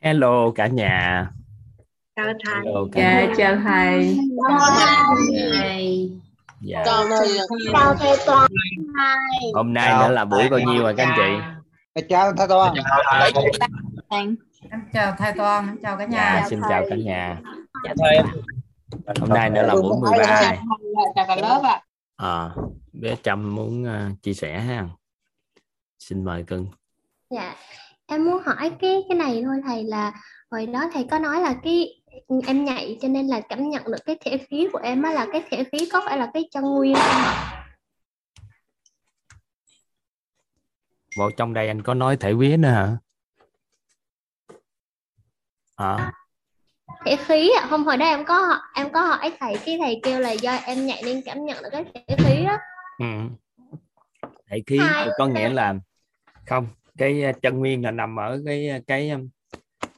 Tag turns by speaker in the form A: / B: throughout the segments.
A: Hello cả nhà.
B: chào thầy
A: Hello cả
C: Dạ,
A: nhà.
C: chào thầy.
B: thầy
A: Dạ.
B: chào thầy
D: chào thầy toàn
A: Hôm nay nữa là buổi bao nhiêu rồi các anh chị?
E: chào thầy toàn
C: Em chào thầy Toàn, em chào cả
A: Dạ,
C: nhà.
A: xin chào cả nhà.
B: chào
A: Hôm nay nữa là buổi 13 rồi.
B: chào cả lớp ạ
A: À, bé Trâm muốn ờ, chia sẻ ha. Xin mời cưng.
D: dạ em muốn hỏi cái cái này thôi thầy là hồi đó thầy có nói là cái em nhạy cho nên là cảm nhận được cái thể khí của em á là cái thể khí có phải là cái chân nguyên không ạ
A: Bộ trong đây anh có nói thể vía nữa hả? À,
D: thể khí ạ không hồi đó em có em có hỏi thầy cái thầy kêu là do em nhạy nên cảm nhận được cái thể khí đó
A: ừ. Thể khí
D: Hai.
A: có nghĩa là không, cái ờ, chân nguyên là nằm ở cái ờ, cái ờ,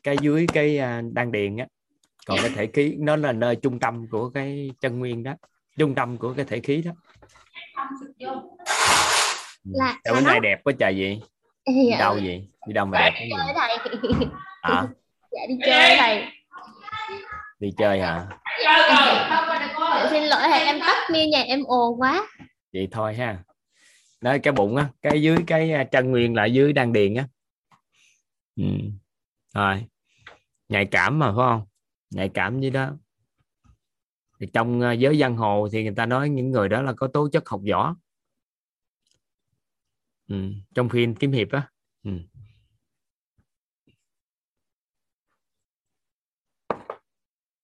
A: cái dưới cái đan điền á. Còn cái thể khí nó là nơi trung tâm của cái chân nguyên đó, trung tâm của cái thể khí đó.
D: là
A: Sao
D: là
A: bữa
D: nó
A: nay đẹp quá trời vậy? Đi
D: dạ,
A: đâu vậy? Đi đâu mà đẹp gì?
D: chơi thầy
A: À,
D: dạ đi chơi thầy
A: đi chơi hả?
D: Dạ, xin lỗi thầy em tắt mute nhà em ồn quá
A: Vậy thôi ha đây cái bụng á, cái dưới cái à, chân nguyên là dưới đan điền á. Ừ. Rồi. Nhạy cảm mà phải không? Nhạy cảm như đó. Thì trong à, giới giang hồ thì người ta nói những người đó là có tố chất học võ. Ừ. Trong phim kiếm hiệp á. Ừ.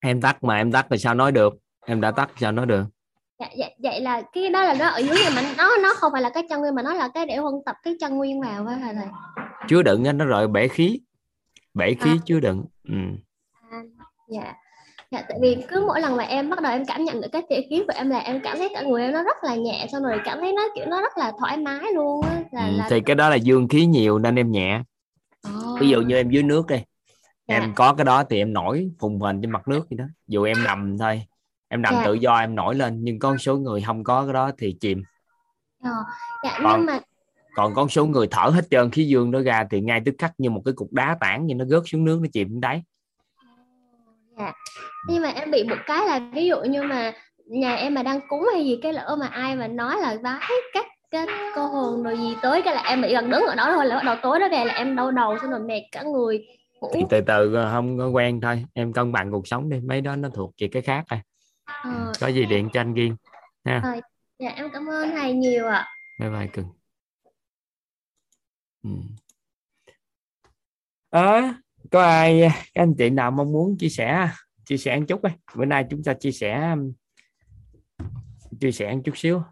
A: Em tắt mà em tắt thì sao nói được? Em đã tắt sao nói được?
D: Dạ, dạ, vậy là cái đó là nó ở dưới này mà nó nó không phải là cái chân nguyên mà nó là cái để huân tập cái chân nguyên vào á thầy thầy
A: chứa đựng á, nó rồi bể khí bể khí
D: À.
A: chứa đựng ừ.
D: dạ dạ tại vì cứ mỗi lần mà em bắt đầu em cảm nhận được cái thể khí của em là em cảm thấy cả người em nó rất là nhẹ xong rồi cảm thấy nó kiểu nó rất là thoải mái luôn á là,
A: Ừ,
D: là
A: thì cái đó là dương khí nhiều nên em nhẹ
D: Ồ,
A: ví dụ như em dưới nước đi
D: Dạ.
A: em có cái đó thì em nổi phùng phình trên mặt nước vậy đó dù em nằm thôi em nằm
D: Dạ.
A: tự do em nổi lên nhưng có một số người không có cái đó thì chìm.
D: Ờ, dạ
A: Còn-
D: nhưng mà
A: còn có số người thở hết trơn khí dương nó ra thì ngay tức khắc như một cái cục đá tảng như nó rớt xuống nước nó chìm đến đáy.
D: Dạ. Nhưng mà em bị một cái là ví dụ như mà nhà em mà đang cúng hay gì cái lỡ mà ai mà nói là vái các cái cô hồn rồi gì tới cái là em bị gần đứng ở đó thôi là bắt đầu tối đó về là em đau đầu xong rồi mệt cả người
A: thì từ từ không có quen thôi em cân bằng cuộc sống đi mấy đó nó thuộc về cái khác rồi
D: Ờ,
A: có gì điện cho anh Kiên
D: dạ em cảm ơn thầy nhiều ạ.
A: Bye bye cưng ừ. Ờ, có ai các anh chị nào mong muốn chia sẻ chia sẻ một chút ấy. bữa nay chúng ta chia sẻ chia sẻ một chút xíu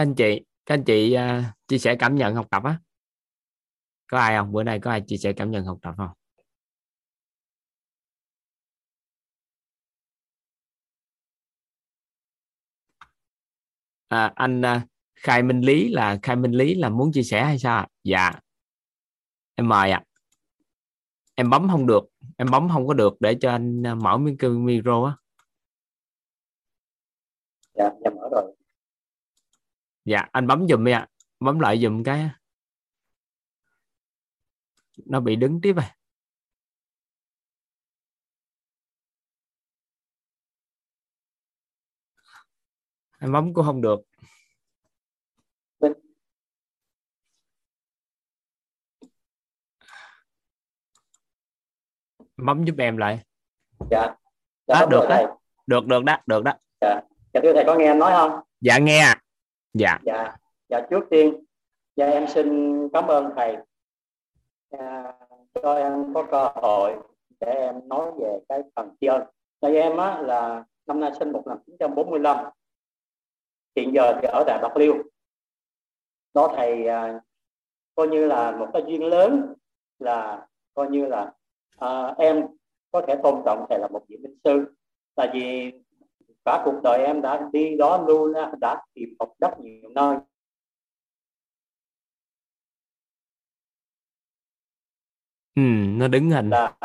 A: các anh chị các anh chị uh, chia sẻ cảm nhận học tập á. Có ai không? Bữa nay có ai chia sẻ cảm nhận học tập không? À, anh uh, khai minh lý là khai minh lý là muốn chia sẻ hay sao dạ. Em mời ạ. Em bấm không được. Em bấm không có được để cho anh à, mở miếng micro á.
E: Dạ em mở rồi
A: dạ anh bấm giùm đi ạ. Bấm lại giùm cái nó bị đứng tiếp rồi. Anh bấm cũng không được. Bấm giúp em lại.
E: Dạ.
A: À,
E: bấm
A: được
E: rồi
A: đó. được được đó được đó.
E: Dạ. Thưa thầy có nghe em nói không?
A: Dạ nghe dạ.
E: Dạ. Dạ trước tiên dạ em xin cảm ơn thầy. À, cho em có cơ hội để em nói về cái phần tri ân. Thầy em á là năm nay sinh 1945 hiện giờ thì ở tại Bạc Liêu. Đó thầy à, coi như là một cái duyên lớn là coi như là à, em có thể tôn trọng thầy là một vị minh sư. Tại vì cả cuộc đời em đã đi đó luôn đã tìm học rất nhiều nơi.
A: Ừ, nó đứng hình.
E: Là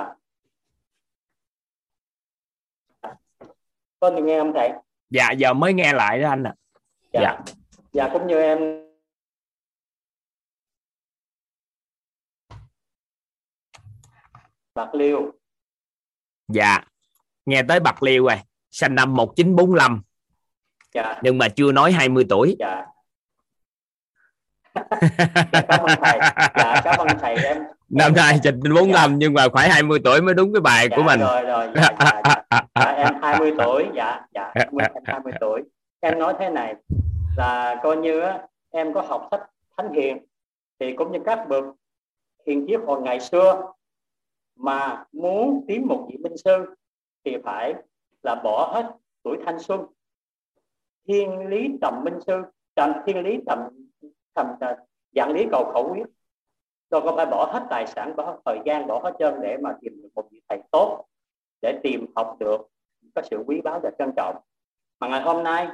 E: có nghe không thầy?
A: Dạ giờ mới nghe lại đó anh ạ.
E: Dạ.
A: Dạ.
E: dạ cũng như em. Bạc liêu.
A: Dạ. Nghe tới bạc liêu rồi sinh năm 1945
E: dạ.
A: Nhưng mà chưa nói 20 tuổi.
E: Dạ. Dạ cảm ơn thầy. Dạ cảm ơn thầy em.
A: Năm nay trình 45 nhưng mà phải 20 tuổi mới đúng cái bài
E: dạ,
A: của mình.
E: rồi rồi. Dạ, dạ, dạ. dạ, em 20 tuổi. Dạ dạ. Em 20 tuổi. Em nói thế này là coi như á, em có học sách thánh hiền thì cũng như các bậc hiền triết hồi ngày xưa mà muốn tìm một vị minh sư thì phải là bỏ hết tuổi thanh xuân. Thiên lý tầm minh sư, tầm thiên lý tầm tầm dạng lý cầu khẩu quyết. Tôi có phải bỏ hết tài sản, bỏ hết thời gian, bỏ hết chân để mà tìm được một vị thầy tốt để tìm học được, có sự quý báu và trân trọng. Mà ngày hôm nay,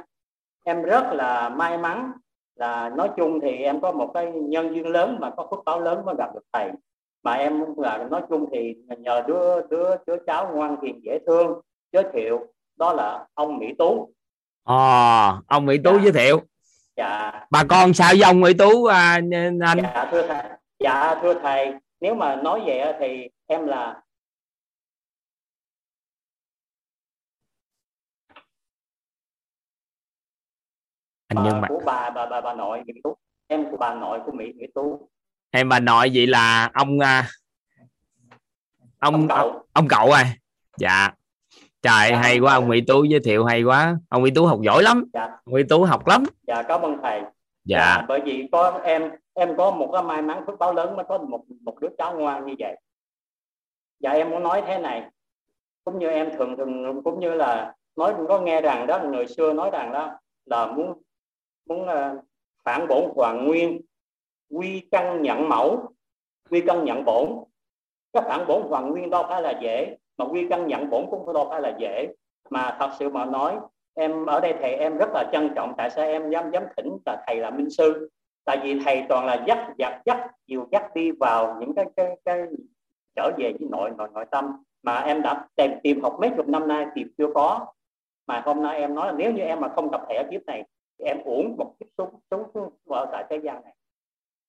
E: em rất là may mắn là nói chung thì em có một cái nhân duyên lớn mà có phước báo lớn mới gặp được thầy. Mà em là nói chung thì nhờ đứa đứa đứa cháu ngoan hiền, dễ thương giới thiệu đó là ông Mỹ Tú.
A: Ồ, ông Mỹ Tú
E: Dạ.
A: giới thiệu.
E: Dạ.
A: Bà con sao với ông Mỹ Tú à, anh?
E: Dạ thưa thầy. Dạ thưa thầy. Nếu mà nói vậy thì em là
A: anh
E: bà
A: nhưng mà
E: của bà bà bà bà nội Mỹ Tú. Em của bà nội của Mỹ Mỹ Tú.
A: Em bà nội vậy là ông à, ông
E: ông cậu.
A: ông cậu à? Dạ trời
E: Dạ,
A: hay
E: ông
A: quá
E: cậu.
A: ông Mỹ Tú giới thiệu hay quá. Ông Mỹ Tú học giỏi lắm.
E: Dạ.
A: Ông Mỹ Tú học lắm.
E: Dạ cảm ơn thầy.
A: Dạ.
E: Bởi vì có em em có một cái may mắn phước báo lớn mới có một một đứa cháu ngoan như vậy. Dạ em muốn nói thế này. Cũng như em thường thường cũng như là nói có nghe rằng đó người xưa nói rằng đó là muốn muốn uh, phản bổn hoàn nguyên quy căn nhận mẫu quy căn nhận bổn. Cái phản bổn hoàn nguyên đâu phải là dễ mà quy căn nhận bổn cũng đâu phải là dễ. Mà thật sự mà nói, em ở đây thầy em rất là trân trọng tại sao em dám dám thỉnh là thầy là minh sư. Tại vì thầy toàn là dắt dắt dắt, dìu dắt đi vào những cái cái cái trở về với nội nội nội tâm. Mà em đã tìm tìm học mấy chục năm nay tìm chưa có. Mà hôm nay em nói là nếu như em mà không gặp thầy ở kiếp này thì em uổng một kiếp xuống xuống ở tại thế gian này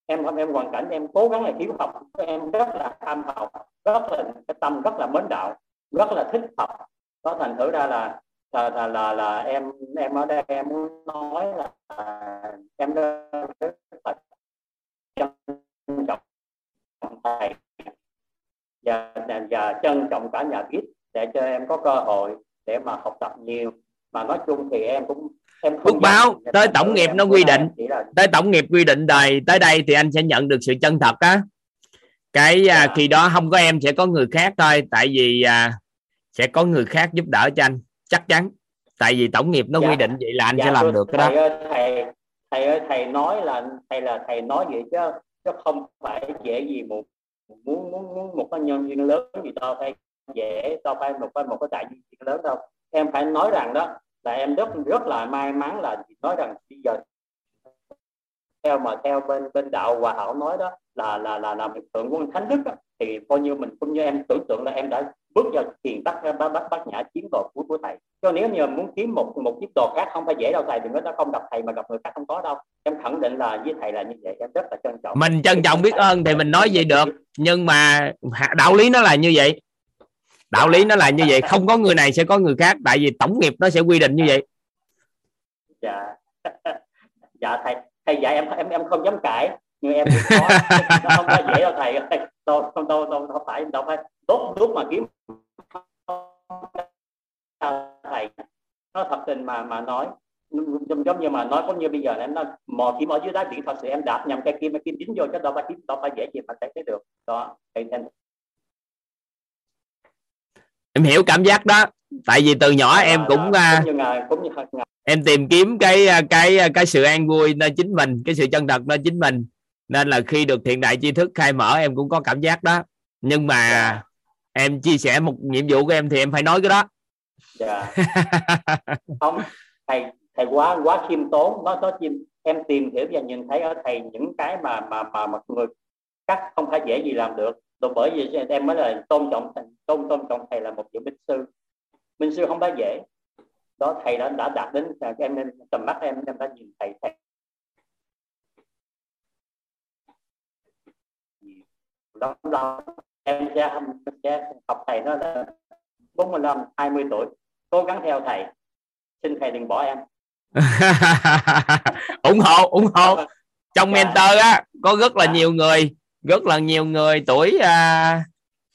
E: em không em hoàn cảnh em cố gắng là thiếu học em rất là tham học rất là cái tâm rất là mến đạo rất là thích học. Đó thành thử ra là là là là, là em em ở đây em muốn nói là em rất là trân trọng thầy và, và trân trọng cả nhà biết để cho em có cơ hội để mà học tập nhiều mà nói chung thì em cũng em không
A: báo, tới tổng nghiệp nó quy định.
E: là
A: tới tổng nghiệp quy định đời tới đây thì anh sẽ nhận được sự chân thật á cái à,
E: Dạ.
A: khi đó không có em sẽ có người khác thôi tại vì à, sẽ có người khác giúp đỡ cho anh chắc chắn tại vì tổng nghiệp nó
E: Dạ.
A: quy định vậy là anh
E: Dạ,
A: sẽ làm được cái đó
E: thầy ơi, thầy thầy ơi thầy nói là thầy là thầy nói vậy chứ chứ không phải dễ gì một muốn muốn muốn một cái nhân viên lớn gì đâu phải dễ đâu phải một cái một cái đại diện lớn đâu em phải nói rằng đó là em rất rất là may mắn là nói rằng bây giờ theo mà theo bên bên đạo hòa hảo nói đó là là là là mình tượng quân thánh đức đó, thì coi như mình cũng như em tưởng tượng là em đã bước vào thiền bắt bắt bắt bắt nhã chiến đồ của của thầy. Cho nếu như muốn kiếm một một chiếc đồ khác không phải dễ đâu thầy đừng nói ta không gặp thầy mà gặp người khác không có đâu. Em khẳng định là với thầy là như vậy em rất là trân trọng.
A: Mình trân trọng biết ơn thì mình nói gì được nhưng mà đạo lý nó là như vậy đạo lý nó là như vậy không có người này sẽ có người khác tại vì tổng nghiệp nó sẽ quy định như vậy.
E: Dạ. Dạ thầy thầy dạy em em em không dám cãi nhưng em cũng nó không phải dễ đâu thầy ơi. tôi không tôi tôi không phải đâu phải. Đốt đốt mà kiếm thầy. Nó thật tình mà mà nói. Giống, giống như mà nói cũng như bây giờ em nói mò kiếm ở dưới đáy biển thật sự em đạp nhầm cái kim cái kim dính vô chứ đâu phải kiếm đâu phải dễ gì mà thấy được. Đó thì em
A: em hiểu cảm giác đó. Tại vì từ nhỏ em cũng à,
E: cũng ngài
A: em tìm kiếm cái à, cái cái sự an vui nơi chính mình cái sự chân thật nơi chính mình. Nên là khi được thiện đại tri thức khai mở em cũng có cảm giác đó. Nhưng mà
E: Dạ.
A: em chia sẻ một nhiệm vụ của em thì em phải nói cái đó.
E: Dạ. Không thầy thầy quá quá khiêm tốn. Nó nó chim em tìm hiểu và nhìn thấy ở thầy những cái mà mà mà mà người khác không phải dễ gì làm được rồi bởi vì em mới là tôn trọng tôn tôn trọng thầy là một vị minh sư. Minh sư không phải dễ. Đó thầy đã đã đạt đến em em tầm mắt em em đã nhìn thầy thầy. Đó là em sẽ, sẽ học thầy nó là 45 20 tuổi. Cố gắng theo thầy. Xin thầy đừng bỏ em.
A: Ủng hộ ủng hộ. Trong dạ. mentor á có rất là dạ. nhiều người rất là nhiều người tuổi à,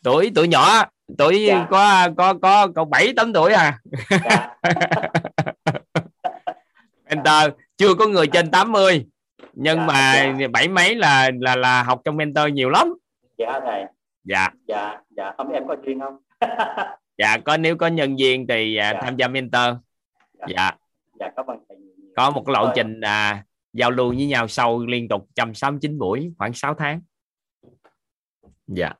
A: tuổi tuổi nhỏ tuổi dạ. có có có có bảy tám tuổi à. Dạ. mentor chưa có người trên 80 nhưng dạ, mà dạ. bảy mấy là là là học trong mentor nhiều lắm.
E: Dạ thầy.
A: Dạ.
E: Dạ dạ. Không em có duyên không?
A: Dạ có nếu có nhân viên thì à, dạ. tham gia mentor. Dạ. Dạ,
E: dạ cảm ơn thầy
A: có một lộ trình à, giao lưu với nhau sâu liên tục 169 buổi khoảng 6 tháng dạ.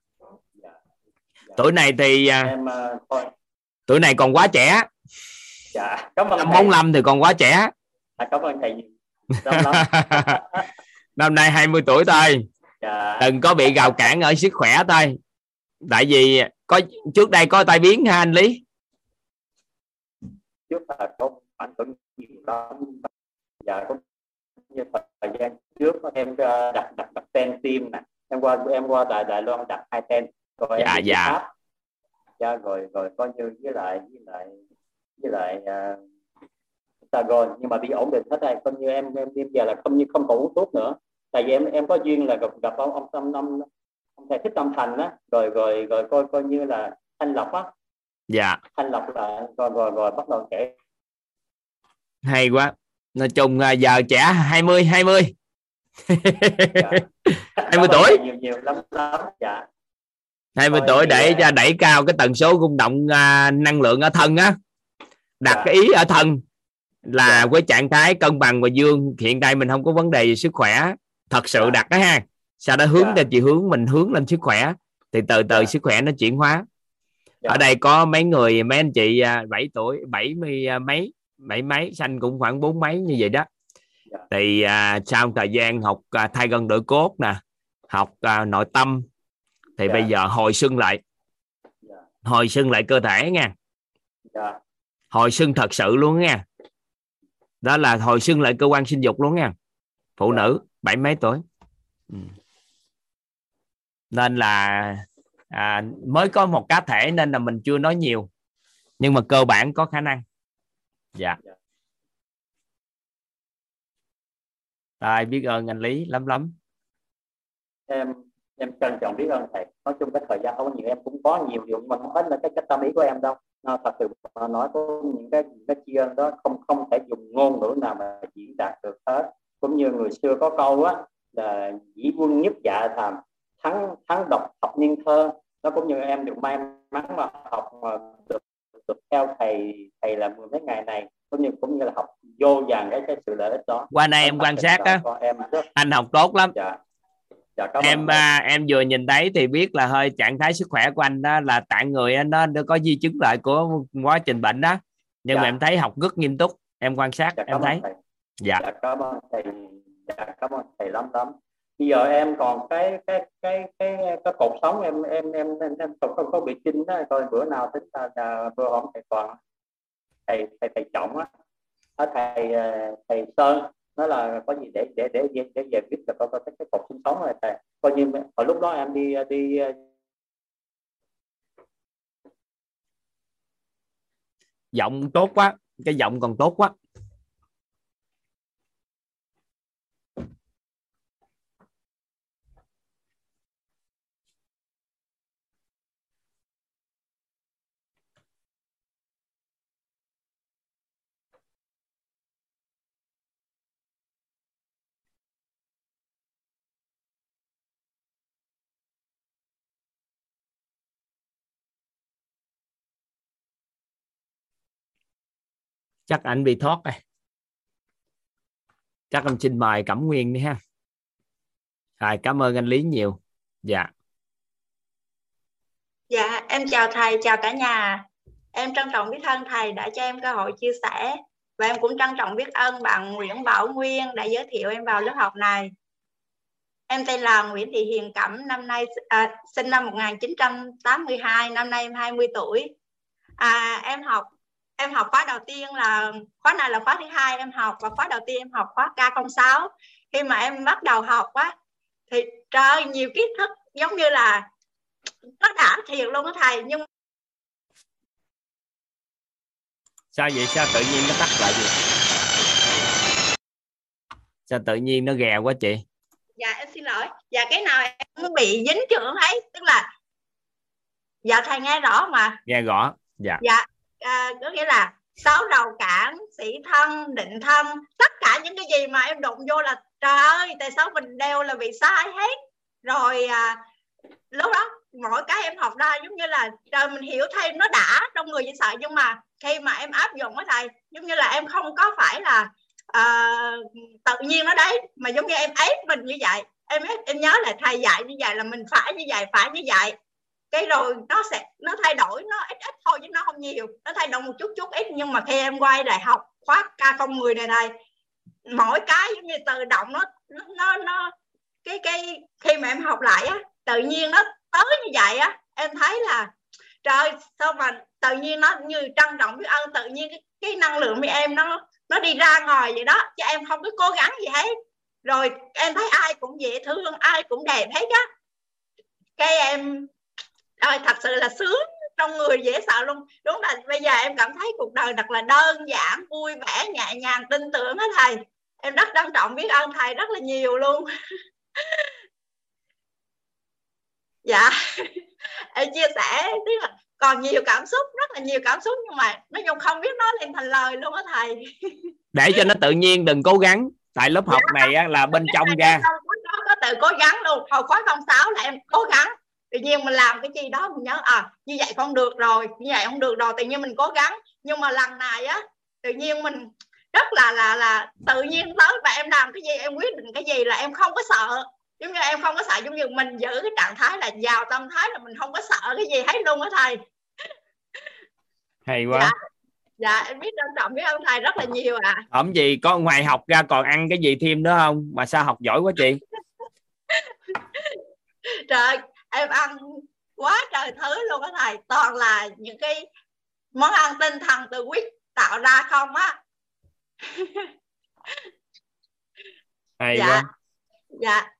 A: Tuổi này thì à, em, uh, tuổi này còn quá trẻ.
E: Dạ cảm ơn
A: năm 45 thì còn quá trẻ.
E: À, cảm ơn thầy
A: năm nay 20 tuổi thôi. Dạ. đừng có bị gào cản ở sức khỏe thôi. Tại vì có trước đây có tai biến ha anh lý?
E: Trước là có ảnh hưởng nhiều lắm. Dạ có như thời gian trước em ờ, đặt đặt đặt tên tim nè em qua em qua đài đài loan đặt hai tên rồi
A: dạ
E: em
A: dạ. Pháp.
E: dạ rồi rồi coi như với lại với lại với lại uh, Saigon. Nhưng mà bị ổn định hết rồi coi như em em bây giờ là không như không còn uống thuốc nữa. Tại vì em em có duyên là gặp gặp ông ông ông, ông, ông thầy thích tâm thành á. Rồi rồi rồi coi coi như là thanh lọc á.
A: Dạ.
E: Thanh lọc là rồi rồi rồi bắt đầu kể.
A: Hay quá. Nói chung à, giờ trẻ 20 20 dạ. 20 tuổi
E: nhiều nhiều lắm lắm dạ
A: 20 tuổi để cho đẩy cao cái tần số rung động uh, năng lượng ở thân á đặt dạ. cái ý ở thân là dạ. với trạng thái cân bằng và dương hiện tại mình không có vấn đề về sức khỏe thật sự dạ. đặt đó ha sau đó hướng dạ. chị hướng mình hướng lên sức khỏe thì từ từ dạ. sức khỏe nó chuyển hóa dạ. ở đây có mấy người mấy anh chị 7 à, tuổi 70 à, mấy bảy mấy xanh cũng khoảng bốn mấy như vậy đó. Thì à, sau thời gian học à, thay gân đổi cốt nè học à, nội tâm thì yeah. Dạ. bây giờ hồi xưng lại yeah. Dạ. hồi xưng lại cơ thể nha yeah. Dạ. hồi xưng thật sự luôn nha đó là hồi xưng lại cơ quan sinh dục luôn nha phụ yeah. nữ bảy mấy tuổi ừ. nên là à, mới có một cá thể nên là mình chưa nói nhiều nhưng mà cơ bản có khả năng dạ Rồi, biết ơn anh Lý lắm lắm.
E: Em em trân trọng biết ơn thầy. Nói chung cái thời gian không có nhiều em cũng có nhiều điều mà không hết là cái cách tâm ý của em đâu. Nó thật sự mà nói có những cái cái tri ân đó không không thể dùng ngôn ngữ nào mà diễn đạt được hết. Cũng như người xưa có câu á là dĩ quân nhất dạ thàm thắng thắng độc học niên thơ. Nó cũng như em được may mắn mà học mà được được theo thầy thầy là mười mấy ngày này cũng như cũng như là học vô vàng cái cái sự lợi ích đó.
A: Qua đây em quan sát á. em rất... anh học tốt lắm. Dạ. Dạ, em à, em vừa nhìn thấy thì biết là hơi trạng thái sức khỏe của anh đó là tạng người anh đó nó có di chứng lại của quá trình bệnh đó. Nhưng dạ. mà em thấy học rất nghiêm túc. Em quan sát dạ, em thấy.
E: dạ. dạ cảm ơn thầy. Dạ cảm ơn thầy lắm lắm. Bây giờ em còn cái cái cái cái cái cột sống em em em em, em không, không có bị chinh đó. Coi bữa nào tính là, là bữa hôm thầy toàn thầy thầy thầy trọng á. Thầy ờ, thầy sơn nó là có gì để để để để, để giải quyết là có, có cái, cái cột sinh sống rồi thầy. Coi như hồi lúc đó em đi ờ, đi ờ,
A: giọng tốt quá cái giọng còn tốt quá. Chắc anh bị thoát rồi chắc em xin mời cẩm nguyên đi ha. Rồi cảm ơn anh lý nhiều. Dạ.
D: Dạ em chào thầy chào cả nhà. Em trân trọng biết ơn thầy đã cho em cơ hội chia sẻ và em cũng trân trọng biết ơn bạn Nguyễn Bảo Nguyên đã giới thiệu em vào lớp học này. Em tên là Nguyễn Thị Hiền Cẩm, năm nay à, sinh năm 1982, năm nay em 20 tuổi. À, em học em học khóa đầu tiên là khóa này là khóa thứ hai em học và khóa đầu tiên em học khóa K06. Khi mà em bắt đầu học á thì trời nhiều kiến thức giống như là nó đã thiệt luôn đó thầy nhưng
A: sao vậy? Sao tự nhiên nó tắt lại vậy? Sao tự nhiên nó ghè quá chị?
D: Dạ em xin lỗi. Dạ cái nào em bị dính trưởng ấy tức là dạ thầy nghe rõ mà.
A: Nghe rõ. Dạ.
D: Dạ à, có nghĩa là sáu đầu cản sĩ thân định thân tất cả những cái gì mà em đụng vô là trời ơi tại sao mình đều là bị sai hết? Rồi à, lúc đó mỗi cái em học ra giống như là trời mình hiểu thêm nó đã trong người chỉ sợ nhưng mà khi mà em áp dụng với thầy giống như là em không có phải là uh, tự nhiên nó đấy mà giống như em ép mình như vậy. Em em nhớ là thầy dạy như vậy là mình phải như vậy phải như vậy cái rồi nó sẽ nó thay đổi nó ít ít thôi chứ nó không nhiều. Nó thay đổi một chút chút ít nhưng mà khi em quay lại học khóa ca không mười này này mỗi cái giống như tự động nó nó nó cái cái khi mà em học lại á tự nhiên nó tới như vậy á em thấy là trời sao mà tự nhiên nó như trân trọng biết ơn tự nhiên cái, cái năng lượng của em nó nó đi ra ngoài vậy đó chứ em không có cố gắng gì hết. Rồi em thấy ai cũng dễ thương ai cũng đẹp hết á. Cái em ơi thật sự là sướng. Trong người dễ sợ luôn. Đúng là bây giờ em cảm thấy cuộc đời thật là đơn giản vui vẻ nhẹ nhàng tin tưởng á thầy. Em rất trân trọng biết ơn thầy rất là nhiều luôn. Dạ. Em chia sẻ tức là còn nhiều cảm xúc rất là nhiều cảm xúc nhưng mà nói chung không biết nói lên thành lời luôn á thầy.
A: Để cho nó tự nhiên đừng cố gắng. Tại lớp học dạ. này á, là bên trong ra.
D: có, có tự cố gắng luôn. Hồi khóa không sáu là em cố gắng tự nhiên mình làm cái gì đó mình nhớ à như vậy không được rồi như vậy không được rồi tự nhiên mình cố gắng. Nhưng mà lần này á tự nhiên mình rất là là là tự nhiên tới và em làm cái gì em quyết định cái gì là em không có sợ. Giống như em không có sợ giống như mình giữ cái trạng thái là vào tâm thái là mình không có sợ cái gì hết luôn á thầy.
A: Hay quá.
D: Dạ, dạ em biết trân trọng biết ơn thầy rất là nhiều ạ. À.
A: ẩm gì có ngoài học ra còn ăn cái gì thêm nữa không? Mà sao học giỏi quá chị?
D: Trời em ăn quá trời thứ luôn á thầy. Toàn là những cái món ăn tinh thần từ quyết tạo ra không á.
A: Hay
D: dạ.
A: quá.
D: Dạ.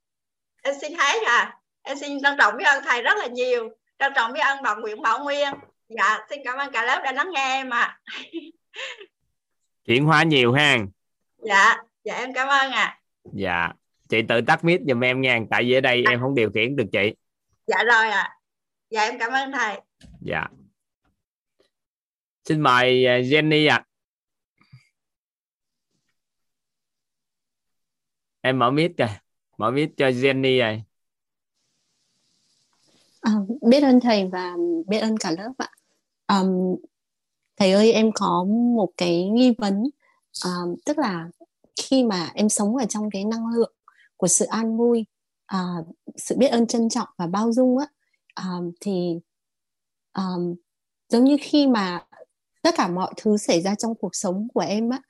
D: Em xin hết à em xin trân trọng biết ơn thầy rất là nhiều. Trân trọng biết ơn bà Nguyễn Bảo Nguyên. Dạ xin cảm ơn cả lớp đã lắng nghe em ạ. À.
A: chuyển hóa nhiều ha
D: dạ. Dạ em cảm ơn ạ. À.
A: dạ. Chị tự tắt mic giùm em nha. Tại vì ở đây em không điều khiển được chị
D: dạ rồi ạ. À. dạ em cảm ơn thầy.
A: Dạ. Xin mời à, Jenny ạ. À. em mở mic kìa. Mở mic cho Jenny rồi
F: à, biết ơn thầy và biết ơn cả lớp ạ. Um, thầy ơi em có một cái nghi vấn. Um, tức là khi mà em sống ở trong cái năng lượng của sự an vui uh, sự biết ơn trân trọng và bao dung á um, thì um, giống như khi mà tất cả mọi thứ xảy ra trong cuộc sống của em á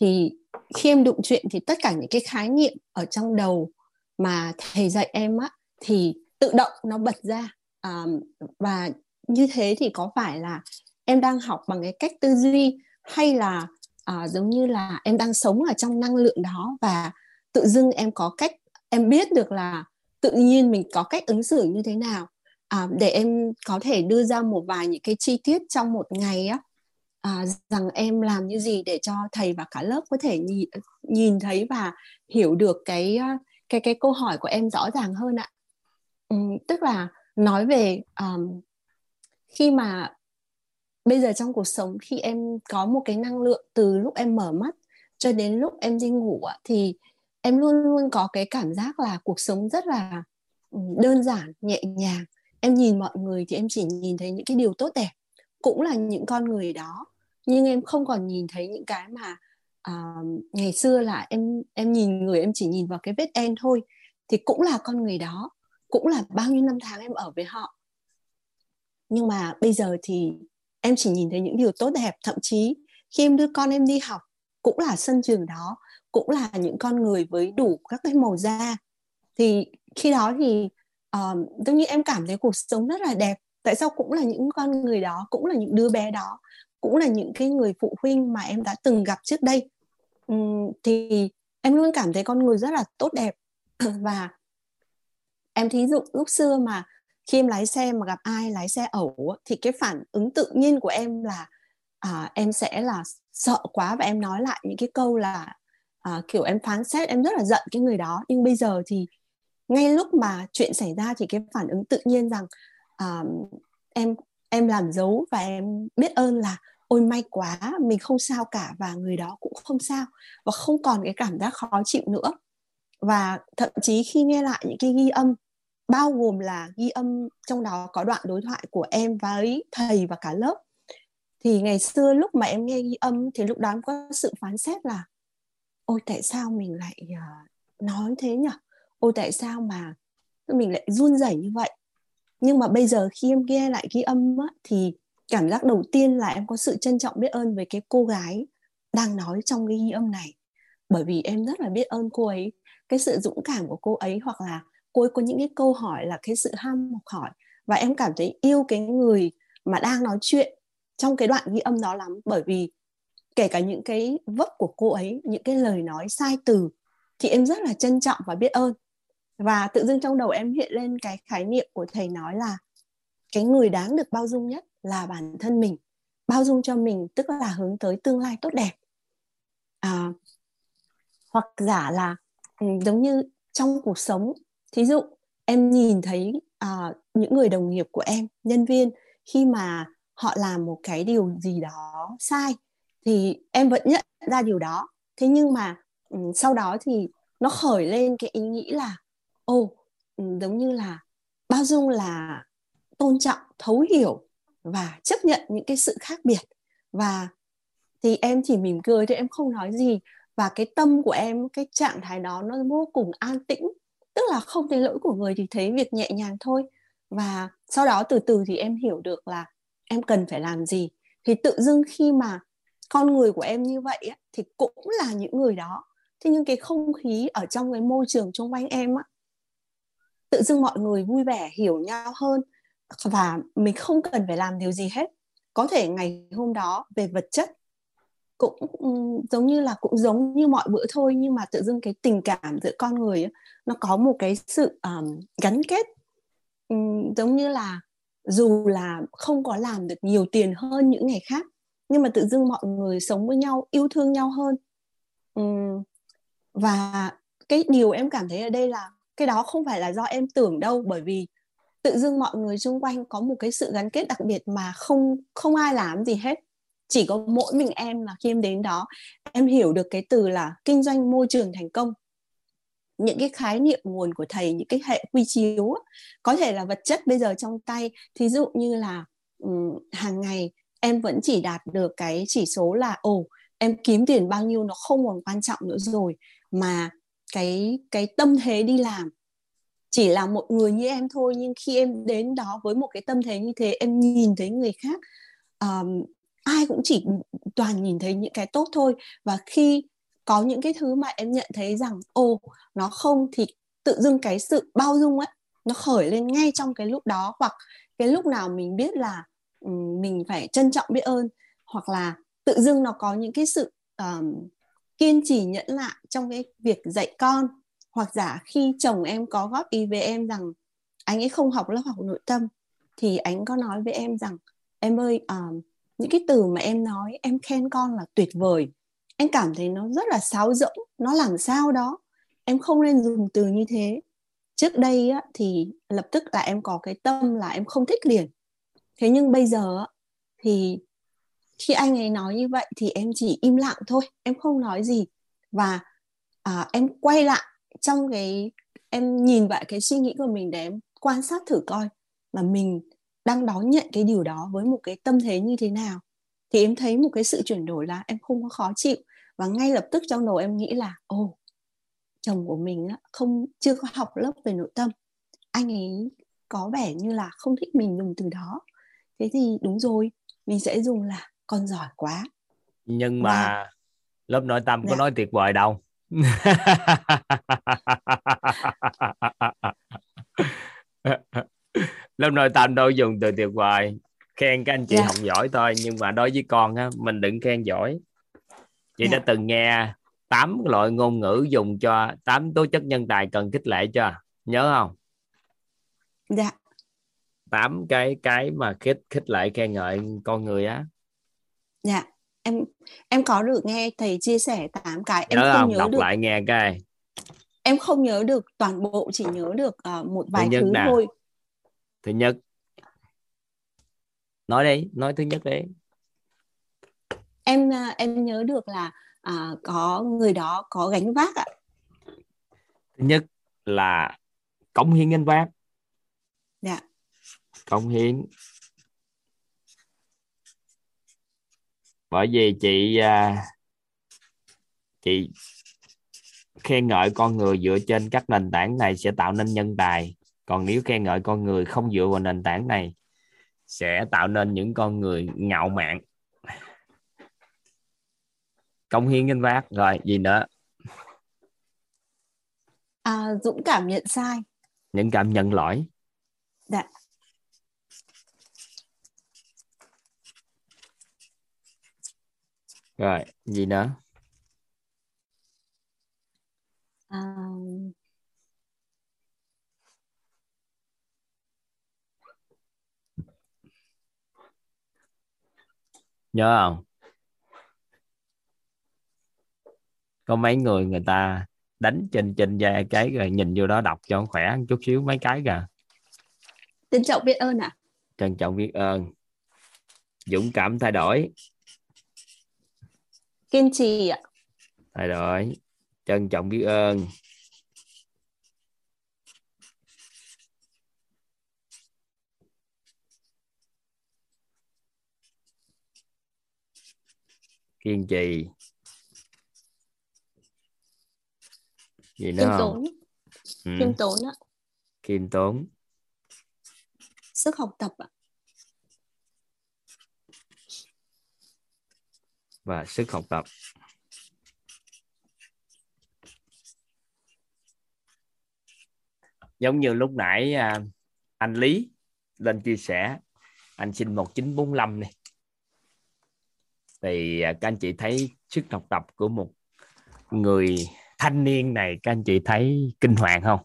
F: thì khi em đụng chuyện thì tất cả những cái khái niệm ở trong đầu mà thầy dạy em á thì tự động nó bật ra um, và như thế thì có phải là em đang học bằng cái cách tư duy hay là uh, giống như là em đang sống ở trong năng lượng đó và tự dưng em có cách em biết được là tự nhiên mình có cách ứng xử như thế nào. À, để em có thể đưa ra một vài những cái chi tiết trong một ngày á. À, rằng em làm như gì để cho thầy và cả lớp có thể nhìn, nhìn thấy và hiểu được cái cái cái câu hỏi của em rõ ràng hơn ạ. Ừ, tức là nói về um, khi mà bây giờ trong cuộc sống khi em có một cái năng lượng từ lúc em mở mắt cho đến lúc em đi ngủ thì em luôn luôn có cái cảm giác là cuộc sống rất là ừ, đơn giản nhẹ nhàng. Em nhìn mọi người thì em chỉ nhìn thấy những cái điều tốt đẹp cũng là những con người đó. Nhưng em không còn nhìn thấy những cái mà uh, ngày xưa là em em nhìn người em chỉ nhìn vào cái vết en thôi thì cũng là con người đó. Cũng là bao nhiêu năm tháng em ở với họ. Nhưng mà bây giờ thì em chỉ nhìn thấy những điều tốt đẹp. Thậm chí khi em đưa con em đi học cũng là sân trường đó cũng là những con người với đủ các cái màu da. Thì khi đó thì ờ, um, tự nhiên em cảm thấy cuộc sống rất là đẹp. Tại sao cũng là những con người đó cũng là những đứa bé đó cũng là những cái người phụ huynh mà em đã từng gặp trước đây. Um, thì em luôn cảm thấy con người rất là tốt đẹp. Và em thí dụ lúc xưa mà khi em lái xe mà gặp ai lái xe ẩu thì cái phản ứng tự nhiên của em là à, em sẽ là sợ quá và em nói lại những cái câu là à, kiểu em phán xét em rất là giận cái người đó. Nhưng bây giờ thì ngay lúc mà chuyện xảy ra thì cái phản ứng tự nhiên rằng à, em em làm dấu và em biết ơn là ôi may quá mình không sao cả và người đó cũng không sao. Và không còn cái cảm giác khó chịu nữa. Và thậm chí khi nghe lại những cái ghi âm bao gồm là ghi âm trong đó có đoạn đối thoại của em với thầy và cả lớp thì ngày xưa lúc mà em nghe ghi âm thì lúc đó em có sự phán xét là ôi tại sao mình lại uh, nói thế nhỉ? Ôi tại sao mà mình lại run rẩy như vậy? Nhưng mà bây giờ khi em nghe lại ghi âm á, thì cảm giác đầu tiên là em có sự trân trọng biết ơn về cái cô gái đang nói trong cái ghi âm này. Bởi vì em rất là biết ơn cô ấy. Cái sự dũng cảm của cô ấy hoặc là cô ấy có những cái câu hỏi là cái sự ham học hỏi. Và em cảm thấy yêu cái người mà đang nói chuyện trong cái đoạn ghi âm đó lắm. Bởi vì kể cả những cái vấp của cô ấy những cái lời nói sai từ thì em rất là trân trọng và biết ơn. Và tự dưng trong đầu em hiện lên cái khái niệm của thầy nói là cái người đáng được bao dung nhất là bản thân mình. Bao dung cho mình tức là hướng tới tương lai tốt đẹp. À, hoặc giả là ừ, giống như trong cuộc sống thí dụ em nhìn thấy à, những người đồng nghiệp của em nhân viên khi mà họ làm một cái điều gì đó sai thì em vẫn nhận ra điều đó. Thế nhưng mà um, sau đó thì nó khởi lên cái ý nghĩ là ô um, ừ, giống như là bao dung là tôn trọng thấu hiểu và chấp nhận những cái sự khác biệt. Và thì em chỉ mỉm cười thôi em không nói gì. Và cái tâm của em cái trạng thái đó nó vô cùng an tĩnh. Tức là không thấy lỗi của người thì thấy việc nhẹ nhàng thôi. Và sau đó từ từ thì em hiểu được là em cần phải làm gì. Thì tự dưng khi mà con người của em như vậy á, thì cũng là những người đó. Thế nhưng cái không khí ở trong cái môi trường xung quanh em á tự dưng mọi người vui vẻ hiểu nhau hơn và mình không cần phải làm điều gì hết. Có thể ngày hôm đó về vật chất cũng giống như là cũng giống như mọi bữa thôi nhưng mà tự dưng cái tình cảm giữa con người ấy, nó có một cái sự um, gắn kết. Um, giống như là dù là không có làm được nhiều tiền hơn những ngày khác nhưng mà tự dưng mọi người sống với nhau yêu thương nhau hơn. Ừ. Và cái điều em cảm thấy ở đây là cái đó không phải là do em tưởng đâu bởi vì tự dưng mọi người xung quanh có một cái sự gắn kết đặc biệt mà không không ai làm gì hết. Chỉ có mỗi mình em là khi em đến đó em hiểu được cái từ là kinh doanh môi trường thành công. Những cái khái niệm nguồn của thầy những cái hệ quy chiếu có thể là vật chất bây giờ trong tay. Thí dụ như là um, hàng ngày em vẫn chỉ đạt được cái chỉ số là ồ em kiếm tiền bao nhiêu nó không còn quan trọng nữa rồi mà cái cái tâm thế đi làm chỉ là một người như em thôi nhưng khi em đến đó với một cái tâm thế như thế em nhìn thấy người khác um, ai cũng chỉ toàn nhìn thấy những cái tốt thôi. Và khi có những cái thứ mà em nhận thấy rằng ô nó không thì tự dưng cái sự bao dung ấy nó khởi lên ngay trong cái lúc đó hoặc cái lúc nào mình biết là mình phải trân trọng biết ơn hoặc là tự dưng nó có những cái sự um, kiên trì nhẫn lại trong cái việc dạy con. Hoặc giả khi chồng em có góp ý với em rằng anh ấy không học lớp học nội tâm thì anh có nói với em rằng em ơi um, những cái từ mà em nói em khen con là tuyệt vời. Em cảm thấy nó rất là sáo rỗng nó làm sao đó. Em không nên dùng từ như thế. Trước đây á, thì lập tức là em có cái tâm là em không thích liền thế nhưng bây giờ thì khi anh ấy nói như vậy thì em chỉ im lặng thôi em không nói gì. Và à, em quay lại trong cái em nhìn lại cái suy nghĩ của mình để em quan sát thử coi là mình đang đón nhận cái điều đó với một cái tâm thế như thế nào. Thì em thấy một cái sự chuyển đổi là em không có khó chịu. Và ngay lập tức trong đầu em nghĩ là ồ chồng của mình không chưa có học lớp về nội tâm. Anh ấy có vẻ như là không thích mình dùng từ đó thế thì đúng rồi mình sẽ dùng là con giỏi quá.
A: Nhưng mà và... lớp nội tâm có dạ. nói tuyệt vời đâu. Lúc nội tâm đâu dùng từ tuyệt vời. Khen các anh chị
F: Dạ.
A: học giỏi thôi nhưng mà đối với con á mình đừng khen giỏi. Chị
F: Dạ.
A: đã từng nghe tám loại ngôn ngữ dùng cho tám tố chất nhân tài cần khích lệ chưa? Nhớ không?
F: Dạ
A: tám cái cái mà khích khích lệ khen ngợi con người á.
F: Dạ em em có được nghe thầy chia sẻ tám cái em
A: nhớ
F: không
A: không?
F: nhớ
A: đọc
F: được.
A: lại nghe cái.
F: Em không nhớ được toàn bộ chỉ nhớ được ờ, một vài thứ
A: nè.
F: thôi.
A: Thứ nhất. Nói đi nói thứ nhất đi.
F: Em à, em nhớ được là à, có người đó có gánh vác ạ.
A: Thứ nhất là cống hiến gánh vác.
F: Dạ
A: cống hiến. Bởi vì chị à, chị khen ngợi con người dựa trên các nền tảng này sẽ tạo nên nhân tài. Còn nếu khen ngợi con người không dựa vào nền tảng này sẽ tạo nên những con người ngạo mạn. Cống hiến gánh vác. Rồi gì nữa?
F: À, dũng cảm nhận sai.
A: Những cảm nhận lỗi.
F: Dạ
A: rồi gì nữa?
F: À,
A: nhớ không? Có mấy người người ta đánh trên trên da cái rồi nhìn vô đó đọc cho khỏe chút xíu mấy cái kìa.
F: Trân trọng biết ơn ạ.
A: Trân trọng biết ơn. Dũng cảm thay đổi
F: kiên trì ạ.
A: Thay đổi trân trọng biết ơn. Kiên trì gì nữa
F: khiêm tốn.
A: Ừ.
F: khiêm tốn ạ.
A: Khiêm tốn.
F: Sức học tập ạ
A: và sức học tập. Giống như lúc nãy à, anh Lý lên chia sẻ, anh sinh 1945 này thì à, các anh chị thấy sức học tập của một người thanh niên này, các anh chị thấy kinh hoàng không?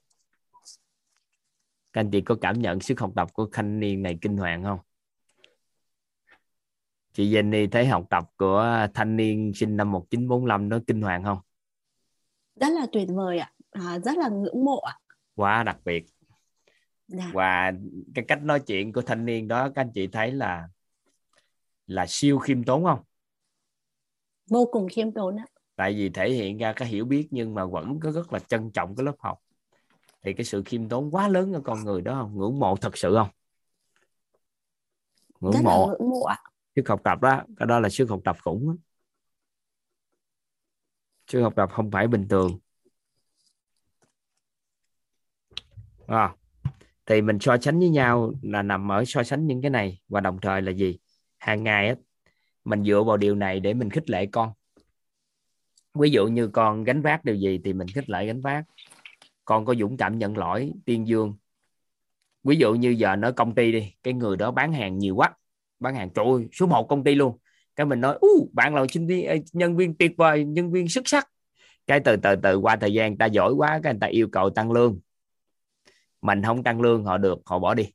A: Các anh chị có cảm nhận sức học tập của thanh niên này kinh hoàng không? Chị Jenny thấy học tập của thanh niên sinh năm 1945 nó kinh hoàng không?
F: Rất là tuyệt vời ạ. À, rất là ngưỡng mộ ạ.
A: Quá đặc biệt.
F: Dạ.
A: và cái cách nói chuyện của thanh niên đó các anh chị thấy là là siêu khiêm tốn không?
F: Vô cùng khiêm tốn ạ.
A: Tại vì thể hiện ra cái hiểu biết nhưng mà vẫn có rất là trân trọng cái lớp học. Thì cái sự khiêm tốn quá lớn ở con người đó không? Ngưỡng mộ thật sự không?
F: Rất
A: ngưỡng
F: là
A: mộ.
F: ngưỡng mộ ạ
A: sức học tập đó cái đó là sức học tập khủng đó. sức học tập không phải bình thường. À, thì mình so sánh với nhau là nằm ở so sánh những cái này. Và đồng thời là gì? Hàng ngày á mình dựa vào điều này để mình khích lệ con. Ví dụ như con gánh vác điều gì thì mình khích lệ gánh vác. Con có dũng cảm nhận lỗi tiên dương. Ví dụ như giờ nó công ty đi cái người đó bán hàng nhiều quá bán hàng. Trời ơi, số 1 công ty luôn. Cái mình nói u bạn là sinh viên ờ, nhân viên tuyệt vời nhân viên xuất sắc. Cái từ từ từ qua thời gian ta giỏi quá cái người ta yêu cầu tăng lương. Mình không tăng lương họ được họ bỏ đi.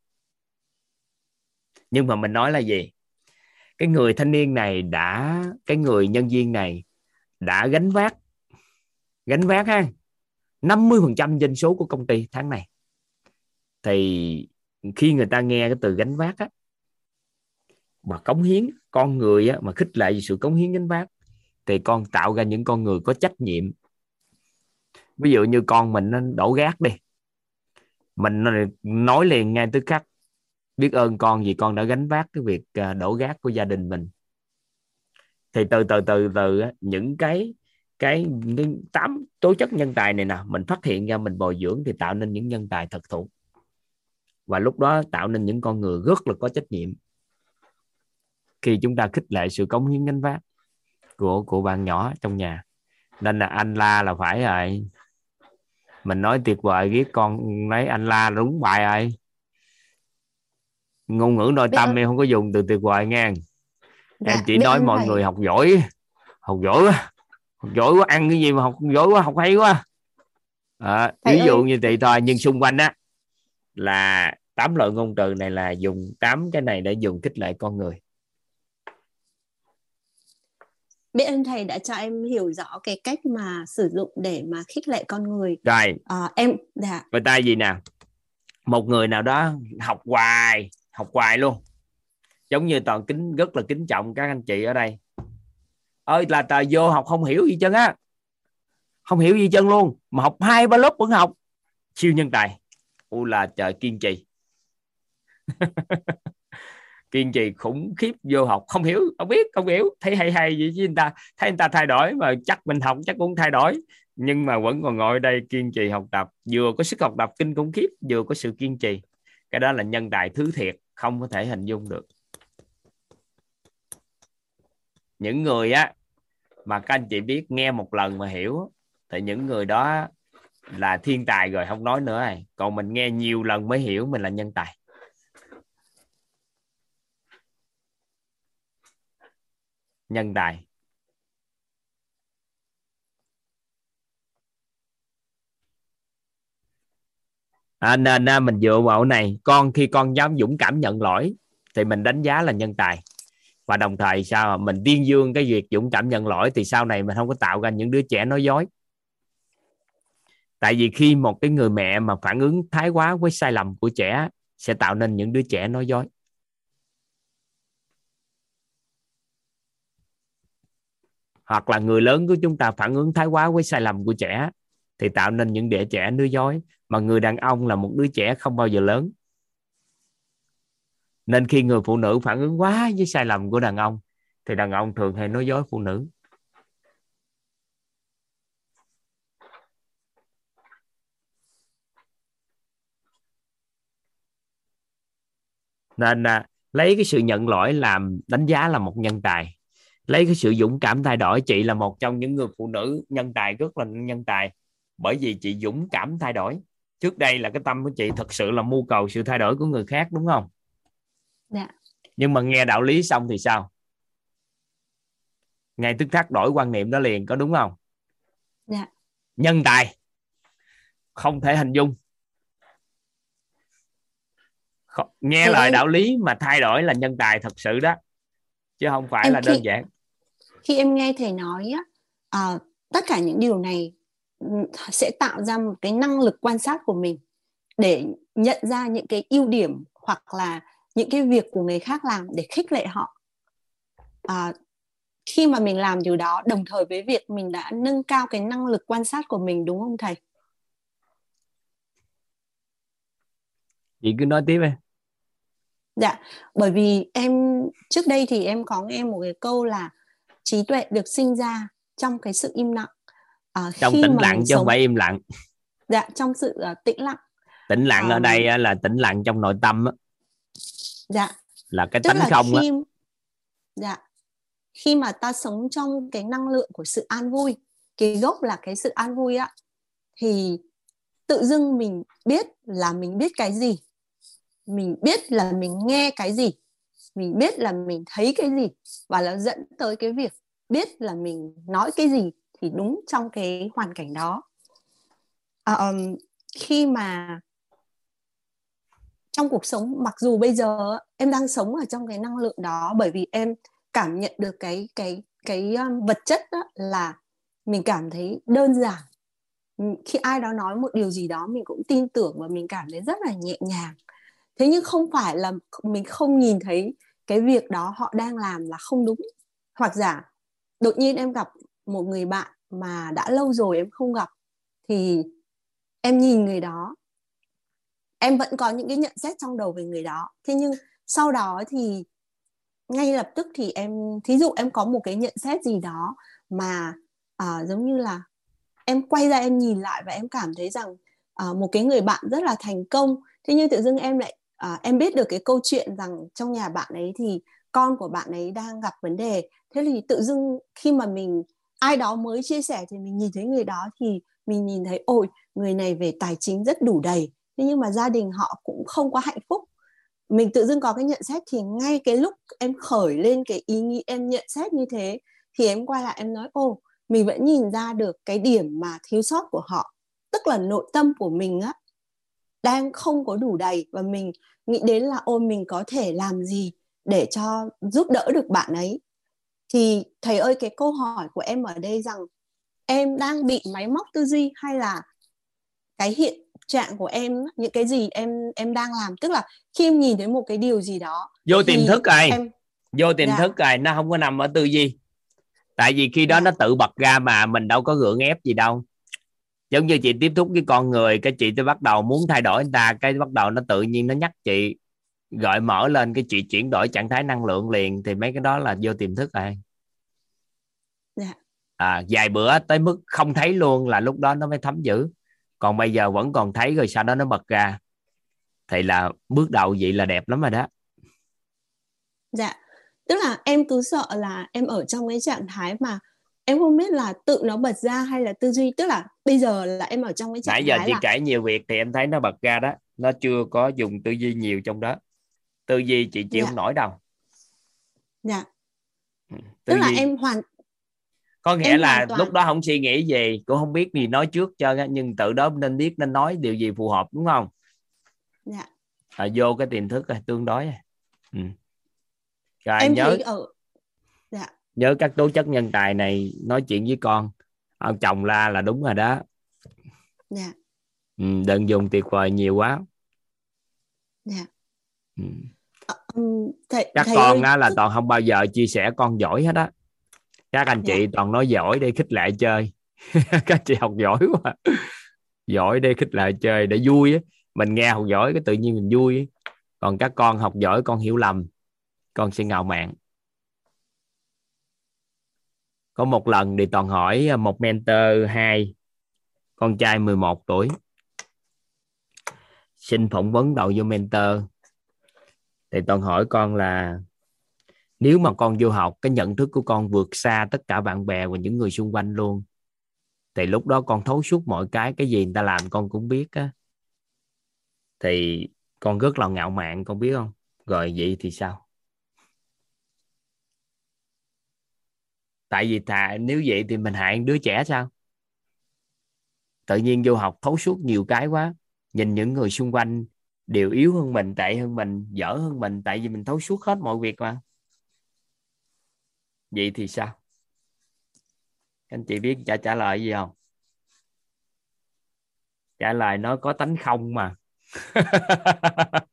A: Nhưng mà mình nói là gì? Cái người thanh niên này đã cái người nhân viên này đã gánh vác gánh vác ha 50% doanh số của công ty tháng này. Thì khi người ta nghe cái từ gánh vác á mà cống hiến con người á, mà khích lệ sự cống hiến gánh vác thì con tạo ra những con người có trách nhiệm. Ví dụ như con mình nó đổ gác đi. Mình nói liền ngay tức khắc biết ơn con vì con đã gánh vác cái việc à, đổ gác của gia đình mình. Thì từ từ từ từ những cái cái tám tố chất nhân tài này nè mình phát hiện ra mình bồi dưỡng thì tạo nên những nhân tài thật thụ. Và lúc đó tạo nên những con người rất là có trách nhiệm khi chúng ta khích lệ sự cống hiến gánh vác của của bạn nhỏ trong nhà. Nên là anh la là phải rồi. Mình nói tuyệt vời ghét con lấy anh la đúng bài rồi. Ngôn ngữ nội
F: Biết
A: tâm em không có dùng từ tuyệt vời
F: Dạ,
A: em chỉ
F: biết
A: nói mọi
F: thầy.
A: người học giỏi học giỏi quá học giỏi quá ăn cái gì mà học giỏi quá học hay quá. À,
F: Thầy
A: ví dụ
F: ơi.
A: như vậy thôi nhưng xung quanh á là tám loại ngôn từ này là dùng tám cái này để dùng khích lệ con người
F: biết ơn thầy đã cho em hiểu rõ cái cách mà sử dụng để mà khích lệ con người.
A: Rồi.
F: À, em dạ.
A: Người ta gì nè? Một người nào đó học hoài học hoài luôn. Giống như toàn kính rất là kính trọng các anh chị ở đây. Ơi là tờ vô học không hiểu gì chân á. Không hiểu gì chân luôn. Mà học hai ba lớp vẫn học. Siêu nhân tài. U là trời kiên trì kiên trì khủng khiếp vô học. Không hiểu, không biết, không hiểu. Thấy hay hay gì chứ người ta, thấy người ta thay đổi mà chắc mình học chắc cũng thay đổi. Nhưng mà vẫn còn ngồi đây kiên trì học tập. Vừa có sức học tập kinh khủng khiếp, vừa có sự kiên trì. Cái đó là nhân tài thứ thiệt, không có thể hình dung được. Những người á, mà các anh chị biết, nghe một lần mà hiểu, thì những người đó là thiên tài rồi, không nói nữa rồi còn mình nghe nhiều lần mới hiểu mình là nhân tài. Nhân tài à, nên à, mình dựa vào này. Con khi con dám dũng cảm nhận lỗi thì mình đánh giá là nhân tài. Và đồng thời sao mình tuyên dương cái việc dũng cảm nhận lỗi thì sau này mình không có tạo ra những đứa trẻ nói dối. Tại vì khi một cái người mẹ mà phản ứng thái quá với sai lầm của trẻ sẽ tạo nên những đứa trẻ nói dối. Hoặc là người lớn của chúng ta phản ứng thái quá với sai lầm của trẻ thì tạo nên những đứa trẻ nói dối. Mà người đàn ông là một đứa trẻ không bao giờ lớn. Nên khi người phụ nữ phản ứng quá với sai lầm của đàn ông thì đàn ông thường hay nói dối phụ nữ. Nên à, lấy cái sự nhận lỗi làm đánh giá là một nhân tài lấy cái sự dũng cảm thay đổi chị là một trong những người phụ nữ nhân tài rất là nhân tài. Bởi vì chị dũng cảm thay đổi. Trước đây là cái tâm của chị thật sự là mưu cầu sự thay đổi của người khác đúng không?
F: Dạ.
A: nhưng mà nghe đạo lý xong thì sao? Ngay tức khắc đổi quan niệm đó liền có đúng không?
F: Dạ.
A: nhân tài. Không thể hình dung. Nghe lời đạo lý mà thay đổi là nhân tài thật sự đó. Chứ không phải
F: Em
A: là
F: khi-
A: đơn giản
F: khi em nghe thầy nói á à, tất cả những điều này ừ, sẽ tạo ra một cái năng lực quan sát của mình để nhận ra những cái ưu điểm hoặc là những cái việc của người khác làm để khích lệ họ. À, khi mà mình làm điều đó đồng thời với việc mình đã nâng cao cái năng lực quan sát của mình đúng không thầy?
A: Chị cứ nói tiếp đi.
F: Dạ, bởi vì em trước đây thì em có nghe một cái câu là trí tuệ được sinh ra trong cái sự im lặng. À,
A: trong tĩnh lặng chứ không
F: sống-
A: phải im lặng
F: Dạ, trong sự uh, tĩnh lặng.
A: tĩnh lặng ở
F: Ờ.
A: đây là tĩnh lặng trong nội tâm á,
F: Dạ,
A: là cái tánh không á
F: khi dạ khi mà ta sống trong cái năng lượng của sự an vui, cái gốc là cái sự an vui á thì tự dưng mình biết là mình biết cái gì. Mình biết là mình nghe cái gì. Mình biết là mình thấy cái gì và nó dẫn tới cái việc biết là mình nói cái gì thì đúng trong cái hoàn cảnh đó. um, khi mà trong cuộc sống mặc dù bây giờ em đang sống ở trong cái năng lượng đó bởi vì em cảm nhận được cái cái cái um, vật chất đó là mình cảm thấy đơn giản khi ai đó nói một điều gì đó mình cũng tin tưởng và mình cảm thấy rất là nhẹ nhàng thế nhưng không phải là mình không nhìn thấy cái việc đó họ đang làm là không đúng. Hoặc giả đột nhiên em gặp một người bạn mà đã lâu rồi em không gặp thì em nhìn người đó em vẫn có những cái nhận xét trong đầu về người đó. Thế nhưng sau đó thì ngay lập tức thì em thí dụ em có một cái nhận xét gì đó mà à, giống như là em quay ra em nhìn lại và em cảm thấy rằng à, một cái người bạn rất là thành công thế nhưng tự dưng em lại à, em biết được cái câu chuyện rằng trong nhà bạn ấy thì con của bạn ấy đang gặp vấn đề. Thế thì tự dưng khi mà mình ai đó mới chia sẻ thì mình nhìn thấy người đó thì mình nhìn thấy ôi người này về tài chính rất đủ đầy. Thế nhưng mà gia đình họ cũng không có hạnh phúc. Mình tự dưng có cái nhận xét thì ngay cái lúc em khởi lên cái ý nghĩ em nhận xét như thế thì em quay lại em nói ô mình vẫn nhìn ra được cái điểm mà thiếu sót của họ. Tức là nội tâm của mình á đang không có đủ đầy và mình nghĩ đến là ôi mình có thể làm gì để cho giúp đỡ được bạn ấy? Thì thầy ơi cái câu hỏi của em ở đây rằng em đang bị máy móc tư duy hay là cái hiện trạng của em những cái gì em em đang làm? Tức là khi em nhìn thấy một cái điều gì đó
A: vô tiềm thức rồi
F: em
A: vô tiềm
F: Dạ.
A: thức rồi nó không có nằm ở tư duy. Tại vì khi đó
F: Dạ.
A: nó tự bật ra mà mình đâu có gượng ép gì đâu giống như chị tiếp xúc với con người cái chị tôi bắt đầu muốn thay đổi người ta cái bắt đầu nó tự nhiên nó nhắc chị gọi mở lên cái chị chuyển đổi trạng thái năng lượng liền thì mấy cái đó là vô tiềm thức rồi.
F: Dạ.
A: à, vài bữa tới mức không thấy luôn là lúc đó nó mới thấm dữ. Còn bây giờ vẫn còn thấy rồi sau đó nó bật ra. Thì là bước đầu vậy là đẹp lắm rồi đó.
F: Dạ. Tức là em cứ sợ là em ở trong cái trạng thái mà em không biết là tự nó bật ra hay là tư duy tức là bây giờ là em ở trong cái trạng
A: nãy giờ chị
F: là
A: kể nhiều việc thì em thấy nó bật ra đó nó chưa có dùng tư duy nhiều trong đó tư duy chị chịu
F: Dạ.
A: không nổi đâu
F: dạ
A: Ừ,
F: tức
A: tư
F: là
A: duy
F: em hoàn
A: có nghĩa
F: em
A: là
F: toàn-
A: lúc đó không suy nghĩ gì cũng không biết gì nói trước á nhưng tự đó nên biết nên nói điều gì phù hợp đúng không
F: dạ
A: à, vô cái tiềm thức rồi tương đối rồi. ừ. rồi
F: em
A: nhớ
F: ở
A: nhớ các tố chất nhân tài này nói chuyện với con. Ông chồng la là đúng rồi đó.
F: Dạ.
A: Ừ, đừng dùng tuyệt vời nhiều quá.
F: Dạ.
A: Ừ.
F: Ừm, thầy
A: các
F: thầy
A: con
F: ơi,
A: á, là toàn không bao giờ chia sẻ con giỏi hết á. Các anh chị
F: Dạ.
A: toàn nói giỏi để khích lệ chơi. Các chị học giỏi quá. Giỏi để khích lệ chơi để vui á. Mình nghe học giỏi cái tự nhiên mình vui còn các con học giỏi con hiểu lầm. Con sẽ ngạo mạn có một lần thì toàn hỏi à, một mentor hai, con trai 11 tuổi. Xin phỏng vấn đầu vô mentor. Thì toàn hỏi con là, nếu mà con vô học, cái nhận thức của con vượt xa tất cả bạn bè và những người xung quanh luôn, thì lúc đó con thấu suốt mọi cái cái gì người ta làm con cũng biết á. Thì con rất là ngạo mạn, con biết không? Rồi vậy thì sao? Tại vì thà nếu vậy thì mình hại đứa trẻ sao? Tự nhiên vô học thấu suốt nhiều cái quá. Nhìn những người xung quanh đều yếu hơn mình, tệ hơn mình, dở hơn mình, tại vì mình thấu suốt hết mọi việc mà. Vậy thì sao? Anh chị biết trả trả lời gì không? Trả lời nó có tánh không mà.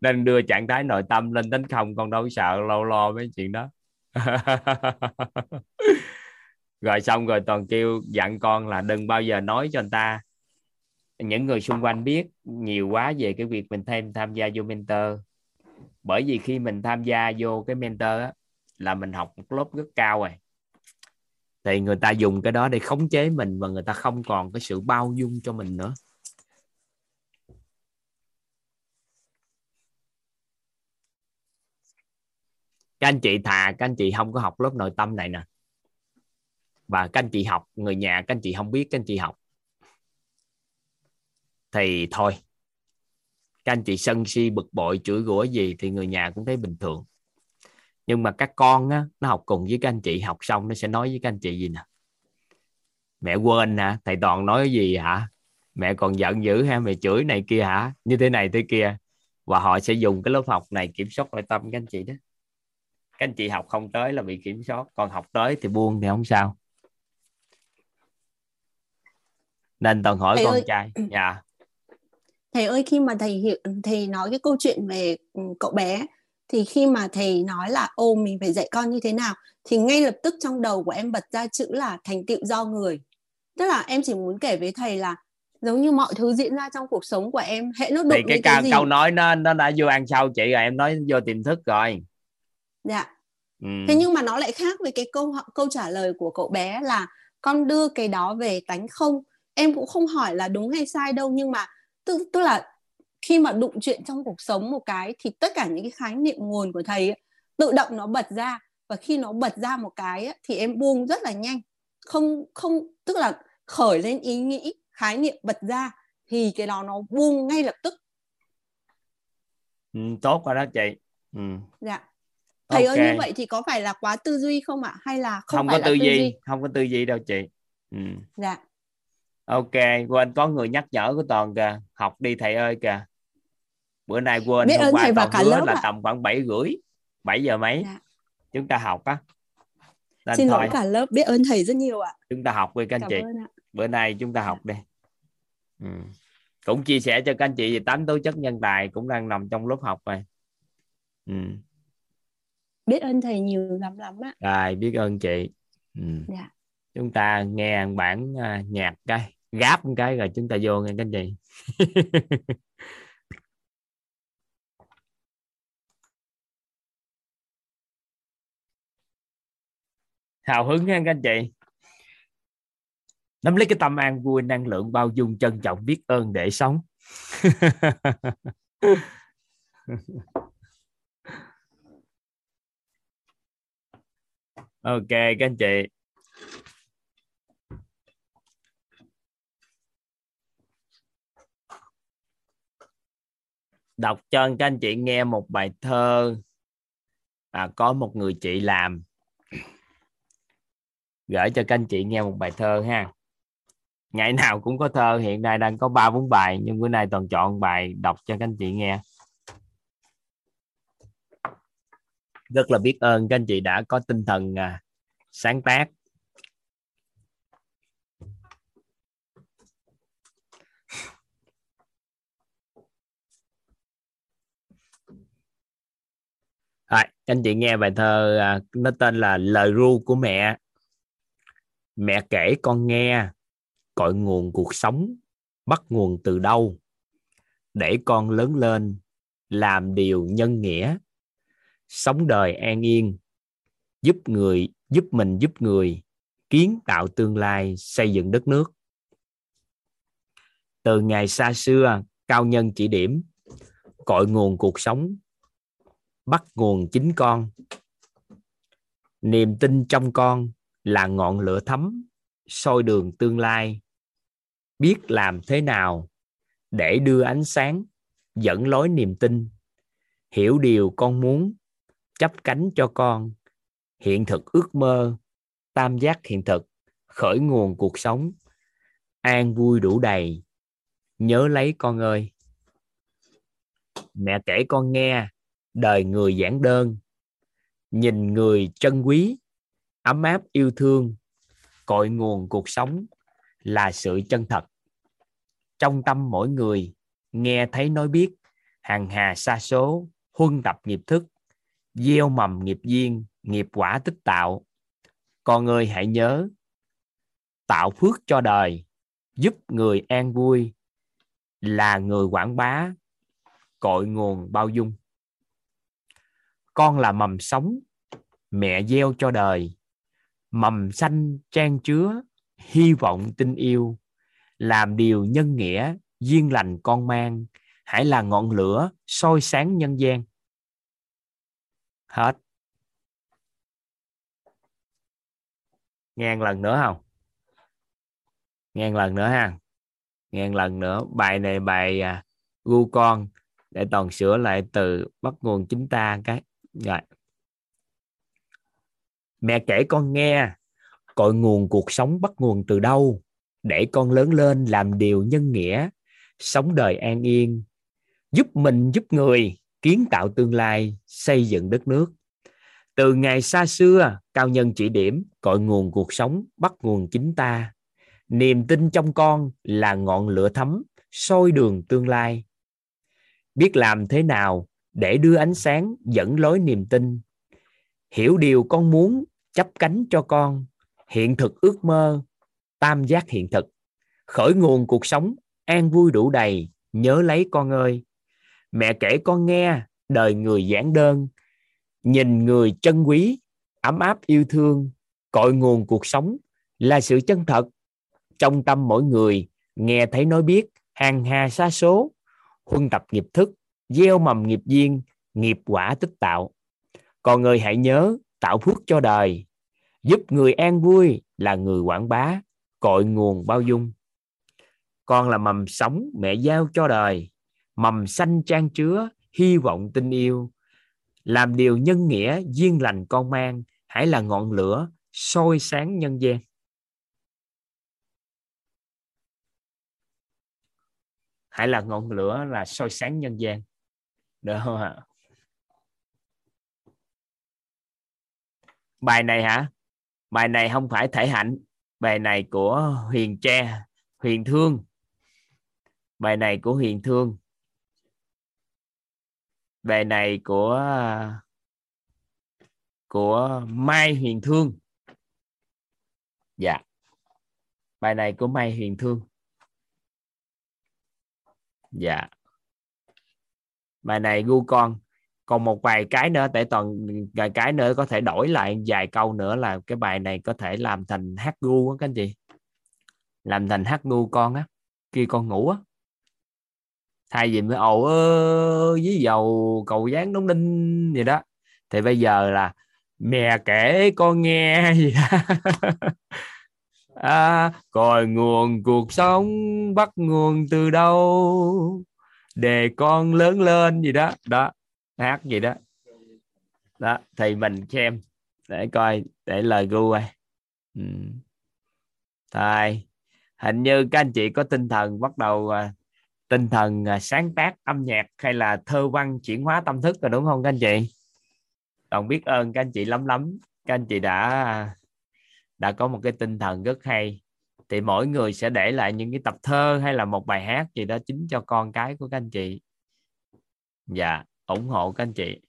A: Nên đưa trạng thái nội tâm lên tánh không, con đâu sợ, lâu lo mấy chuyện đó. rồi xong rồi toàn kêu dặn con là đừng bao giờ nói cho người ta. Những người xung quanh biết nhiều quá về cái việc mình thêm tham gia vô mentor. Bởi vì khi mình tham gia vô cái mentor á, là mình học một lớp rất cao rồi. Thì người ta dùng cái đó để khống chế mình và người ta không còn cái sự bao dung cho mình nữa. Các anh chị thà các anh chị không có học lớp nội tâm này nè. Và các anh chị học người nhà các anh chị không biết các anh chị học. Thì thôi. Các anh chị sân si bực bội chửi rủa gì thì người nhà cũng thấy bình thường. Nhưng mà các con á, nó học cùng với các anh chị học xong nó sẽ nói với các anh chị gì nè? Mẹ quên hả? Thầy toàn nói gì hả? Mẹ còn giận dữ ha mẹ chửi này kia hả? Như thế này thế kia. Và họ sẽ dùng cái lớp học này kiểm soát nội tâm các anh chị đó các anh chị học không tới là bị kiểm soát còn học tới thì buông thì không sao. Nên toàn hỏi
F: Thầy
A: con
F: ơi.
A: trai. dạ.
F: Thầy ơi khi mà thầy hiểu thầy nói cái câu chuyện về ừ, cậu bé thì khi mà thầy nói là ô mình phải dạy con như thế nào? thì ngay lập tức trong đầu của em bật ra chữ là thành tựu do người. Tức là em chỉ muốn kể với thầy là giống như mọi thứ diễn ra trong cuộc sống của em hễ nó đụng
A: thì cái câu,
F: cái gì.
A: câu nói nó nó đã vô ăn sâu chị rồi em nói vô tiềm thức rồi
F: dạ.
A: Ừ.
F: thế nhưng mà nó lại khác với cái câu câu trả lời của cậu bé là con đưa cái đó về tánh không? Em cũng không hỏi là đúng hay sai đâu nhưng mà tức tức là khi mà đụng chuyện trong cuộc sống một cái thì tất cả những cái khái niệm nguồn của thầy ấy, tự động nó bật ra. Và khi nó bật ra một cái ấy, thì em buông rất là nhanh. Không không tức là khởi lên ý nghĩ khái niệm bật ra thì cái đó nó buông ngay lập tức.
A: Ừ, tốt rồi đó chị. Ừ.
F: dạ thầy
A: Ok.
F: ơi như vậy thì có phải là quá tư duy không ạ? Hay là không,
A: không,
F: phải
A: có
F: là
A: tư
F: tư
A: duy
F: duy?
A: không có tư duy đâu chị. Ừ.
F: dạ.
A: Ok quên có người nhắc nhở của toàn kìa. Học đi thầy ơi kìa. Bữa nay quên
F: Biết
A: hôm
F: ơn
A: qua
F: thầy và cả lớp
A: là
F: ạ.
A: tầm khoảng 7 rưỡi 7 giờ mấy.
F: Dạ.
A: chúng ta học á. Nên
F: xin
A: thôi.
F: lỗi cả lớp biết ơn thầy rất nhiều ạ.
A: Chúng ta học đi các anh
F: cảm
A: chị. bữa nay chúng ta học đi. Ừ. cũng chia sẻ cho các anh chị về tám tố chất nhân tài cũng đang nằm trong lớp học này ừ.
F: Biết ơn thầy nhiều lắm lắm ạ
A: rồi biết ơn chị. Ừ.
F: dạ.
A: Chúng ta nghe bản à, nhạc cái gáp một cái rồi chúng ta vô nghe anh chị hào hứng ha các anh chị. Nắm lấy cái tâm an vui năng lượng bao dung trân trọng biết ơn để sống ok các anh chị. Đọc cho các anh chị nghe một bài thơ. À, có một người chị làm. Gửi cho các anh chị nghe một bài thơ ha. Ngày nào cũng có thơ hiện nay đang có ba bốn bài nhưng bữa nay toàn chọn bài đọc cho các anh chị nghe. Rất là biết ơn các anh chị đã có tinh thần à, sáng tác. À, các anh chị nghe bài thơ à, nó tên là lời ru của mẹ. Mẹ kể con nghe cội nguồn cuộc sống bắt nguồn từ đâu để con lớn lên làm điều nhân nghĩa sống đời an yên, giúp người, giúp mình giúp người, kiến tạo tương lai, xây dựng đất nước. Từ ngày xa xưa, cao nhân chỉ điểm, cội nguồn cuộc sống, bắt nguồn chính con. Niềm tin trong con là ngọn lửa thấm, soi đường tương lai. Biết làm thế nào để đưa ánh sáng, dẫn lối niềm tin, hiểu điều con muốn chấp cánh cho con. Hiện thực ước mơ, tam giác hiện thực, khởi nguồn cuộc sống. An vui đủ đầy. Nhớ lấy con ơi. Mẹ kể con nghe, đời người giản đơn. Nhìn người trân quý, ấm áp yêu thương. Cội nguồn cuộc sống là sự chân thật. Trong tâm mỗi người, nghe thấy nói biết hàng hà xa số, huân tập nghiệp thức gieo mầm nghiệp duyên, nghiệp quả tích tạo. Con người hãy nhớ, tạo phước cho đời, giúp người an vui, là người quảng bá cội nguồn bao dung. Con là mầm sống, mẹ gieo cho đời. Mầm xanh trang chứa, hy vọng tình yêu. Làm điều nhân nghĩa, duyên lành con mang. Hãy là ngọn lửa soi sáng nhân gian hết. Nghe một lần nữa không? Nghe một lần nữa ha. Nghe một lần nữa. Bài này bài à, gu con để toàn sửa lại từ bắt nguồn chính ta cái. Rồi. Mẹ kể con nghe cội nguồn cuộc sống bắt nguồn từ đâu? Để con lớn lên làm điều nhân nghĩa sống đời an yên giúp mình giúp người kiến tạo tương lai, xây dựng đất nước. Từ ngày xa xưa, cao nhân chỉ điểm cội nguồn cuộc sống, bắt nguồn chính ta. Niềm tin trong con là ngọn lửa thấm, soi đường tương lai. Biết làm thế nào để đưa ánh sáng dẫn lối niềm tin? Hiểu điều con muốn chấp cánh cho con. Hiện thực ước mơ, tam giác hiện thực. Khởi nguồn cuộc sống, an vui đủ đầy, nhớ lấy con ơi mẹ kể con nghe đời người giản đơn, nhìn người chân quý, ấm áp yêu thương, cội nguồn cuộc sống là sự chân thật. Trong tâm mỗi người nghe thấy nói biết hàng hà xa số, huân tập nghiệp thức, gieo mầm nghiệp duyên, nghiệp quả tích tạo. Còn người hãy nhớ tạo phước cho đời, giúp người an vui là người quảng bá cội nguồn bao dung. Con là mầm sống mẹ giao cho đời mầm xanh trang chứa, hy vọng tình yêu. Làm điều nhân nghĩa, duyên lành con mang, hãy là ngọn lửa soi sáng nhân gian. Hãy là ngọn lửa là soi sáng nhân gian. Được không ạ? Bài này hả? Bài này không phải thể hạnh. Bài này của huyền tre, huyền thương. Bài này của huyền thương bài này của của mai huyền thương. Dạ. Bài này của mai huyền thương. Dạ. Bài này gu con. Còn một vài cái nữa tại toàn, vài cái nữa có thể đổi lại vài câu nữa là cái bài này có thể làm thành hát gu á các anh chị. Làm thành hát gu con á. Khi con ngủ á thay vì mới ồ ơ với dầu cầu dáng đóng đinh gì đó. Thì bây giờ là mẹ kể con nghe gì đó. À, cội nguồn cuộc sống bắt nguồn từ đâu? Để con lớn lên gì đó. Đó hát gì đó. Đó thì mình xem. Để coi để lời gu ai ừ. thôi hình như các anh chị có tinh thần bắt đầu à, tinh thần à, sáng tác, âm nhạc hay là thơ văn chuyển hóa tâm thức rồi, đúng không các anh chị? Còn biết ơn các anh chị lắm lắm. Các anh chị đã đã có một cái tinh thần rất hay. Thì mỗi người sẽ để lại những cái tập thơ hay là một bài hát gì đó chính cho con cái của các anh chị. Dạ ủng hộ các anh chị.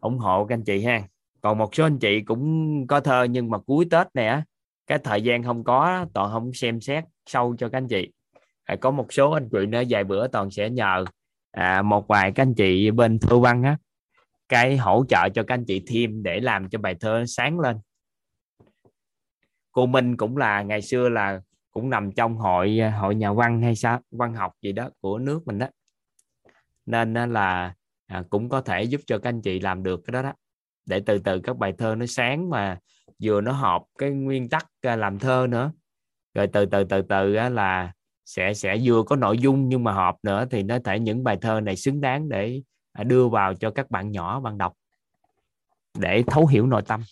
A: Ủng hộ các anh chị ha. Còn một số anh chị cũng có thơ nhưng mà cuối tết nè, cái thời gian không có, toàn không xem xét sâu cho các anh chị à, có một số anh chị nữa vài bữa toàn sẽ nhờ à, một vài các anh chị bên thơ văn á cái hỗ trợ cho các anh chị thêm để làm cho bài thơ sáng lên. Cô Minh cũng là ngày xưa là cũng nằm trong hội à, hội nhà văn hay sao văn học gì đó của nước mình đó. Nên là à, cũng có thể giúp cho các anh chị làm được cái đó đó để từ từ các bài thơ nó sáng mà vừa nó hợp cái nguyên tắc à, làm thơ nữa. Rồi từ từ từ từ là sẽ sẽ vừa có nội dung nhưng mà hợp nữa thì nó thể những bài thơ này xứng đáng để à, đưa vào cho các bạn nhỏ bạn đọc để thấu hiểu nội tâm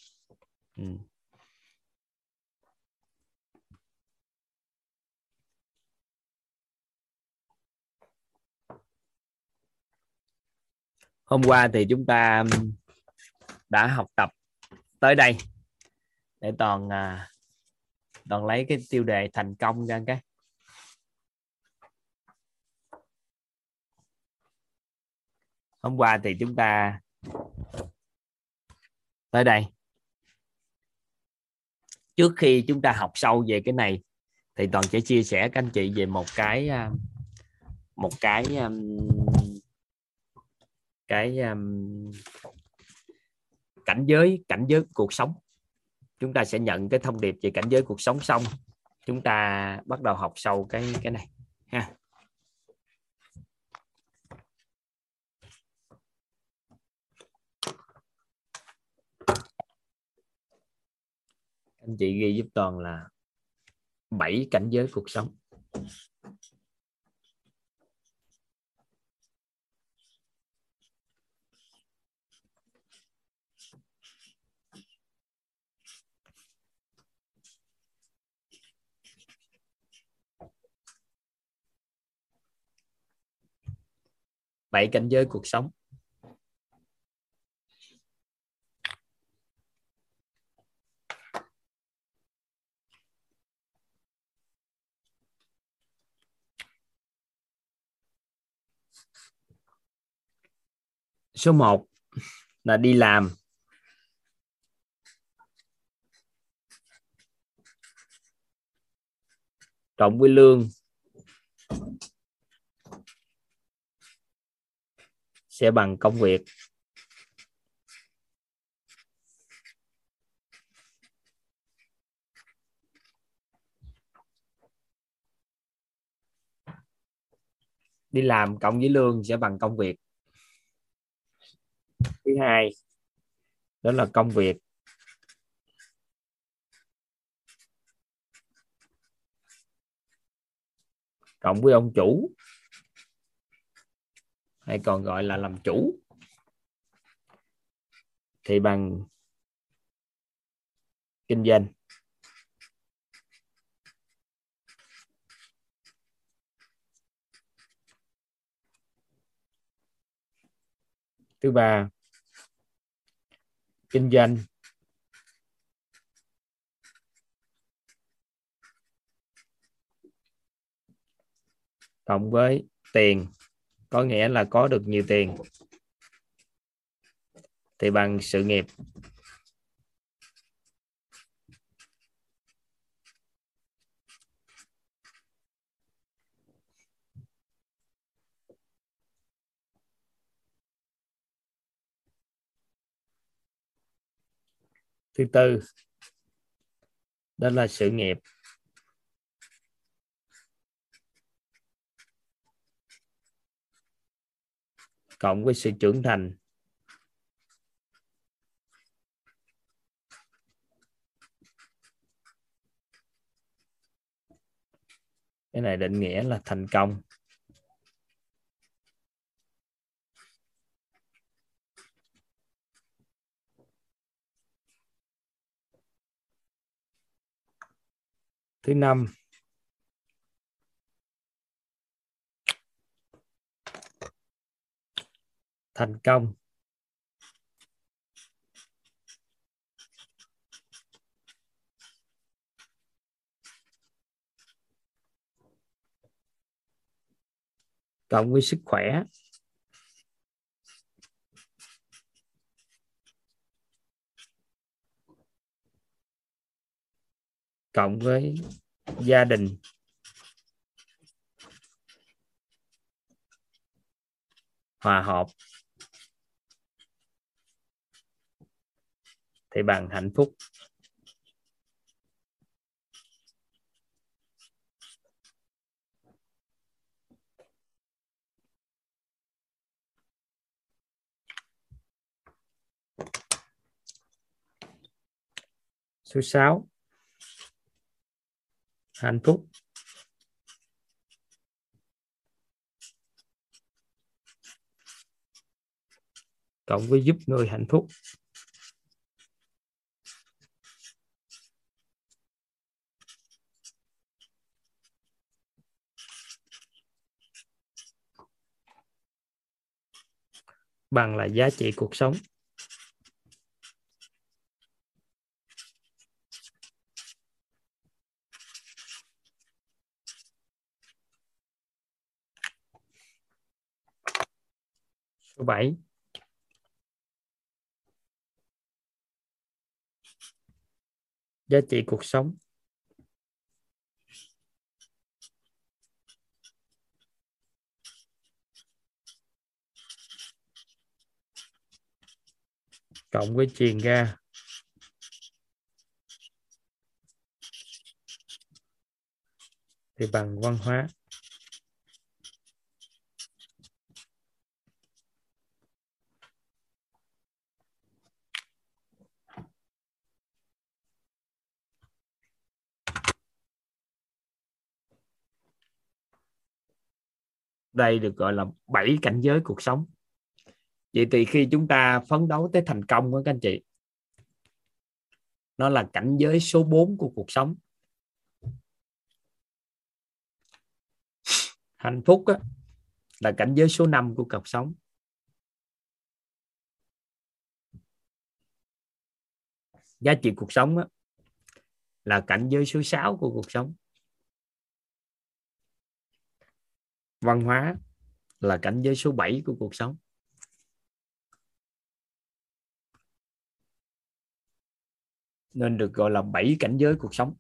A: ừ. hôm qua thì chúng ta đã học tập tới đây để toàn à, toàn lấy cái tiêu đề thành công ra cái hôm qua thì chúng ta tới đây. Trước khi chúng ta học sâu về cái này, thì toàn sẽ chia sẻ các anh chị về một cái à, một cái à, cái à, cảnh giới cảnh giới cuộc sống. Chúng ta sẽ nhận cái thông điệp về cảnh giới cuộc sống xong, chúng ta bắt đầu học sâu cái cái này, ha. Anh chị ghi giúp toàn là bảy cảnh giới cuộc sống. Bảy cảnh giới cuộc sống. Số 1 là đi làm. Cộng với lương. Sẽ bằng công việc. Đi làm cộng với lương sẽ bằng công việc thứ hai, đó là công việc. Cộng với ông chủ, hay còn gọi là làm chủ, thì bằng kinh doanh. Thứ ba, kinh doanh. Cộng với tiền, có nghĩa là có được nhiều tiền. Thì bằng sự nghiệp. Thứ tư, đó là sự nghiệp. Cộng với sự trưởng thành. Cái này định nghĩa là thành công. Thứ năm. Thành công. Cộng với sức khỏe. Cộng với gia đình. Hòa hợp. Thì bằng hạnh phúc. Số 6 hạnh phúc. Cộng với giúp người hạnh phúc. Bằng là giá trị cuộc sống. Số 7 giá trị cuộc sống. Cộng với truyền ra. Thì bằng văn hóa. Đây được gọi là bảy cảnh giới cuộc sống. Vậy thì khi chúng ta phấn đấu tới thành công đó các anh chị nó là cảnh giới số 4 của cuộc sống. Hạnh phúc á, là cảnh giới số 5 của cuộc sống. Giá trị cuộc sống á, là cảnh giới số 6 của cuộc sống. Văn hóa là cảnh giới số 7 của cuộc sống. Nên được gọi là bảy cảnh giới cuộc sống.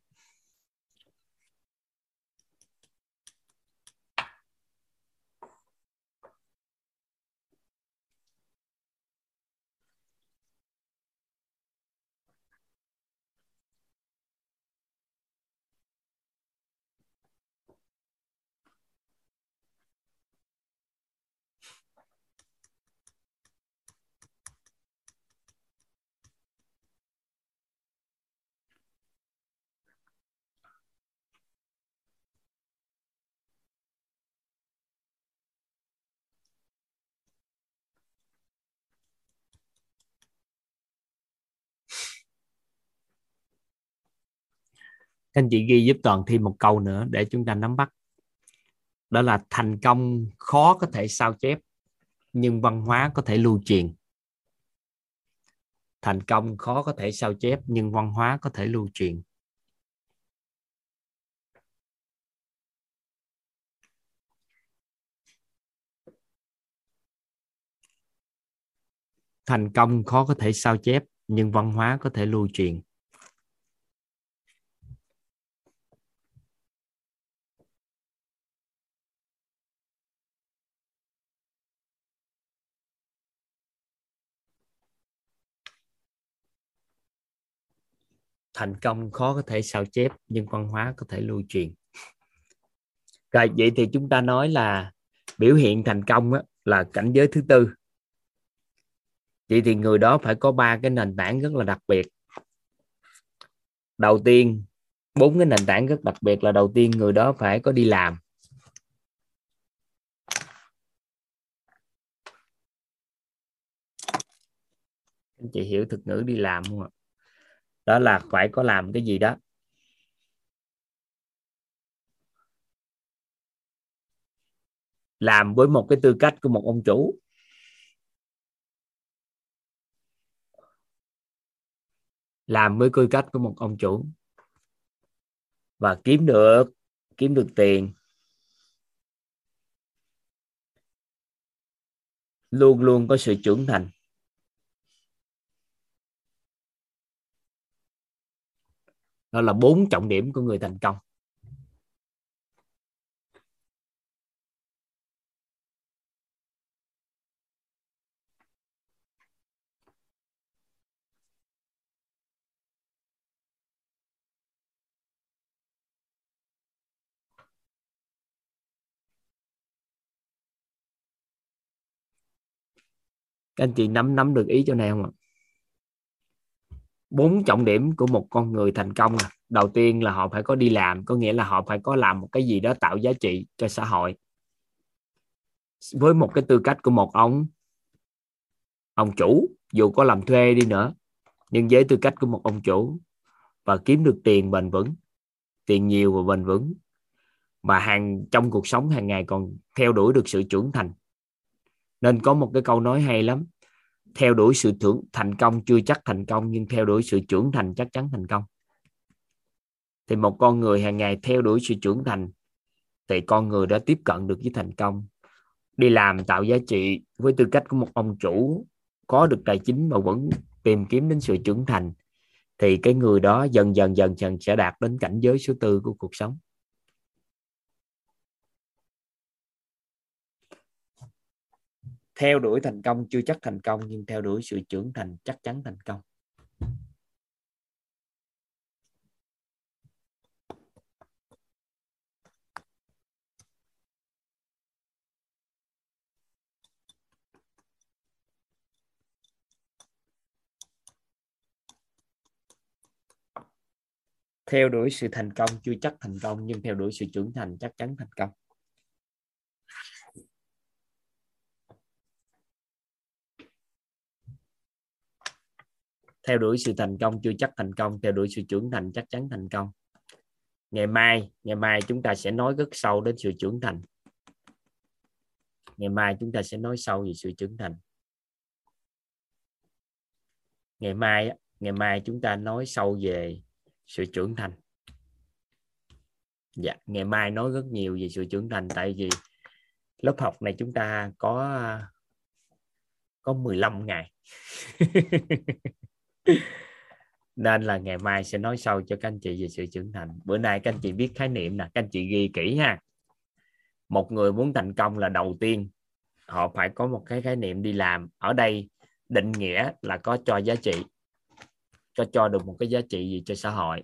A: Các anh chị ghi giúp toàn thêm một câu nữa để chúng ta nắm bắt. Đó là thành công khó có thể sao chép, nhưng văn hóa có thể lưu truyền. Thành công khó có thể sao chép, nhưng văn hóa có thể lưu truyền. Thành công khó có thể sao chép, nhưng văn hóa có thể lưu truyền. Thành công khó có thể sao chép nhưng văn hóa có thể lưu truyền. Rồi vậy thì chúng ta nói là biểu hiện thành công á, là cảnh giới thứ tư. Vậy thì người đó phải có ba cái nền tảng rất là đặc biệt. Đầu tiên bốn cái nền tảng rất đặc biệt là đầu tiên người đó phải có đi làm. Anh chị hiểu thực ngữ đi làm không ạ? Đó là phải có làm cái gì đó. Làm với một cái tư cách của một ông chủ. Làm với tư cách của một ông chủ. Và kiếm được kiếm được tiền. Luôn luôn có sự trưởng thành. Đó là bốn trọng điểm của người thành công. Các anh chị nắm nắm được ý chỗ này không ạ? Bốn trọng điểm của một con người thành công à. đầu tiên là họ phải có đi làm, có nghĩa là họ phải có làm một cái gì đó tạo giá trị cho xã hội với một cái tư cách của một ông ông chủ, dù có làm thuê đi nữa, nhưng với tư cách của một ông chủ và kiếm được tiền bền vững, tiền nhiều và bền vững, mà hàng, trong cuộc sống hàng ngày còn theo đuổi được sự trưởng thành nên có một cái câu nói hay lắm theo đuổi sự thưởng thành công chưa chắc thành công, nhưng theo đuổi sự trưởng thành chắc chắn thành công. Thì một con người hàng ngày theo đuổi sự trưởng thành, thì con người đã tiếp cận được với thành công. Đi làm tạo giá trị với tư cách của một ông chủ, có được tài chính mà vẫn tìm kiếm đến sự trưởng thành, thì cái người đó dần dần dần dần sẽ đạt đến cảnh giới số tư của cuộc sống. Theo đuổi thành công chưa chắc thành công, nhưng theo đuổi sự trưởng thành chắc chắn thành công. Theo đuổi sự thành công chưa chắc thành công, nhưng theo đuổi sự trưởng thành chắc chắn thành công. Theo đuổi sự thành công chưa chắc thành công, theo đuổi sự trưởng thành chắc chắn thành công. Ngày mai ngày mai chúng ta sẽ nói rất sâu đến sự trưởng thành. Ngày mai chúng ta sẽ nói sâu về sự trưởng thành. Ngày mai ngày mai chúng ta nói sâu về sự trưởng thành. Dạ ngày mai nói rất nhiều về sự trưởng thành, tại vì lớp học này chúng ta có có 15 ngày. nên là ngày mai sẽ nói sâu cho các anh chị về sự trưởng thành. Bữa nay các anh chị biết khái niệm nè, các anh chị ghi kỹ ha. Một người muốn thành công là đầu tiên, họ phải có một cái khái niệm đi làm. Ở đây, định nghĩa là có cho giá trị cho cho được một cái giá trị gì cho xã hội.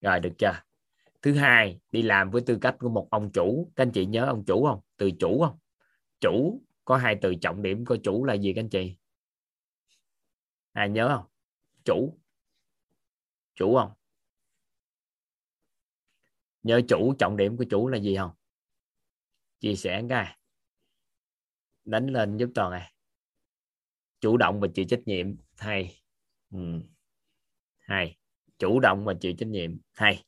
A: Rồi, được chưa? Thứ hai, đi làm với tư cách của một ông chủ. Các anh chị nhớ ông chủ không? Từ chủ không? Chủ có hai từ trọng điểm của chủ là gì các anh chị? Ai nhớ không? Chủ. Chủ không? Nhớ chủ trọng điểm của chủ là gì không? Chia sẻ cái đánh lên giúp toàn này chủ động và chịu trách nhiệm. Hay. Ừ. hay. Chủ động và chịu trách nhiệm. Hay.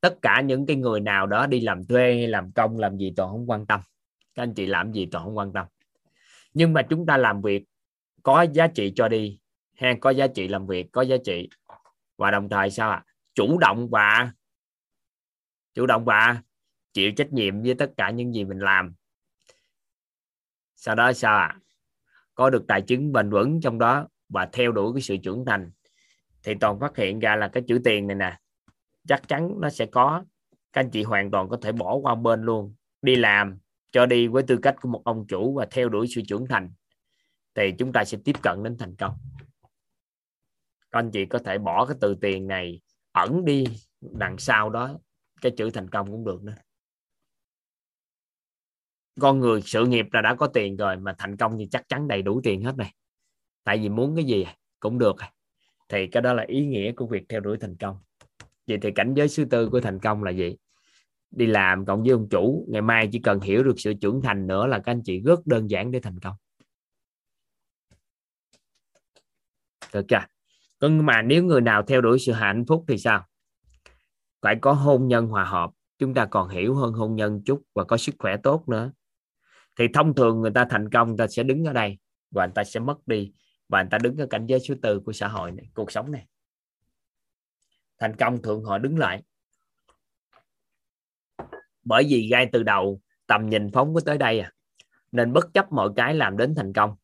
A: Tất cả những cái người nào đó đi làm thuê hay làm công, làm gì toàn không quan tâm các anh chị làm gì toàn không quan tâm. Nhưng mà chúng ta làm việc, có giá trị cho đi hay có giá trị làm việc, có giá trị. Và đồng thời sao ạ? À? chủ động và, chủ động và chịu trách nhiệm với tất cả những gì mình làm. Sau đó sao ạ? À? có được tài chính bền vững trong đó và theo đuổi cái sự trưởng thành, thì toàn phát hiện ra là cái chữ tiền này nè, chắc chắn nó sẽ có. Các anh chị hoàn toàn có thể bỏ qua bên luôn. Đi làm cho đi với tư cách của một ông chủ và theo đuổi sự trưởng thành, thì chúng ta sẽ tiếp cận đến thành công. Các anh chị có thể bỏ cái từ tiền này ẩn đi đằng sau đó, cái chữ thành công cũng được nữa. Con người sự nghiệp là đã có tiền rồi mà thành công thì chắc chắn đầy đủ tiền hết này. Tại vì muốn cái gì cũng được. Thì cái đó là ý nghĩa của việc theo đuổi thành công. Vậy thì cảnh giới thứ tư của thành công là gì? Đi làm cộng với ông chủ, ngày mai chỉ cần hiểu được sự trưởng thành nữa là các anh chị rất đơn giản để thành công. Được chưa? Nhưng mà nếu người nào theo đuổi sự hạnh phúc thì sao? Phải có hôn nhân hòa hợp, chúng ta còn hiểu hơn hôn nhân chút và có sức khỏe tốt nữa. Thì thông thường người ta thành công, người ta sẽ đứng ở đây và người ta sẽ mất đi và người ta đứng ở cảnh giới số tư của xã hội này, cuộc sống này. Thành công thường họ đứng lại bởi vì ngay từ đầu, tầm nhìn phóng có tới đây à. Nên bất chấp mọi cái làm đến thành công.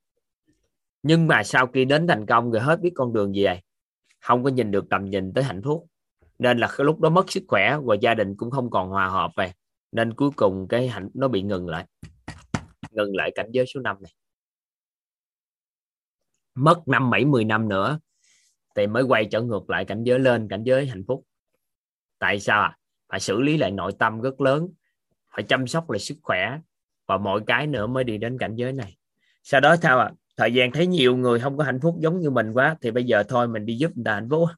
A: Nhưng mà sau khi đến thành công rồi hết biết con đường gì vậy? Không có nhìn được tầm nhìn tới hạnh phúc. Nên là cái lúc đó mất sức khỏe và gia đình cũng không còn hòa hợp về. Nên cuối cùng cái hạnh, nó bị ngừng lại. Ngừng lại cảnh giới số 5 này. Mất năm bảy mười năm nữa, thì mới quay trở ngược lại cảnh giới lên, cảnh giới hạnh phúc. Tại sao à? Phải xử lý lại nội tâm rất lớn, phải chăm sóc lại sức khỏe và mọi cái nữa mới đi đến cảnh giới này. Sau đó sao à? thời gian thấy nhiều người không có hạnh phúc giống như mình quá, thì bây giờ thôi mình đi giúp người ta hạnh phúc.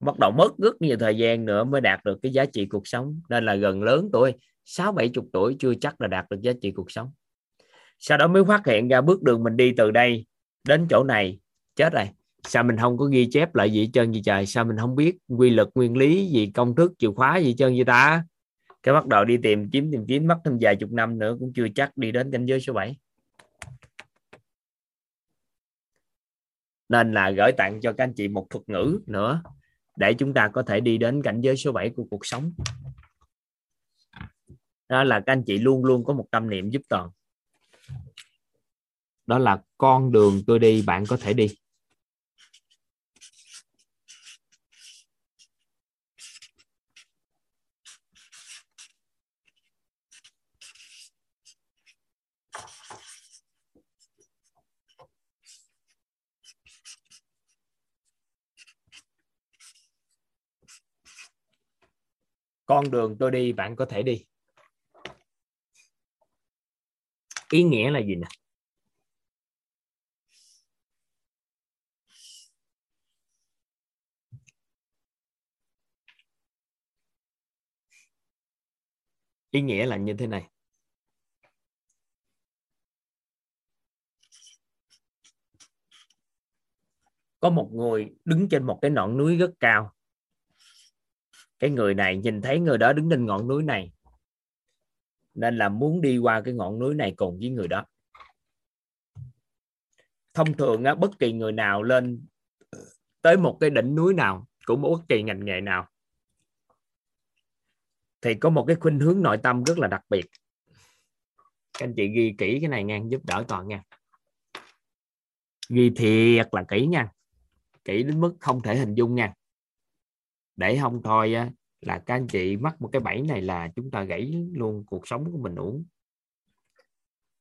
A: Bắt đầu mất rất nhiều thời gian nữa mới đạt được cái giá trị cuộc sống. Nên là gần lớn tuổi, sáu bảy chục tuổi chưa chắc là đạt được giá trị cuộc sống. Sau đó mới phát hiện ra bước đường mình đi từ đây đến chỗ này. Chết rồi sao mình không có ghi chép lại gì trơn gì trời? Sao mình không biết quy luật, nguyên lý gì, công thức, chìa khóa gì trơn gì ta? Cái bắt đầu đi tìm, kiếm tìm kiếm, mất thêm vài chục năm nữa cũng chưa chắc đi đến cảnh giới số 7 nên là gửi tặng cho các anh chị một thuật ngữ nữa để chúng ta có thể đi đến cảnh giới số 7 của cuộc sống. Đó là các anh chị luôn luôn có một tâm niệm giúp toàn. Đó là con đường tôi đi, bạn có thể đi. Con đường tôi đi, bạn có thể đi. Ý nghĩa là gì nè? Ý nghĩa là như thế này. Có một người đứng trên một cái ngọn núi rất cao cái người này nhìn thấy người đó đứng trên ngọn núi này. Nên là muốn đi qua cái ngọn núi này cùng với người đó. Thông thường á, bất kỳ người nào lên tới một cái đỉnh núi nào cũng bất kỳ ngành nghề nào thì có một cái khuynh hướng nội tâm rất là đặc biệt. Các anh chị ghi kỹ cái này nha giúp đỡ toàn nha. Ghi thiệt là kỹ nha. Kỹ đến mức không thể hình dung nha để không thôi á, là các anh chị mắc một cái bẫy này là chúng ta gãy luôn cuộc sống của mình uống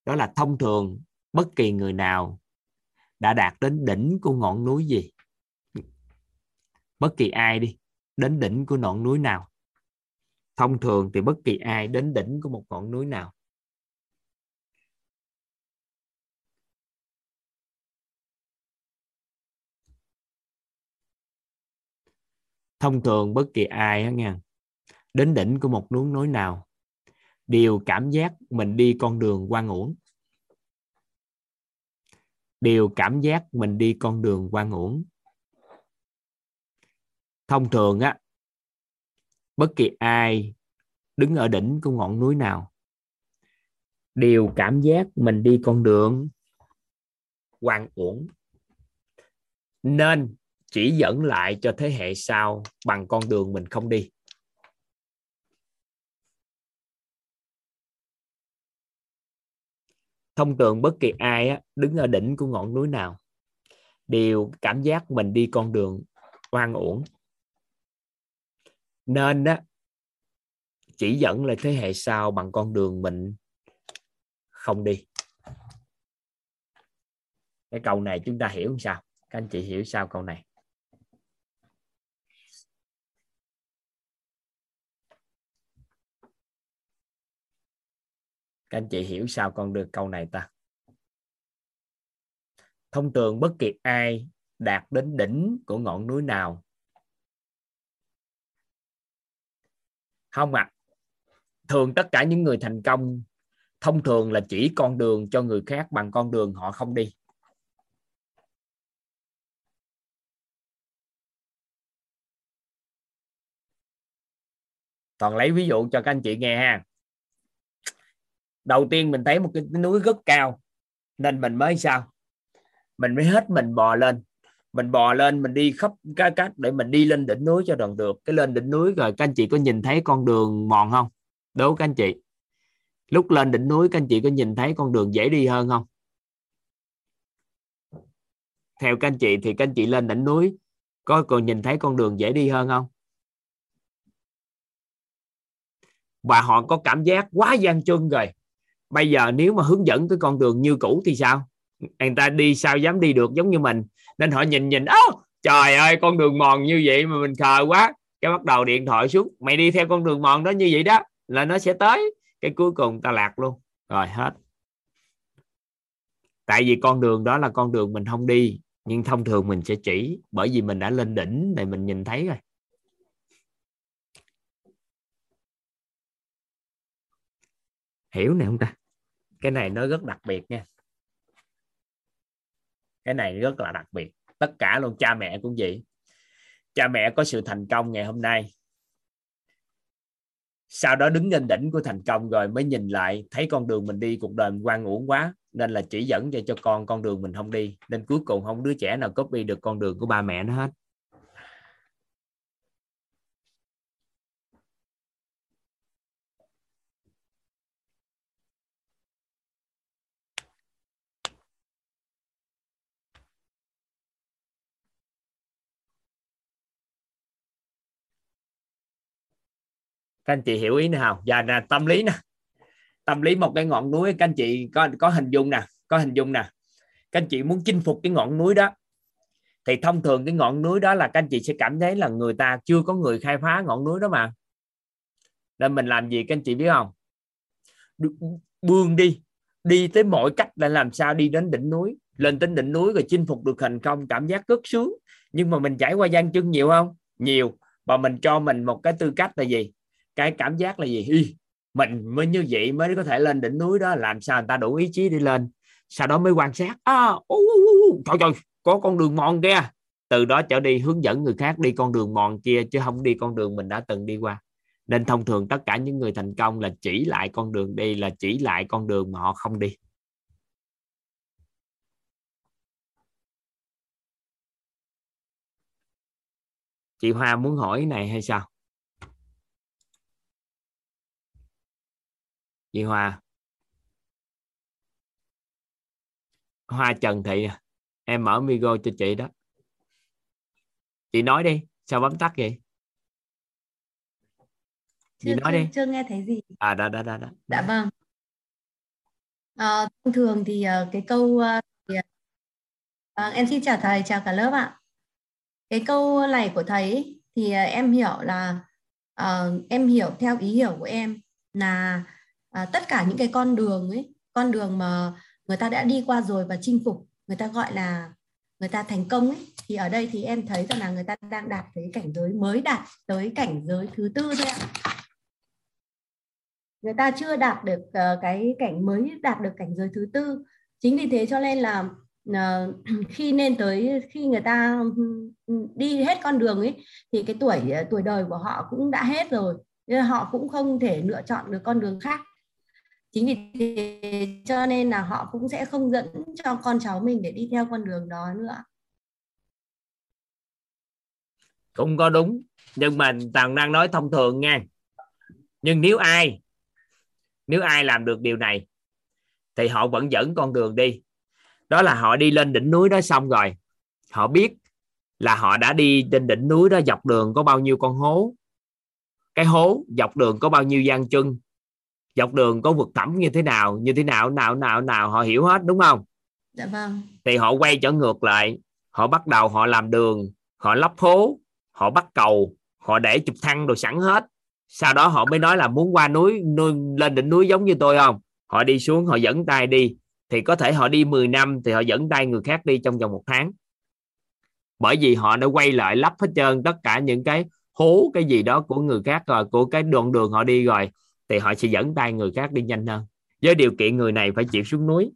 A: đó là thông thường bất kỳ người nào đã đạt đến đỉnh của ngọn núi gì. Bất kỳ ai đi đến đỉnh của ngọn núi nào. Thông thường thì bất kỳ ai đến đỉnh của một ngọn núi nào. Thông thường bất kỳ ai đó nha. Đến đỉnh của một núi núi nào, đều cảm giác mình đi con đường quan uổng đều cảm giác mình đi con đường quan uổng thông thường á, bất kỳ ai đứng ở đỉnh của ngọn núi nào, đều cảm giác mình đi con đường quan uổng nên chỉ dẫn lại cho thế hệ sau bằng con đường mình không đi. Thông thường bất kỳ ai á, đứng ở đỉnh của ngọn núi nào đều cảm giác mình đi con đường oan uổng. Nên đó chỉ dẫn lại thế hệ sau bằng con đường mình không đi. Cái câu này chúng ta hiểu sao? Các anh chị hiểu sao câu này? Các anh chị hiểu sao con được câu này ta? Thông thường bất kỳ ai đạt đến đỉnh của ngọn núi nào? Không ạ. À. thường tất cả những người thành công, thông thường là chỉ con đường cho người khác bằng con đường họ không đi. Toàn lấy ví dụ cho các anh chị nghe ha đầu tiên mình thấy một cái núi rất cao, nên mình mới sao? Mình mới hết mình bò lên. Mình bò lên, mình đi khắp các cách để mình đi lên đỉnh núi cho đoạn được. Cái lên đỉnh núi rồi, các anh chị có nhìn thấy con đường mòn không? Đố các anh chị. Lúc lên đỉnh núi, các anh chị có nhìn thấy con đường dễ đi hơn không? Theo các anh chị thì các anh chị lên đỉnh núi, có còn nhìn thấy con đường dễ đi hơn không? Và họ có cảm giác quá gian chân rồi bây giờ nếu mà hướng dẫn cái con đường như cũ thì sao? Người ta đi sao dám đi được giống như mình? Nên họ nhìn nhìn ố trời ơi, con đường mòn như vậy mà mình khờ quá. Cái bắt đầu điện thoại xuống, mày đi theo con đường mòn đó như vậy đó, là nó sẽ tới. Cái cuối cùng ta lạc luôn. Rồi, hết. Tại vì con đường đó là con đường mình không đi, nhưng thông thường mình sẽ chỉ, bởi vì mình đã lên đỉnh này mình nhìn thấy rồi. Hiểu này không ta? Cái này nó rất đặc biệt nha. Cái này rất là đặc biệt. Tất cả luôn, cha mẹ cũng vậy. Cha mẹ có sự thành công ngày hôm nay. Sau đó đứng lên đỉnh của thành công rồi mới nhìn lại, thấy con đường mình đi cuộc đời mình quan uổng quá, nên là chỉ dẫn cho cho con con đường mình không đi. Nên cuối cùng không đứa trẻ nào copy được con đường của ba mẹ nó hết. Các anh chị hiểu ý nào không? Dạ Và là tâm lý nè. Tâm lý một cái ngọn núi, các anh chị có có hình dung nè, có hình dung nè. Các anh chị muốn chinh phục cái ngọn núi đó, thì thông thường cái ngọn núi đó là các anh chị sẽ cảm thấy là người ta chưa có người khai phá ngọn núi đó mà. Nên mình làm gì, các anh chị biết không? Bươn đi đi tới mọi cách để làm sao đi đến đỉnh núi. Lên đến đỉnh núi rồi chinh phục được thành công, cảm giác rất sướng. Nhưng mà mình trải qua gian chân nhiều không? Nhiều. Và mình cho mình một cái tư cách là gì? Cái cảm giác là gì? Ý, mình mới như vậy mới có thể lên đỉnh núi đó làm sao người ta đủ ý chí đi lên? Sau đó mới quan sát. À, ô, trời trời có con đường mòn kia. Từ đó trở đi hướng dẫn người khác đi con đường mòn kia chứ không đi con đường mình đã từng đi qua. Nên thông thường tất cả những người thành công là chỉ lại con đường đi là chỉ lại con đường mà họ không đi. Chị Hoa muốn hỏi này hay sao? Chị Hoa. Hoa Trần Thị em mở video cho chị đó. Chị nói đi sao bấm tắt vậy? Chị
G: chưa,
A: nói
G: chưa,
A: đi.
G: chưa nghe thấy gì.
A: À đó đó đó, đó.
G: dạ vâng. À, thông thường thì uh, cái câu uh, thì, uh, em xin chào thầy chào cả lớp ạ. Cái câu này của thầy thì em hiểu là uh, em hiểu theo ý hiểu của em là à, tất cả những cái con đường ấy con đường mà người ta đã đi qua rồi và chinh phục người ta gọi là người ta thành công ấy thì ở đây thì em thấy rằng là người ta đang đạt tới cảnh giới mới đạt tới cảnh giới thứ tư thôi ạ. Người ta chưa đạt được uh, cái cảnh mới đạt được cảnh giới thứ tư. Chính vì thế cho nên là uh, khi nên tới khi người ta đi hết con đường ấy thì cái tuổi ờ, tuổi đời của họ cũng đã hết rồi. Nên họ cũng không thể lựa chọn được con đường khác chính vì thế cho nên là họ cũng sẽ không dẫn cho con cháu mình để đi theo con đường đó nữa.
A: Cũng có đúng, nhưng mà tàng đang nói thông thường nha. Nhưng nếu ai nếu ai làm được điều này, thì họ vẫn dẫn con đường đi. Đó là họ đi lên đỉnh núi đó xong rồi. Họ biết là họ đã đi trên đỉnh núi đó dọc đường có bao nhiêu con hố. Cái hố dọc đường có bao nhiêu gian chân dọc đường có vực thẳm như thế nào như thế nào nào nào nào họ hiểu hết đúng không?
G: Dạ vâng.
A: Thì họ quay trở ngược lại họ bắt đầu họ làm đường họ lắp hố họ bắt cầu họ để chụp thăng đồ sẵn hết. Sau đó họ mới nói là muốn qua núi, núi lên đỉnh núi giống như tôi không? Họ đi xuống họ dẫn tay đi. Thì có thể họ đi 10 năm thì họ dẫn tay người khác đi trong vòng một tháng. Bởi vì họ đã quay lại lắp hết trơn tất cả những cái hố cái gì đó của người khác rồi của cái đoạn đường họ đi rồi thì họ sẽ dẫn tay người khác đi nhanh hơn. Với điều kiện người này phải chịu xuống núi.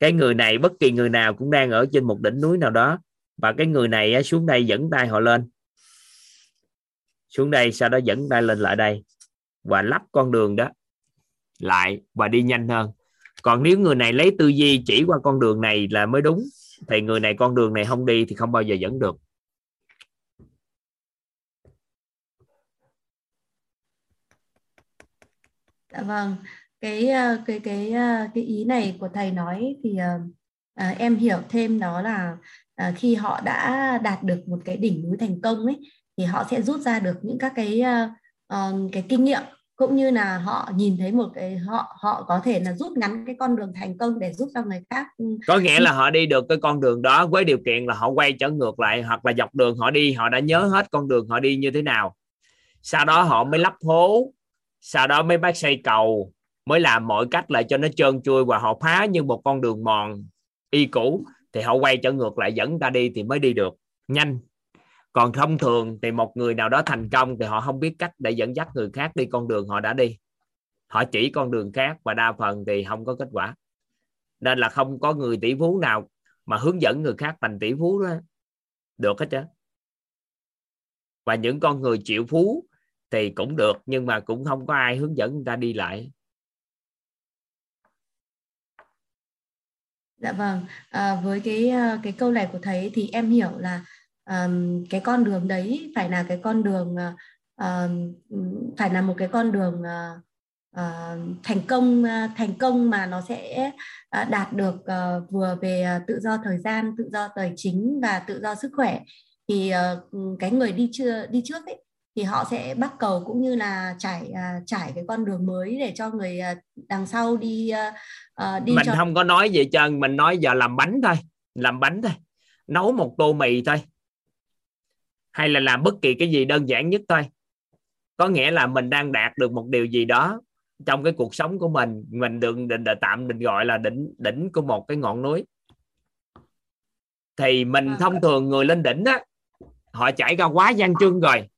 A: Cái người này, bất kỳ người nào cũng đang ở trên một đỉnh núi nào đó. Và cái người này xuống đây dẫn tay họ lên. Xuống đây, sau đó dẫn tay lên lại đây. Và lắp con đường đó lại và đi nhanh hơn. Còn nếu người này lấy tư duy chỉ qua con đường này là mới đúng, thì người này con đường này không đi thì không bao giờ dẫn được.
G: Dạ vâng, cái ờ, cái cái ờ, cái ý này của thầy nói thì uh, em hiểu thêm đó là uh, khi họ đã đạt được một cái đỉnh núi thành công ấy thì họ sẽ rút ra được những các cái uh, cái kinh nghiệm cũng như là họ nhìn thấy một cái họ họ có thể là rút ngắn cái con đường thành công để giúp cho người khác ừ,
A: có nghĩa là họ đi được cái con đường đó với điều kiện là họ quay trở ngược lại hoặc là dọc đường họ đi họ đã nhớ hết con đường họ đi như thế nào. Sau đó họ mới lắp hố sau đó mới bắt xây cầu, mới làm mọi cách lại cho nó trơn trui và họ phá như một con đường mòn. Y cũ, thì họ quay trở ngược lại dẫn ta đi thì mới đi được. Nhanh. Còn thông thường thì một người nào đó thành công thì họ không biết cách để dẫn dắt người khác đi con đường họ đã đi. Họ chỉ con đường khác và đa phần thì không có kết quả. Nên là không có người tỷ phú nào mà hướng dẫn người khác thành tỷ phú đó. Được hết chứ và những con người triệu phú thì cũng được nhưng mà cũng không có ai hướng dẫn người ta đi lại.
G: Dạ vâng. À, với cái à, cái câu này của thầy thì em hiểu là um, cái con đường đấy phải là cái con đường uh, phải là một cái con đường uh, uh, thành công uh, thành công mà nó sẽ uh, đạt được uh, vừa về uh, tự do thời gian tự do tài chính và tự do sức khỏe. Thì uh, cái người đi chưa đi trước ấy thì họ sẽ bắt cầu cũng như là trải uh, trải cái con đường mới để cho người uh, đằng sau đi
A: uh, đi mình cho... không có nói gì trơn mình nói giờ làm bánh thôi làm bánh thôi nấu một tô mì thôi hay là làm bất kỳ cái gì đơn giản nhất thôi. Có nghĩa là mình đang đạt được một điều gì đó trong cái cuộc sống của mình mình đừng định tạm mình gọi là đỉnh đỉnh của một cái ngọn núi. Thì mình à. thông thường người lên đỉnh á họ trải qua quá gian trưng rồi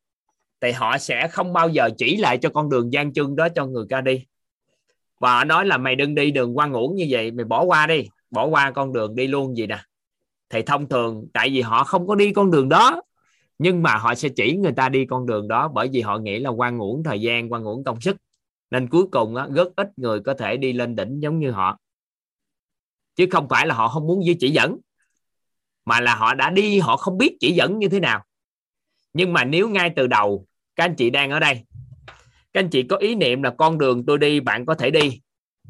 A: thì họ sẽ không bao giờ chỉ lại cho con đường gian chân đó cho người ta đi. Và họ nói là mày đừng đi đường quan uổng như vậy mày bỏ qua đi bỏ qua con đường đi luôn gì nè. Thì thông thường tại vì họ không có đi con đường đó nhưng mà họ sẽ chỉ người ta đi con đường đó bởi vì họ nghĩ là quan uổng thời gian quan uổng công sức. Nên cuối cùng á, rất ít người có thể đi lên đỉnh giống như họ. Chứ không phải là họ không muốn chỉ dẫn mà là họ đã đi họ không biết chỉ dẫn như thế nào nhưng mà nếu ngay từ đầu các anh chị đang ở đây các anh chị có ý niệm là con đường tôi đi bạn có thể đi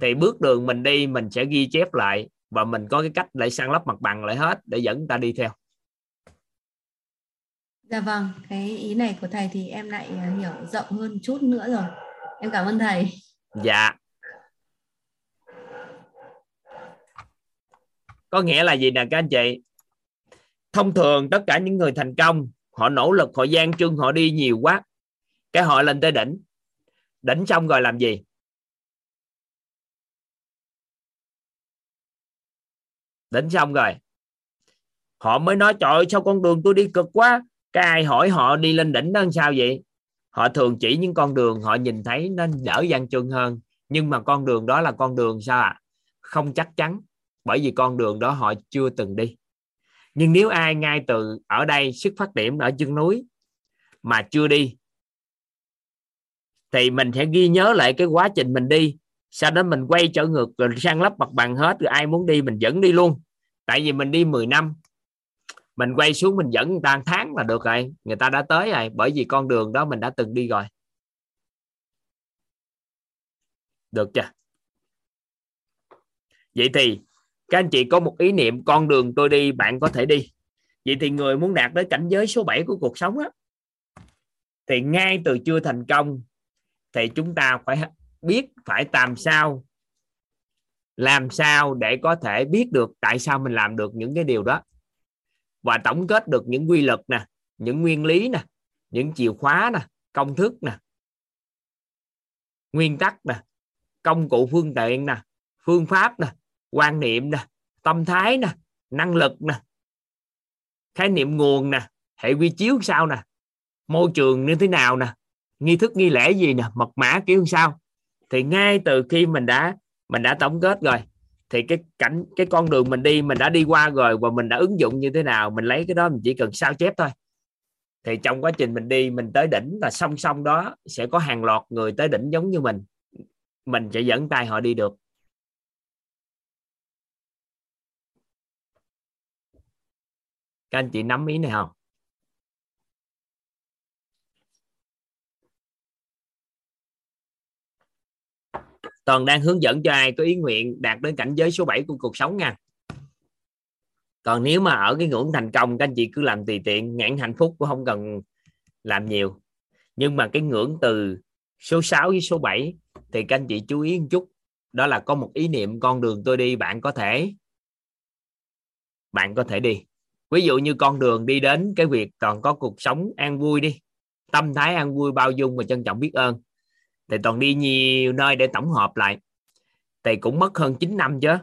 A: thì bước đường mình đi mình sẽ ghi chép lại và mình có cái cách để săn lấp mặt bằng lại hết để dẫn ta đi theo
G: Dạ vâng, cái ý này của thầy thì em lại à, hiểu rộng hơn chút nữa rồi. Em cảm ơn thầy.
A: Dạ. Có nghĩa là gì nè các anh chị? Thông thường tất cả những người thành công, họ nỗ lực, họ gian trưng, họ đi nhiều quá. Cái họ lên tới đỉnh. Đỉnh xong rồi làm gì? Đỉnh xong rồi. Họ mới nói trời ơi sao con đường tôi đi cực quá cái ai hỏi họ đi lên đỉnh đó sao vậy họ thường chỉ những con đường họ nhìn thấy nó đỡ gian trưng hơn nhưng mà con đường đó là con đường sao ạ à? không chắc chắn bởi vì con đường đó họ chưa từng đi nhưng nếu ai ngay từ ở đây xuất phát điểm ở chân núi mà chưa đi, thì mình sẽ ghi nhớ lại cái quá trình mình đi. Sau đó mình quay trở ngược, rồi sang lấp mặt bằng hết, rồi ai muốn đi mình dẫn đi luôn. Tại vì mình đi 10 năm, mình quay xuống mình dẫn người ta một tháng là được rồi. Người ta đã tới rồi, bởi vì con đường đó mình đã từng đi rồi. Được chưa? Vậy thì các anh chị có một ý niệm, con đường tôi đi, bạn có thể đi. Vậy thì người muốn đạt tới cảnh giới số 7 của cuộc sống á, thì ngay từ chưa thành công, thì chúng ta phải biết phải làm sao làm sao để có thể biết được tại sao mình làm được những cái điều đó. Và tổng kết được những quy luật nè, những nguyên lý nè, những chìa khóa nè, công thức nè, nguyên tắc nè, công cụ phương tiện nè, phương pháp nè quan niệm nè, tâm thái nè, năng lực nè, khái niệm nguồn nè, hệ quy chiếu sao nè, môi trường như thế nào nè, nghi thức nghi lễ gì nè, mật mã kiểu sao. Thì ngay từ khi mình đã mình đã tổng kết rồi, thì cái cảnh, cái con đường mình đi, mình đã đi qua rồi và mình đã ứng dụng như thế nào, mình lấy cái đó mình chỉ cần sao chép thôi. Thì trong quá trình mình đi, mình tới đỉnh là song song đó sẽ có hàng loạt người tới đỉnh giống như mình. Mình sẽ dẫn tay họ đi được. Các anh chị nắm ý này không? Toàn đang hướng dẫn cho ai có ý nguyện đạt đến cảnh giới số 7 của cuộc sống nha. Còn nếu mà ở cái ngưỡng thành công, các anh chị cứ làm tùy tiện ngạn hạnh phúc cũng không cần làm nhiều. Nhưng mà cái ngưỡng từ số 6 với số 7 thì các anh chị chú ý một chút. Đó là có một ý niệm, con đường tôi đi, bạn có thể, bạn có thể đi ví dụ như con đường đi đến cái việc toàn có cuộc sống an vui đi tâm thái an vui bao dung và trân trọng biết ơn. Thì toàn đi nhiều nơi để tổng hợp lại. Thì cũng mất hơn 9 năm chứ.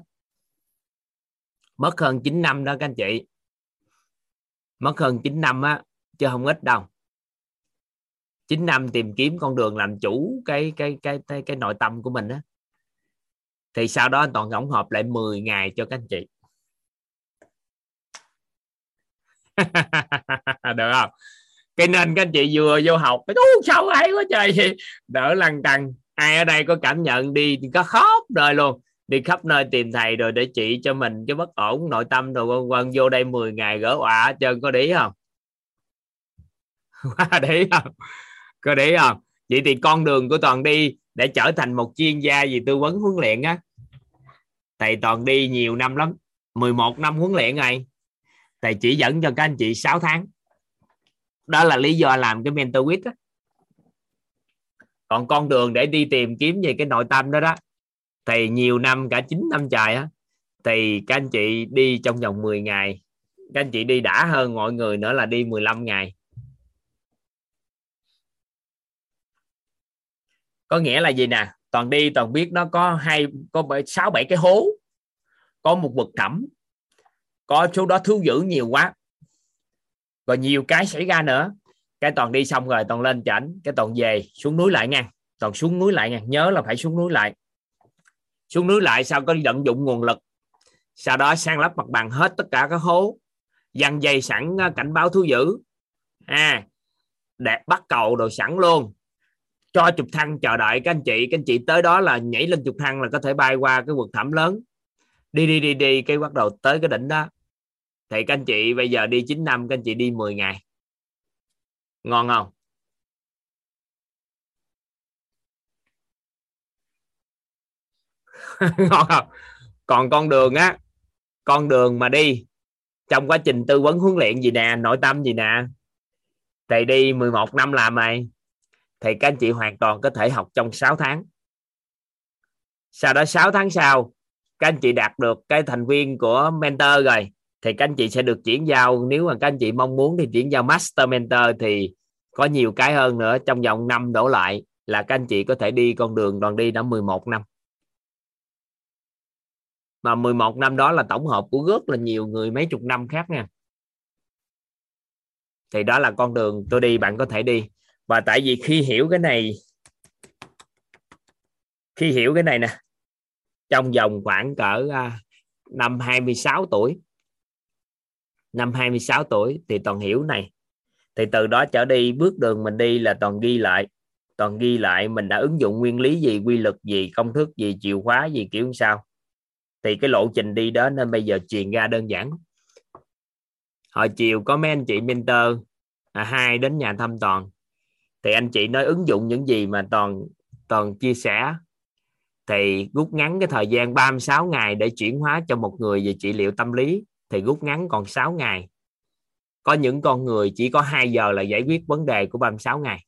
A: Mất hơn 9 năm đó các anh chị. Mất hơn 9 năm á chứ không ít đâu. 9 năm tìm kiếm con đường làm chủ cái cái cái cái, cái nội tâm của mình á. Thì sau đó toàn tổng hợp lại 10 ngày cho các anh chị. được không? Cái nên các anh chị vừa vô học, cái sao hay quá trời. Gì đỡ lăn tăng ai ở đây có cảm nhận đi có khóc đời luôn. Đi khắp nơi tìm thầy rồi để trị cho mình cái bất ổn nội tâm rồi. Quân quân vô đây 10 ngày gỡ quả hết trơn, có để không? Quá để không? Có để không? Vậy thì con đường của toàn đi để trở thành một chuyên gia gì tư vấn huấn luyện á. Thầy toàn đi nhiều năm lắm 11 năm huấn luyện rồi thầy chỉ dẫn cho các anh chị 6 tháng. Đó là lý do làm cái mentor quýt còn con đường để đi tìm kiếm về cái nội tâm đó đó thì nhiều năm, cả 9 năm trời á, thì các anh chị đi trong vòng 10 ngày. Các anh chị đi đã hơn mọi người nữa là đi 15 ngày. Có nghĩa là gì nè? Toàn đi toàn biết nó có hai, có sáu, bảy cái hố, có một vực thẳm có số đó thú dữ nhiều quá. Rồi nhiều cái xảy ra nữa. Cái toàn đi xong rồi, toàn lên chảnh, cái toàn về, xuống núi lại nha. Toàn xuống núi lại nha. Nhớ là phải xuống núi lại. Xuống núi lại sao có vận dụng nguồn lực. Sau đó sang lấp mặt bằng hết tất cả các hố. Dăng dây sẵn à, cảnh báo thú dữ. À đẹp bắt cầu đồ sẵn luôn. Cho chụp thăng, chờ đợi các anh chị. Các anh chị tới đó là nhảy lên chụp thăng là có thể bay qua cái vực thẳm lớn. Đi đi đi đi, cái bắt đầu tới cái đỉnh đó thì các anh chị bây giờ đi 9 năm, các anh chị đi 10 ngày. Ngon không? Ngon không? Còn con đường á, con đường mà đi trong quá trình tư vấn huấn luyện gì nè, nội tâm gì nè. Thì đi 11 năm làm mày, thì các anh chị hoàn toàn có thể học trong 6 tháng. Sau đó 6 tháng sau, các anh chị đạt được cái thành viên của mentor rồi thì các anh chị sẽ được chuyển giao, nếu mà các anh chị mong muốn thì chuyển giao master mentor thì có nhiều cái hơn nữa. Trong vòng năm đổ lại là các anh chị có thể đi con đường đoàn đi đã 11 năm. Mà 11 năm đó là tổng hợp của rất là nhiều người mấy chục năm khác nha. Thì đó là con đường tôi đi, bạn có thể đi. Và tại vì khi hiểu cái này, khi hiểu cái này nè, trong vòng khoảng cỡ à, năm 26 tuổi năm 26 tuổi thì toàn hiểu này. Thì từ đó trở đi bước đường mình đi là toàn ghi lại. Toàn ghi lại mình đã ứng dụng nguyên lý gì quy luật gì công thức gì chìa khóa gì kiểu sao. Thì cái lộ trình đi đó nên bây giờ truyền ra đơn giản. Hồi chiều có mấy anh chị mentor à, hai đến nhà thăm toàn. Thì anh chị nói ứng dụng những gì mà toàn toàn chia sẻ. Thì rút ngắn cái thời gian 36 ngày để chuyển hóa cho một người về trị liệu tâm lý thì rút ngắn còn 6 ngày. Có những con người chỉ có 2 giờ là giải quyết vấn đề của 36 ngày.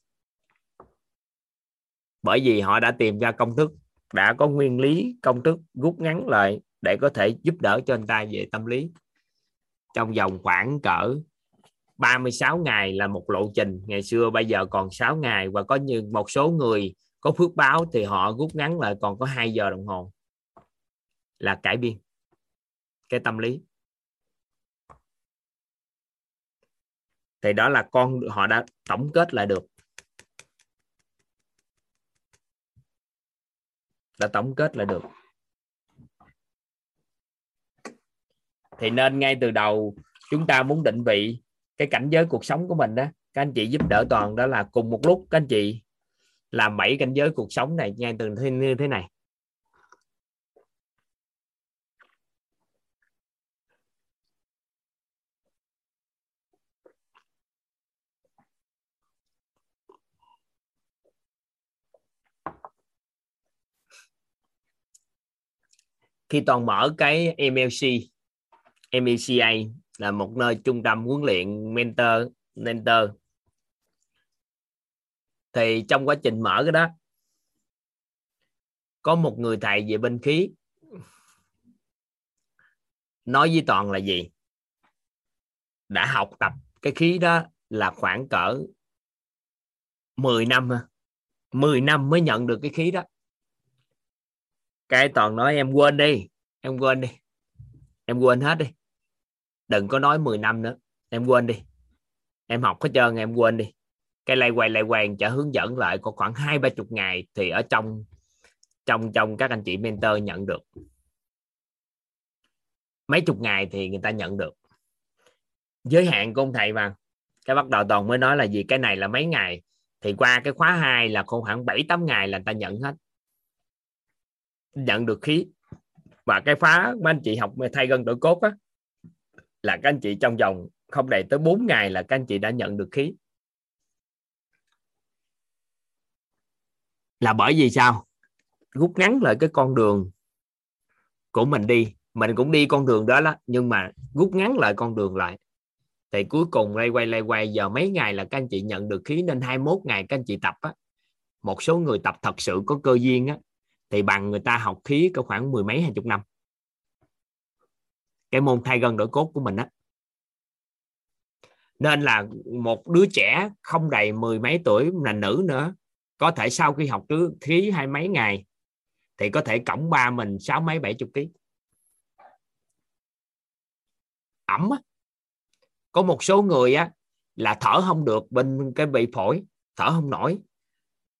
A: Bởi vì họ đã tìm ra công thức, đã có nguyên lý công thức rút ngắn lại để có thể giúp đỡ cho anh ta về tâm lý. Trong vòng khoảng cỡ 36 ngày là một lộ trình. Ngày xưa, bây giờ còn 6 ngày và có như một số người có phước báo thì họ rút ngắn lại còn có 2 giờ đồng hồ. Là cải biên cái tâm lý. Thì đó là con họ đã tổng kết lại được. Đã tổng kết lại được. Thì nên ngay từ đầu chúng ta muốn định vị cái cảnh giới cuộc sống của mình đó, các anh chị giúp đỡ toàn đó là cùng một lúc. Các anh chị làm bảy cảnh giới cuộc sống này ngay từ như thế này. Khi toàn mở cái MLC MECA là một nơi trung tâm huấn luyện mentor mentor. Thì trong quá trình mở cái đó, có một người thầy về bên khí. Nói với toàn là gì? Đã học tập cái khí đó là khoảng cỡ 10 năm 10 năm mới nhận được cái khí đó cái toàn nói em quên đi, em quên đi, em quên hết đi. Đừng có nói 10 năm nữa, em quên đi. Em học hết trơn, em quên đi. Cái lay quay lay quay chả hướng dẫn lại, có khoảng hai ba chục ngày thì ở trong trong trong các anh chị mentor nhận được. Mấy chục ngày thì người ta nhận được. Giới hạn của ông thầy mà. Cái bắt đầu toàn mới nói là gì, cái này là mấy ngày. Thì qua cái khóa 2 là khoảng 7 8 ngày là người ta nhận hết nhận được khí. Và cái phá mấy anh chị học thay gân đổi cốt á là các anh chị trong vòng không đầy tới 4 ngày là các anh chị đã nhận được khí. Là bởi vì sao? Rút ngắn lại cái con đường của mình đi. Mình cũng đi con đường đó đó nhưng mà rút ngắn lại con đường lại. Thì cuối cùng lay quay lay quay giờ mấy ngày là các anh chị nhận được khí nên 21 ngày các anh chị tập á. Một số người tập thật sự có cơ duyên á thì bằng người ta học khí có khoảng mười mấy, hai chục năm. Cái môn thay gân đổi cốt của mình á. Nên là một đứa trẻ không đầy mười mấy tuổi, là nữ nữa, có thể sau khi học thứ khí hai mấy ngày, thì có thể cổng ba mình sáu mấy, bảy chục ký. Ẩm á. có một số người á, là thở không được, bên cái bị phổi, thở không nổi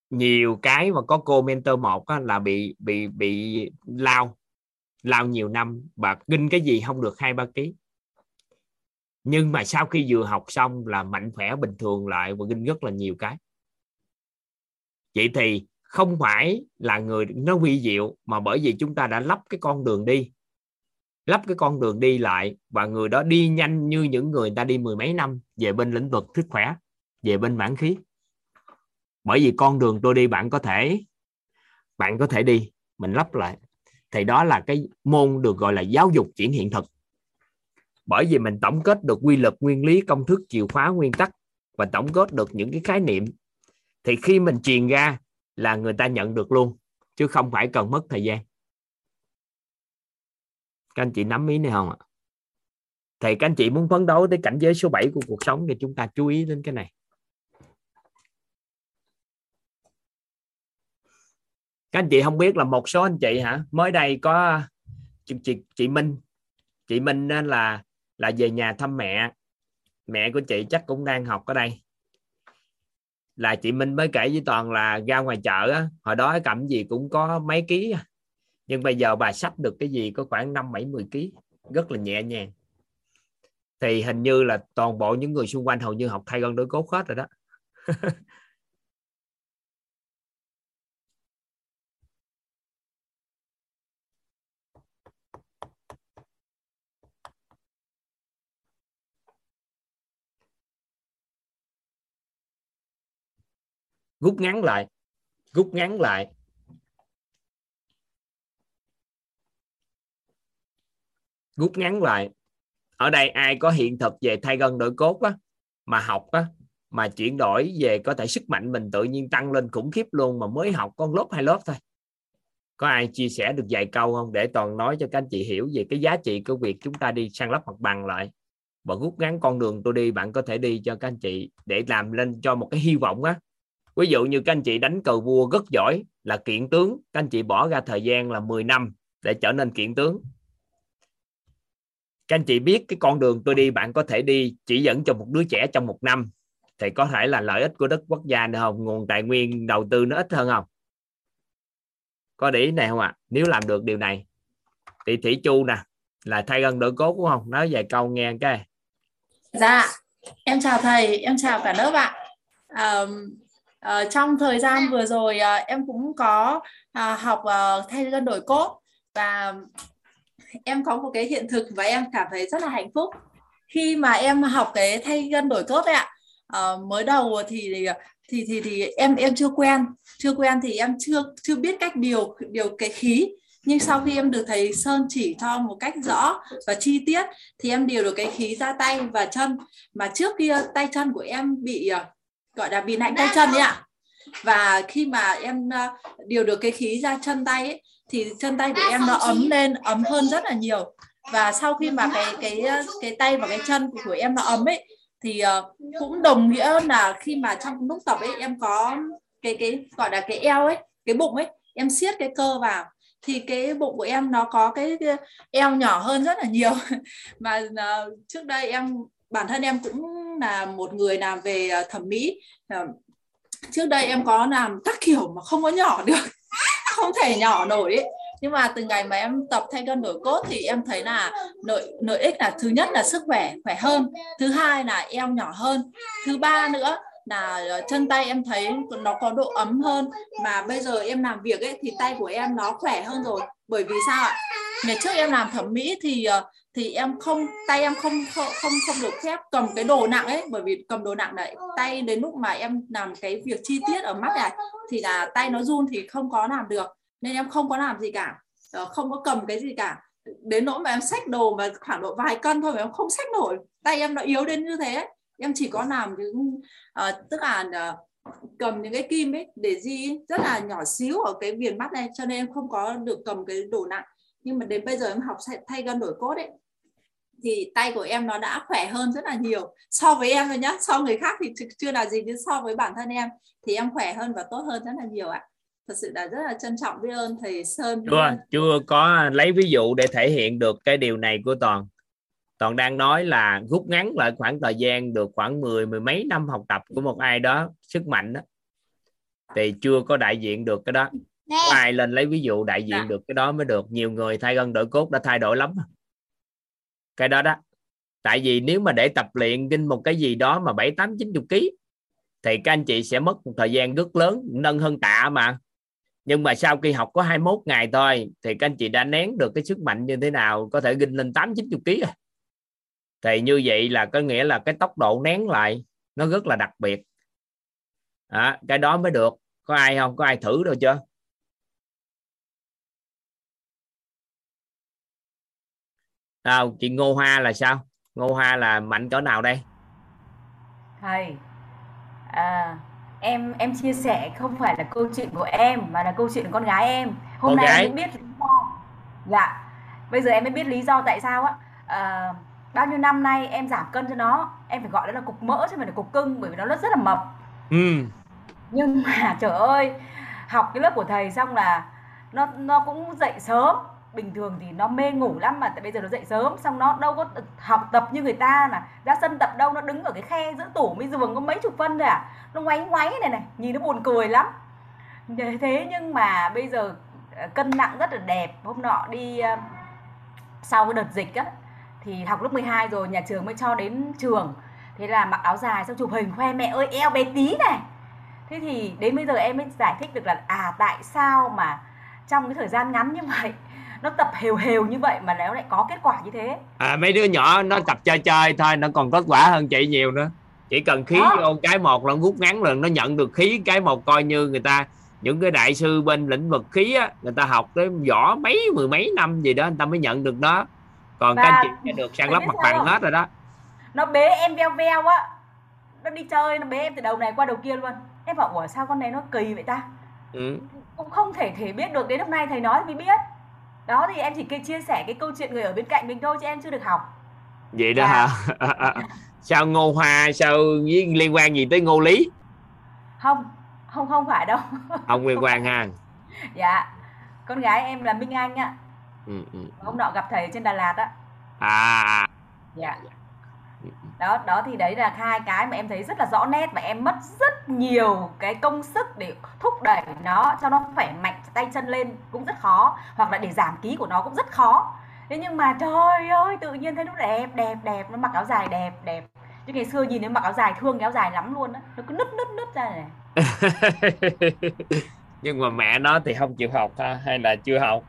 A: nhiều cái mà có cô mentor một á, là bị bị bị lao lao nhiều năm và kinh cái gì không được hai ba ký. Nhưng mà sau khi vừa học xong là mạnh khỏe bình thường lại và kinh rất là nhiều cái. Vậy thì không phải là người nó huy diệu mà bởi vì chúng ta đã lắp cái con đường đi lắp cái con đường đi lại và người đó đi nhanh như những người ta đi mười mấy năm về bên lĩnh vực sức khỏe về bên mãn khí bởi vì con đường tôi đi bạn có thể, bạn có thể đi. Mình lắp lại. Thì đó là cái môn được gọi là giáo dục chuyển hiện thực. Bởi vì mình tổng kết được quy luật, nguyên lý, công thức, chìa khóa, nguyên tắc và tổng kết được những cái khái niệm, thì khi mình truyền ra là người ta nhận được luôn, chứ không phải cần mất thời gian. Các anh chị nắm ý này không ạ? Thì các anh chị muốn phấn đấu tới cảnh giới số 7 của cuộc sống thì chúng ta chú ý đến cái này. Các anh chị không biết là một số anh chị hả? Mới đây có chị, chị, chị Minh. Chị Minh nên là là về nhà thăm mẹ. Mẹ của chị chắc cũng đang học ở đây. Là chị Minh mới kể với toàn là ra ngoài chợ á, hồi đó cầm gì cũng có mấy ký à. nhưng bây giờ bà sắp được cái gì có khoảng năm bảy mười ký rất là nhẹ nhàng. Thì hình như là toàn bộ những người xung quanh hầu như học thay gân đối cốt hết rồi đó. rút ngắn lại rút ngắn lại. Rút ngắn lại. Ở đây ai có hiện thực về thay gân đổi cốt á, mà học á, mà chuyển đổi về có thể sức mạnh mình tự nhiên tăng lên khủng khiếp luôn mà mới học con lớp hai lớp thôi. Có ai chia sẻ được vài câu không? Để toàn nói cho các anh chị hiểu về cái giá trị của việc chúng ta đi sang lắp mặt bằng lại. Và rút ngắn con đường tôi đi bạn có thể đi cho các anh chị để làm lên cho một cái hy vọng á ví dụ như các anh chị đánh cờ vua rất giỏi là kiện tướng, các anh chị bỏ ra thời gian là 10 năm để trở nên kiện tướng. Các anh chị biết cái con đường tôi đi, bạn có thể đi chỉ dẫn cho một đứa trẻ trong một năm thì có thể là lợi ích của đất quốc gia nữa không? Nguồn tài nguyên, đầu tư nó ít hơn không? Có để ý này không ạ? À? nếu làm được điều này, thì thủy chu nè, là thay gân đỡ cốt đúng không? Nói vài câu nghe cái.
H: Dạ em chào thầy, em chào cả lớp ạ à, trong thời gian vừa rồi à, em cũng có à, học à, thay gân đổi cốt và em có một cái hiện thực và em cảm thấy rất là hạnh phúc. Khi mà em học cái thay gân đổi cốt đấy ạ à, mới đầu thì thì thì thì em em chưa quen. Chưa quen thì em chưa chưa biết cách điều điều cái khí. Nhưng sau khi em được thầy Sơn chỉ cho một cách rõ và chi tiết thì em điều được cái khí ra tay và chân. Mà trước kia tay chân của em bị gọi là bị lạnh tay chân đấy ạ. Và khi mà em điều được cái khí ra chân tay ấy, thì chân tay của em nó ấm lên ấm hơn rất là nhiều. Và sau khi mà cái cái cái tay và cái chân của em nó ấm ấy thì cũng đồng nghĩa là khi mà trong lúc tập ấy em có cái cái gọi là cái eo ấy cái bụng ấy em siết cái cơ vào thì cái bụng của em nó có cái, eo nhỏ hơn rất là nhiều. Mà trước đây em bản thân em cũng là một người làm về ờ, thẩm mỹ. Ờ, trước đây em có làm các kiểu mà không có nhỏ được, không thể nhỏ nổi ấy. nhưng mà từ ngày mà em tập thay gân đổi cốt thì em thấy là lợi lợi ích là thứ nhất là sức khỏe khỏe hơn. Thứ hai là eo nhỏ hơn. Thứ ba nữa là ờ, chân tay em thấy nó có độ ấm hơn. Mà bây giờ em làm việc ấy thì tay của em nó khỏe hơn rồi. Bởi vì sao ạ? Ngày trước em làm thẩm mỹ thì thì em không tay em không không không được phép cầm cái đồ nặng ấy bởi vì cầm đồ nặng đấy tay đến lúc mà em làm cái việc chi tiết ở mắt này thì là tay nó run thì không có làm được nên em không có làm gì cả. Ờ, không có cầm cái gì cả. Đến nỗi mà em xách đồ mà khoảng độ vài cân thôi mà em không xách nổi tay em nó yếu đến như thế em chỉ có làm những uh, tức là uh, cầm những cái kim ấy để di rất là nhỏ xíu ở cái viền mắt này cho nên em không có được cầm cái đồ nặng. Nhưng mà đến bây giờ em học thay gân đổi cốt ấy thì tay của em nó đã khỏe hơn rất là nhiều so với em rồi nhá. So người khác thì chưa là gì nhưng so với bản thân em thì em khỏe hơn và tốt hơn rất là nhiều ạ. Thật sự là rất là trân trọng biết ơn thầy Sơn
A: chưa chưa có lấy ví dụ để thể hiện được cái điều này của toàn. Toàn đang nói là rút ngắn lại khoảng thời gian được khoảng mười mười mấy năm học tập của một ai đó sức mạnh đó. Thì chưa có đại diện được cái đó. Có ai lên lấy ví dụ đại diện dạ. được cái đó mới được. Nhiều người thay gân đổi cốt đã thay đổi lắm cái đó đó. Tại vì nếu mà để tập luyện kinh một cái gì đó mà bảy tám chín chục ký thì các anh chị sẽ mất một thời gian rất lớn nâng hơn tạ mà. Nhưng mà sau khi học có 21 ngày thôi thì các anh chị đã nén được cái sức mạnh như thế nào có thể ginh lên tám chín chục ký rồi thì như vậy là có nghĩa là cái tốc độ nén lại nó rất là đặc biệt. À, cái đó mới được. Có ai không? Có ai thử đâu chưa à, chị Ngô Hoa là sao? Ngô Hoa là mạnh cỡ nào đây?
I: Thầy à, em em chia sẻ không phải là câu chuyện của em mà là câu chuyện của con gái em. Hôm con nay gái. em mới biết lý do. Dạ bây giờ em mới biết lý do tại sao á. À, bao nhiêu năm nay em giảm cân cho nó em phải gọi đó là cục mỡ chứ không phải là cục cưng bởi vì nó rất rất là mập. Ừ. nhưng mà trời ơi học cái lớp của thầy xong là nó nó cũng dậy sớm bình thường thì nó mê ngủ lắm mà, tại bây giờ nó dậy sớm, xong nó đâu có học tập như người ta là ra sân tập đâu, nó đứng ở cái khe giữa tủ mới giường có mấy chục phân thôi à. Nó ngoáy ngoáy này này, nhìn nó buồn cười lắm. Thế nhưng mà bây giờ ờ, cân nặng rất là đẹp. Hôm nọ đi ờ, sau cái đợt dịch á, thì học lớp 12 rồi, nhà trường mới cho đến trường. Thế là mặc áo dài xong chụp hình, khoe mẹ ơi, eo bé tí này. Thế thì đến bây giờ em mới giải thích được là à tại sao mà trong cái thời gian ngắn như vậy nó tập hều hều như vậy mà nó lại có kết quả như thế.
A: À mấy đứa nhỏ nó tập chơi chơi thôi nó còn kết quả hơn chị nhiều nữa. Chỉ cần khí Đó. vô cái một là hút ngắn lần nó nhận được khí cái một coi như người ta những cái đại sư bên lĩnh vực khí á người ta học tới võ mấy mười mấy năm gì đó người ta mới nhận được đó còn Và... các chị được sang lắp mặt bằng hết rồi đó.
I: Nó bế em veo veo á. Nó đi chơi nó bế em từ đầu này qua đầu kia luôn. Em bảo ủa sao con này nó kỳ vậy ta? Ừ. cũng không thể thể biết được đến lúc này thầy nói mới biết đó thì em chỉ chia sẻ cái câu chuyện người ở bên cạnh mình thôi chứ em chưa được học.
A: Vậy đó dạ. hả? Sao ngô hoa sao liên quan gì tới ngô lý?
I: Không không không phải đâu.
A: Không liên quan ha.
I: Dạ con gái em là minh anh á. Ừ, ừ. hôm nọ gặp thầy trên đà lạt á.
A: À
I: dạ đó đó thì đấy là hai cái mà em thấy rất là rõ nét và em mất rất nhiều cái công sức để thúc đẩy nó cho nó khỏe mạnh tay chân lên cũng rất khó hoặc là để giảm ký của nó cũng rất khó. Thế nhưng mà trời ơi tự nhiên thấy nó đẹp đẹp đẹp nó mặc áo dài đẹp đẹp. Chứ ngày xưa nhìn nó mặc áo dài thương cái áo dài lắm luôn á nó cứ nứt nứt nứt ra này.
A: Nhưng mà mẹ nó thì không chịu học ha hay là chưa học?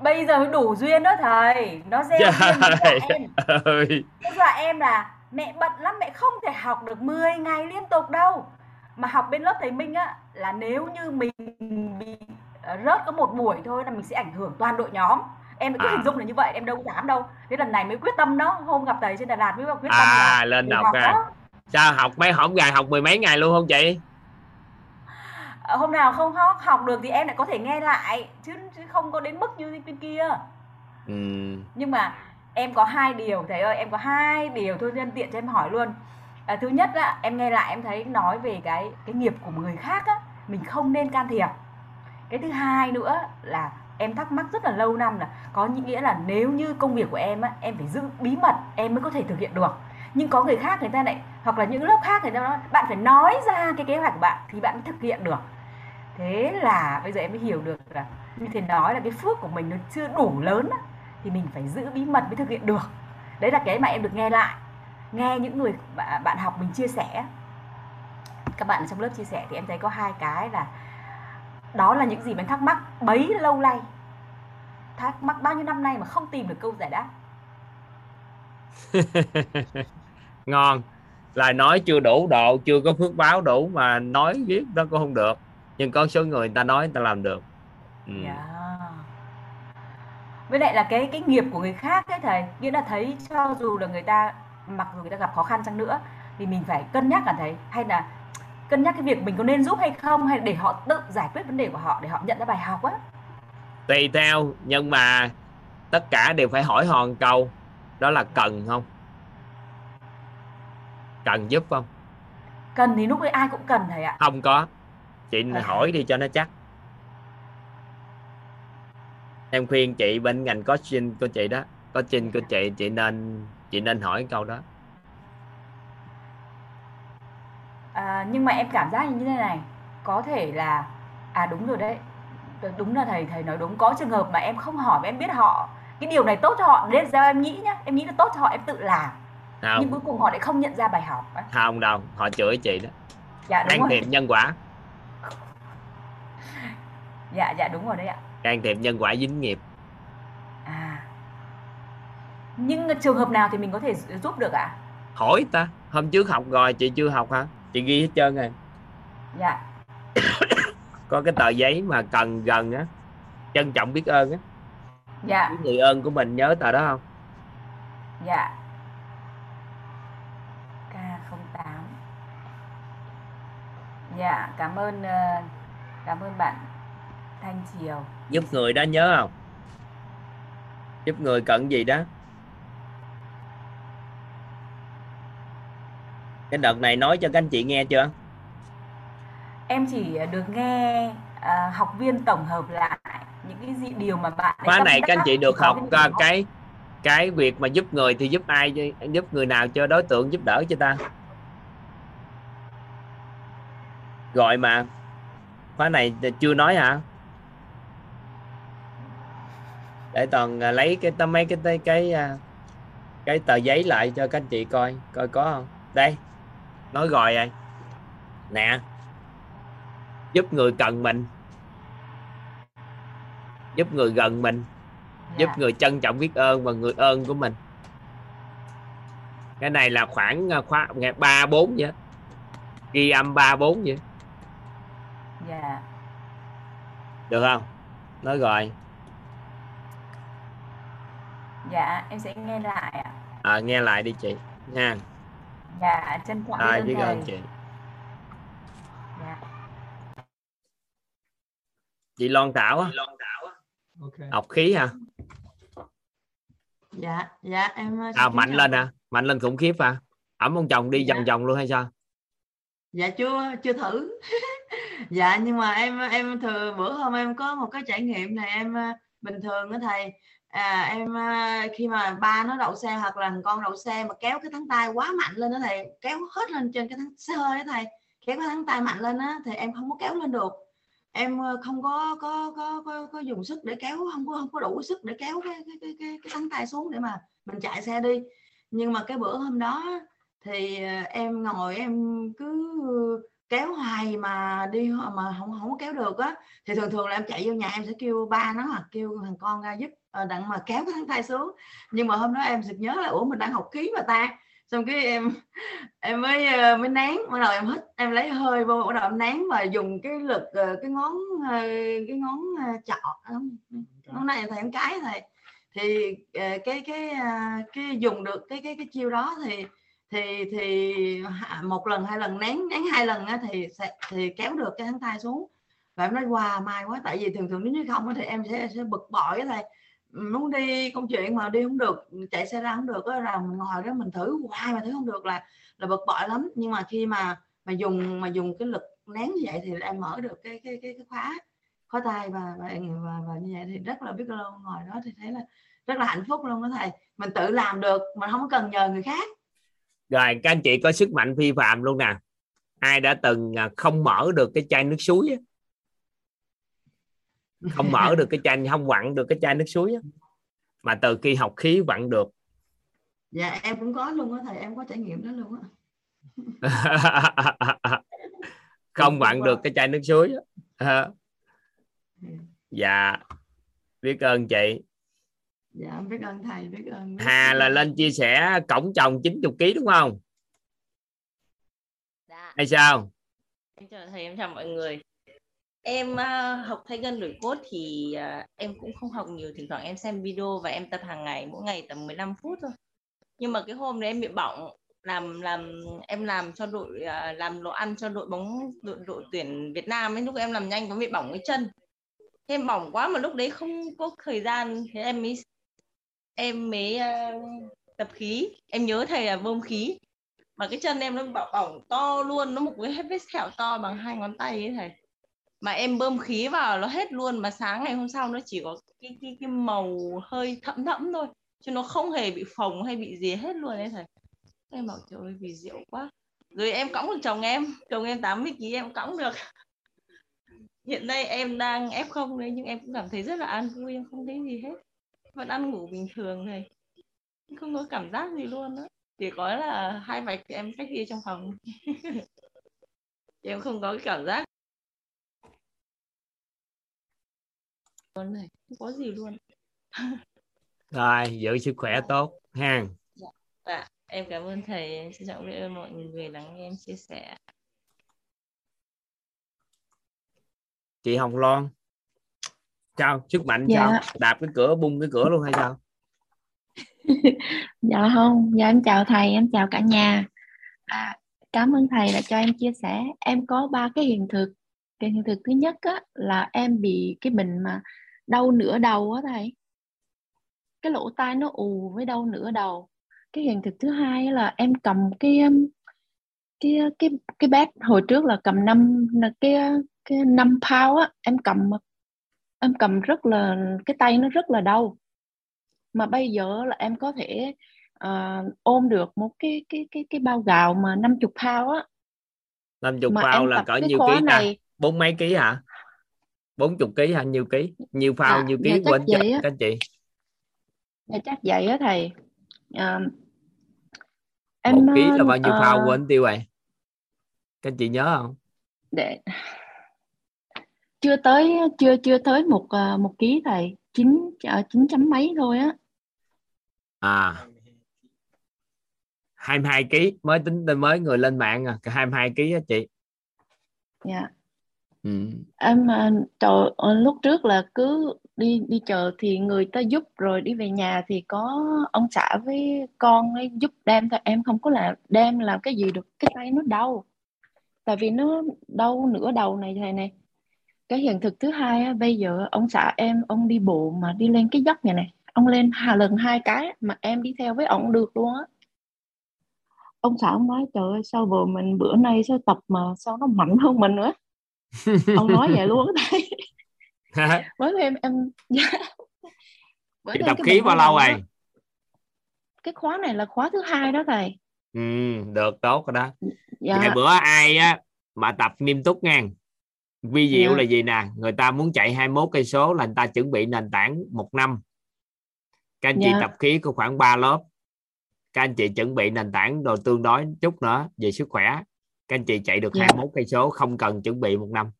I: Bây giờ đủ duyên đó thầy nó gieo duyên với em. Ơi. dọa em là mẹ bận lắm mẹ không thể học được 10 ngày liên tục đâu. Mà học bên lớp thầy Minh á là nếu như mình bị ờ, rớt có một buổi thôi là mình sẽ ảnh hưởng toàn đội nhóm. Em cứ à. hình dung là như vậy em đâu dám đâu. Thế lần này mới quyết tâm đó hôm gặp thầy trên Đà Lạt mới quyết tâm
A: à, là lên đọc ra sao học mấy hổng ngày học mười mấy ngày luôn không chị?
I: Ờ, hôm nào không học, học được thì em lại có thể nghe lại chứ, chứ không có đến mức như bên kia. Ừ. nhưng mà em có hai điều thầy ơi em có hai điều thôi nhân tiện cho em hỏi luôn. À, thứ nhất á em nghe lại em thấy nói về cái cái nghiệp của người khác á mình không nên can thiệp. Cái thứ hai nữa là em thắc mắc rất là lâu năm là có nghĩa là nếu như công việc của em á em phải giữ bí mật em mới có thể thực hiện được. Nhưng có người khác người ta lại hoặc là những lớp khác người ta nói bạn phải nói ra cái kế hoạch của bạn thì bạn mới thực hiện được. Thế là bây giờ em mới hiểu được là như thế nói là cái phước của mình nó chưa đủ lớn á, thì mình phải giữ bí mật mới thực hiện được. Đấy là cái mà em được nghe lại nghe những người bạn học mình chia sẻ. Các bạn trong lớp chia sẻ thì em thấy có hai cái là đó là những gì mình thắc mắc bấy lâu nay. Thắc mắc bao nhiêu năm nay mà không tìm được câu giải đáp.
A: Ngon. Lời nói chưa đủ độ chưa có phước báo đủ mà nói viết đó cũng không được. Nhưng có số người, người ta nói người ta làm được.
I: Ừ. yeah. Với lại là cái cái nghiệp của người khác ấy thầy nghĩa là thấy cho dù là người ta mặc dù người ta gặp khó khăn chăng nữa thì mình phải cân nhắc là thấy hay là cân nhắc cái việc mình có nên giúp hay không hay để họ tự giải quyết vấn đề của họ để họ nhận ra bài học á.
A: Tùy theo nhưng mà tất cả đều phải hỏi hòn câu đó là cần không? Cần giúp không?
I: Cần thì lúc ấy ai cũng cần thầy ạ.
A: Không có. Chị à. hỏi đi cho nó chắc em khuyên chị bên ngành coaching của chị đó coaching của chị chị nên chị nên hỏi câu đó.
I: À, nhưng mà em cảm giác như thế này có thể là à đúng rồi đấy. Đúng là thầy thầy nói đúng. Có trường hợp mà em không hỏi mà em biết họ cái điều này tốt cho họ nên ra em nghĩ nhá? Em nghĩ là tốt cho họ em tự làm. Không. nhưng cuối cùng họ lại không nhận ra bài học ấy.
A: không đâu họ chửi chị đó. Dạ đúng can thiệp nhân quả.
I: Dạ dạ đúng rồi đấy ạ
A: can thiệp nhân quả dính nghiệp.
I: À. Nhưng trường hợp nào thì mình có thể giúp được ạ? À?
A: hỏi ta hôm trước học rồi chị chưa học hả? Chị ghi hết trơn rồi.
I: Dạ.
A: Có cái tờ giấy mà cần gần á trân trọng biết ơn á.
I: Dạ.
A: Người ơn của mình nhớ tờ đó không?
I: Dạ. K08. Dạ cảm ơn ờ, cảm ơn bạn Thanh Triều.
A: Giúp người đó nhớ không? Giúp người cần gì đó? Cái đợt này nói cho các anh chị nghe chưa?
I: Em chỉ được nghe uh, học viên tổng hợp lại những cái gì điều mà bạn
A: khóa này các anh chị được học cái, cái cái việc mà giúp người thì giúp ai giúp người nào cho đối tượng giúp đỡ cho ta? Gọi mà. Khóa này chưa nói hả để toàn à, lấy cái tấm mấy cái cái cái à, cái tờ giấy lại cho các anh chị coi coi có không? Đây nói rồi rồi. Nè giúp người cần mình. Giúp người gần mình. Giúp
I: Dạ.
A: người trân trọng biết ơn và người ơn của mình. Cái này là khoảng à, khóa ngày ba bốn vậy ghi âm ba bốn vậy
I: dạ.
A: Được không? Nói rồi
I: dạ em sẽ nghe lại ạ.
A: À, nghe lại đi chị. Nha.
I: Dạ trân trọng
A: rồi
I: biết ơn
A: chị.
I: Dạ.
A: Chị Loan Thảo á. Học khí hả?
J: Dạ dạ em uh,
A: à mạnh lên hả? Mạnh lên khủng khiếp hả? Ẩm ông chồng đi
J: Dạ.
A: vòng vòng luôn hay sao?
J: Dạ chưa chưa thử. Dạ nhưng mà em em thừa bữa hôm em có một cái trải nghiệm này em ờ, bình thường á thầy à, em ờ, khi mà ba nó đậu xe hoặc là thằng con đậu xe mà kéo cái thắng tay quá mạnh lên đó thầy kéo hết lên trên cái thắng xe hơi đó thầy kéo cái thắng tay mạnh lên á thì em không có kéo lên được. Em ờ, không có có có có, có dùng sức để kéo không có không có đủ sức để kéo cái cái cái cái, cái thắng tay xuống để mà mình chạy xe đi. Nhưng mà cái bữa hôm đó thì ờ, em ngồi em cứ kéo hoài mà đi mà không không có kéo được á thì thường thường là em chạy vô nhà em sẽ kêu ba nó hoặc kêu thằng con ra giúp. Ờ, đặng mà kéo cái thắng thai xuống. Nhưng mà hôm đó em sực nhớ là ủa mình đang học khí mà ta. Xong cái em em mới ờ, mới nén bắt đầu em hít em lấy hơi vô bắt đầu em nén và dùng cái lực cái ngón cái ngón ờ, trọ ngón này thầy em cái thầy thì cái cái cái dùng được cái cái cái chiêu đó thì thì thì một lần hai lần nén nén hai lần thì sẽ thì kéo được cái thắng tay xuống. Và em nói wow may quá. Tại vì thường thường nếu như không thì em sẽ sẽ bực bội cái thầy muốn đi công chuyện mà đi không được chạy xe ra không được á là mình ngồi đó mình thử hoài mà thử không được là là bực bội lắm. Nhưng mà khi mà mà dùng mà dùng cái lực nén như vậy thì em mở được cái cái cái, cái khóa khóa tay và và, và và như vậy thì rất là biết lâu ngồi đó thì thấy là rất là hạnh phúc luôn đó thầy. Mình tự làm được mà không cần nhờ người khác.
A: Rồi các anh chị có sức mạnh phi phạm luôn nè. Ai đã từng à, không mở được cái chai nước suối? Không mở được cái chai không vặn được cái chai nước suối á. mà từ khi học khí vặn được.
J: Dạ em cũng có luôn á thầy em có trải nghiệm đó luôn á.
A: Không vặn được cái chai nước suối á. Ờ. dạ. Biết ơn chị.
J: Dạ em biết ơn thầy biết ơn biết
A: Hà là lên chia sẻ cổng chồng 90 kg đúng không?
K: Dạ,
A: hay sao?
K: Em chào thầy, em chào mọi người. Em uh, học thay gân đổi cốt thì uh, em cũng không học nhiều, thỉnh thoảng em xem video và em tập hàng ngày, mỗi ngày tầm 15 phút thôi. Nhưng mà cái hôm đấy em bị bỏng, làm làm em làm cho đội uh, làm đồ ăn cho đội bóng đội đội tuyển Việt Nam ấy, lúc em làm nhanh có bị bỏng cái chân. Thế em bỏng quá mà lúc đấy không có thời gian, thế em mới em mới uh, tập khí, em nhớ thầy là bơm khí mà cái chân em nó bỏng, bỏng to luôn nó một cái hết vết sẹo to bằng hai ngón tay ấy thầy mà em bơm khí vào nó hết luôn, mà sáng ngày hôm sau nó chỉ có cái cái cái màu hơi thẫm thẫm thôi. Chứ nó không hề bị phồng hay bị gì hết luôn đấy thầy. Em bảo trời ơi, vì rượu quá. Rồi em cõng được chồng em chồng em 80 kg em cõng được. Hiện nay em đang f không đấy, nhưng em cũng cảm thấy rất là an vui, em không thấy gì hết. Vẫn ăn ngủ bình thường này. Không có cảm giác gì luôn á. Chỉ có là hai vạch em cách đi trong phòng. Em không có cái cảm giác luôn này. Không có gì luôn.
A: Rồi giữ sức khỏe tốt ha
K: dạ. Em cảm ơn thầy. Xin trọng biết ơn mọi người lắng nghe em chia sẻ.
A: Chị Hồng Loan. Sao sức mạnh
L: Dạ.
A: sao đạp cái cửa bung cái cửa luôn hay sao?
L: Dạ không, dạ em chào thầy, em chào cả nhà. À, cảm ơn thầy đã cho em chia sẻ. Em có ba cái hiện thực. Cái hiện thực thứ nhất á, là em bị cái bệnh mà đau nửa đầu á thầy. Cái lỗ tai nó ù với đau nửa đầu. Cái hiện thực thứ hai là em cầm cái um, cái cái cái bát hồi trước là cầm năm cái cái năm pound á, em cầm em cầm rất là cái tay nó rất là đau mà bây giờ là em có thể à, ôm được một cái cái cái cái bao gạo mà 50 pound á
A: 50
L: mà
A: phao
L: em
A: là cỡ nhiêu ký ta
L: này
A: bốn mấy ký hả 40 ký hả nhiêu ký? Nhiêu phao
L: Dạ,
A: nhiêu
L: dạ
A: ký
L: chắc
A: quên chết
L: á.
A: các chị.
L: Dạ chắc vậy á thầy. À,
A: em một ký là bao nhiêu uh, phao anh tiêu vậy? Các chị nhớ không?
L: Để chưa tới chưa chưa tới một một ký thầy. Chín chín chấm mấy thôi á.
A: À. 22 kg mới tính mới người lên mạng à. 22 kg á chị.
L: Dạ ừ. em trời lúc trước là cứ đi đi chờ thì người ta giúp rồi đi về nhà thì có ông xã với con ấy giúp đem thôi. Em không có làm đem làm cái gì được cái tay nó đau. Tại vì nó đau nửa đầu này thầy này. Cái hiện thực thứ hai á, bây giờ ông xã em ông đi bộ mà đi lên cái dốc này này ông lên hà lần hai cái mà em đi theo với ông được luôn á. Ông xã ông nói trời ơi sao vừa mình bữa nay sao tập mà sao nó mạnh hơn mình nữa ông nói vậy luôn đấy với em em
A: với tập khí bao lâu rồi?
L: Cái khóa này là khóa thứ hai đó thầy.
A: Ừ được tốt rồi đó. Dạ. ngày bữa ai á mà tập nghiêm túc nha vi diệu dạ. là gì nè? Người ta muốn chạy 21 cây số là người ta chuẩn bị nền tảng một năm. Các anh dạ. chị tập khí có khoảng 3 lớp. Các anh chị chuẩn bị nền tảng đồ tương đối chút nữa về sức khỏe các anh chị chạy được yeah. Dạ. 21 cây số không cần chuẩn bị một năm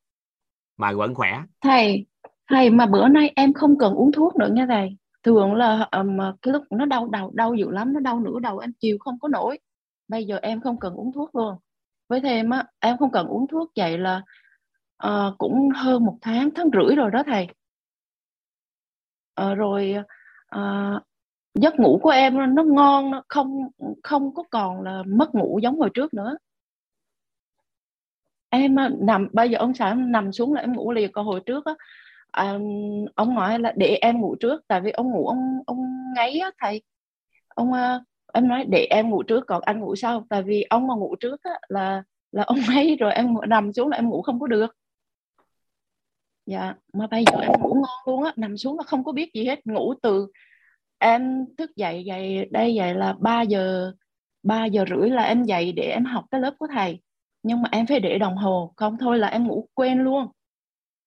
A: mà vẫn khỏe.
L: Thầy thầy mà bữa nay em không cần uống thuốc nữa nha thầy. Thường là um, cái lúc nó đau đầu đau dữ lắm nó đau nửa đầu em chiều không có nổi. Bây giờ em không cần uống thuốc luôn. Với thêm á em không cần uống thuốc vậy là uh, cũng hơn một tháng tháng rưỡi rồi đó thầy. Uh, rồi uh, giấc ngủ của em nó ngon nó không không có còn là mất ngủ giống hồi trước nữa em ờ, nằm bây giờ ông xã nằm xuống là em ngủ liền. Còn hồi trước á à, ông nói là để em ngủ trước. Tại vì ông ngủ ông ông ngáy á thầy. Ông ờ, em nói để em ngủ trước còn anh ngủ sau. Tại vì ông mà ngủ trước á, là là ông ngáy rồi em nằm xuống là em ngủ không có được. Dạ mà bây giờ em ngủ ngon luôn á. Nằm xuống là không có biết gì hết. Ngủ từ em thức dậy dậy đây dậy là 3 giờ 3 giờ rưỡi là em dậy để em học cái lớp của thầy nhưng mà em phải để đồng hồ không thôi là em ngủ quên luôn.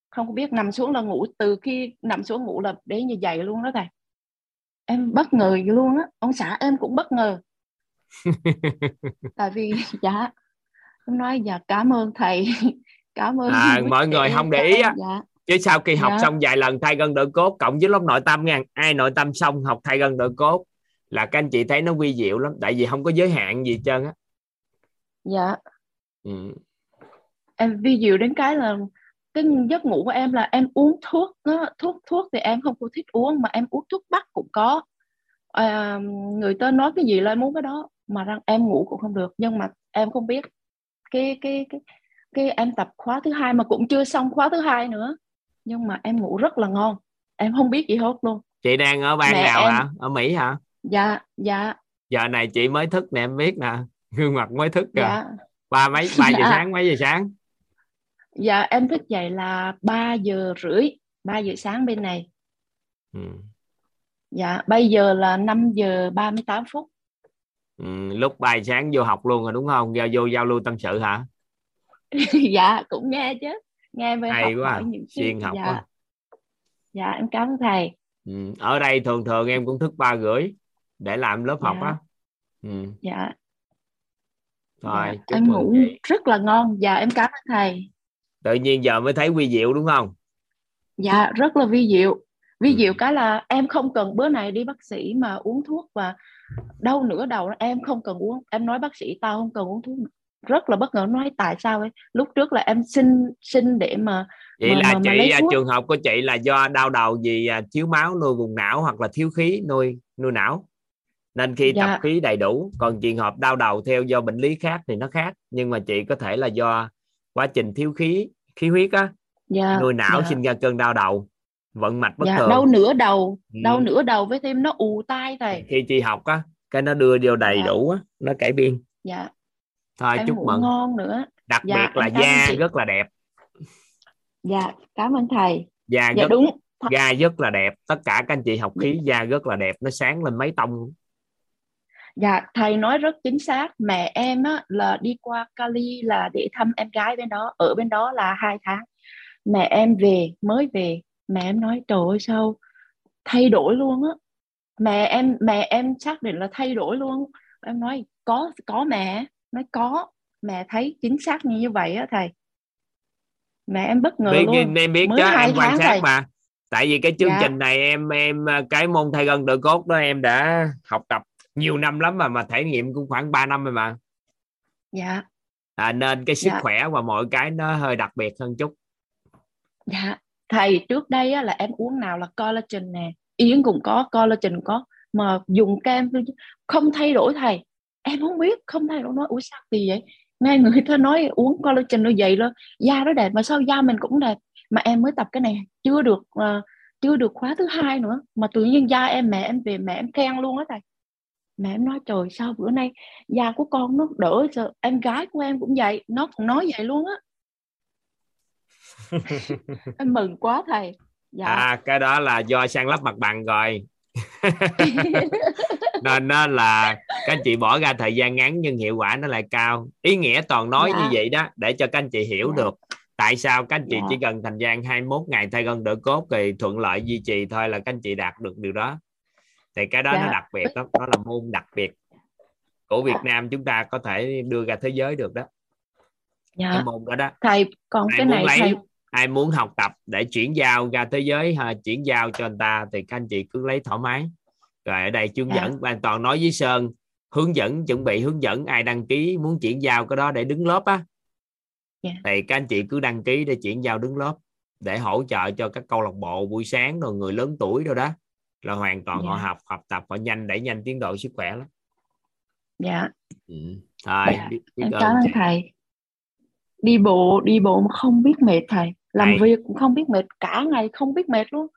L: Không biết nằm xuống là ngủ từ khi nằm xuống ngủ là để như vậy luôn đó thầy. Em bất ngờ luôn á ông xã em cũng bất ngờ. Tại vì dạ em nói dạ cảm ơn thầy. Cảm ơn
A: à, mọi người không để ý á. dạ. Chứ sau khi học dạ. xong vài lần thay gân đỡ cốt cộng với lớp nội tâm nha ai nội tâm xong học thay gân đỡ cốt là các anh chị thấy nó vi diệu lắm tại vì không có giới hạn gì trơn á.
L: Dạ ừ. em vi diệu đến cái là cái giấc ngủ của em là em uống thuốc đó. thuốc thuốc thì em không có thích uống mà em uống thuốc bắc cũng có. À, người ta nói cái gì là em muốn cái đó mà rằng em ngủ cũng không được. Nhưng mà em không biết cái cái cái cái em tập khóa thứ hai mà cũng chưa xong khóa thứ hai nữa. Nhưng mà em ngủ rất là ngon. Em không biết gì hết luôn.
A: Chị đang ở bang Mẹ nào em... hả? Ở mỹ hả?
L: Dạ dạ.
A: Giờ này chị mới thức nè em biết nè. Gương mặt mới thức kìa. Dạ. Ba mấy ba giờ dạ. sáng mấy giờ sáng
L: dạ em thức dậy là 3 giờ rưỡi 3 giờ sáng bên này ừ. dạ bây giờ là 5 giờ 38 phút
A: ừ, lúc 3 sáng vô học luôn rồi đúng không giao vô giao lưu tâm sự hả
L: dạ cũng nghe chứ nghe về
A: hay học quá à. những xuyên học
L: dạ.
A: quá
L: dạ em cảm ơn thầy
A: ừ. ở đây thường thường em cũng thức ba rưỡi để làm lớp dạ. học á
L: ừ. dạ
A: rồi
L: dạ. em ngủ chị. rất là ngon. Dạ em cảm ơn thầy.
A: Tự nhiên giờ mới thấy vi diệu đúng không?
L: Dạ rất là vi diệu. Vi ừ. diệu cái là em không cần bữa này đi bác sĩ mà uống thuốc và đau nửa đầu em không cần uống. Em nói bác sĩ tao không cần uống thuốc. Rất là bất ngờ. Nói tại sao ấy? Lúc trước là em xin xin để mà
A: vậy mà, là mà, chị mà trường hợp của chị là do đau đầu gì à, thiếu máu nuôi vùng não hoặc là thiếu khí nuôi nuôi não nên khi dạ. tập khí đầy đủ còn trường hợp đau đầu theo do bệnh lý khác thì nó khác nhưng mà chị có thể là do quá trình thiếu khí khí huyết á. Dạ. nuôi não dạ. sinh ra cơn đau đầu vận mạch bất dạ, thường.
L: đau nửa đầu ừ. đau nửa đầu với thêm nó ù tai thầy
A: khi chị học á cái nó đưa vô đầy dạ. đủ á nó cải biên.
L: Dạ.
A: Thôi em chúc mừng.
L: ngon nữa.
A: Đặc dạ, biệt là da rất là đẹp.
L: Dạ cảm ơn thầy.
A: Da dạ, rất, đúng. da rất là đẹp. Tất cả các anh chị học khí da rất là đẹp. Nó sáng lên mấy tông
L: dạ thầy nói rất chính xác. Mẹ em á, là đi qua Cali là để thăm em gái bên đó. Ở bên đó là hai tháng. Mẹ em về mới về. Mẹ em nói trời ơi sao thay đổi luôn á? Mẹ em mẹ em xác định là thay đổi luôn. Em nói có có mẹ. Nói có. Mẹ thấy chính xác như vậy á thầy. Mẹ em bất ngờ
A: biết,
L: luôn.
A: em biết
L: Mới hai
A: em quan
L: tháng
A: sát
L: thầy.
A: mà. Tại vì cái chương
L: Dạ.
A: trình này em em cái môn thay gân đổi cốt đó em đã học tập nhiều năm lắm mà mà thể nghiệm cũng khoảng 3 năm rồi mà.
L: Dạ.
A: À, nên cái sức
L: Dạ.
A: khỏe và mọi cái nó hơi đặc biệt hơn chút.
L: Dạ. Thầy trước đây á, là em uống nào là collagen nè. Yến cũng có collagen có. Mà dùng kem không thay đổi thầy. Em không biết không thay đổi. Nói ủa sao kỳ vậy? Nghe người ta nói uống collagen nó vậy luôn da nó đẹp mà sao da mình cũng đẹp? Mà em mới tập cái này chưa được ờ, chưa được khóa thứ hai nữa. Mà tự nhiên da em mẹ em về mẹ em khen luôn á thầy mẹ em nói trời sao bữa nay da của con nó đỡ sợ? Em gái của em cũng vậy nó còn nói vậy luôn á. Em mừng quá thầy. Dạ.
A: À cái đó là do sang lấp mặt bằng rồi. Nên nó là các anh chị bỏ ra thời gian ngắn nhưng hiệu quả nó lại cao. Ý nghĩa toàn nói
L: Dạ.
A: như vậy đó để cho các anh chị hiểu
L: Dạ.
A: được tại sao các anh chị
L: Dạ.
A: chỉ cần thời gian 21 ngày thay gân đỡ cốt thì thuận lợi duy trì thôi là các anh chị đạt được điều đó thì cái đó nó
L: Dạ.
A: đặc biệt lắm nó là môn đặc biệt của Việt Nam chúng ta có thể đưa ra thế giới được đó. Cái
L: dạ
A: môn đó đó.
L: Thầy còn
A: ai
L: cái này
A: lấy
L: thầy
A: ai muốn học tập để chuyển giao ra thế giới ha, chuyển giao cho anh ta thì các anh chị cứ lấy thoải mái. Rồi ở đây hướng
L: Dạ.
A: dẫn an toàn nói với sơn hướng dẫn chuẩn bị hướng dẫn ai đăng ký muốn chuyển giao cái đó để đứng lớp á.
L: Dạ.
A: thì các anh chị cứ đăng ký để chuyển giao đứng lớp để hỗ trợ cho các câu lạc bộ buổi sáng rồi người lớn tuổi rồi đó là hoàn toàn họ
L: Dạ.
A: học học tập họ nhanh đẩy nhanh tiến độ sức khỏe lắm.
L: Dạ.
A: Ừ. thôi
L: Dạ,
A: biết, biết
L: em
A: ơn
L: cảm ơn thầy. đi bộ đi bộ mà không biết mệt thầy. Làm
A: Hay.
L: việc cũng không biết mệt cả ngày không biết mệt luôn.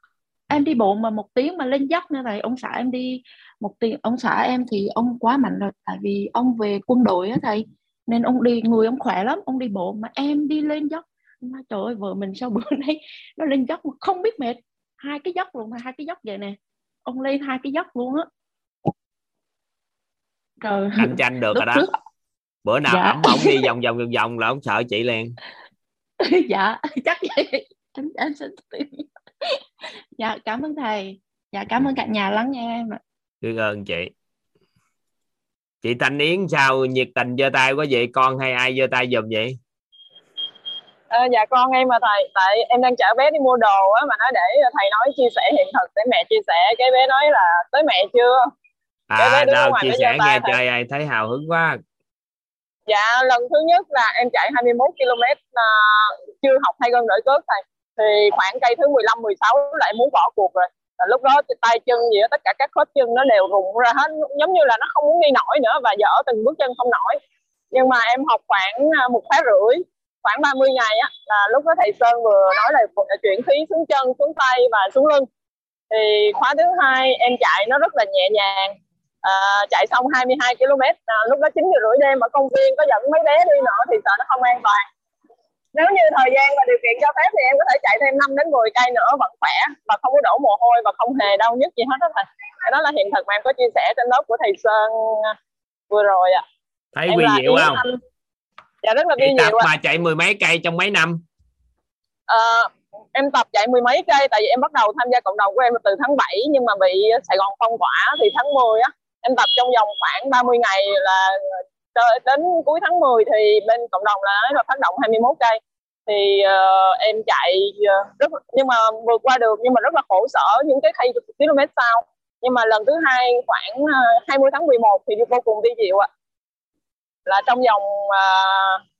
L: Em đi bộ mà một tiếng mà lên dốc nữa thầy. Ông xã em đi một tiếng ông xã em thì ông quá mạnh rồi tại vì ông về quân đội á thầy. Nên ông đi người ông khỏe lắm ông đi bộ mà em đi lên dốc. Nói, trời ơi vợ mình sao bữa nay nó lên dốc mà không biết mệt. Hai cái dốc luôn mà hai cái dốc vậy nè ông lên hai cái dốc luôn á. Trời
A: cạnh tranh được rồi đó.
L: trước
A: bữa nào
L: Dạ.
A: ẩm ổng đi vòng vòng vòng vòng là ông sợ chị liền.
L: Dạ chắc vậy. Em em sẽ tìm. Dạ cảm ơn thầy. Dạ cảm ơn cả nhà lắng nghe em ạ.
A: Biết ơn chị. Chị Thanh Yến sao nhiệt tình giơ tay quá vậy? Con hay ai giơ tay giùm vậy
M: Ờ, dạ con em mà thầy tại em đang chở bé đi mua đồ á mà nói để thầy nói chia sẻ hiện thực để mẹ chia sẻ. Cái bé nói là tới mẹ chưa? Bé
A: à
M: ở
A: đâu chia sẻ nghe
M: thầy.
A: chơi ai thấy hào hứng quá.
M: Dạ lần thứ nhất là em chạy 21 km à, chưa học thay gân đổi cước thầy. Thì khoảng cây thứ 15 16 là em muốn bỏ cuộc rồi. Là lúc đó tay chân gì đó tất cả các khớp chân nó đều rụng ra hết giống như là nó không muốn đi nổi nữa và dở từng bước chân không nổi. Nhưng mà em học khoảng à, một khóa rưỡi khoảng 30 ngày á là lúc đó thầy Sơn vừa nói là chuyển khí xuống chân xuống tay và xuống lưng. Thì khóa thứ hai em chạy nó rất là nhẹ nhàng. À, chạy xong 22 km à, lúc đó 9 giờ rưỡi đêm ở công viên có dẫn mấy bé đi nữa thì sợ nó không an toàn. Nếu như thời gian và điều kiện cho phép thì em có thể chạy thêm 5 đến 10 cây nữa vẫn khỏe và không có đổ mồ hôi và không hề đau nhức gì hết đó thầy. Đó là hiện thực mà em có chia sẻ trên lớp của thầy Sơn à, vừa rồi ạ.
A: Thấy
M: Em là
A: diệu không?
M: Anh. Dạ rất là diệu ạ.
A: mà chạy mười mấy cây trong mấy năm?
M: Ờ, em tập chạy mười mấy cây tại vì em bắt đầu tham gia cộng đồng của em từ tháng 7 nhưng mà bị Sài Gòn phong tỏa thì tháng 10 á. Em tập trong vòng khoảng 30 ngày là đến cuối tháng 10 thì bên cộng đồng là nói là phát động 21 cây. Thì ờ, em chạy ờ, rất nhưng mà vượt qua được nhưng mà rất là khổ sở những cái cây km sau. Nhưng mà lần thứ hai khoảng ờ, 20 tháng 11 thì vô cùng vi diệu ạ là trong vòng ờ,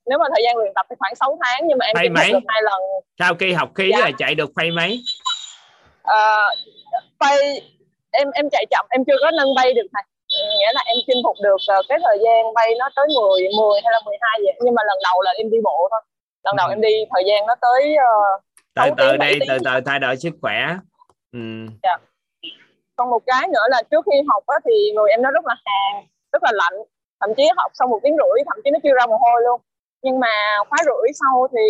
M: nếu mà thời gian luyện tập thì khoảng 6 tháng nhưng mà em
A: Hay
M: chinh phục
A: mấy?
M: được hai lần.
A: Sau khi học khí
M: Dạ.
A: là chạy được phay mấy
M: Ờ, bay em em chạy chậm em chưa có nâng bay được thầy. Nghĩa là em chinh phục được ờ, cái thời gian bay nó tới 10 10 hay là 12 vậy. Nhưng mà lần đầu là em đi bộ thôi. Lần đầu
A: Ừ.
M: em đi thời gian nó tới ờ,
A: từ từ đi từ từ thay đổi sức khỏe. Ừ.
M: còn một cái nữa là trước khi học á, thì người em nó rất là hàn rất là lạnh thậm chí học xong một tiếng rưỡi thậm chí nó chưa ra mồ hôi luôn. Nhưng mà khóa rưỡi sau thì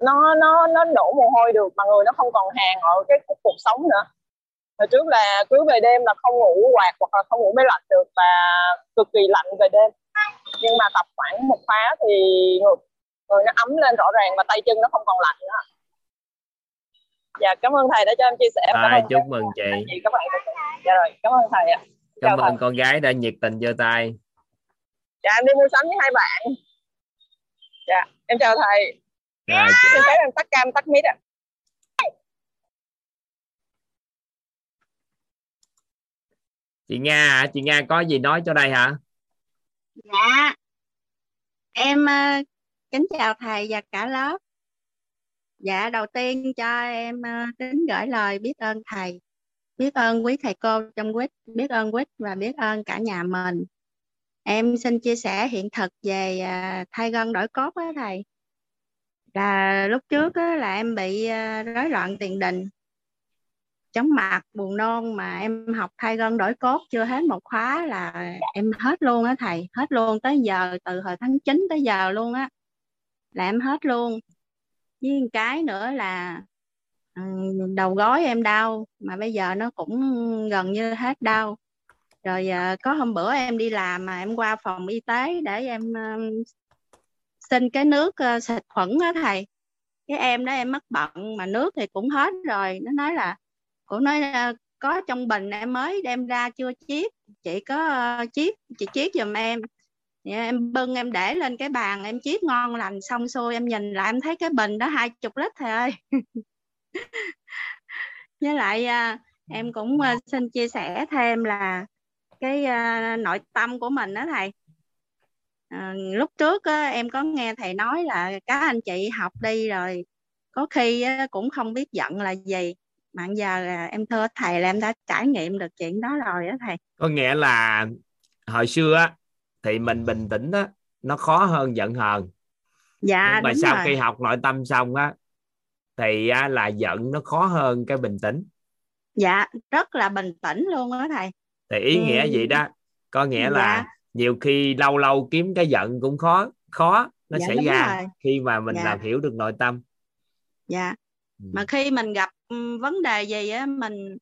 M: nó nó nó đổ mồ hôi được mà người nó không còn hàn ở cái cuộc, sống nữa. Hồi trước là cứ về đêm là không ngủ quạt hoặc là không ngủ máy lạnh được và cực kỳ lạnh về đêm. Nhưng mà tập khoảng một khóa thì người, người nó ấm lên rõ ràng và tay chân nó không còn lạnh nữa. Dạ cảm ơn thầy đã cho em chia sẻ.
A: Cảm ơn chúc mừng chị.
M: chị các bạn dạ rồi cảm ơn thầy ạ.
A: Cảm ơn con gái đã nhiệt tình giơ tay
M: dạ em đi mua sắm với hai bạn. Dạ em chào thầy.
A: Rồi
M: xin phép em tắt cam tắt mic ạ.
A: Chị nga chị nga có gì nói cho đây hả?
N: Dạ em uh, kính chào thầy và cả lớp. Dạ đầu tiên cho em uh, kính gửi lời biết ơn thầy biết ơn quý thầy cô trong quýt biết ơn quýt và biết ơn cả nhà mình em xin chia sẻ hiện thực về à, thay gân đổi cốt á thầy. Là lúc trước á, là em bị à, rối loạn tiền đình chóng mặt buồn nôn mà em học thay gân đổi cốt chưa hết một khóa là em hết luôn á thầy hết luôn tới giờ từ hồi tháng 9 tới giờ luôn á là em hết luôn. Với một cái nữa là ừ, đầu gối em đau mà bây giờ nó cũng gần như hết đau rồi à, có hôm bữa em đi làm mà em qua phòng y tế để em ờ, xin cái nước uh, xịt khuẩn á thầy. Cái em đó em mất bận mà nước thì cũng hết rồi. Nó nói là cũng nói là có trong bình em mới đem ra chưa chiết. Chị có uh, chiết chị chiết giùm em. Dạ, em bưng em để lên cái bàn em chiết ngon lành xong xuôi em nhìn lại em thấy cái bình đó hai chục lít thầy ơi. Với lại à, em cũng xin chia sẻ thêm là cái à, nội tâm của mình đó thầy. À, lúc trước á, em có nghe thầy nói là các anh chị học đi rồi có khi á, cũng không biết giận là gì mà giờ là em thưa thầy là em đã trải nghiệm được chuyện đó rồi đó thầy.
A: Có nghĩa là hồi xưa á thì mình bình tĩnh đó nó khó hơn giận hờn.
N: Dạ
A: nhưng mà sau rồi. khi học nội tâm xong á thì á, là giận nó khó hơn cái bình tĩnh.
N: Dạ rất là bình tĩnh luôn đó thầy
A: thì ý nghĩa ừ. vậy đó có nghĩa dạ. là nhiều khi lâu lâu kiếm cái giận cũng khó khó nó dạ, xảy ra rồi. khi mà mình dạ. làm hiểu được nội tâm
N: dạ ừ. mà khi mình gặp vấn đề gì á mình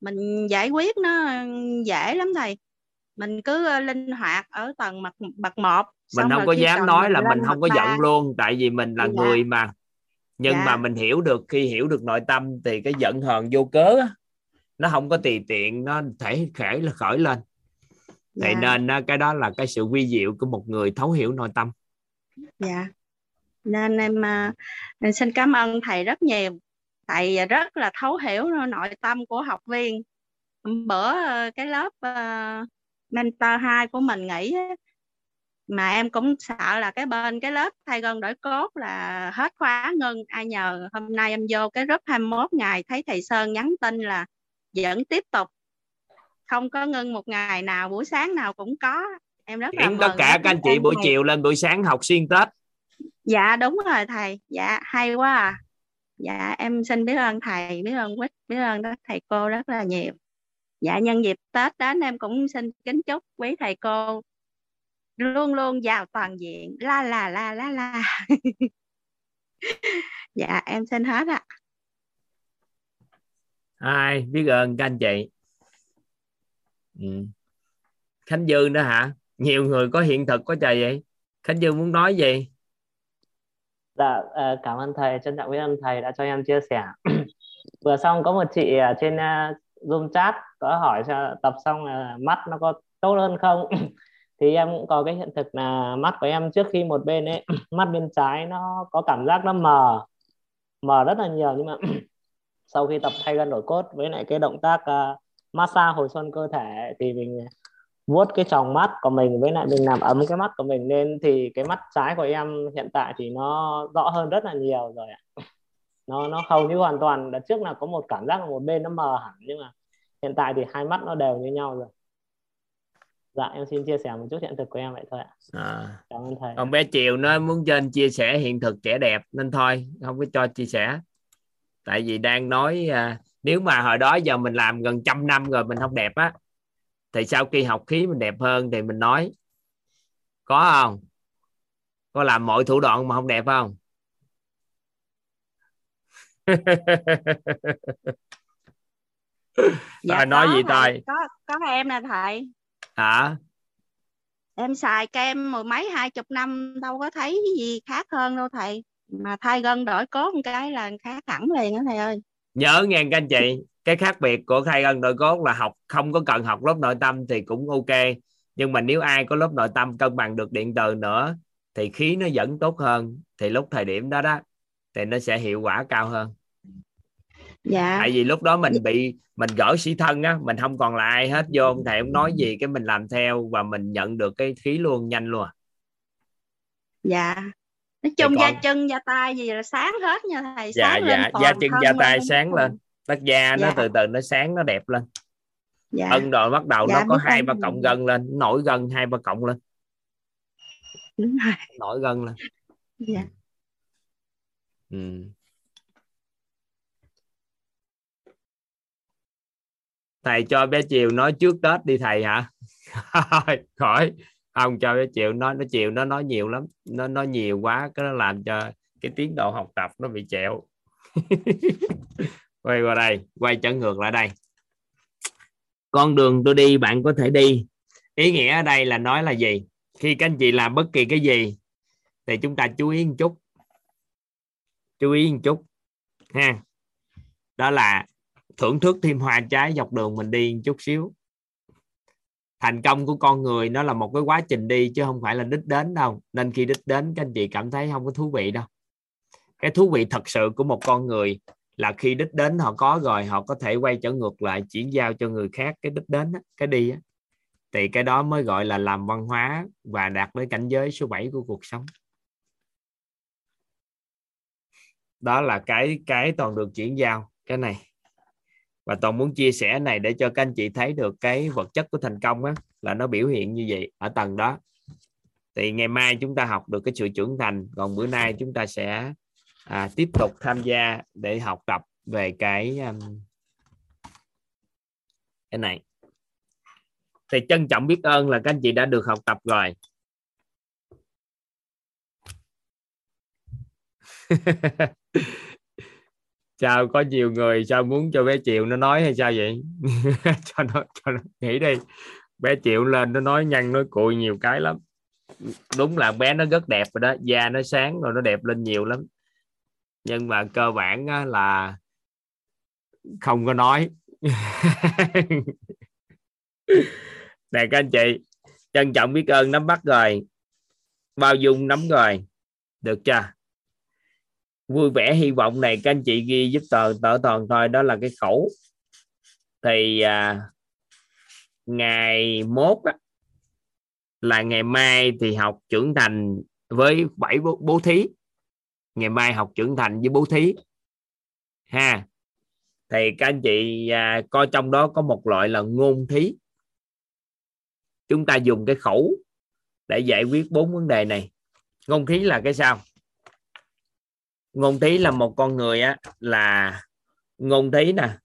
N: mình giải quyết nó dễ lắm thầy mình cứ ờ, linh hoạt ở tầng mặt bậc một
A: mình không có dám nói là mình không có giận luôn tại vì mình là dạ. người mà nhưng dạ. mà mình hiểu được khi hiểu được nội tâm thì cái giận hờn vô cớ nó không có tùy tiện nó thể khởi là khởi lên. Dạ. vậy nên cái đó là cái sự quy diệu của một người thấu hiểu nội tâm.
N: Dạ. Nên em uh, xin cảm ơn thầy rất nhiều. Thầy rất là thấu hiểu nội tâm của học viên. Bữa uh, cái lớp uh, mentor 2 của mình nghĩ mà em cũng sợ là cái bên cái lớp thay gân đổi cốt là hết khóa ngưng. Ai nhờ hôm nay em vô cái group 21 ngày thấy thầy Sơn nhắn tin là vẫn tiếp tục. Không có ngưng một ngày nào buổi sáng nào cũng có. Em rất
A: Chuyển là tất cả các anh chị buổi thầy. chiều lên buổi sáng học xuyên tết.
N: Dạ đúng rồi thầy. Dạ hay quá à. Dạ em xin biết ơn thầy biết ơn quýt biết ơn các thầy cô rất là nhiều. Dạ nhân dịp tết đến em cũng xin kính chúc quý thầy cô luôn luôn giàu toàn diện. La la la la la. Dạ em xin hết ạ
A: ai biết ơn các anh chị? Ừ. khánh dương nữa hả? Nhiều người có hiện thực có trời vậy. Khánh dương muốn nói gì?
O: Dạ ờ, cảm ơn thầy, trân trọng biết ơn thầy đã cho em chia sẻ. Vừa xong có một chị trên ờ, zoom chat có hỏi cho tập xong là mắt nó có tốt hơn không? Thì em cũng có cái hiện thực là mắt của em trước khi một bên ấy, mắt bên trái nó có cảm giác nó mờ mờ rất là nhiều nhưng mà sau khi tập thay gân đổi cốt với lại cái động tác uh, massage hồi xuân cơ thể thì mình vuốt cái tròng mắt của mình với lại mình làm ấm cái mắt của mình lên thì cái mắt trái của em hiện tại thì nó rõ hơn rất là nhiều rồi ạ. Nó nó hầu như hoàn toàn đợt trước là có một cảm giác là một bên nó mờ hẳn nhưng mà hiện tại thì hai mắt nó đều như nhau rồi. Dạ em xin chia sẻ một chút hiện thực của em vậy thôi ạ. À. cảm ơn thầy.
A: Còn bé chiều nó muốn trên chia sẻ hiện thực trẻ đẹp nên thôi không có cho chia sẻ tại vì đang nói à, nếu mà hồi đó giờ mình làm gần trăm năm rồi mình không đẹp á thì sau khi học khí mình đẹp hơn thì mình nói có không? Có làm mọi thủ đoạn mà không đẹp không?
N: Dạ
A: Rồi nói gì thầy
N: có có em nè thầy.
A: Hả?
N: Em xài kem mười mấy hai chục năm đâu có thấy gì khác hơn đâu thầy mà thay gân đổi cốt một cái là khác hẳn liền đó thầy ơi.
A: Nhớ nghe các anh chị cái khác biệt của khai ân nội cốt là học không có cần học lớp nội tâm thì cũng ok. Nhưng mà nếu ai có lớp nội tâm cân bằng được điện từ nữa thì khí nó vẫn tốt hơn. Thì lúc thời điểm đó đó thì nó sẽ hiệu quả cao hơn.
N: Dạ.
A: Tại vì lúc đó mình bị mình gỡ sĩ thân á mình không còn là ai hết vô ông thầy ông nói gì cái mình làm theo và mình nhận được cái khí luôn nhanh luôn.
N: Dạ nói chung da chân da tay gì là sáng hết nha thầy
A: dạ
N: sáng lên
A: dạ
N: toàn
A: da chân da
N: lên
A: tay sáng lên. Đất da nó
N: Dạ.
A: từ từ nó sáng nó đẹp lên.
N: Dạ.
A: Ân rồi bắt đầu
N: Dạ,
A: nó có hai ba cộng gân lên nổi gân hai ba cộng lên.
N: Đúng rồi.
A: Nổi gân lên.
N: Dạ.
A: Ừ. thầy cho bé chiều nói trước tết đi thầy hả? Khỏi không cho nó chịu nói nó chịu, nó nói nhiều lắm. Nó nói nhiều quá, cái nó làm cho cái tiến độ học tập nó bị chẹo quay qua đây, quay trở ngược lại đây. Con đường tôi đi, bạn có thể đi. Ý nghĩa ở đây là nói là gì? Khi các anh chị làm bất kỳ cái gì, thì chúng ta chú ý một chút. Chú ý một chút, ha. Đó là thưởng thức thêm hoa trái dọc đường mình đi một chút xíu thành công của con người nó là một cái quá trình đi chứ không phải là đích đến đâu. Nên khi đích đến, các anh chị cảm thấy không có thú vị đâu. Cái thú vị thật sự của một con người là khi đích đến họ có rồi, họ có thể quay trở ngược lại, chuyển giao cho người khác cái đích đến cái đi thì cái đó mới gọi là làm văn hóa và đạt đến cảnh giới số 7 của cuộc sống. Đó là cái cái toàn được chuyển giao. Cái này và toàn muốn chia sẻ này để cho các anh chị thấy được cái vật chất của thành công á là nó biểu hiện như vậy ở tầng đó. Thì ngày mai chúng ta học được cái sự trưởng thành còn bữa nay chúng ta sẽ à, tiếp tục tham gia để học tập về cái um, cái này. Thì trân trọng biết ơn là các anh chị đã được học tập rồi. sao có nhiều người sao muốn cho bé Triệu nó nói hay sao vậy? Cho nó cho nó nghĩ đi. Bé Triệu lên nó nói nhăn nói cụi nhiều cái lắm. Đúng là bé nó rất đẹp rồi đó. Da nó sáng rồi nó đẹp lên nhiều lắm. Nhưng mà cơ bản á, là không có nói. Nè các anh chị trân trọng biết ơn nắm bắt rồi. Bao dung nắm rồi. Được chưa? Vui vẻ hy vọng này các anh chị ghi giúp tờ tờ toàn thôi đó là cái khẩu. Thì à, ngày mốt á, là ngày mai thì học trưởng thành với bảy bố, bố thí. Ngày mai học trưởng thành với bố thí. Ha. Thì các anh chị à, coi trong đó có một loại là ngôn thí. Chúng ta dùng cái khẩu để giải quyết bốn vấn đề này. Ngôn thí là cái sao? Ngôn tí là một con người á, là ngôn tí nè.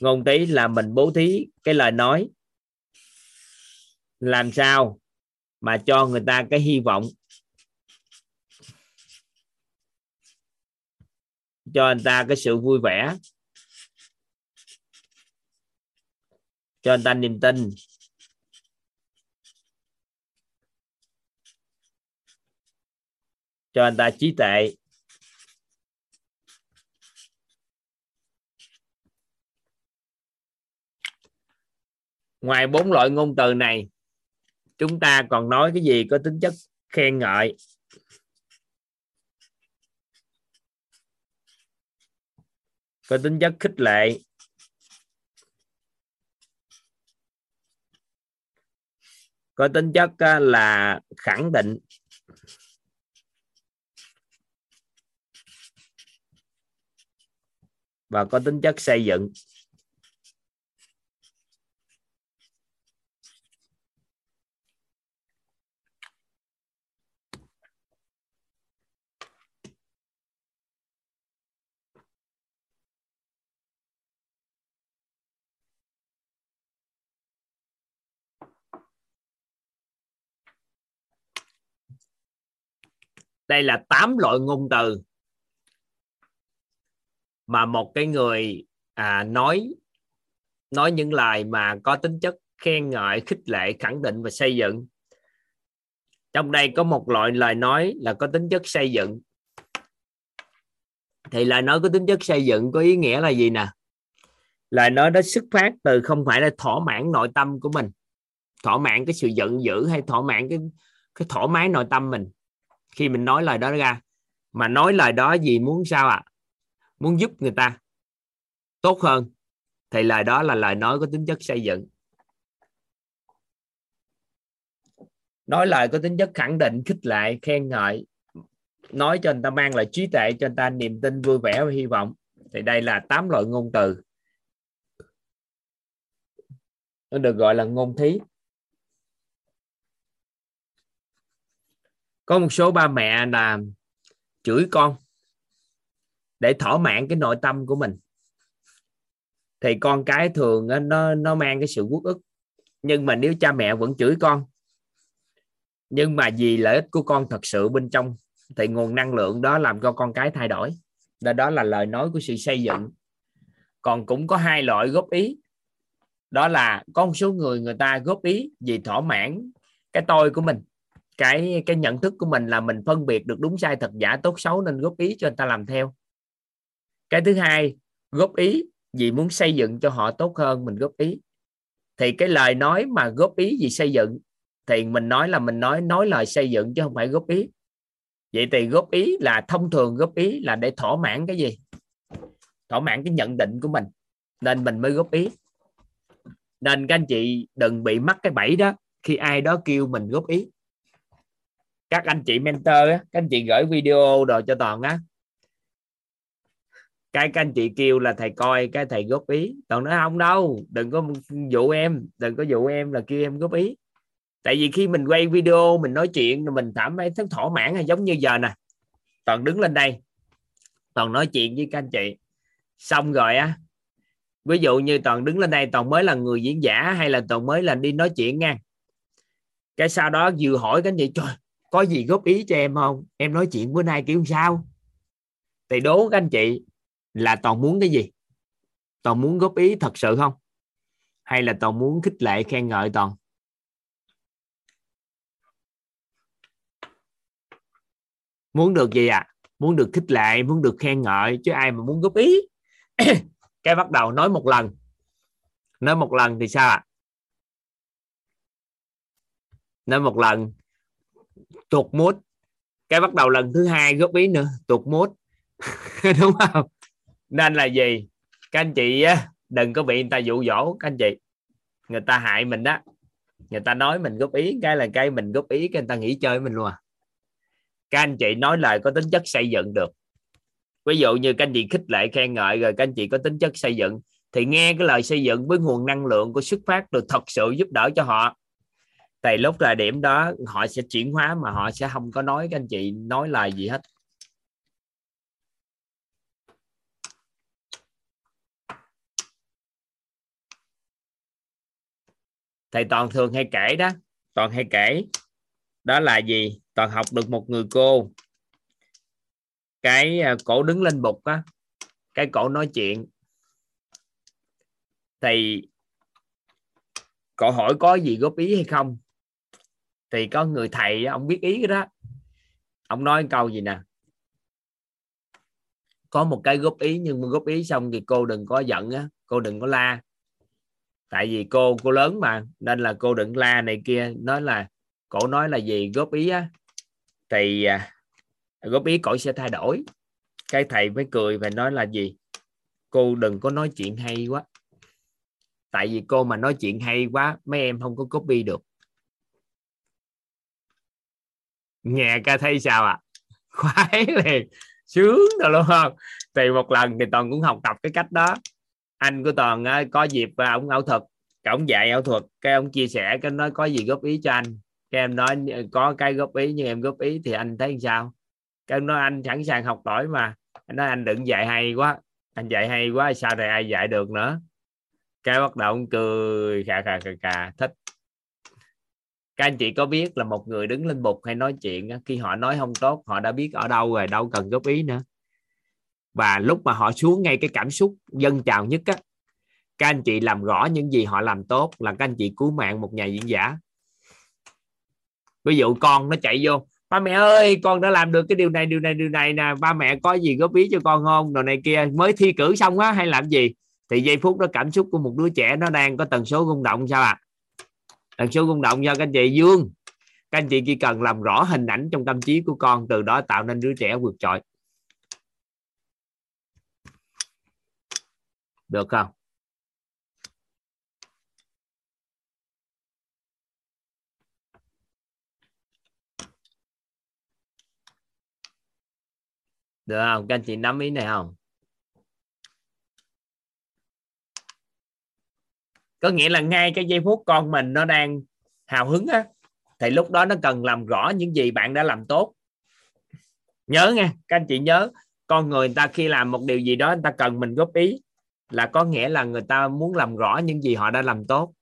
A: Ngôn tí là mình bố thí cái lời nói. Làm sao mà cho người ta cái hy vọng? Cho người ta cái sự vui vẻ. Cho người ta niềm tin. Cho anh ta trí tuệ. Ngoài bốn loại ngôn từ này, chúng ta còn nói cái gì có tính chất khen ngợi? Có tính chất khích lệ. Có tính chất à, là khẳng định. Và có tính chất xây dựng. Đây là tám loại ngôn từ mà một cái người à, nói nói những lời mà có tính chất khen ngợi khích lệ khẳng định và xây dựng. Trong đây có một loại lời nói là có tính chất xây dựng. Thì lời nói có tính chất xây dựng có ý nghĩa là gì nè? Lời nói đó xuất phát từ không phải là thỏa mãn nội tâm của mình. Thỏa mãn cái sự giận dữ hay thỏa mãn cái cái thoải mái nội tâm mình. Khi mình nói lời đó ra mà nói lời đó gì muốn sao ạ? à? Muốn giúp người ta. Tốt hơn thì lời đó là lời nói có tính chất xây dựng. Nói lời có tính chất khẳng định, khích lệ, khen ngợi. Nói cho người ta mang lại trí tuệ, cho người ta niềm tin, vui vẻ và hy vọng. Thì đây là tám loại ngôn từ. Nó được gọi là ngôn thí. Có một số ba mẹ là chửi con để thỏa mãn cái nội tâm của mình. Thì con cái thường nó nó mang cái sự uất ức. Nhưng mà nếu cha mẹ vẫn chửi con nhưng mà vì lợi ích của con thật sự bên trong thì nguồn năng lượng đó làm cho con cái thay đổi. Đó, đó là lời nói của sự xây dựng. Còn cũng có hai loại góp ý. Đó là có một số người người ta góp ý vì thỏa mãn cái tôi của mình. Cái cái nhận thức của mình là mình phân biệt được đúng sai thật giả tốt xấu nên góp ý cho người ta làm theo cái thứ hai, góp ý vì muốn xây dựng cho họ tốt hơn, mình góp ý. Thì cái lời nói mà góp ý gì xây dựng, thì mình nói là mình nói nói lời xây dựng chứ không phải góp ý. Vậy thì góp ý là thông thường góp ý là để thỏa mãn cái gì? Thỏa mãn cái nhận định của mình, nên mình mới góp ý. Nên các anh chị đừng bị mắc cái bẫy đó, khi ai đó kêu mình góp ý. Các anh chị mentor á, các anh chị gửi video đồ cho toàn á cái các anh chị kêu là thầy coi, cái thầy góp ý. Toàn nói, không đâu, đừng có dụ em, đừng có dụ em là kêu em góp ý. Tại vì khi mình quay video, mình nói chuyện mình cảm thấy thấy thỏa mãn hay giống như giờ nè. Toàn đứng lên đây, toàn nói chuyện với các anh chị. Xong rồi á, ví dụ như toàn đứng lên đây, toàn mới là người diễn giả hay là toàn mới là đi nói chuyện nha. Cái sau đó vừa hỏi các anh chị, trời, có gì góp ý cho em không? Em nói chuyện bữa nay kiểu sao? Thì đố các anh chị là toàn muốn cái gì? Toàn muốn góp ý thật sự không? Hay là toàn muốn khích lệ khen ngợi toàn? Muốn được gì à muốn được khích lệ, muốn được khen ngợi, chứ ai mà muốn góp ý? Cái bắt đầu nói một lần. Nói một lần thì sao ạ? À? nói một lần, tuột mút. Cái bắt đầu lần thứ hai góp ý nữa, tuột mút. Đúng không? Nên là gì? Các anh chị á, đừng có bị người ta dụ dỗ các anh chị. Người ta hại mình đó. Người ta nói mình góp ý cái là cái mình góp ý cái người ta nghĩ chơi mình luôn à. Các anh chị nói lời có tính chất xây dựng được. Ví dụ như các anh chị khích lệ khen ngợi rồi các anh chị có tính chất xây dựng thì nghe cái lời xây dựng với nguồn năng lượng của xuất phát được thật sự giúp đỡ cho họ thì lúc thời điểm đó họ sẽ chuyển hóa mà họ sẽ không có nói các anh chị nói lời gì hết. Thầy toàn thường hay kể đó. Toàn hay kể. Đó là gì? Toàn học được một người cô. Cái à, cổ đứng lên bục á. Cái cổ nói chuyện. Thì cổ hỏi có gì góp ý hay không? Thì có người thầy ông biết ý cái đó. Ông nói câu gì nè? Có một cái góp ý nhưng mà góp ý xong thì cô đừng có giận á. Cô đừng có la tại vì cô cô lớn mà, nên là cô đừng la này kia. Nói là, cổ nói là gì? Góp ý á. Thì à, góp ý cổ sẽ thay đổi. Cái thầy mới cười và nói là gì? Cô đừng có nói chuyện hay quá. Tại vì cô mà nói chuyện hay quá, mấy em không có copy được. Nghe ca thấy sao ạ? À? khoái liền. Sướng rồi luôn không? Thì một lần thì toàn cũng học tập cái cách đó anh của toàn có dịp và ông ảo thuật. Ông dạy ảo thuật, cái ông chia sẻ, cái nói có gì góp ý cho anh. Cái em nói ờ, có cái góp ý, nhưng em góp ý thì anh thấy sao? Cái nói, anh sẵn sàng học hỏi mà. Anh nói, anh đừng dạy hay quá. Anh dạy hay quá, sao này ai dạy được nữa? Cái bắt đầu ông cười, khà khà khà khà, thích. Các anh chị có biết là một người đứng lên bục hay nói chuyện khi họ nói không tốt, họ đã biết ở đâu rồi, đâu cần góp ý nữa và lúc mà họ xuống ngay cái cảm xúc dân trào nhất á, các anh chị làm rõ những gì họ làm tốt là các anh chị cứu mạng một nhà diễn giả. Ví dụ con nó chạy vô, ba mẹ ơi, con đã làm được cái điều này điều này điều này nè, ba mẹ có gì góp ý cho con không? Đồ này kia, mới thi cử xong á, hay làm gì? Thì giây phút đó cảm xúc của một đứa trẻ nó đang có tần số rung động sao ạ? À? tần số rung động do các anh chị dương. Các anh chị chỉ cần làm rõ hình ảnh trong tâm trí của con, từ đó tạo nên đứa trẻ vượt trội. Được không? Được không? Các anh chị nắm ý này không? Có nghĩa là ngay cái giây phút con mình nó đang hào hứng á, thì lúc đó nó cần làm rõ những gì bạn đã làm tốt. Nhớ nha, các anh chị nhớ, con người ta khi làm một điều gì đó, người ta cần mình góp ý là có nghĩa là người ta muốn làm rõ những gì họ đã làm tốt.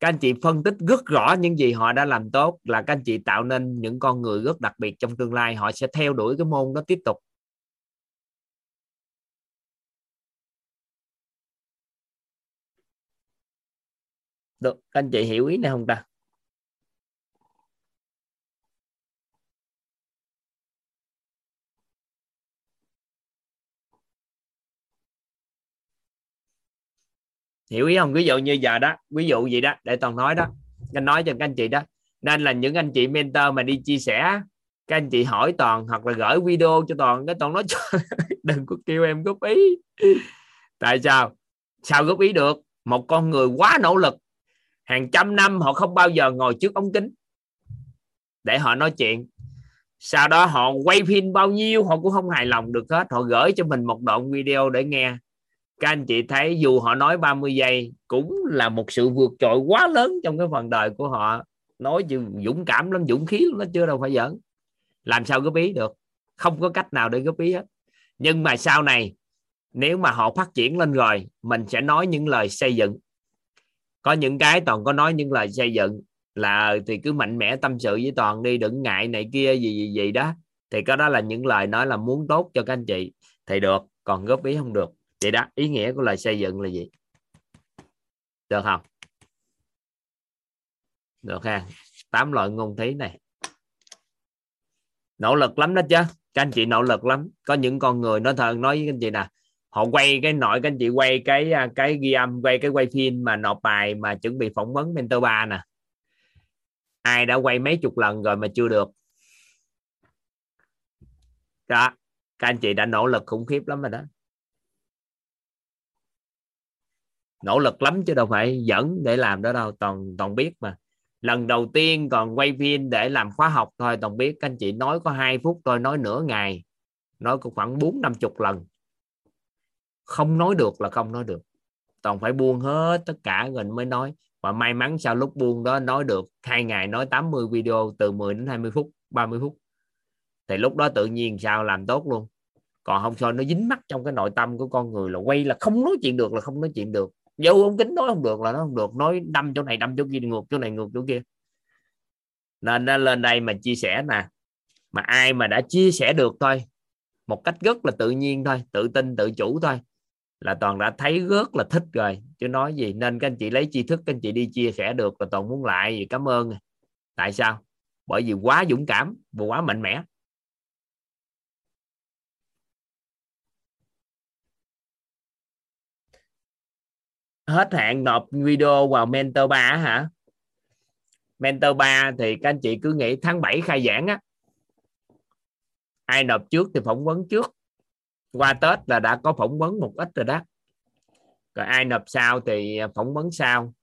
A: Các anh chị phân tích rất rõ những gì họ đã làm tốt là các anh chị tạo nên những con người rất đặc biệt trong tương lai. Họ sẽ theo đuổi cái môn đó tiếp tục. Được, các anh chị hiểu ý này không ta? Hiểu ý không? Ví dụ như giờ đó, ví dụ gì đó, để toàn nói đó. Anh nói cho các anh chị đó. Nên là những anh chị mentor mà đi chia sẻ, các anh chị hỏi toàn hoặc là gửi video cho toàn, cái toàn nói cho đừng có kêu em góp ý. Tại sao? Sao góp ý được? Một con người quá nỗ lực. Hàng trăm năm họ không bao giờ ngồi trước ống kính để họ nói chuyện. Sau đó họ quay phim bao nhiêu, họ cũng không hài lòng được hết. Họ gửi cho mình một đoạn video để nghe các anh chị thấy dù họ nói 30 giây cũng là một sự vượt trội quá lớn trong cái phần đời của họ. Nói chứ dũng cảm lắm, dũng khí nó chưa đâu phải giỡn. Làm sao góp ý được? Không có cách nào để góp ý hết. Nhưng mà sau này, nếu mà họ phát triển lên rồi, mình sẽ nói những lời xây dựng. Có những cái toàn có nói những lời xây dựng là ờ, thì cứ mạnh mẽ tâm sự với toàn đi, đừng ngại này kia, gì gì gì đó. Thì cái đó là những lời nói là muốn tốt cho các anh chị. Thì được, còn góp ý không được vậy đó, ý nghĩa của lời xây dựng là gì? Được không? Được ha. Tám loại ngôn thí này. Nỗ lực lắm đó chứ. Các anh chị nỗ lực lắm. Có những con người nói thật, nói với các anh chị nè, họ quay cái nội, các anh chị quay cái à, cái ghi âm, quay cái quay phim mà nộp bài mà chuẩn bị phỏng vấn mentor ba nè. Ai đã quay mấy chục lần rồi mà chưa được? Đó, các anh chị đã nỗ lực khủng khiếp lắm rồi đó. Nỗ lực lắm chứ đâu phải dẫn để làm đó đâu, toàn toàn biết mà. Lần đầu tiên còn quay phim để làm khóa học thôi, toàn biết. Các anh chị nói có hai phút thôi, nói nửa ngày, nói có khoảng bốn, năm chục lần. Không nói được là không nói được. Toàn phải buông hết tất cả rồi mới nói. Và may mắn sau lúc buông đó, nói được hai ngày, nói 80 video từ 10 đến 20 phút 30 phút. Thì lúc đó tự nhiên sao làm tốt luôn. Còn không sao, nó dính mắt trong cái nội tâm của con người là quay là không nói chuyện được, là không nói chuyện được dấu ông kính nói không được, là nó không được. Nói đâm chỗ này, đâm chỗ kia ngược chỗ này, ngược chỗ kia. Nên nó lên đây mà chia sẻ nè. Mà ai mà đã chia sẻ được thôi. Một cách rất là tự nhiên thôi, tự tin, tự chủ thôi. Là toàn đã thấy rất là thích rồi. Chứ nói gì, nên các anh chị lấy tri thức, các anh chị đi chia sẻ được là toàn muốn lại gì cảm ơn. Tại sao? Bởi vì quá dũng cảm và quá mạnh mẽ. Hết hạn nộp video vào mentor 3 hả? Mentor 3 thì các anh chị cứ nghĩ tháng 7 khai giảng á. Ai nộp trước thì phỏng vấn trước. Qua Tết là đã có phỏng vấn một ít rồi đó. Rồi ai nộp sau thì à, phỏng vấn sau.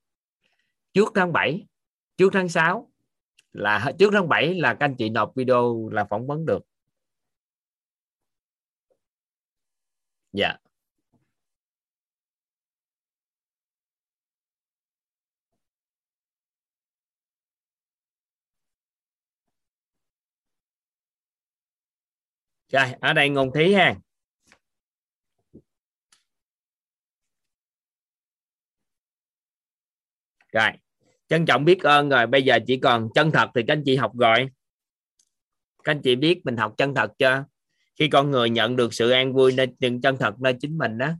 A: Trước tháng 7 trước tháng 6 là trước tháng 7 là các anh chị nộp video là phỏng vấn được. Dạ. yeah. Rồi, ở đây ngôn thí ha. Rồi, trân trọng biết ơn rồi, bây giờ chỉ còn chân thật thì các anh chị học rồi. Các anh chị biết mình học chân thật chưa? Khi con người nhận được sự an vui nên chân thật nơi chính mình đó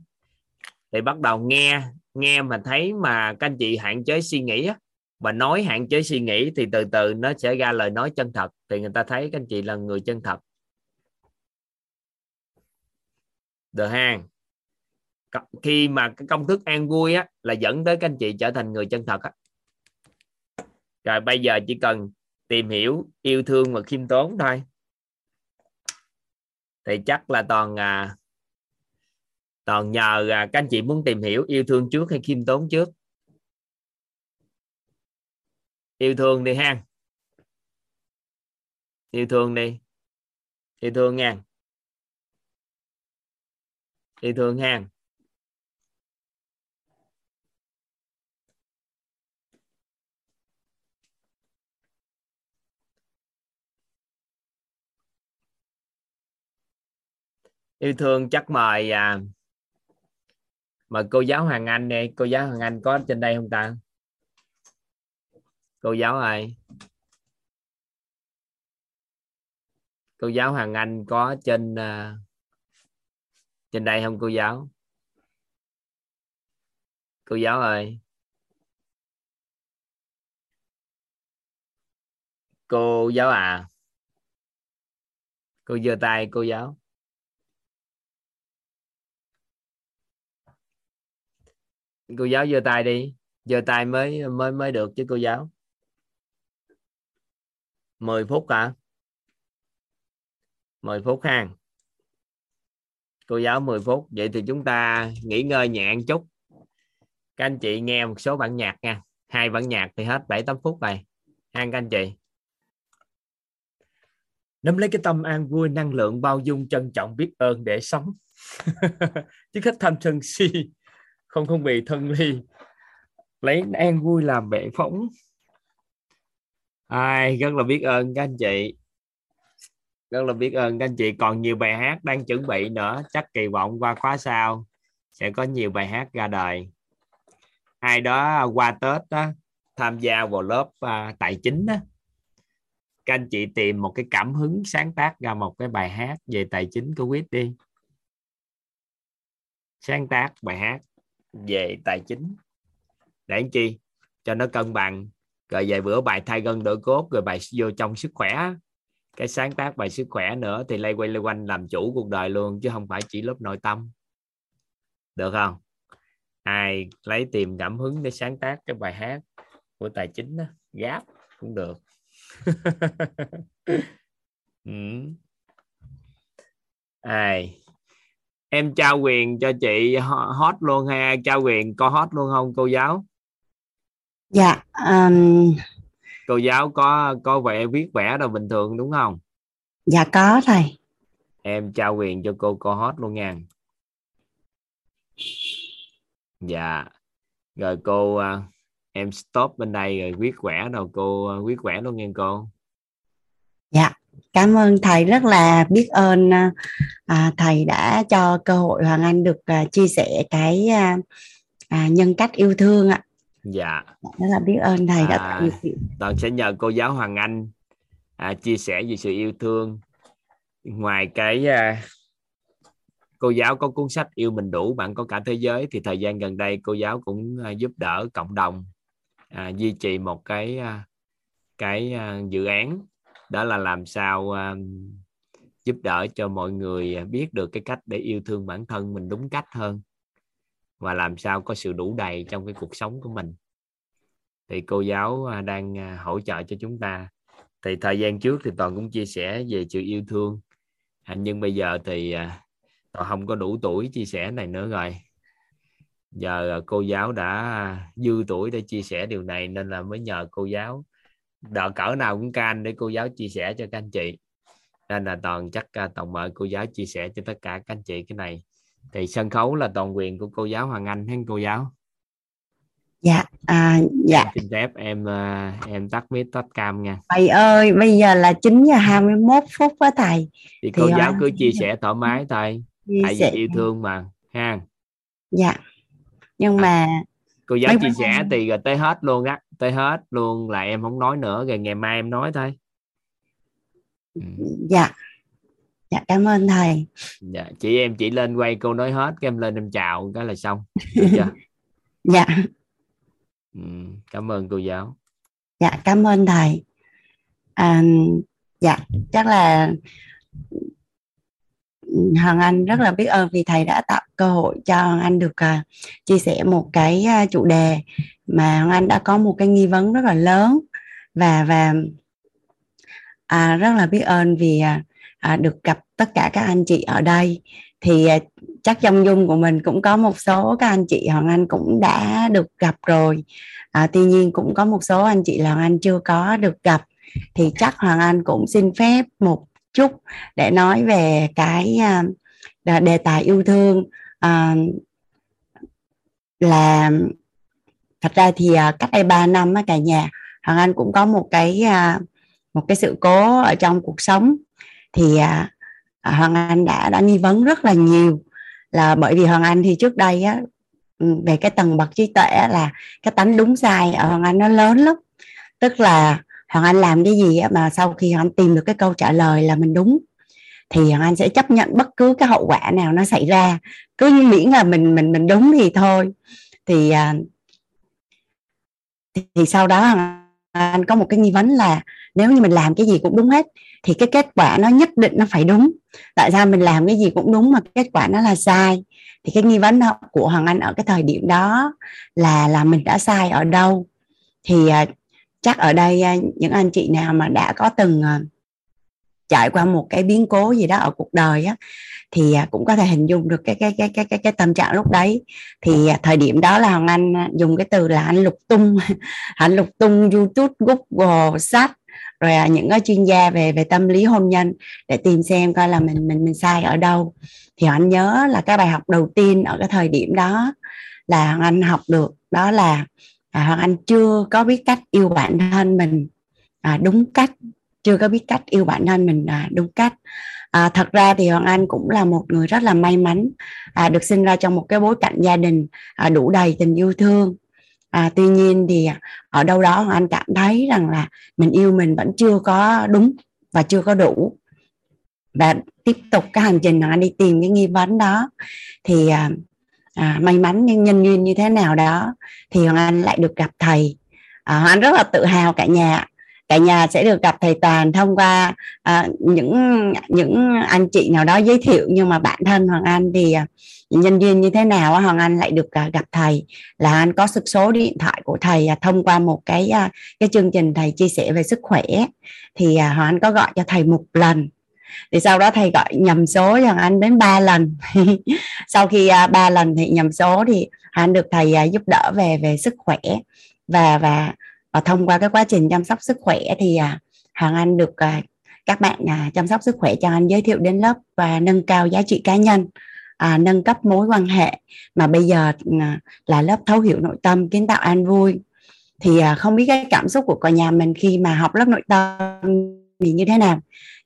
A: thì bắt đầu nghe nghe mà thấy mà các anh chị hạn chế suy nghĩ á. Và nói hạn chế suy nghĩ thì từ từ nó sẽ ra lời nói chân thật, thì người ta thấy các anh chị là người chân thật. The hang khi mà cái công thức an vui á là dẫn tới các anh chị trở thành người chân thật á. Rồi bây giờ chỉ cần tìm hiểu yêu thương và khiêm tốn thôi. Thì chắc là toàn à, toàn nhờ à, các anh chị muốn tìm hiểu yêu thương trước hay khiêm tốn trước. Yêu thương đi ha yêu thương đi. Yêu thương nha thì thương hàng. Yêu thương chắc mời à, mời cô giáo Hoàng Anh đi. Cô giáo Hoàng Anh có trên đây không ta? Cô giáo ơi cô giáo Hoàng Anh có trên uh, trên đây không, cô giáo? Cô giáo ơi. Cô giáo à? Cô giơ tay, cô giáo. Cô giáo giơ tay đi. Giơ tay mới mới mới được chứ, cô giáo. 10 phút hả? À? 10 phút ha cô giáo 10 phút. Vậy thì chúng ta nghỉ ngơi nhẹ một chút. Các anh chị nghe một số bản nhạc nha. Hai bản nhạc thì hết 7 8 phút rồi. Hai các anh chị. Nắm lấy cái tâm an vui, năng lượng bao dung, trân trọng, biết ơn để sống. Chứ khách tham sân si. Không không bị thân ly. Lấy an vui làm bệ phóng. Ai, rất là biết ơn các anh chị rất là biết ơn các anh chị. Còn nhiều bài hát đang chuẩn bị nữa chắc kỳ vọng qua khóa sau sẽ có nhiều bài hát ra đời. Ai đó qua tết đó, tham gia vào lớp uh, tài chính đó, các anh chị tìm một cái cảm hứng sáng tác ra một cái bài hát về tài chính của quýt đi. Sáng tác bài hát về tài chính. Để anh chi cho nó cân bằng. Rồi vài bữa bài thay gân đổi cốt rồi bài vô trong sức khỏe cái sáng tác bài sức khỏe nữa thì lay quay lay quanh làm chủ cuộc đời luôn chứ không phải chỉ lớp nội tâm. Được không? Ai lấy tìm cảm hứng để sáng tác cái bài hát của tài chính đó, gáp cũng được. Ừ. ai? Em trao quyền cho chị hot luôn hay trao quyền có hot luôn không cô giáo?
N: Dạ um
A: cô giáo có có vẻ viết vẽ đâu bình thường đúng không?
N: Dạ có thầy.
A: Em trao quyền cho cô cô hot luôn nha. Dạ. Rồi cô uh, em stop bên đây rồi viết vẽ đâu cô uh, viết vẽ luôn nha cô.
N: Dạ. Cảm ơn thầy rất là biết ơn à, thầy đã cho cơ hội hoàng anh được à, chia sẻ cái à, à, nhân cách yêu thương ạ
A: dạ.
N: Rất là biết ơn thầy đã
A: à, toàn sẽ nhờ cô giáo hoàng anh à, chia sẻ về sự yêu thương. Ngoài cái à, cô giáo có cuốn sách yêu mình đủ bạn có cả thế giới thì thời gian gần đây cô giáo cũng à, giúp đỡ cộng đồng à, duy trì một cái à, cái à, dự án. Đó là làm sao uh, giúp đỡ cho mọi người biết được cái cách để yêu thương bản thân mình đúng cách hơn và làm sao có sự đủ đầy trong cái cuộc sống của mình. Thì cô giáo à, đang à, hỗ trợ cho chúng ta. Thì thời gian trước thì toàn cũng chia sẻ về sự yêu thương. À, nhưng bây giờ thì toàn không có đủ tuổi chia sẻ này nữa rồi. Giờ cô giáo đã dư tuổi để chia sẻ điều này nên là mới nhờ cô giáo. Đỡ cỡ nào cũng can để cô giáo chia sẻ cho các anh chị. Nên là toàn chắc toàn mời cô giáo chia sẻ cho tất cả các anh chị cái này thì sân khấu là toàn quyền của cô giáo Hoàng Anh hay cô giáo?
N: Dạ à, dạ.
A: Em xin phép em à, em tắt mic tắt cam nha.
N: Thầy ơi bây giờ là 9 giờ 21 phút đó thầy.
A: Thì, thì cô giáo cứ chia sẻ thoải mái thôi tại vì yêu thương mà ha.
N: Dạ. Nhưng à, mà
A: cô giáo chia sẻ thì rồi tới hết luôn á tới hết luôn là em không nói nữa rồi ngày mai em nói thôi.
N: Ừ. dạ dạ cảm ơn thầy.
A: Dạ chị em chỉ lên quay cô nói hết cái em lên em chào cái là xong. Được chưa?
N: Dạ.
A: Ừ, cảm ơn cô giáo.
P: Dạ cảm ơn thầy. À, dạ chắc là Hoàng Anh rất là biết ơn vì thầy đã tạo cơ hội cho Hoàng Anh được uh, chia sẻ một cái uh, chủ đề mà Hoàng Anh đã có một cái nghi vấn rất là lớn và và à, rất là biết ơn vì à, à, được gặp tất cả các anh chị ở đây. Thì à, chắc trong dung của mình cũng có một số các anh chị Hoàng Anh cũng đã được gặp rồi. À, tuy nhiên cũng có một số anh chị là Hoàng Anh chưa có được gặp. Thì chắc Hoàng Anh cũng xin phép một chút để nói về cái à, đề tài yêu thương. À, là thật ra thì à, cách đây 3 năm á cả nhà Hoàng Anh cũng có một cái à, một cái sự cố ở trong cuộc sống thì à, à, Hoàng Anh đã đã nghi vấn rất là nhiều. Là bởi vì Hoàng Anh thì trước đây á ừ, về cái tầng bậc trí tuệ là cái tánh đúng sai ở Hoàng Anh nó lớn lắm. Tức là Hoàng Anh làm cái gì mà sau khi Hoàng Anh tìm được cái câu trả lời là mình đúng thì Hoàng Anh sẽ chấp nhận bất cứ cái hậu quả nào nó xảy ra. Cứ như miễn là mình mình mình đúng thì thôi. Thì à, thì sau đó Hoàng Anh có một cái nghi vấn là nếu như mình làm cái gì cũng đúng hết, thì cái kết quả nó nhất định nó phải đúng. Tại sao mình làm cái gì cũng đúng mà kết quả nó là sai? Thì cái nghi vấn của hoàng anh ở cái thời điểm đó là là mình đã sai ở đâu? Thì à, chắc ở đây à, những anh chị nào mà đã có từng à, trải qua một cái biến cố gì đó ở cuộc đời á, thì cũng có thể hình dung được cái cái cái cái cái cái tâm trạng lúc đấy. Thì thời điểm đó là hoàng anh dùng cái từ là anh lục tung. Anh lục tung, youtube, google sách rồi à, những cái chuyên gia về về tâm lý hôn nhân để tìm xem coi là mình mình mình sai ở đâu. Thì anh nhớ là cái bài học đầu tiên ở cái thời điểm đó là hoàng anh học được đó là à, hoàng anh chưa có biết cách yêu bản thân mình à, đúng cách chưa có biết cách yêu bản thân mình à, đúng cách. À, thật ra thì hoàng anh cũng là một người rất là may mắn à, được sinh ra trong một cái bối cảnh gia đình à, đủ đầy tình yêu thương à, tuy nhiên thì à, ở đâu đó anh cảm thấy rằng là mình yêu mình vẫn chưa có đúng và chưa có đủ. Và tiếp tục cái hành trình anh đi tìm cái nghi vấn đó thì à, à, may mắn nhưng nhân duyên như thế nào đó thì hoàng anh lại được gặp thầy. À, anh rất là tự hào cả nhà. Cả nhà sẽ được gặp thầy toàn thông qua à, những những anh chị nào đó giới thiệu. Nhưng mà bản thân hoàng anh thì à, nhân duyên như thế nào hoàng anh lại được à, gặp thầy. Là anh có sức số điện thoại của thầy à, thông qua một cái à, cái chương trình thầy chia sẻ về sức khỏe. Thì hoàng anh có gọi cho thầy một lần. Thì sau đó thầy gọi nhầm số cho anh đến ba lần. Sau khi ba lần thì nhầm số thì anh được thầy giúp đỡ về về sức khỏe. Và và và thông qua cái quá trình chăm sóc sức khỏe thì hoàng anh được các bạn chăm sóc sức khỏe cho anh giới thiệu đến lớp và nâng cao giá trị cá nhân à, nâng cấp mối quan hệ. Mà bây giờ à, là lớp thấu hiểu nội tâm kiến tạo an vui. Thì à, không biết cái cảm xúc của cả nhà mình khi mà học lớp nội tâm thì như thế nào.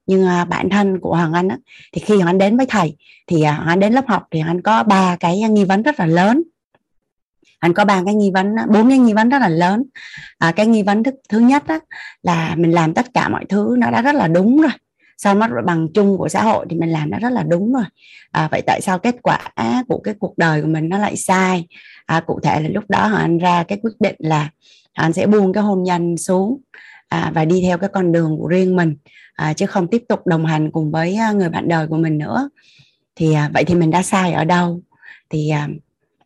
P: Nhưng à, bản thân của hoàng anh á, thì khi hoàng anh đến với thầy thì à, hoàng anh đến lớp học thì anh có ba cái nghi vấn rất là lớn. Anh có ba cái nghi vấn bốn cái nghi vấn rất là lớn. À, cái nghi vấn thứ, thứ nhất á, là mình làm tất cả mọi thứ nó đã rất là đúng rồi sau mắt bằng chung của xã hội thì mình làm nó rất là đúng rồi. À, vậy tại sao kết quả của cái cuộc đời của mình nó lại sai? À, cụ thể là lúc đó anh ra cái quyết định là anh sẽ buông cái hôn nhân xuống à, và đi theo cái con đường của riêng mình à, chứ không tiếp tục đồng hành cùng với à, người bạn đời của mình nữa. Thì à, vậy thì mình đã sai ở đâu? Thì à,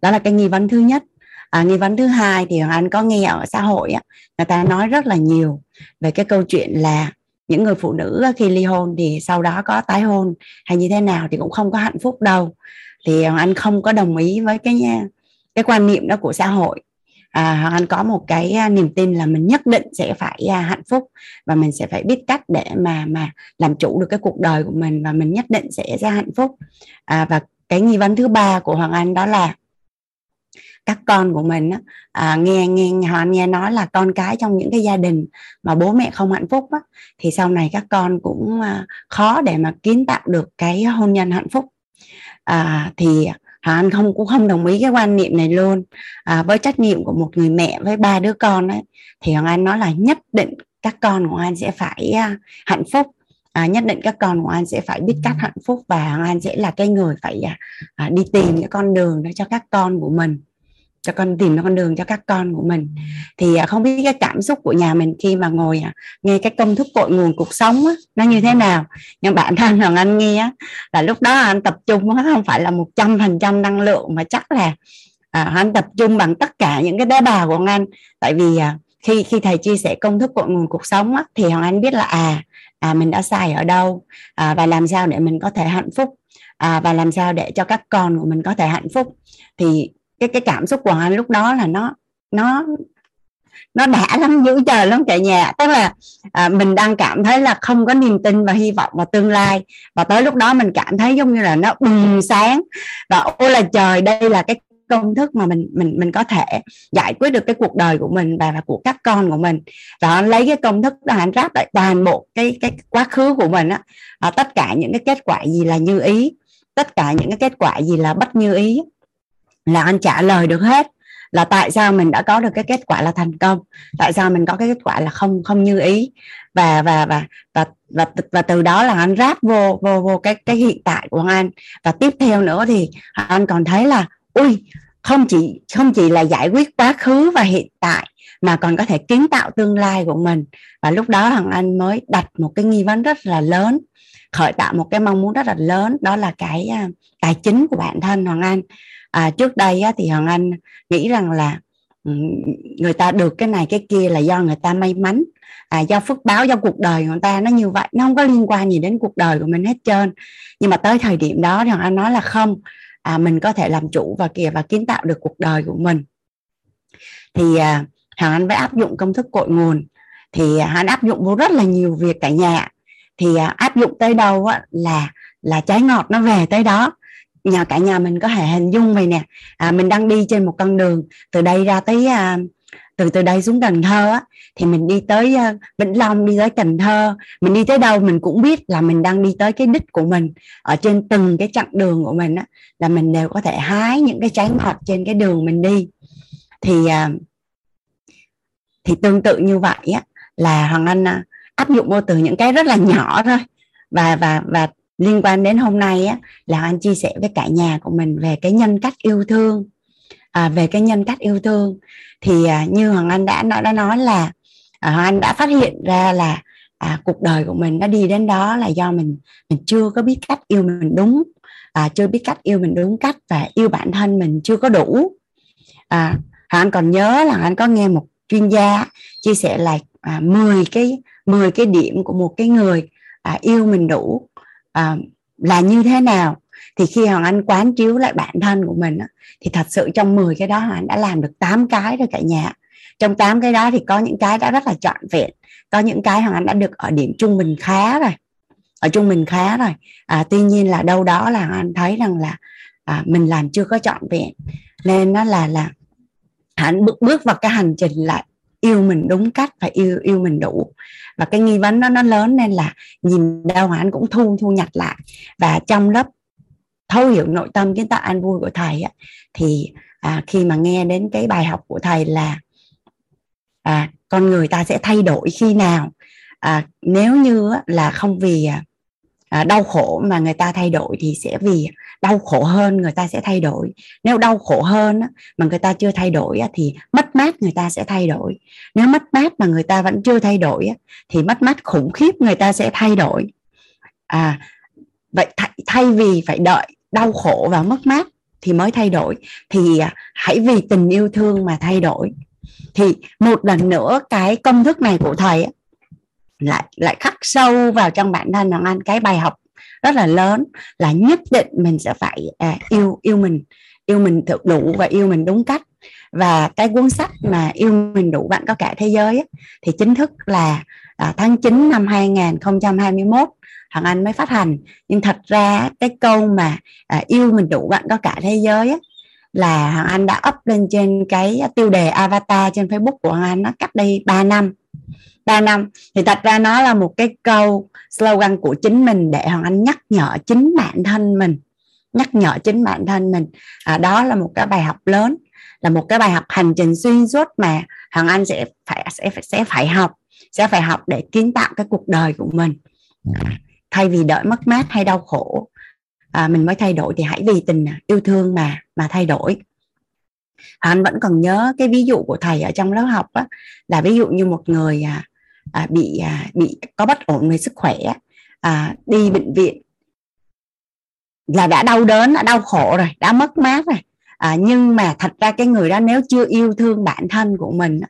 P: đó là cái nghi vấn thứ nhất. À, nghi vấn thứ hai thì anh có nghe ở xã hội á, người ta nói rất là nhiều về cái câu chuyện là những người phụ nữ khi ly hôn thì sau đó có tái hôn hay như thế nào thì cũng không có hạnh phúc đâu. Thì hoàng anh không có đồng ý với cái ờ, cái quan niệm đó của xã hội. À, anh có một cái ờ, niềm tin là mình nhất định sẽ phải hạnh phúc và mình sẽ phải biết cách để mà mà làm chủ được cái cuộc đời của mình và mình nhất định sẽ ra hạnh phúc. À, và cái nghi vấn thứ ba của hoàng anh đó là các con của mình á, à, nghe nghe họ nghe nói là con cái trong những cái gia đình mà bố mẹ không hạnh phúc á, thì sau này các con cũng à, khó để mà kiến tạo được cái hôn nhân hạnh phúc. À, thì anh không cũng không đồng ý cái quan niệm này luôn. À, với trách nhiệm của một người mẹ với ba đứa con ấy thì hoàng anh nói là nhất định các con của anh sẽ phải uh, hạnh phúc. À, nhất định các con của anh sẽ phải biết cách hạnh phúc và hoàng anh sẽ là cái người phải uh, đi tìm cái con đường đó cho các con của mình cho con tìm con đường cho các con của mình. Thì à, không biết cái cảm xúc của nhà mình khi mà ngồi à, nghe cái công thức cội nguồn cuộc sống á, nó như thế nào? Nhưng bạn thân rằng anh nghe á, là lúc đó anh tập trung nó không phải là một trăm phần trăm năng lượng mà chắc là à, anh tập trung bằng tất cả những cái tế bào của anh. Tại vì à, khi khi thầy chia sẻ công thức cội nguồn cuộc sống á, thì hoàng anh biết là à à mình đã sai ở đâu à, và làm sao để mình có thể hạnh phúc à, và làm sao để cho các con của mình có thể hạnh phúc. Thì cái cái cảm xúc của anh lúc đó là nó nó nó đã lắm dữ trời lắm cả nhà. Tức là à, mình đang cảm thấy là không có niềm tin và hy vọng vào tương lai. Và tới lúc đó mình cảm thấy giống như là nó bừng sáng. Và ôi là trời đây là cái công thức mà mình mình mình có thể giải quyết được cái cuộc đời của mình và là của các con của mình. Và anh lấy cái công thức đó anh ráp lại toàn bộ cái cái quá khứ của mình á. À, tất cả những cái kết quả gì là như ý tất cả những cái kết quả gì là bất như ý là anh trả lời được hết. Là tại sao mình đã có được cái kết quả là thành công? Tại sao mình có cái kết quả là không không như ý? Và và và và và, và từ đó là anh ráp vô vô vô cái cái hiện tại của anh. Và tiếp theo nữa thì anh còn thấy là ui không chỉ không chỉ là giải quyết quá khứ và hiện tại mà còn có thể kiến tạo tương lai của mình. Và lúc đó thằng anh mới đặt một cái nghi vấn rất là lớn khởi tạo một cái mong muốn rất là lớn. Đó là cái à, tài chính của bản thân hoàng anh à, trước đây á, thì hoàng anh nghĩ rằng là ừ, người ta được cái này cái kia là do người ta may mắn. À, do phước báo do cuộc đời người ta nó như vậy. Nó không có liên quan gì đến cuộc đời của mình hết trơn. Nhưng mà tới thời điểm đó thì hoàng anh nói là không. À, mình có thể làm chủ và kìa và kiến tạo được cuộc đời của mình. Thì à, hoàng anh mới áp dụng công thức cội nguồn. Thì à, anh áp dụng vô rất là nhiều việc cả nhà. Thì à, áp dụng tới đâu á, là là trái ngọt nó về tới đó nhà cả nhà mình có thể hình dung vậy nè. À, mình đang đi trên một con đường từ đây ra tới à, từ từ đây xuống Cần Thơ á, thì mình đi tới uh, Vĩnh Long đi tới Cần Thơ. Mình đi tới đâu mình cũng biết là mình đang đi tới cái đích của mình. Ở trên từng cái chặng đường của mình á, là mình đều có thể hái những cái trái ngọt trên cái đường mình đi. Thì uh, thì tương tự như vậy á, là Hoàng Anh uh, áp dụng vô từ những cái rất là nhỏ thôi. Và và và liên quan đến hôm nay á, là anh chia sẻ với cả nhà của mình về cái nhân cách yêu thương. À, về cái nhân cách yêu thương. Thì à, như hoàng anh đã đã nói là à, hoàng anh đã phát hiện ra là à, cuộc đời của mình nó đi đến đó là do mình mình chưa có biết cách yêu mình đúng à, chưa biết cách yêu mình đúng cách và yêu bản thân mình chưa có đủ. À, hoàng anh còn nhớ là anh có nghe một chuyên gia chia sẻ là à, 10 cái 10 cái điểm của một cái người à, yêu mình đủ à, là như thế nào? Thì khi hoàng anh quán chiếu lại bản thân của mình thì thật sự trong 10 cái đó hoàng anh đã làm được 8 cái rồi cả nhà. Trong 8 cái đó thì có những cái đã rất là trọn vẹn. Có những cái hoàng anh đã được ở điểm trung bình khá rồi ở trung bình khá rồi. À, tuy nhiên là đâu đó là anh thấy rằng là à, mình làm chưa có trọn vẹn. Nên nó là là hắn bước bước vào cái hành trình lại yêu mình đúng cách và yêu yêu mình đủ. Và cái nghi vấn đó nó lớn nên là nhìn đâu anh cũng thu thu nhặt lại. Và trong lớp thấu hiểu nội tâm kiến tạo an vui của thầy á, thì à, khi mà nghe đến cái bài học của thầy là à, con người ta sẽ thay đổi khi nào? À, nếu như là không vì à, đau khổ mà người ta thay đổi thì sẽ vì đau khổ hơn người ta sẽ thay đổi. Nếu đau khổ hơn mà người ta chưa thay đổi thì mất mát người ta sẽ thay đổi. Nếu mất mát mà người ta vẫn chưa thay đổi thì mất mát khủng khiếp người ta sẽ thay đổi. À vậy thay vì phải đợi đau khổ và mất mát thì mới thay đổi, thì à, hãy vì tình yêu thương mà thay đổi. Thì một lần nữa cái công thức này của thầy lại lại khắc sâu vào trong bản thân hoàng anh, cái bài học rất là lớn là nhất định mình sẽ phải à, yêu yêu mình yêu mình thật đủ và yêu mình đúng cách. Và cái cuốn sách mà yêu mình đủ bạn có cả thế giới ấy, thì chính thức là à, tháng 9 năm 2021 thằng anh mới phát hành. Nhưng thật ra cái câu mà à, yêu mình đủ bạn có cả thế giới ấy, là thằng anh đã up lên trên cái tiêu đề avatar trên facebook của thằng anh nó cách đây 3 năm. 3 năm? Thì thật ra nó là một cái câu slogan của chính mình để hoàng anh nhắc nhở chính bản thân mình. Nhắc nhở chính bản thân mình. À, đó là một cái bài học lớn là một cái bài học hành trình xuyên suốt mà hoàng anh sẽ phải sẽ phải sẽ phải học sẽ phải học để kiến tạo cái cuộc đời của mình. Thay vì đợi mất mát hay đau khổ à, mình mới thay đổi thì hãy vì tình à, yêu thương mà mà thay đổi. Anh vẫn còn nhớ cái ví dụ của thầy ở trong lớp học á, là ví dụ như một người à, à, bị à, bị có bất ổn về sức khỏe à, đi bệnh viện là đã đau đớn đã đau khổ rồi đã mất mát rồi. À, nhưng mà thật ra cái người đó nếu chưa yêu thương bản thân của mình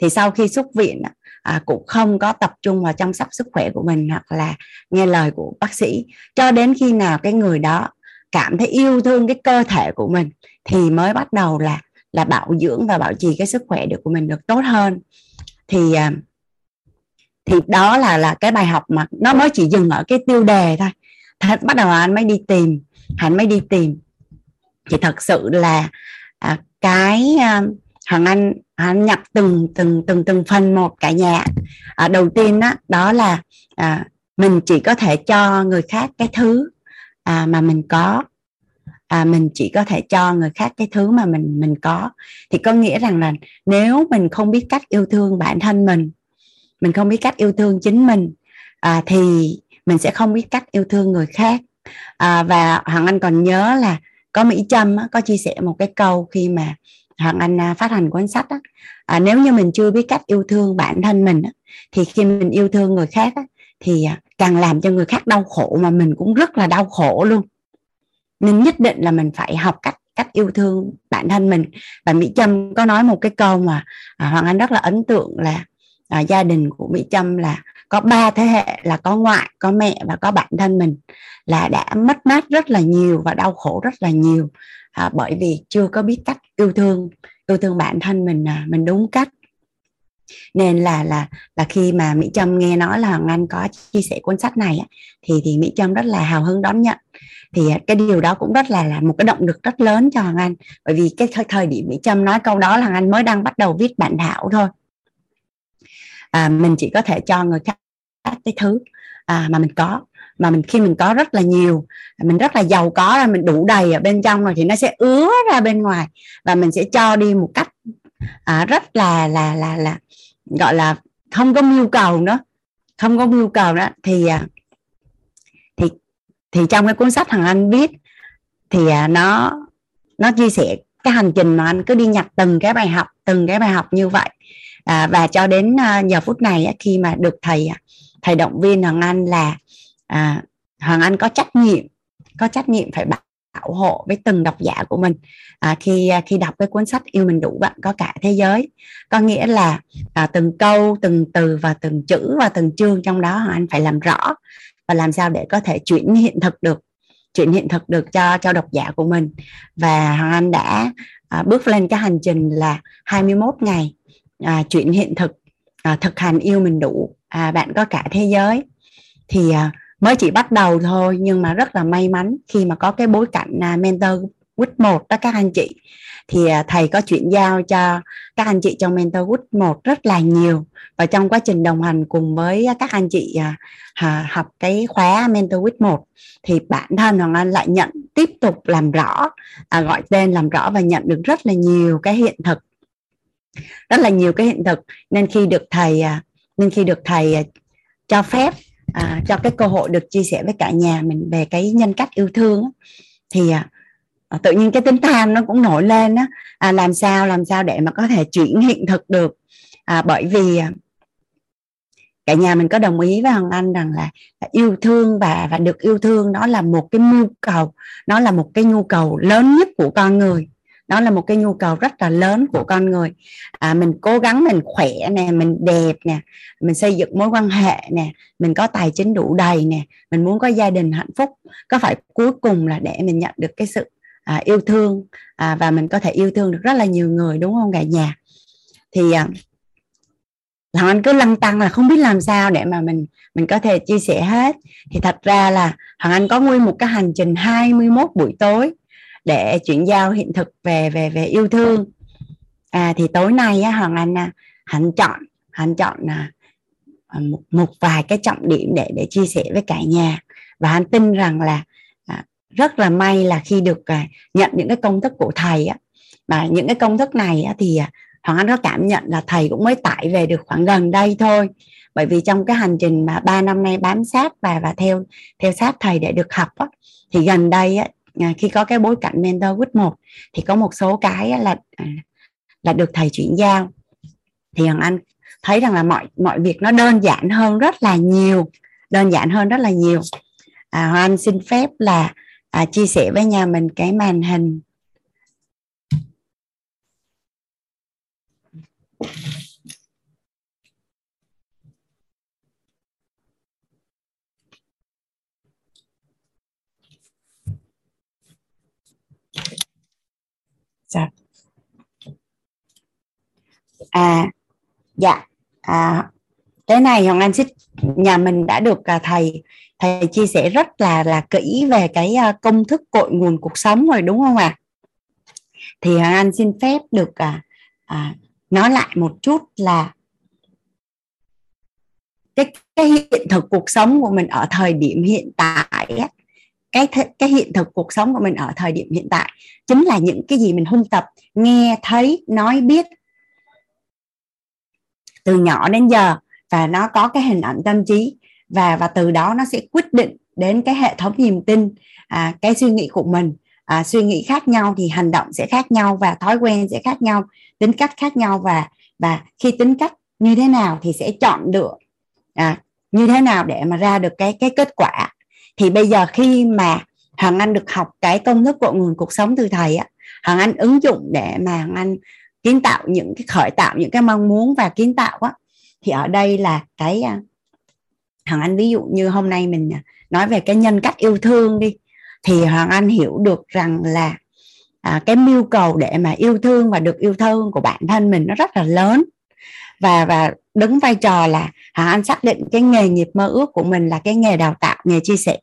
P: thì sau khi xuất viện à, cũng không có tập trung vào chăm sóc sức khỏe của mình hoặc là nghe lời của bác sĩ. Cho đến khi nào cái người đó cảm thấy yêu thương cái cơ thể của mình thì mới bắt đầu là là bảo dưỡng và bảo trì cái sức khỏe được của mình được tốt hơn. Thì à, thì đó là là cái bài học mà nó mới chỉ dừng ở cái tiêu đề thôi. Thật bắt đầu anh mới đi tìm anh mới đi tìm. Thì thật sự là à, cái à, hằng anh anh nhập từng từng từng từng phần một cả nhà. À, đầu tiên đó đó là à, mình chỉ có thể cho người khác cái thứ à, mà mình có. À, mình chỉ có thể cho người khác cái thứ mà mình mình có. Thì có nghĩa rằng là nếu mình không biết cách yêu thương bản thân mình mình không biết cách yêu thương chính mình à, thì mình sẽ không biết cách yêu thương người khác. À, và hoàng anh còn nhớ là có mỹ trâm có chia sẻ một cái câu khi mà hoàng anh à, phát hành cuốn sách á, à, nếu như mình chưa biết cách yêu thương bản thân mình á, thì khi mình yêu thương người khác á, thì à, càng làm cho người khác đau khổ mà mình cũng rất là đau khổ luôn. Nên nhất định là mình phải học cách cách yêu thương bản thân mình. Và mỹ trâm có nói một cái câu mà à, hoàng anh rất là ấn tượng là à, gia đình của mỹ trâm là có ba thế hệ là có ngoại có mẹ và có bản thân mình là đã mất mát rất là nhiều và đau khổ rất là nhiều. À, bởi vì chưa có biết cách yêu thương yêu thương bản thân mình à, mình đúng cách. Nên là là là khi mà mỹ trâm nghe nói là hoàng anh có chia sẻ cuốn sách này thì thì mỹ trâm rất là hào hứng đón nhận. Thì à, cái điều đó cũng rất là là một cái động lực rất lớn cho hoàng anh. Bởi vì cái thời, thời điểm mỹ trâm nói câu đó là hoàng anh mới đang bắt đầu viết bản thảo thôi à, mình chỉ có thể cho người khác cái thứ à, mà mình có. Mà mình khi mình có rất là nhiều mình rất là giàu có là mình đủ đầy ở bên trong rồi thì nó sẽ ứa ra bên ngoài. Và mình sẽ cho đi một cách à, rất là là là là gọi là không có nhu cầu nữa. Không có nhu cầu đó thì à, thì thì trong cái cuốn sách thằng anh viết thì à, nó nó chia sẻ cái hành trình mà anh cứ đi nhặt từng cái bài học từng cái bài học như vậy à, và cho đến à, giờ phút này khi mà được thầy à, thầy động viên hoàng anh là à, hoàng anh có trách nhiệm có trách nhiệm phải bảo bảo hộ với từng độc giả của mình. À, khi à, khi đọc cái cuốn sách yêu mình đủ bạn có cả thế giới có nghĩa là à, từng câu từng từ và từng chữ và từng chương trong đó hoàng anh phải làm rõ và làm sao để có thể chuyển hiện thực được chuyển hiện thực được cho cho độc giả của mình. Và hoàng anh đã à, bước lên cái hành trình là 21 ngày à, chuyển hiện thực. À, thực hành yêu mình đủ. À, bạn có cả thế giới. Thì à, mới chỉ bắt đầu thôi nhưng mà rất là may mắn khi mà có cái bối cảnh à, mentor quýt một đó các anh chị. Thì à, thầy có chuyển giao cho các anh chị trong mentor quýt một rất là nhiều. Và trong quá trình đồng hành cùng với các anh chị à, học cái khóa mentor quýt một thì bản thân hoàng anh lại nhận tiếp tục làm rõ à, gọi tên làm rõ và nhận được rất là nhiều cái hiện thực rất là nhiều cái hiện thực. Nên khi được thầy à, nên khi được thầy à, cho phép à, cho cái cơ hội được chia sẻ với cả nhà mình về cái nhân cách yêu thương thì à, à, tự nhiên cái tính tham nó cũng nổi lên á. À, làm sao làm sao để mà có thể chuyển hiện thực được? À, bởi vì cả nhà mình có đồng ý với hoàng Anh rằng là, là yêu thương và và được yêu thương nó là một cái nhu cầu nó là một cái nhu cầu lớn nhất của con người nó là một cái nhu cầu rất là lớn của con người. À, mình cố gắng mình khỏe nè mình đẹp nè mình xây dựng mối quan hệ nè mình có tài chính đủ đầy nè mình muốn có gia đình hạnh phúc có phải cuối cùng là để mình nhận được cái sự à, yêu thương à, và mình có thể yêu thương được rất là nhiều người đúng không cả nhà? Thì à, là Anh cứ lăng tăng là không biết làm sao để mà mình mình có thể chia sẻ hết. Thì thật ra là Hoàng Anh có nguyên một cái hành trình 21 buổi tối để chuyển giao hiện thực về về về yêu thương. À thì tối nay á hoàng anh à, hắn chọn hắn chọn là một, một vài cái trọng điểm để để chia sẻ với cả nhà. Và hắn tin rằng là à, rất là may là khi được à, nhận những cái công thức của thầy á. Mà những cái công thức này á, thì à, hoàng anh có cảm nhận là thầy cũng mới tải về được khoảng gần đây thôi. Bởi vì trong cái hành trình mà ba năm nay bám sát và và theo theo sát thầy để được học á, thì gần đây á, À, khi có cái bối cảnh mentor quýt một thì có một số cái là à, là được thầy chuyển giao. Thì hoàng anh thấy rằng là mọi mọi việc nó đơn giản hơn rất là nhiều đơn giản hơn rất là nhiều. À, hoàng anh xin phép là à, chia sẻ với nhà mình cái màn hình. Dạ à dạ à, cái này hoàng anh xích nhà mình đã được à, thầy thầy chia sẻ rất là là kỹ về cái à, công thức cội nguồn cuộc sống rồi đúng không ạ à? thì hoàng anh xin phép được à, à, nói lại một chút là cái cái hiện thực cuộc sống của mình ở thời điểm hiện tại á, cái th- cái hiện thực cuộc sống của mình ở thời điểm hiện tại chính là những cái gì mình hung tập nghe thấy nói biết. Từ nhỏ đến giờ và nó có cái hình ảnh tâm trí và và từ đó nó sẽ quyết định đến cái hệ thống niềm tin à, cái suy nghĩ của mình. À, suy nghĩ khác nhau thì hành động sẽ khác nhau và thói quen sẽ khác nhau tính cách khác nhau và và khi tính cách như thế nào thì sẽ chọn được à, như thế nào để mà ra được cái cái kết quả thì bây giờ khi mà Hằng Anh được học cái công thức của nguồn cuộc sống từ thầy á Hằng Anh ứng dụng để mà Hằng Anh kiến tạo những cái khởi tạo những cái mong muốn và kiến tạo á thì ở đây là cái à, Hằng Anh ví dụ như hôm nay mình à, nói về cái nhân cách yêu thương đi thì Hoàng Anh hiểu được rằng là à, cái mưu cầu để mà yêu thương và được yêu thương của bản thân mình nó rất là lớn và và đứng vai trò là Hoàng Anh xác định cái nghề nghiệp mơ ước của mình là cái nghề đào tạo nghề chia sẻ.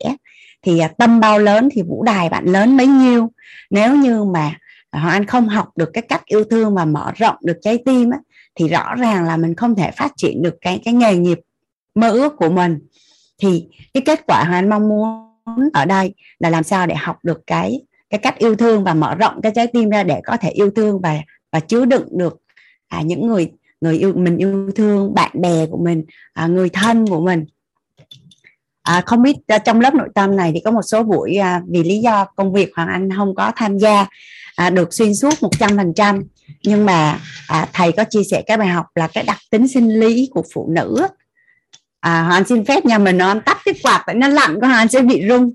P: Thì à, tâm bao lớn thì vũ đài bạn lớn bấy nhiêu. Nếu như mà họ Anh không học được cái cách yêu thương và mở rộng được trái tim á, thì rõ ràng là mình không thể phát triển được cái cái nghề nghiệp mơ ước của mình. Thì cái kết quả họ Anh mong muốn ở đây là làm sao để học được cái cái cách yêu thương và mở rộng cái trái tim ra để có thể yêu thương và và chứa đựng được à, những người người yêu mình yêu thương bạn bè của mình à, người thân của mình. À, không biết à, trong lớp nội tâm này thì có một số buổi à, vì lý do công việc hoàng anh không có tham gia à, được xuyên suốt 100% nhưng mà à, thầy có chia sẻ cái bài học là cái đặc tính sinh lý của phụ nữ à, hoàng anh xin phép nhà mình nó tắt cái quạt tại nó lạnh của hoàng anh sẽ bị rung.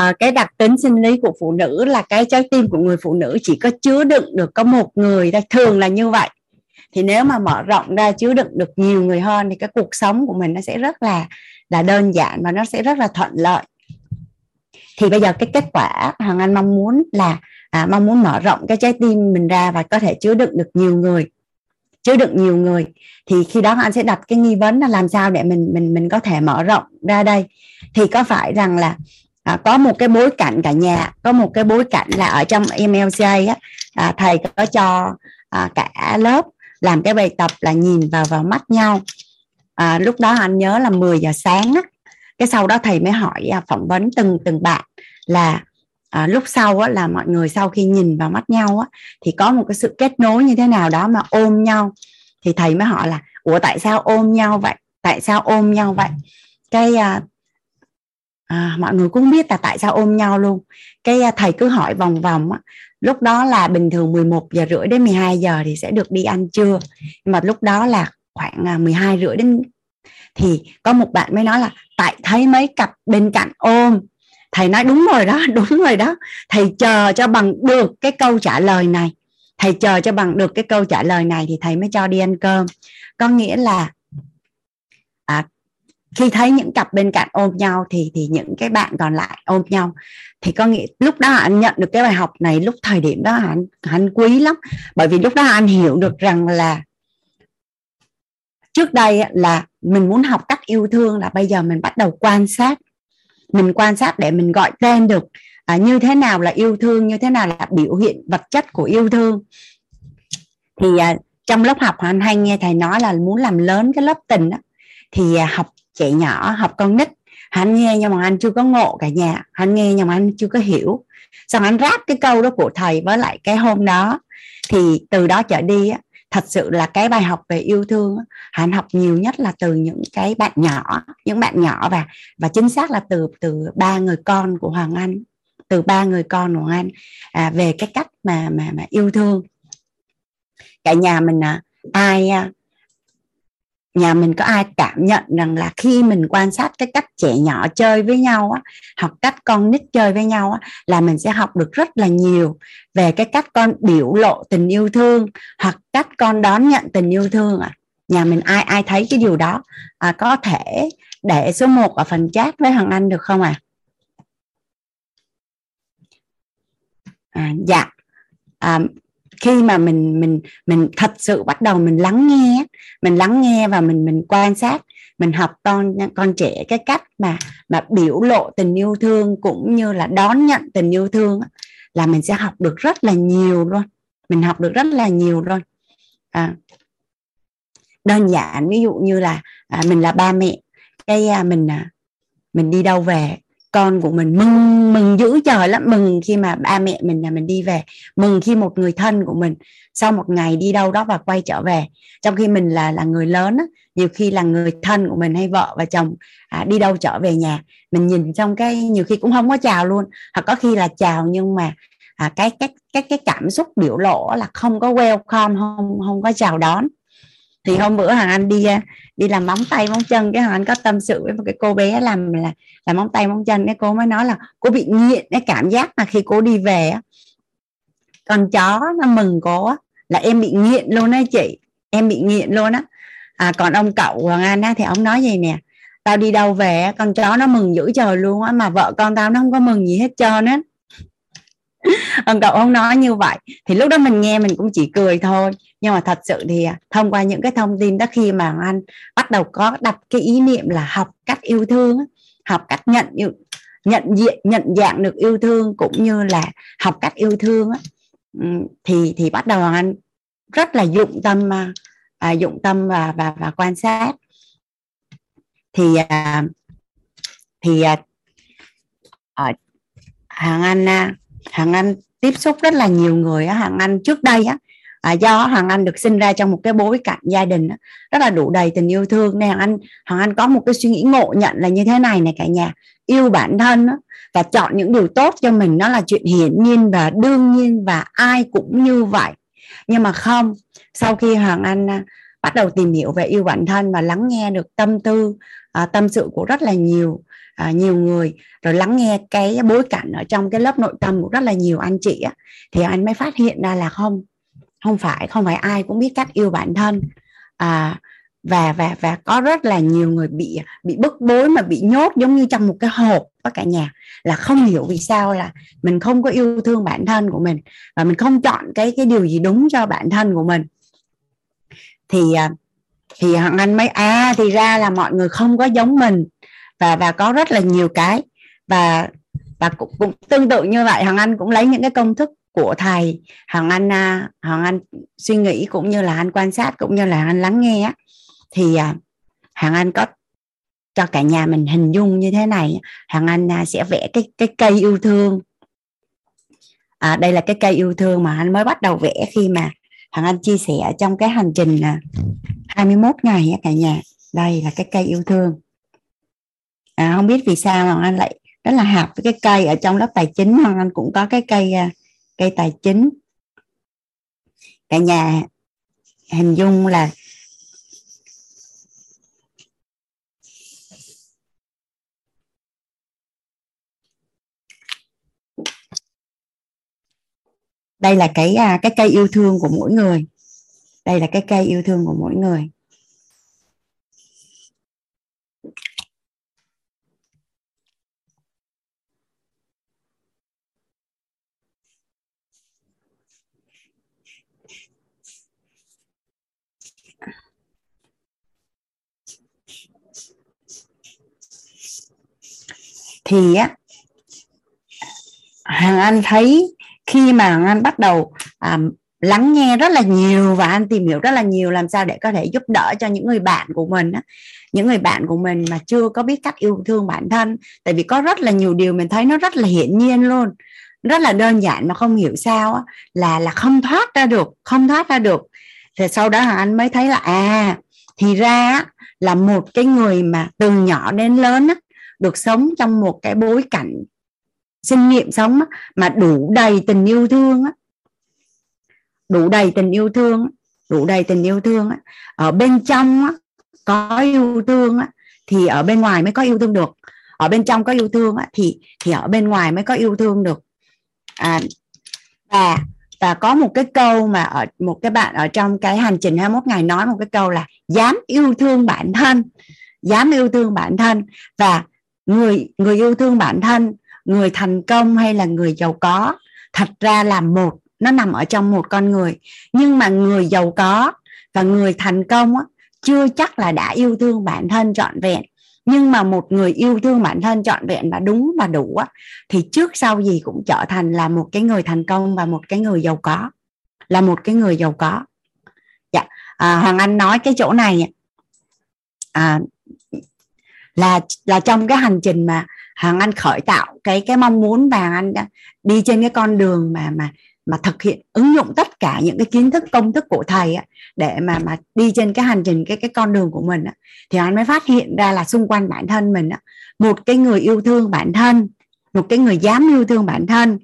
P: À, cái đặc tính sinh lý của phụ nữ là cái trái tim của người phụ nữ chỉ có chứa đựng được có một người thôi thường là như vậy. Thì nếu mà mở rộng ra chứa đựng được nhiều người hơn thì cái cuộc sống của mình nó sẽ rất là là đơn giản và nó sẽ rất là thuận lợi. Thì bây giờ cái kết quả hoàng anh mong muốn là à, mong muốn mở rộng cái trái tim mình ra và có thể chứa đựng được nhiều người chứa đựng nhiều người. Thì khi đó anh sẽ đặt cái nghi vấn là làm sao để mình mình mình có thể mở rộng ra đây. Thì có phải rằng là à, có một cái bối cảnh cả nhà có một cái bối cảnh là ở trong MLCA á, à, thầy có cho à, cả lớp làm cái bài tập là nhìn vào vào mắt nhau. À, lúc đó anh nhớ là 10 giờ sáng á, cái sau đó thầy mới hỏi à, phỏng vấn từng từng bạn là à, lúc sau á, là mọi người sau khi nhìn vào mắt nhau á, thì có một cái sự kết nối như thế nào đó mà ôm nhau. Thì thầy mới hỏi là ủa tại sao ôm nhau vậy? Tại sao ôm nhau vậy? Cái à, à, mọi người cũng biết là tại sao ôm nhau luôn. Cái à, thầy cứ hỏi vòng vòng á lúc đó là bình thường 11 giờ rưỡi đến 12 giờ thì sẽ được đi ăn trưa. Nhưng mà lúc đó là khoảng à, 12 rưỡi đến thì có một bạn mới nói là tại thấy mấy cặp bên cạnh ôm. Thầy nói đúng rồi đó đúng rồi đó. Thầy chờ cho bằng được cái câu trả lời này. Thầy chờ cho bằng được cái câu trả lời này thì thầy mới cho đi ăn cơm. Có nghĩa là khi thấy những cặp bên cạnh ôm nhau thì thì những cái bạn còn lại ôm nhau. Thì có nghĩa lúc đó anh nhận được cái bài học này lúc thời điểm đó anh anh quý lắm. Bởi vì lúc đó anh hiểu được rằng là trước đây là mình muốn học cách yêu thương là bây giờ mình bắt đầu quan sát. Mình quan sát để mình gọi tên được à, như thế nào là yêu thương như thế nào là biểu hiện vật chất của yêu thương. Thì à, trong lớp học anh hay nghe thầy nói là muốn làm lớn cái lớp tình đó, thì à, học trẻ nhỏ học con nít. Anh nghe nhưng mà anh chưa có ngộ cả nhà. Anh nghe nhưng mà anh chưa có hiểu. Xong anh ráp cái câu đó của thầy với lại cái hôm đó. Thì từ đó trở đi á, thật sự là cái bài học về yêu thương hắn học nhiều nhất là từ những cái bạn nhỏ những bạn nhỏ và và chính xác là từ từ ba người con của hoàng anh từ ba người con của hoàng anh à, về cái cách mà mà mà yêu thương. Cả nhà mình à, ai à, nhà mình có ai cảm nhận rằng là khi mình quan sát cái cách trẻ nhỏ chơi với nhau á, học cách con nít chơi với nhau á, là mình sẽ học được rất là nhiều về cái cách con biểu lộ tình yêu thương hoặc cách con đón nhận tình yêu thương à. nhà mình ai ai thấy cái điều đó à, có thể để số 1 ở phần chat với Hằng Anh được không ạ? À? À, dạ à, khi mà mình mình mình thật sự bắt đầu mình lắng nghe mình lắng nghe và mình mình quan sát mình học con con trẻ cái cách mà mà biểu lộ tình yêu thương cũng như là đón nhận tình yêu thương là mình sẽ học được rất là nhiều luôn. Mình học được rất là nhiều luôn. À, đơn giản ví dụ như là à, mình là ba mẹ cái à, mình à, mình đi đâu về con của mình mừng mừng dữ trời lắm. Mừng khi mà ba mẹ mình nhà mình đi về. Mừng khi một người thân của mình sau một ngày đi đâu đó và quay trở về. Trong khi mình là là người lớn á, nhiều khi là người thân của mình hay vợ và chồng à, đi đâu trở về nhà mình nhìn trong cái nhiều khi cũng không có chào luôn. Hoặc có khi là chào nhưng mà à, cái cái cái cái cảm xúc biểu lộ là không có welcome không không có chào đón thì hôm bữa hàng anh đi à, đi làm móng tay móng chân cái hàng anh có tâm sự với một cái cô bé làm là làm móng tay móng chân cái cô mới nói là cô bị nghiện cái cảm giác mà khi cô đi về con chó nó mừng cô là em bị nghiện luôn á chị em bị nghiện luôn á. À, còn ông cậu hoàng anh á thì ông nói gì nè tao đi đâu về con chó nó mừng dữ trời luôn á mà vợ con tao nó không có mừng gì hết trơn á. Ờ, cậu không nói như vậy. Thì lúc đó mình nghe mình cũng chỉ cười thôi. Nhưng mà thật sự thì à, thông qua những cái thông tin đó khi mà anh bắt đầu có đặt cái ý niệm là học cách yêu thương học cách nhận nhận diện nhận dạng được yêu thương cũng như là học cách yêu thương thì thì bắt đầu anh rất là dụng tâm à, à, dụng tâm và và và quan sát. Thì à, thì à, ờ, hàng anh à, hàng anh tiếp xúc rất là nhiều người á hàng anh trước đây á à, do hàng anh được sinh ra trong một cái bối cảnh gia đình á, rất là đủ đầy tình yêu thương. Nên hàng anh hàng anh có một cái suy nghĩ ngộ nhận là như thế này này cả nhà yêu bản thân á, và chọn những điều tốt cho mình. Nó là chuyện hiển nhiên và đương nhiên và ai cũng như vậy. Nhưng mà không sau khi hoàng anh à, bắt đầu tìm hiểu về yêu bản thân và lắng nghe được tâm tư à, tâm sự của rất là nhiều à, nhiều người rồi lắng nghe cái bối cảnh ở trong cái lớp nội tâm của rất là nhiều anh chị á, thì anh mới phát hiện ra là không không phải không phải ai cũng biết cách yêu bản thân. À, và và và có rất là nhiều người bị bị bức bối mà bị nhốt giống như trong một cái hộp tất cả nhà là không hiểu vì sao là mình không có yêu thương bản thân của mình và mình không chọn cái cái điều gì đúng cho bản thân của mình. Thì à, thì anh mới à thì ra là mọi người không có giống mình và và có rất là nhiều cái. Và và cũng, cũng tương tự như vậy hoàng anh cũng lấy những cái công thức của thầy. Hoàng anh à, hoàng anh suy nghĩ cũng như là anh quan sát cũng như là anh lắng nghe thì à, hoàng anh có cho cả nhà mình hình dung như thế này. Hoàng anh à, sẽ vẽ cái cái cây yêu thương. À, đây là cái cây yêu thương mà anh mới bắt đầu vẽ khi mà hoàng anh chia sẻ trong cái hành trình à, 21 ngày cả nhà. Đây là cái cây yêu thương à, không biết vì sao mà anh lại rất là hợp với cái cây ở trong lớp tài chính hoàng anh cũng có cái cây à, cây tài chính. Cả nhà hình dung là đây là cái à, cái cây yêu thương của mỗi người. Đây là cái cây yêu thương của mỗi người. Thì á hàng anh thấy khi mà hàng anh bắt đầu à, lắng nghe rất là nhiều và anh tìm hiểu rất là nhiều làm sao để có thể giúp đỡ cho những người bạn của mình á những người bạn của mình mà chưa có biết cách yêu thương bản thân. Tại vì có rất là nhiều điều mình thấy nó rất là hiển nhiên luôn rất là đơn giản mà không hiểu sao á, là là không thoát ra được không thoát ra được. Thì sau đó hàng anh mới thấy là à thì ra là một cái người mà từ nhỏ đến lớn á, được sống trong một cái bối cảnh sinh nghiệm sống mà đủ đầy tình yêu thương đủ đầy tình yêu thương đủ đầy tình yêu thương ở bên trong có yêu thương thì ở bên ngoài mới có yêu thương được. Ở bên trong có yêu thương thì thì ở bên ngoài mới có yêu thương được. À, và và có một cái câu mà ở một cái bạn ở trong cái hành trình 21 ngày nói một cái câu là dám yêu thương bản thân dám yêu thương bản thân. Và người người yêu thương bản thân người thành công hay là người giàu có thật ra là một nó nằm ở trong một con người. Nhưng mà người giàu có và người thành công á, chưa chắc là đã yêu thương bản thân trọn vẹn. Nhưng mà một người yêu thương bản thân trọn vẹn và đúng và đủ á, thì trước sau gì cũng trở thành là một cái người thành công và một cái người giàu có. Là một cái người giàu có. Dạ. À, hoàng anh nói cái chỗ này. À, là là trong cái hành trình mà hàng anh khởi tạo cái cái mong muốn và anh đi trên cái con đường mà mà mà thực hiện ứng dụng tất cả những cái kiến thức công thức của thầy á, để mà mà đi trên cái hành trình cái cái con đường của mình á, thì anh mới phát hiện ra là xung quanh bản thân mình á, một cái người yêu thương bản thân một cái người dám yêu thương bản thân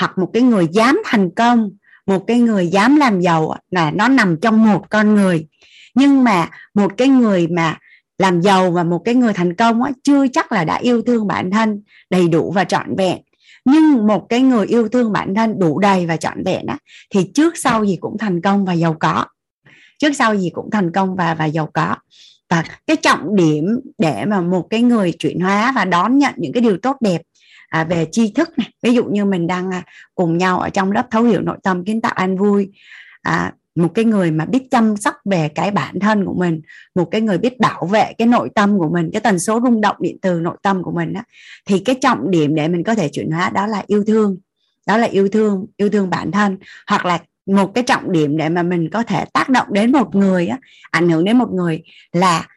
P: hoặc một cái người dám thành công một cái người dám làm giàu là nó nằm trong một con người. Nhưng mà một cái người mà làm giàu và một cái người thành công á, chưa chắc là đã yêu thương bản thân đầy đủ và trọn vẹn. Nhưng một cái người yêu thương bản thân đủ đầy và trọn vẹn á, thì trước sau gì cũng thành công và giàu có. Trước sau gì cũng thành công và và giàu có. Và cái trọng điểm để mà một cái người chuyển hóa và đón nhận những cái điều tốt đẹp à, về tri thức này. Ví dụ như mình đang à, cùng nhau ở trong lớp thấu hiểu nội tâm kiến tạo an vui à, một cái người mà biết chăm sóc về cái bản thân của mình một cái người biết bảo vệ cái nội tâm của mình cái tần số rung động điện từ nội tâm của mình đó, thì cái trọng điểm để mình có thể chuyển hóa đó là yêu thương. Đó là yêu thương yêu thương bản thân hoặc là một cái trọng điểm để mà mình có thể tác động đến một người á, ảnh hưởng đến một người là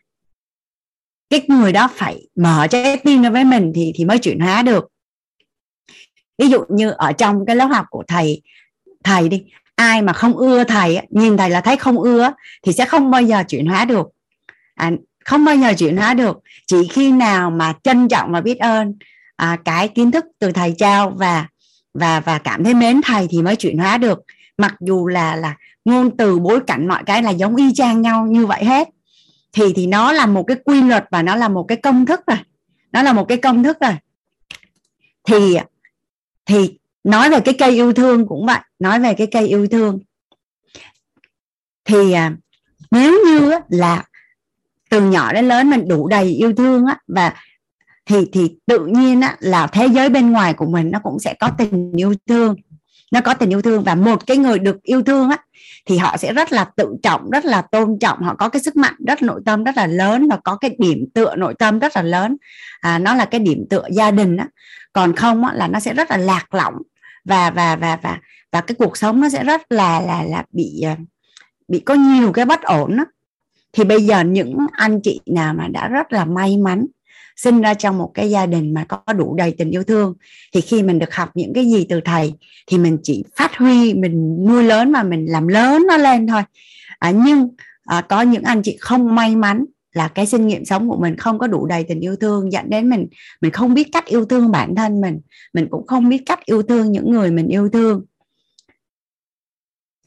P: cái người đó phải mở trái tim ra với mình thì thì mới chuyển hóa được. Ví dụ như ở trong cái lớp học của thầy thầy đi ai mà không ưa thầy nhìn thầy là thấy không ưa thì sẽ không bao giờ chuyển hóa được. À, không bao giờ chuyển hóa được. Chỉ khi nào mà trân trọng và biết ơn à, cái kiến thức từ thầy trao và và và cảm thấy mến thầy thì mới chuyển hóa được. Mặc dù là là ngôn từ bối cảnh mọi cái là giống y chang nhau như vậy hết thì thì nó là một cái quy luật và nó là một cái công thức rồi. Nó là một cái công thức rồi. Thì thì nói về cái cây yêu thương cũng vậy nói về cái cây yêu thương. Thì à, nếu như là từ nhỏ đến lớn mình đủ đầy yêu thương á và thì thì tự nhiên á, là thế giới bên ngoài của mình nó cũng sẽ có tình yêu thương nó có tình yêu thương. Và một cái người được yêu thương á thì họ sẽ rất là tự trọng rất là tôn trọng. Họ có cái sức mạnh rất nội tâm rất là lớn và có cái điểm tựa nội tâm rất là lớn. À, nó là cái điểm tựa gia đình á. Còn không á, là nó sẽ rất là lạc lõng và và và và và cái cuộc sống nó sẽ rất là là là bị ờ, bị có nhiều cái bất ổn đó. thì bây giờ những anh chị nào mà đã rất là may mắn sinh ra trong một cái gia đình mà có đủ đầy tình yêu thương thì khi mình được học những cái gì từ thầy thì mình chỉ phát huy mình nuôi lớn và mình làm lớn nó lên thôi à, nhưng à, có những anh chị không may mắn là cái kinh nghiệm sống của mình không có đủ đầy tình yêu thương dẫn đến mình mình không biết cách yêu thương bản thân mình mình cũng không biết cách yêu thương những người mình yêu thương.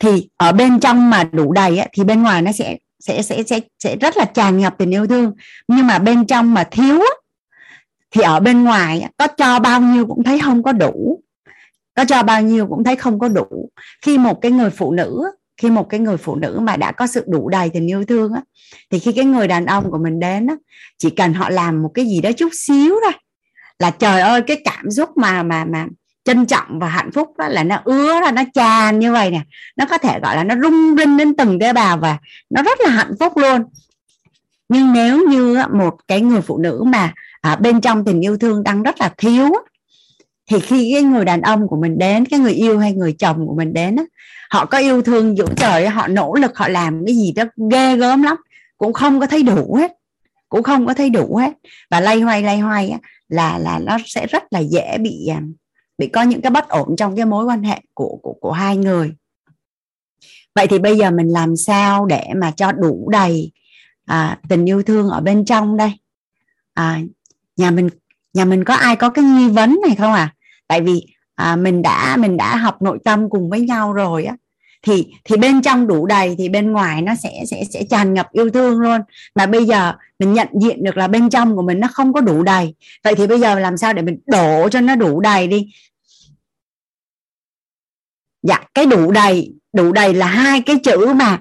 P: Thì ở bên trong mà đủ đầy á, thì bên ngoài nó sẽ sẽ sẽ sẽ sẽ rất là tràn ngập tình yêu thương. Nhưng mà bên trong mà thiếu á, thì ở bên ngoài có cho bao nhiêu cũng thấy không có đủ. Có cho bao nhiêu cũng thấy không có đủ. Khi một cái người phụ nữ khi một cái người phụ nữ mà đã có sự đủ đầy tình yêu thương á, thì khi cái người đàn ông của mình đến á, chỉ cần họ làm một cái gì đó chút xíu thôi, là trời ơi, cái cảm xúc mà mà mà trân trọng và hạnh phúc đó là nó ứa ra, nó tràn như vậy nè. Nó có thể gọi là nó rung rinh đến từng tế bào và nó rất là hạnh phúc luôn. Nhưng nếu như một cái người phụ nữ mà ở bên trong tình yêu thương đang rất là thiếu thì khi cái người đàn ông của mình đến, cái người yêu hay người chồng của mình đến họ có yêu thương dữ trời họ nỗ lực họ làm cái gì đó ghê gớm lắm. Cũng không có thấy đủ hết. Cũng không có thấy đủ hết. Và lay hoay lay hoay á, là là nó sẽ rất là dễ bị à, bị có những cái bất ổn trong cái mối quan hệ của của của hai người. Vậy thì bây giờ mình làm sao để mà cho đủ đầy à, tình yêu thương ở bên trong đây? À, nhà mình nhà mình có ai có cái nghi vấn này không à? Tại vì à, mình đã mình đã học nội tâm cùng với nhau rồi á. Thì thì bên trong đủ đầy thì bên ngoài nó sẽ sẽ sẽ tràn ngập yêu thương luôn. Mà bây giờ mình nhận diện được là bên trong của mình nó không có đủ đầy. Vậy thì bây giờ làm sao để mình đổ cho nó đủ đầy đi? Dạ cái đủ đầy đủ đầy là hai cái chữ mà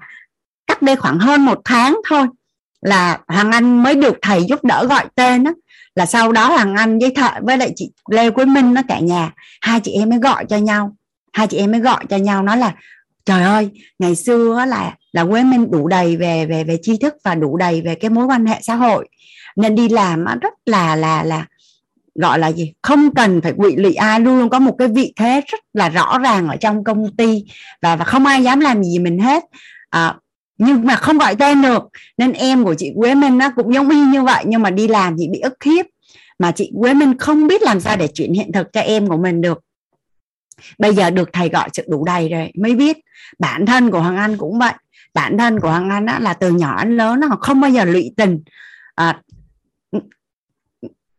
P: cách đây khoảng hơn một tháng thôi là hoàng anh mới được thầy giúp đỡ gọi tên đó là sau đó thằng anh với thợ với lại chị lê quế minh nó cả nhà hai chị em mới gọi cho nhau. Hai chị em mới gọi cho nhau nói là trời ơi ngày xưa là là quế minh đủ đầy về về về tri thức và đủ đầy về cái mối quan hệ xã hội. Nên đi làm rất là là là gọi là gì? Không cần phải quỵ lụy ai luôn luôn có một cái vị thế rất là rõ ràng ở trong công ty. Và và không ai dám làm gì mình hết. À, nhưng mà không gọi tên được. Nên em của chị Quế Minh nó cũng giống y như vậy nhưng mà đi làm thì bị ức hiếp. Mà chị Quế Minh không biết làm sao để chuyển hiện thực cho em của mình được. Bây giờ được thầy gọi sự đủ đầy rồi mới biết. Bản thân của Hoàng Anh cũng vậy. Bản thân của Hoàng Anh á, là từ nhỏ đến lớn nó không bao giờ lụy tình. À,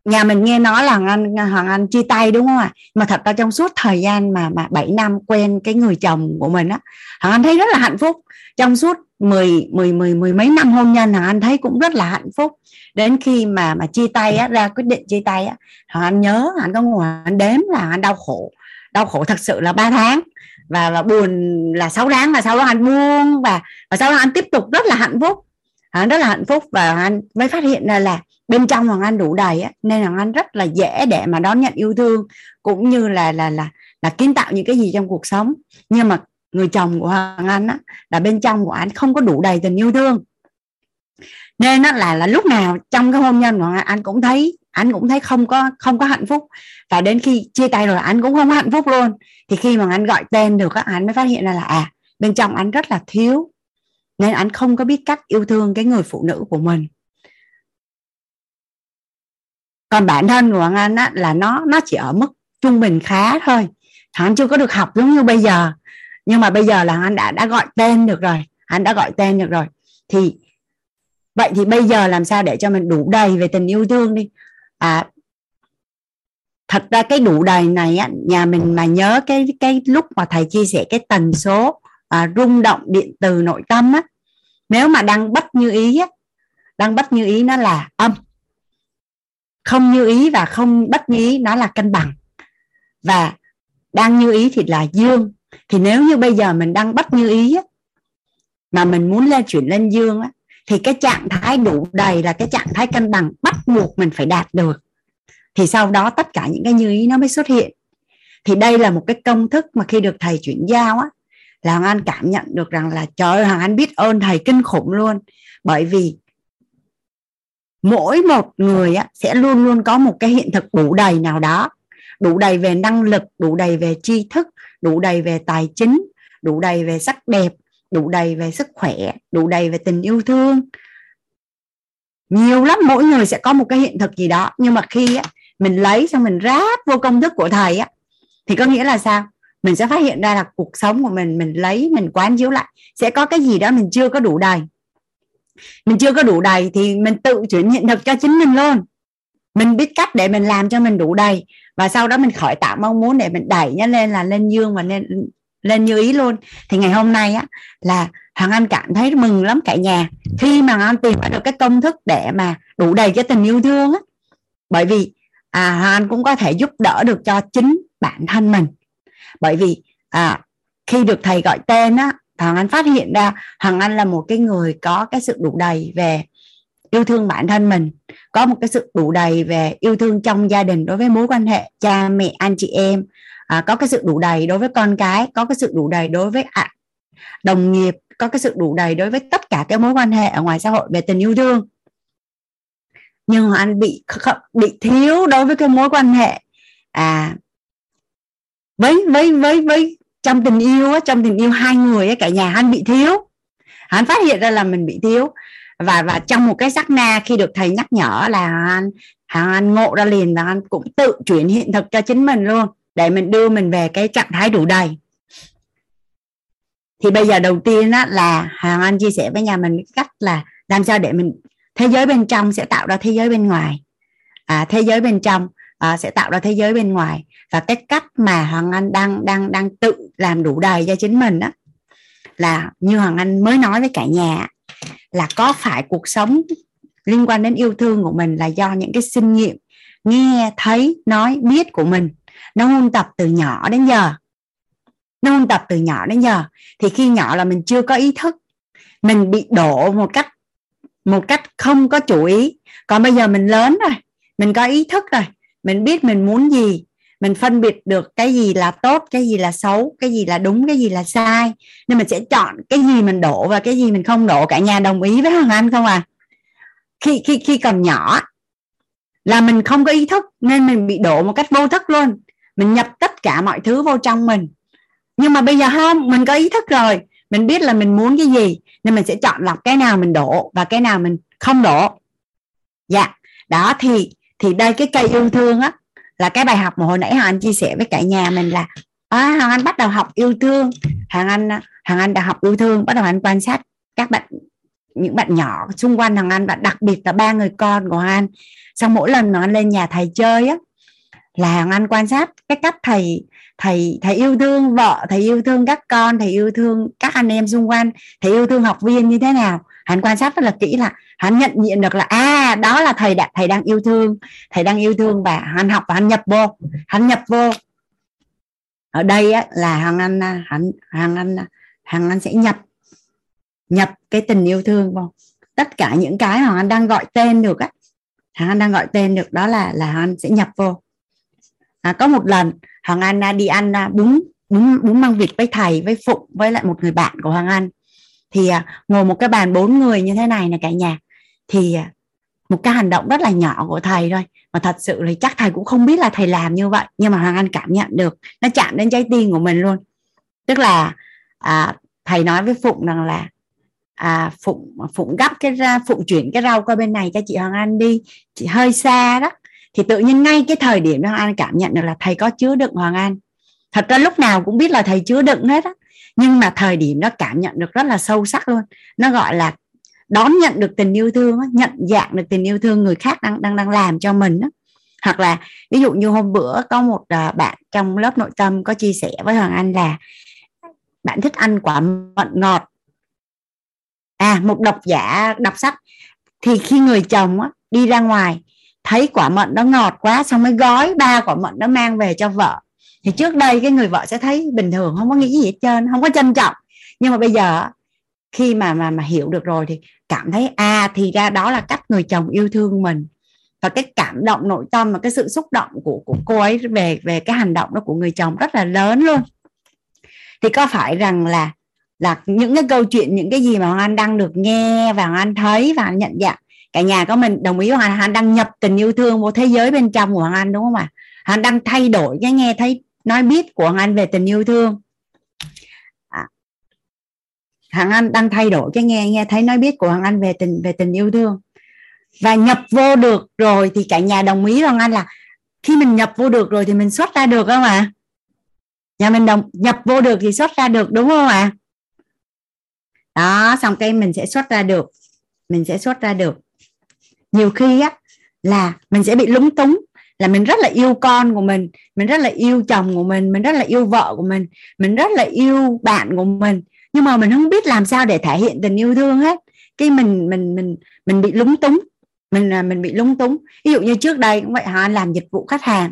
P: nhà mình nghe nói là Hoàng Anh Hoàng Anh chia tay đúng không ạ? Mà thật ra trong suốt thời gian mà mà 7 năm quen cái người chồng của mình á Hoàng Anh thấy rất là hạnh phúc. Trong suốt 10 10 10 mười mấy năm hôn nhân Hoàng Anh thấy cũng rất là hạnh phúc. Đến khi mà mà chia tay á, ra quyết định chia tay á Hoàng Anh nhớ anh có ngồi anh đếm là anh đau khổ đau khổ thật sự là 3 tháng. Và và buồn là 6 tháng và sau đó anh buông và và sau đó anh tiếp tục rất là hạnh phúc. Anh rất là hạnh phúc và anh mới phát hiện ra là bên trong hoàng anh đủ đầy á, nên hoàng anh rất là dễ để mà đón nhận yêu thương cũng như là là là là kiến tạo những cái gì trong cuộc sống. Nhưng mà người chồng của hoàng anh á, là bên trong của anh không có đủ đầy tình yêu thương. Nên nó là là lúc nào trong cái hôn nhân của anh, anh cũng thấy anh cũng thấy không có không có hạnh phúc. Và đến khi chia tay rồi anh cũng không hạnh phúc luôn. Thì khi mà anh gọi tên được á anh mới phát hiện ra là à bên trong anh rất là thiếu. Nên anh không có biết cách yêu thương cái người phụ nữ của mình. Còn bản thân của anh á, là nó nó chỉ ở mức trung bình khá thôi. Hắn chưa có được học giống như bây giờ nhưng mà bây giờ là anh đã đã gọi tên được rồi anh đã gọi tên được rồi. Thì vậy thì bây giờ làm sao để cho mình đủ đầy về tình yêu thương đi? À thật ra cái đủ đầy này á, nhà mình mà nhớ cái cái lúc mà thầy chia sẻ cái tần số à, rung động điện từ nội tâm á nếu mà đang bất như ý á đang bất như ý nó là âm. Không như ý và không bất như ý nó là cân bằng. Và đang như ý thì là dương thì nếu như bây giờ mình đang bắt như ý á, mà mình muốn lên chuyển lên dương á, thì cái trạng thái đủ đầy là cái trạng thái cân bằng bắt buộc mình phải đạt được. Thì sau đó tất cả những cái như ý nó mới xuất hiện. Thì đây là một cái công thức mà khi được thầy chuyển giao á là Hoàng Anh cảm nhận được rằng là trời ơi Hoàng Anh biết ơn thầy kinh khủng luôn. Bởi vì mỗi một người á, sẽ luôn luôn có một cái hiện thực đủ đầy nào đó đủ đầy về năng lực đủ đầy về tri thức đủ đầy về tài chính đủ đầy về sắc đẹp đủ đầy về sức khỏe đủ đầy về tình yêu thương. Nhiều lắm mỗi người sẽ có một cái hiện thực gì đó. Nhưng mà khi á, mình lấy xong mình ráp vô công thức của thầy á thì có nghĩa là sao? Mình sẽ phát hiện ra là cuộc sống của mình mình lấy mình quán chiếu lại sẽ có cái gì đó mình chưa có đủ đầy. Mình chưa có đủ đầy thì mình tự chuyển hiện thực cho chính mình luôn. Mình biết cách để mình làm cho mình đủ đầy và sau đó mình khỏi tạo mong muốn để mình đẩy nó lên là lên dương và lên lên như ý luôn. Thì ngày hôm nay á, là hoàng anh cảm thấy mừng lắm cả nhà. Khi mà anh tìm được cái công thức để mà đủ đầy cái tình yêu thương á. Bởi vì à hoàng anh cũng có thể giúp đỡ được cho chính bản thân mình. Bởi vì à khi được thầy gọi tên á, hoàng anh phát hiện ra hoàng anh là một cái người có cái sự đủ đầy về yêu thương bản thân mình có một cái sự đủ đầy về yêu thương trong gia đình đối với mối quan hệ cha mẹ anh chị em. À, có cái sự đủ đầy đối với con cái có cái sự đủ đầy đối với à, đồng nghiệp có cái sự đủ đầy đối với tất cả các mối quan hệ ở ngoài xã hội về tình yêu thương. Nhưng anh bị bị thiếu đối với cái mối quan hệ à với với với với trong tình yêu trong tình yêu hai người cả nhà anh bị thiếu. Anh phát hiện ra là mình bị thiếu và và trong một cái sắc na khi được thầy nhắc nhở là anh à, anh ngộ ra liền và anh cũng tự chuyển hiện thực cho chính mình luôn để mình đưa mình về cái trạng thái đủ đầy. Thì bây giờ đầu tiên á, là hàng anh chia sẻ với nhà mình cách là làm sao để mình thế giới bên trong sẽ tạo ra thế giới bên ngoài. À, thế giới bên trong à, sẽ tạo ra thế giới bên ngoài. Và cái cách mà hoàng anh đang đang đang tự làm đủ đầy cho chính mình đó là như hoàng anh mới nói với cả nhà là có phải cuộc sống liên quan đến yêu thương của mình là do những cái kinh nghiệm, nghe, thấy, nói, biết của mình nó huân tập từ nhỏ đến giờ? Nó huân tập từ nhỏ đến giờ. Thì khi nhỏ là mình chưa có ý thức. Mình bị đổ một cách một cách không có chủ ý. Còn bây giờ mình lớn rồi, mình có ý thức rồi, mình biết mình muốn gì mình phân biệt được cái gì là tốt, cái gì là xấu, cái gì là đúng, cái gì là sai. Nên mình sẽ chọn cái gì mình đổ và cái gì mình không đổ. Cả nhà đồng ý với hoàng anh không à? Khi khi khi còn nhỏ là mình không có ý thức nên mình bị đổ một cách vô thức luôn. Mình nhập tất cả mọi thứ vô trong mình. Nhưng mà bây giờ không, mình có ý thức rồi. Mình biết là mình muốn cái gì nên mình sẽ chọn lọc cái nào mình đổ và cái nào mình không đổ. Dạ. Đó, thì thì đây cái cây yêu thương á là cái bài học mà hồi nãy hoàng anh chia sẻ với cả nhà mình là à, hoàng anh bắt đầu học yêu thương. Hoàng anh hoàng anh đã học yêu thương bắt đầu anh quan sát các bạn những bạn nhỏ xung quanh hoàng anh và đặc biệt là ba người con của hoàng anh. Sau mỗi lần nó anh lên nhà thầy chơi á là hoàng anh quan sát cái cách thầy thầy thầy yêu thương vợ thầy yêu thương các con thầy yêu thương các anh em xung quanh thầy yêu thương học viên như thế nào hắn quan sát rất là kỹ là hắn nhận diện được là à đó là thầy đã thầy đang yêu thương. Thầy đang yêu thương và hắn học và hắn nhập vô. Hắn nhập vô. Ở đây á, là hàng anh à, hắn hàng anh à, hàng anh sẽ nhập nhập cái tình yêu thương vào tất cả những cái mà anh đang gọi tên được á hàng anh đang gọi tên được đó là là anh sẽ nhập vô. À, có một lần hoàng anh à, đi ăn bún bún bún măng vịt với thầy với phụng với lại một người bạn của hoàng anh thì à, ngồi một cái bàn bốn người như thế này là cả nhà thì à, một cái hành động rất là nhỏ của thầy thôi. Mà thật sự là chắc thầy cũng không biết là thầy làm như vậy nhưng mà hoàng anh cảm nhận được nó chạm đến trái tim của mình luôn. Tức là à, thầy nói với phụng rằng là à, phụng phụng gấp cái ra phụng chuyển cái rau qua bên này cho chị hoàng anh đi chị hơi xa đó. Thì tự nhiên ngay cái thời điểm đó hoàng anh cảm nhận được là thầy có chứa đựng hoàng anh. Thật ra lúc nào cũng biết là thầy chứa đựng hết á nhưng mà thời điểm đó cảm nhận được rất là sâu sắc luôn. Nó gọi là đón nhận được tình yêu thương nhận dạng được tình yêu thương người khác đang đang đang làm cho mình đó. hoặc là ví dụ như hôm bữa có một à, bạn trong lớp nội tâm có chia sẻ với hoàng anh là bạn thích ăn quả mận ngọt. À một độc giả đọc sách. Thì khi người chồng á, đi ra ngoài thấy quả mận nó ngọt quá xong mới gói ba quả mận nó mang về cho vợ thì trước đây cái người vợ sẽ thấy bình thường, không có nghĩ gì hết trơn, không có trân trọng. Nhưng mà bây giờ, khi mà mà mà hiểu được rồi thì cảm thấy à thì ra đó là cách người chồng yêu thương mình. Và cái cảm động, nội tâm và cái sự xúc động của của cô ấy về về cái hành động đó của người chồng rất là lớn luôn. Thì có phải rằng là là những cái câu chuyện, những cái gì mà hoàng anh đang được nghe và hoàng anh thấy và nhận dạng, cả nhà có mình đồng ý hoàng anh đang nhập tình yêu thương vào thế giới bên trong của hoàng anh, đúng không ạ? Hoàng anh đang thay đổi cái nghe thấy nói biết của hoàng anh về tình yêu thương. À, anh đang thay đổi cái nghe nghe thấy nói biết của hằng anh về tình về tình yêu thương. Và nhập vô được rồi thì cả nhà đồng ý rằng anh là khi mình nhập vô được rồi thì mình xuất ra được không ạ? À? nhà mình đồng nhập vô được thì xuất ra được đúng không ạ? À? đó xong cái mình sẽ xuất ra được. Mình sẽ xuất ra được. Nhiều khi á là mình sẽ bị lúng túng là mình rất là yêu con của mình mình rất là yêu chồng của mình mình rất là yêu vợ của mình mình rất là yêu bạn của mình. Nhưng mà mình không biết làm sao để thể hiện tình yêu thương hết. Cái mình mình mình mình bị lúng túng. Mình là mình bị lúng túng. Ví dụ như trước đây cũng vậy hà làm dịch vụ khách hàng.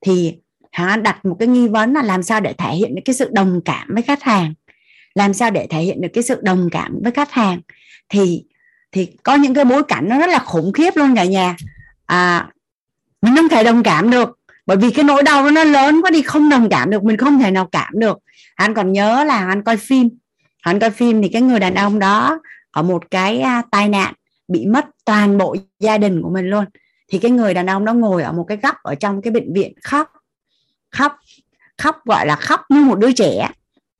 P: Thì hà đặt một cái nghi vấn là làm sao để thể hiện được cái sự đồng cảm với khách hàng. Làm sao để thể hiện được cái sự đồng cảm với khách hàng. Thì thì có những cái bối cảnh nó rất là khủng khiếp luôn cả nhà. À, mình không thể đồng cảm được. Bởi vì cái nỗi đau nó lớn quá đi, không đồng cảm được. Mình không thể nào cảm được. Anh còn nhớ là anh coi phim. Anh coi phim thì cái người đàn ông đó ở một cái à, tai nạn bị mất toàn bộ gia đình của mình luôn. Thì cái người đàn ông đó ngồi ở một cái góc ở trong cái bệnh viện khóc. Khóc. Khóc gọi là khóc như một đứa trẻ.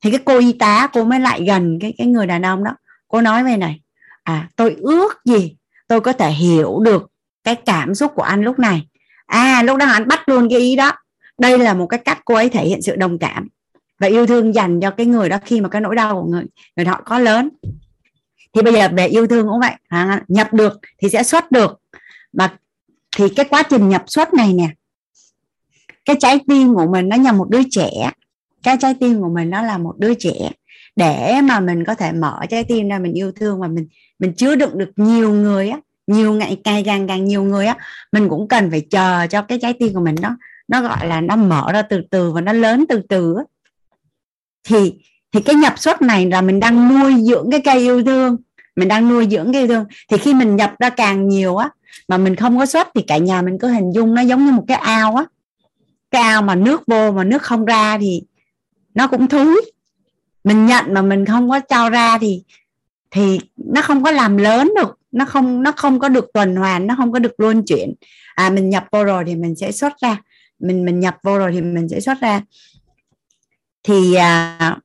P: Thì cái cô y tá cô mới lại gần cái cái người đàn ông đó. Cô nói về này à tôi ước gì tôi có thể hiểu được cái cảm xúc của anh lúc này à lúc đó anh bắt luôn cái ý đó. Đây là một cái cách cô ấy thể hiện sự đồng cảm và yêu thương dành cho cái người đó khi mà cái nỗi đau của người người họ có lớn. Thì bây giờ về yêu thương cũng vậy. À, nhập được thì sẽ xuất được. Và thì cái quá trình nhập xuất này nè cái trái tim của mình nó như một đứa trẻ. Cái trái tim của mình nó là một đứa trẻ. Để mà mình có thể mở trái tim ra mình yêu thương và mình mình chứa đựng được nhiều người á nhiều ngày, càng càng càng nhiều người á, mình cũng cần phải chờ cho cái trái tim của mình đó nó gọi là nó mở ra từ từ và nó lớn từ từ á. Thì thì cái nhập xuất này là mình đang nuôi dưỡng cái cây yêu thương, mình đang nuôi dưỡng cái yêu thương. Thì khi mình nhập ra càng nhiều á, mà mình không có xuất thì cả nhà mình cứ hình dung nó giống như một cái ao á. Cái ao mà nước vô mà nước không ra thì nó cũng thúi. Mình nhận mà mình không có cho ra thì thì nó không có làm lớn được nó không nó không có được tuần hoàn nó không có được luân chuyển. À mình nhập vô rồi thì mình sẽ xuất ra. Mình mình nhập vô rồi thì mình sẽ xuất ra. Thì à,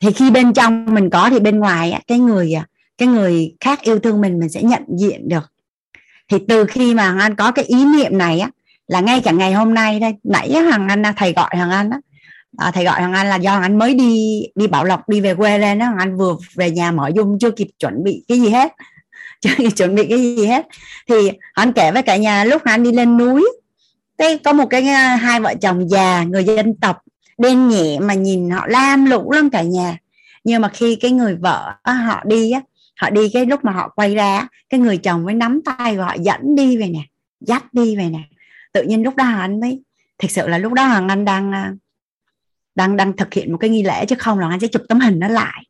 P: thì khi bên trong mình có thì bên ngoài cái người à, cái người khác yêu thương mình mình sẽ nhận diện được. Thì từ khi mà anh có cái ý niệm này á là ngay cả ngày hôm nay đây nãy hằng anh thầy gọi hằng anh á à, thầy gọi thằng anh là do anh mới đi đi bảo lộc đi về quê lên đó anh vừa về nhà mở dung chưa kịp chuẩn bị cái gì hết. Chưa kịp chuẩn bị cái gì hết. Thì anh kể với cả nhà lúc anh đi lên núi cái có một cái à, hai vợ chồng già người dân tộc đen nhẹ mà nhìn họ lam lũ lắm cả nhà. Nhưng mà khi cái người vợ họ đi á họ đi cái lúc mà họ quay ra cái người chồng mới nắm tay và họ dẫn đi về nè dắt đi về nè. Tự nhiên lúc đó anh mới thực sự là lúc đó hoàng anh đang à, đang đang thực hiện một cái nghi lễ chứ không là anh sẽ chụp tấm hình nó lại.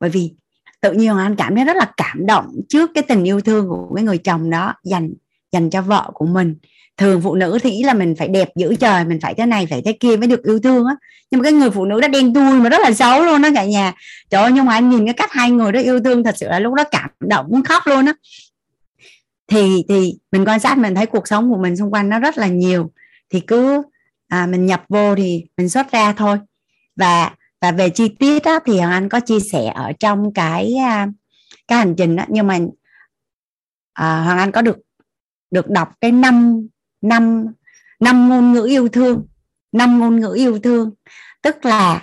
P: Bởi vì tự nhiên hoàng anh cảm thấy rất là cảm động trước cái tình yêu thương của cái người chồng đó dành dành cho vợ của mình. Thường phụ nữ thì nghĩ là mình phải đẹp giữ trời, mình phải thế này, phải thế kia mới được yêu thương á. Nhưng mà cái người phụ nữ đó đen tui mà rất là xấu luôn đó cả nhà. Trời ơi, nhưng mà anh nhìn cái cách hai người đó yêu thương thật sự là lúc đó cảm động muốn khóc luôn á. Thì thì mình quan sát mình thấy cuộc sống của mình xung quanh nó rất là nhiều. Thì cứ à, mình nhập vô thì mình xuất ra thôi. Và và về chi tiết đó, thì hoàng anh có chia sẻ ở trong cái à, cái hành trình đó nhưng mà à, hoàng anh có được được đọc cái năm năm năm ngôn ngữ yêu thương năm ngôn ngữ yêu thương. Tức là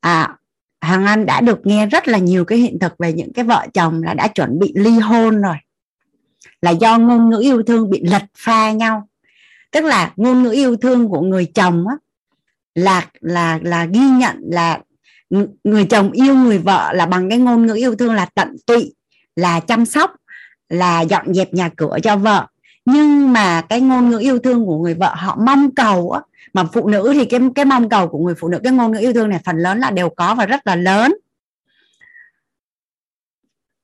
P: à, Hoàng Anh đã được nghe rất là nhiều cái hiện thực về những cái vợ chồng là đã chuẩn bị ly hôn rồi. Là do ngôn ngữ yêu thương bị lật pha nhau tức là ngôn ngữ yêu thương của người chồng á, là là là ghi nhận là người chồng yêu người vợ là bằng cái ngôn ngữ yêu thương là tận tụy là chăm sóc là dọn dẹp nhà cửa cho vợ. Nhưng mà cái ngôn ngữ yêu thương của người vợ họ mong cầu á mà phụ nữ thì cái cái mong cầu của người phụ nữ cái ngôn ngữ yêu thương này phần lớn là đều có và rất là lớn.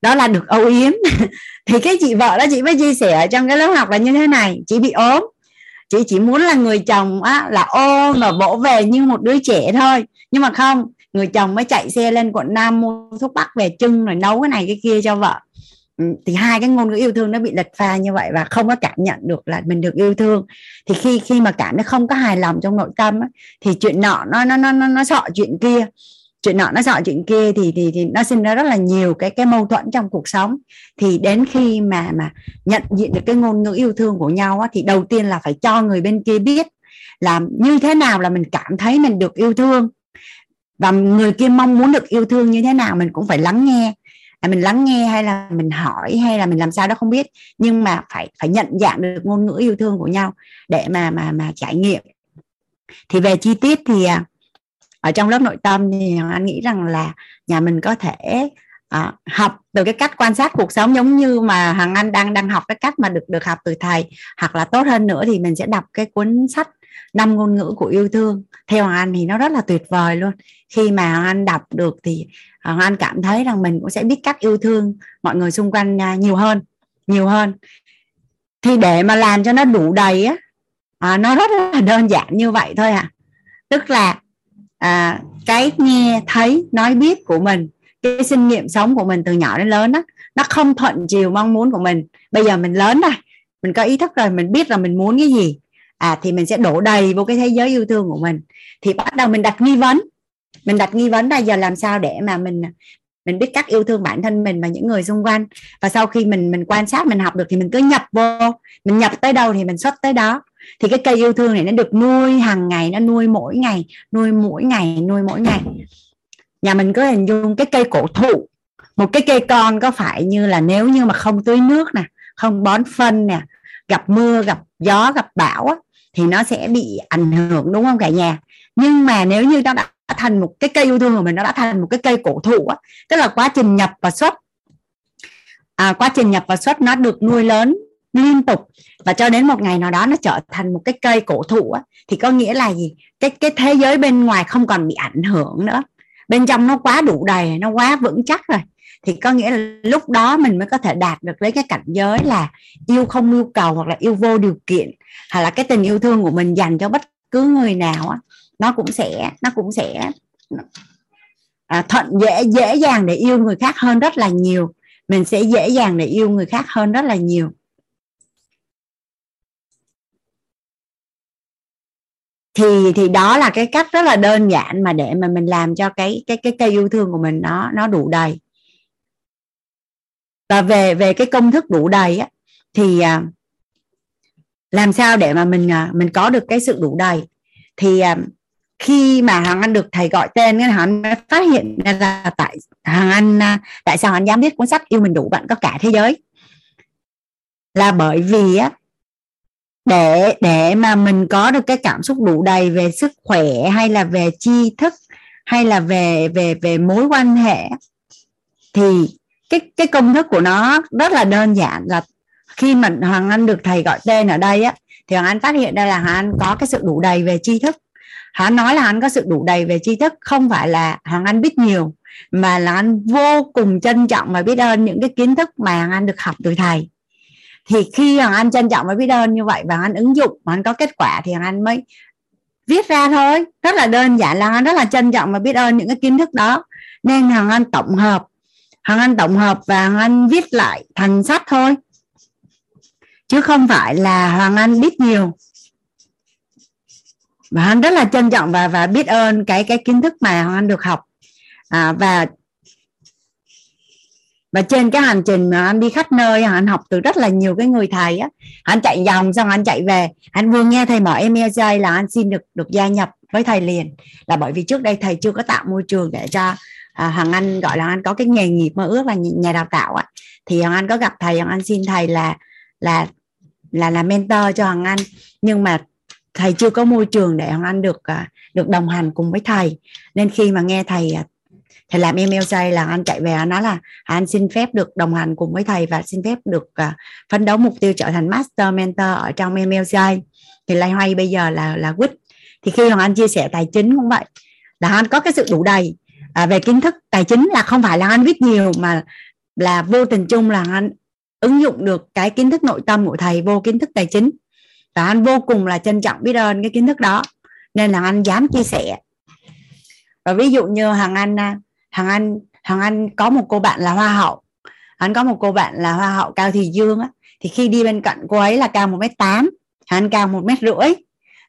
P: Đó là được âu yếm. Thì cái chị vợ đó chị mới chia sẻ trong cái lớp học là như thế này. Chị bị ốm chị chỉ muốn là người chồng á là ôm và vỗ về như một đứa trẻ thôi. Nhưng mà không người chồng mới chạy xe lên quận Nam mua thuốc bắc về trưng rồi nấu cái này cái kia cho vợ. Ừ, thì hai cái ngôn ngữ yêu thương nó bị lệch pha như vậy và không có cảm nhận được là mình được yêu thương. Thì khi khi mà cảm nó không có hài lòng trong nội tâm á, thì chuyện nọ nó nó nó nó, nó sợ chuyện kia chuyện nọ nó sợ chuyện kia thì thì thì nó sinh ra rất là nhiều cái cái mâu thuẫn trong cuộc sống. Thì đến khi mà mà nhận diện được cái ngôn ngữ yêu thương của nhau á, thì đầu tiên là phải cho người bên kia biết là như thế nào là mình cảm thấy mình được yêu thương. Và người kia mong muốn được yêu thương như thế nào mình cũng phải lắng nghe. Là mình lắng nghe hay là mình hỏi hay là mình làm sao đó không biết. Nhưng mà phải phải nhận dạng được ngôn ngữ yêu thương của nhau để mà mà mà trải nghiệm. Thì về chi tiết thì à, ở trong lớp nội tâm thì anh nghĩ rằng là nhà mình có thể à, học từ cái cách quan sát cuộc sống giống như mà hằng anh đang đang học cái cách mà được được học từ thầy. Hoặc là tốt hơn nữa thì mình sẽ đọc cái cuốn sách năm ngôn ngữ của yêu thương. Theo hoàng anh thì nó rất là tuyệt vời luôn. Khi mà hoàng anh đọc được thì hoàng anh cảm thấy rằng mình cũng sẽ biết cách yêu thương mọi người xung quanh à, nhiều hơn nhiều hơn. Thì để mà làm cho nó đủ đầy á à, nó rất là đơn giản như vậy thôi à tức là à, cái nghe thấy nói biết của mình cái kinh nghiệm sống của mình từ nhỏ đến lớn đó nó không thuận chiều mong muốn của mình. Bây giờ mình lớn rồi mình có ý thức rồi mình biết là mình muốn cái gì à thì mình sẽ đổ đầy vô cái thế giới yêu thương của mình. Thì bắt đầu mình đặt nghi vấn mình đặt nghi vấn là giờ làm sao để mà mình mình biết cách yêu thương bản thân mình và những người xung quanh. Và sau khi mình mình quan sát mình học được thì mình cứ nhập vô mình nhập tới đâu thì mình xuất tới đó thì cái cây yêu thương này nó được nuôi hàng ngày nó nuôi mỗi ngày nuôi mỗi ngày nuôi mỗi ngày. Nhà mình có hình dung cái cây cổ thụ một cái cây con có phải như là nếu như mà không tưới nước nè không bón phân nè gặp mưa gặp gió gặp bão á, thì nó sẽ bị ảnh hưởng đúng không cả nhà? Nhưng mà nếu như nó đã thành một cái cây yêu thương của mình nó đã thành một cái cây cổ thụ á, tức là quá trình nhập và xuất à, quá trình nhập và xuất nó được nuôi lớn liên tục. Và cho đến một ngày nào đó nó trở thành một cái cây cổ thụ á, thì có nghĩa là gì? Cái cái thế giới bên ngoài không còn bị ảnh hưởng nữa. Bên trong nó quá đủ đầy nó quá vững chắc rồi. Thì có nghĩa là lúc đó mình mới có thể đạt được đến cái cảnh giới là yêu không yêu cầu hoặc là yêu vô điều kiện hoặc là cái tình yêu thương của mình dành cho bất cứ người nào á nó cũng sẽ nó cũng sẽ à, thuận dễ dễ dàng để yêu người khác hơn rất là nhiều. Mình sẽ dễ dàng để yêu người khác hơn rất là nhiều. Thì thì đó là cái cách rất là đơn giản mà để mà mình làm cho cái cái cái cây yêu thương của mình nó nó đủ đầy. Và về về cái công thức đủ đầy á, thì à, làm sao để mà mình à, mình có được cái sự đủ đầy? Thì à, khi mà hoàng anh được thầy gọi tên nên hoàng anh phát hiện ra là tại, hoàng anh tại sao anh dám viết cuốn sách yêu mình đủ bạn có cả thế giới? Là bởi vì á để để mà mình có được cái cảm xúc đủ đầy về sức khỏe hay là về tri thức hay là về về về mối quan hệ thì cái cái công thức của nó rất là đơn giản là khi mà hoàng anh được thầy gọi tên ở đây á, thì hoàng anh phát hiện ra là hoàng anh có cái sự đủ đầy về tri thức. Hoàng anh nói là anh có sự đủ đầy về tri thức, không phải là hoàng anh biết nhiều, mà là anh vô cùng trân trọng và biết ơn những cái kiến thức mà hoàng anh được học từ thầy thì khi hoàng anh trân trọng và biết ơn như vậy và anh ứng dụng và anh có kết quả thì hoàng anh mới viết ra thôi rất là đơn giản là anh rất là trân trọng và biết ơn những cái kiến thức đó nên hoàng anh tổng hợp hoàng anh tổng hợp và hoàng anh viết lại thành sách thôi chứ không phải là hoàng anh biết nhiều và anh rất là trân trọng và và biết ơn cái cái kiến thức mà hoàng anh được học à, và và trên cái hành trình mà anh đi khắp nơi anh học từ rất là nhiều cái người thầy á. Anh chạy vòng xong anh chạy về. Anh vừa nghe thầy mở email là anh xin được được gia nhập với thầy liền. Là bởi vì trước đây thầy chưa có tạo môi trường để cho à, hằng Anh gọi là anh có cái nghề nghiệp mơ ước là nhà đào tạo á. Thì hằng Anh có gặp thầy hằng Anh xin thầy là là là là mentor cho hằng Anh. Nhưng mà thầy chưa có môi trường để hằng Anh được à, được đồng hành cùng với thầy. Nên khi mà nghe thầy à, thì làm email say là anh chạy về anh nói là anh xin phép được đồng hành cùng với thầy và xin phép được uh, phấn đấu mục tiêu trở thành master mentor ở trong email say thì lay hoay bây giờ là là quýt. Thì khi hoàng anh chia sẻ tài chính cũng vậy là anh có cái sự đủ đầy à, về kiến thức tài chính là không phải là anh biết nhiều mà là vô tình chung là anh ứng dụng được cái kiến thức nội tâm của thầy vô kiến thức tài chính. Và anh vô cùng là trân trọng biết ơn cái kiến thức đó nên là anh dám chia sẻ. Và ví dụ như hàng anh à, Hằng anh hàng anh có một cô bạn là hoa hậu. Anh có một cô bạn là hoa hậu cao thị dương á. Thì khi đi bên cạnh cô ấy là cao một mét tám anh cao một mét rưỡi.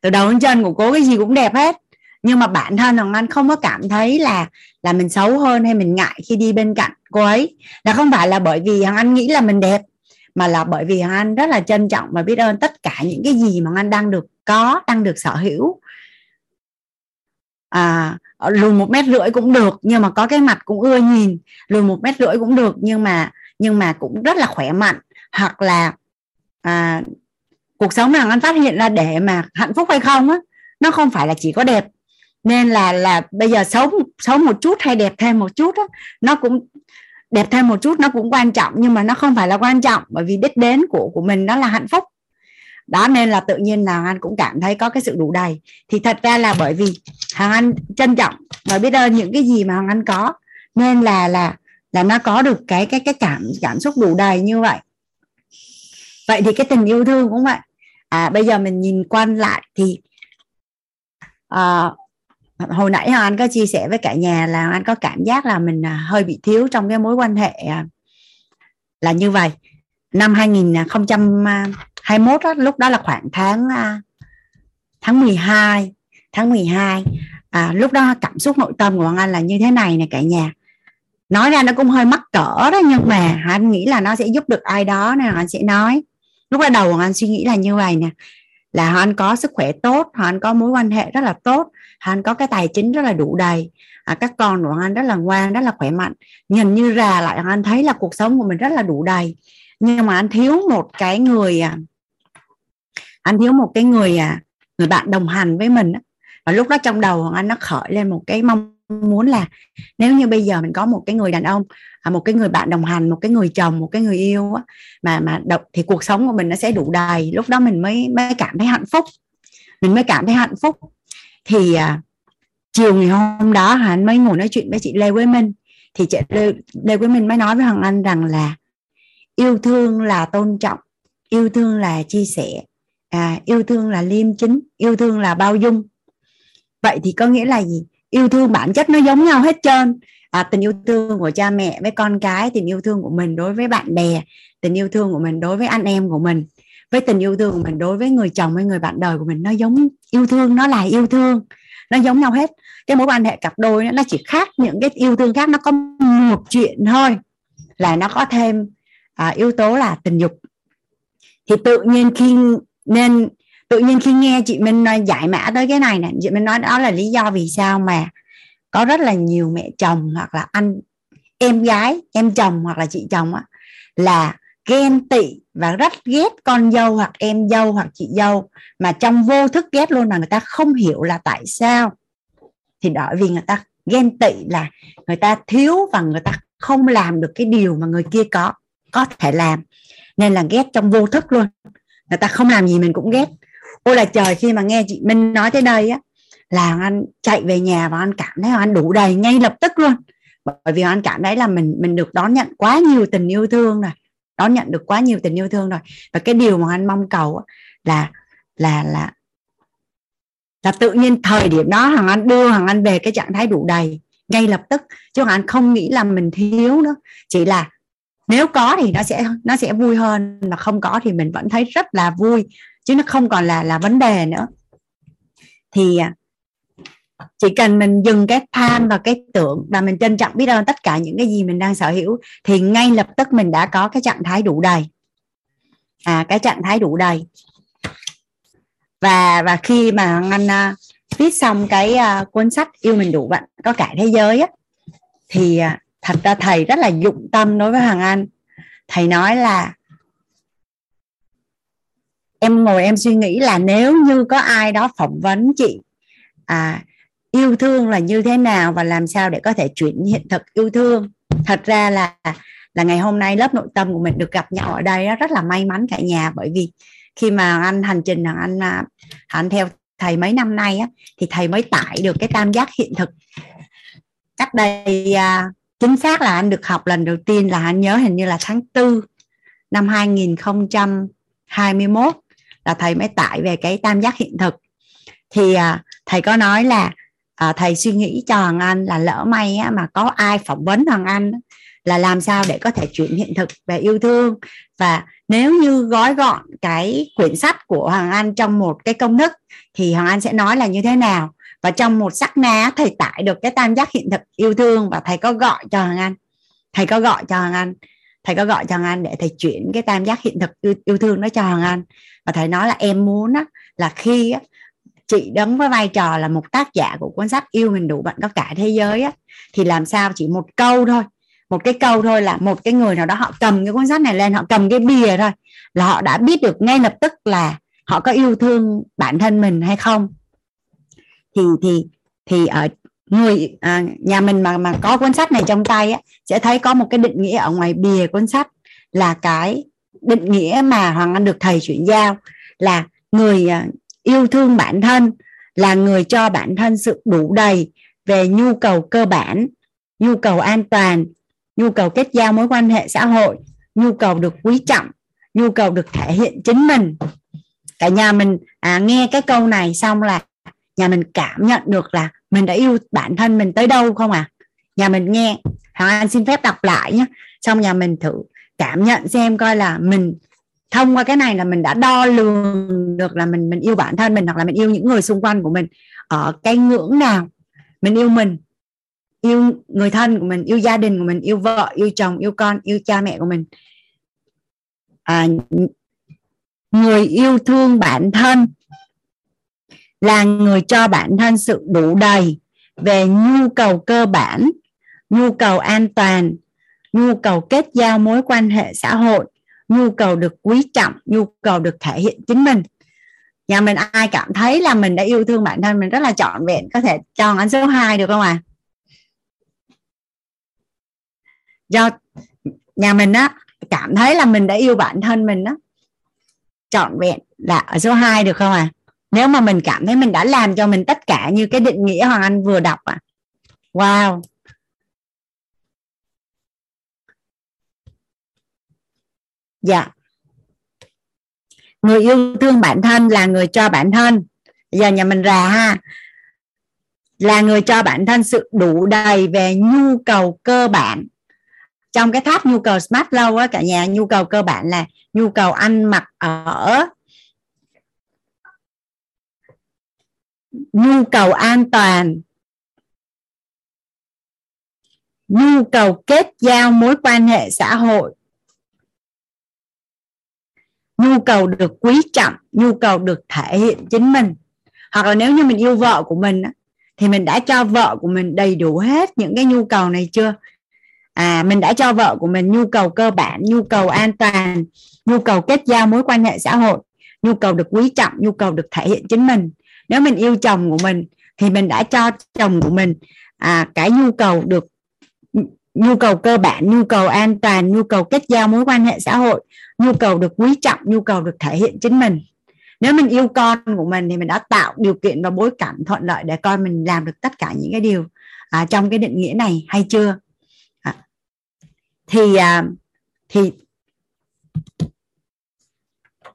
P: Từ đầu đến chân của cô cái gì cũng đẹp hết. Nhưng mà bản thân hoàng anh không có cảm thấy là là mình xấu hơn hay mình ngại khi đi bên cạnh cô ấy. Là không phải là bởi vì hoàng anh nghĩ là mình đẹp, mà là bởi vì hoàng anh rất là trân trọng và biết ơn tất cả những cái gì mà hoàng anh đang được có, đang được sở hữu à lùn một mét rưỡi cũng được nhưng mà có cái mặt cũng ưa nhìn. Lùn một mét rưỡi cũng được nhưng mà nhưng mà cũng rất là khỏe mạnh. Hoặc là à, cuộc sống nào anh phát hiện ra để mà hạnh phúc hay không á nó không phải là chỉ có đẹp. Nên là là bây giờ xấu xấu một chút hay đẹp thêm một chút á nó cũng đẹp thêm một chút nó cũng quan trọng nhưng mà nó không phải là quan trọng bởi vì đích đến của của mình đó là hạnh phúc đó nên là tự nhiên là anh cũng cảm thấy có cái sự đủ đầy. Thì thật ra là bởi vì hàng anh trân trọng và biết ơn những cái gì mà hàng anh có nên là là là nó có được cái cái cái cảm cảm xúc đủ đầy như vậy. Vậy thì cái tình yêu thương cũng vậy. À bây giờ mình nhìn quan lại thì à, hồi nãy anh có chia sẻ với cả nhà là anh có cảm giác là mình à, hơi bị thiếu trong cái mối quan hệ à, là như vậy. Năm à, 21 đó, lúc đó là khoảng tháng à, tháng 12 tháng 12 à, lúc đó cảm xúc nội tâm của anh là như thế này nè cả nhà. Nói ra nó cũng hơi mắc cỡ đó nhưng mà anh nghĩ là nó sẽ giúp được ai đó nè anh sẽ nói. Lúc đó đầu anh suy nghĩ là như vậy nè là họ anh có sức khỏe tốt họ anh có mối quan hệ rất là tốt họ anh có cái tài chính rất là đủ đầy. À, các con của anh rất là ngoan rất là khỏe mạnh. Nhìn như ra lại anh thấy là cuộc sống của mình rất là đủ đầy. Nhưng mà anh thiếu một cái người à, anh thiếu một cái người à, người bạn đồng hành với mình và lúc đó trong đầu anh nó khởi lên một cái mong muốn là nếu như bây giờ mình có một cái người đàn ông à, một cái người bạn đồng hành một cái người chồng một cái người yêu á, mà mà độc thì cuộc sống của mình nó sẽ đủ đầy. Lúc đó mình mới mới cảm thấy hạnh phúc. Mình mới cảm thấy hạnh phúc. Thì à, chiều ngày hôm đó hắn mới ngồi nói chuyện với chị Lê Quế Minh. Thì chị Lê, Lê Quế Minh mới nói với Hoàng Anh rằng là yêu thương là tôn trọng yêu thương là chia sẻ à, yêu thương là liêm chính yêu thương là bao dung. Vậy thì có nghĩa là gì? Yêu thương bản chất nó giống nhau hết trơn. À, tình yêu thương của cha mẹ với con cái tình yêu thương của mình đối với bạn bè tình yêu thương của mình đối với anh em của mình. Với tình yêu thương của mình đối với người chồng với người bạn đời của mình nó giống yêu thương nó là yêu thương. Nó giống nhau hết. Cái mối quan hệ cặp đôi nó chỉ khác những cái yêu thương khác nó có một chuyện thôi là nó có thêm à, yếu tố là tình dục. Thì tự nhiên khi nên tự nhiên khi nghe chị Minh nói giải mã tới cái này nè, chị Minh nói đó là lý do vì sao mà có rất là nhiều mẹ chồng hoặc là anh, em gái, em chồng hoặc là chị chồng á, là ghen tị và rất ghét con dâu hoặc em dâu hoặc chị dâu mà trong vô thức ghét luôn mà người ta không hiểu là tại sao. Thì đó, vì người ta ghen tị là người ta thiếu và người ta không làm được cái điều mà người kia có có thể làm. Nên là ghét trong vô thức luôn người ta không làm gì mình cũng ghét. Ôi là trời, khi mà nghe chị Minh nói tới đây á, là anh chạy về nhà và anh cảm thấy anh đủ đầy ngay lập tức luôn. Bởi vì anh cảm thấy là mình mình được đón nhận quá nhiều tình yêu thương rồi. Đón nhận được quá nhiều tình yêu thương rồi. Và cái điều mà anh mong cầu là là là là tự nhiên thời điểm đó hoàng anh đưa hoàng anh về cái trạng thái đủ đầy ngay lập tức. Chứ hoàng anh không nghĩ là mình thiếu nữa. Chỉ là nếu có thì nó sẽ nó sẽ vui hơn mà không có thì mình vẫn thấy rất là vui chứ nó không còn là là vấn đề nữa. Thì à, chỉ cần mình dừng cái tham và cái tưởng và mình trân trọng biết ơn tất cả những cái gì mình đang sở hữu thì ngay lập tức mình đã có cái trạng thái đủ đầy. À cái trạng thái đủ đầy. Và và khi mà anh uh, à, viết xong cái uh, cuốn sách yêu mình đủ bạn có cả thế giới á thì uh, thật ra thầy rất là dụng tâm đối với hoàng anh. Thầy nói là em ngồi em suy nghĩ là nếu như có ai đó phỏng vấn chị à, yêu thương là như thế nào và làm sao để có thể chuyển hiện thực yêu thương? Thật ra là là ngày hôm nay lớp nội tâm của mình được gặp nhau ở đây rất là may mắn cả nhà. Bởi vì khi mà anh hành trình anh à, anh theo thầy mấy năm nay á, thì thầy mới tải được cái tam giác hiện thực. Cách đây à, chính xác là anh được học lần đầu tiên là anh nhớ hình như là tháng 4 năm 2021 là thầy mới tải về cái tam giác hiện thực. Thì à, thầy có nói là à, thầy suy nghĩ cho Hoàng Anh là lỡ may á, mà có ai phỏng vấn Hoàng Anh là làm sao để có thể chuyển hiện thực về yêu thương. Và nếu như gói gọn cái quyển sách của Hoàng Anh trong một cái công thức thì Hoàng Anh sẽ nói là như thế nào và trong một sắc na thầy tải được cái tam giác hiện thực yêu thương và thầy có gọi cho hằng Anh thầy có gọi cho hằng Anh thầy có gọi cho hằng Anh để thầy chuyển cái tam giác hiện thực yêu, yêu thương đó cho hằng Anh và thầy nói là em muốn á, là khi á, chị đứng với vai trò là một tác giả của cuốn sách yêu mình đủ bạn có cả thế giới á, thì làm sao chỉ một câu thôi. Một cái câu thôi là một cái người nào đó họ cầm cái cuốn sách này lên họ cầm cái bìa thôi là họ đã biết được ngay lập tức là họ có yêu thương bản thân mình hay không thì thì thì ở người à, nhà mình mà mà có cuốn sách này trong tay á, sẽ thấy có một cái định nghĩa ở ngoài bìa cuốn sách là cái định nghĩa mà hoàng anh được thầy chuyển giao là người à, yêu thương bản thân là người cho bản thân sự đủ đầy về nhu cầu cơ bản nhu cầu an toàn nhu cầu kết giao mối quan hệ xã hội nhu cầu được quý trọng nhu cầu được thể hiện chính mình. Cả nhà mình à, nghe cái câu này xong là nhà mình cảm nhận được là mình đã yêu bản thân mình tới đâu không à? Nhà mình nghe hoàng anh xin phép đọc lại nhé. Xong nhà mình thử cảm nhận xem coi là mình thông qua cái này là mình đã đo lường được là mình mình yêu bản thân mình hoặc là mình yêu những người xung quanh của mình. Ở cái ngưỡng nào mình yêu mình? Yêu người thân của mình yêu gia đình của mình yêu vợ yêu chồng yêu con yêu cha mẹ của mình. À, người yêu thương bản thân là người cho bản thân sự đủ đầy về nhu cầu cơ bản, nhu cầu an toàn, nhu cầu kết giao mối quan hệ xã hội, nhu cầu được quý trọng, nhu cầu được thể hiện chính mình nhà mình ai cảm thấy là mình đã yêu thương bản thân, mình rất là trọn vẹn, có thể cho anh số 2 được không ạ à? do nhà mình á, cảm thấy là mình đã yêu bản thân mình á, trọn vẹn là ở số 2 được không à nếu mà mình cảm thấy mình đã làm cho mình tất cả như cái định nghĩa hoàng anh vừa đọc à wow. Dạ. Người yêu thương bản thân là người cho bản thân. Giờ nhà mình ra ha. Là người cho bản thân sự đủ đầy về nhu cầu cơ bản. Trong cái tháp nhu cầu smart lâu á cả nhà, nhu cầu cơ bản là nhu cầu ăn mặc ở nhu cầu an toàn. Nhu cầu kết giao mối quan hệ xã hội. Nhu cầu được quý trọng, nhu cầu được thể hiện chính mình. Hoặc là nếu như mình yêu vợ của mình thì mình đã cho vợ của mình đầy đủ hết những cái nhu cầu này chưa? À mình đã cho vợ của mình nhu cầu cơ bản, nhu cầu an toàn, nhu cầu kết giao mối quan hệ xã hội, nhu cầu được quý trọng, nhu cầu được thể hiện chính mình nếu mình yêu chồng của mình thì mình đã cho chồng của mình à, cái nhu cầu được nhu cầu cơ bản nhu cầu an toàn nhu cầu kết giao mối quan hệ xã hội nhu cầu được quý trọng nhu cầu được thể hiện chính mình. Nếu mình yêu con của mình thì mình đã tạo điều kiện và bối cảnh thuận lợi để con mình làm được tất cả những cái điều à, trong cái định nghĩa này hay chưa? À, thì à, thì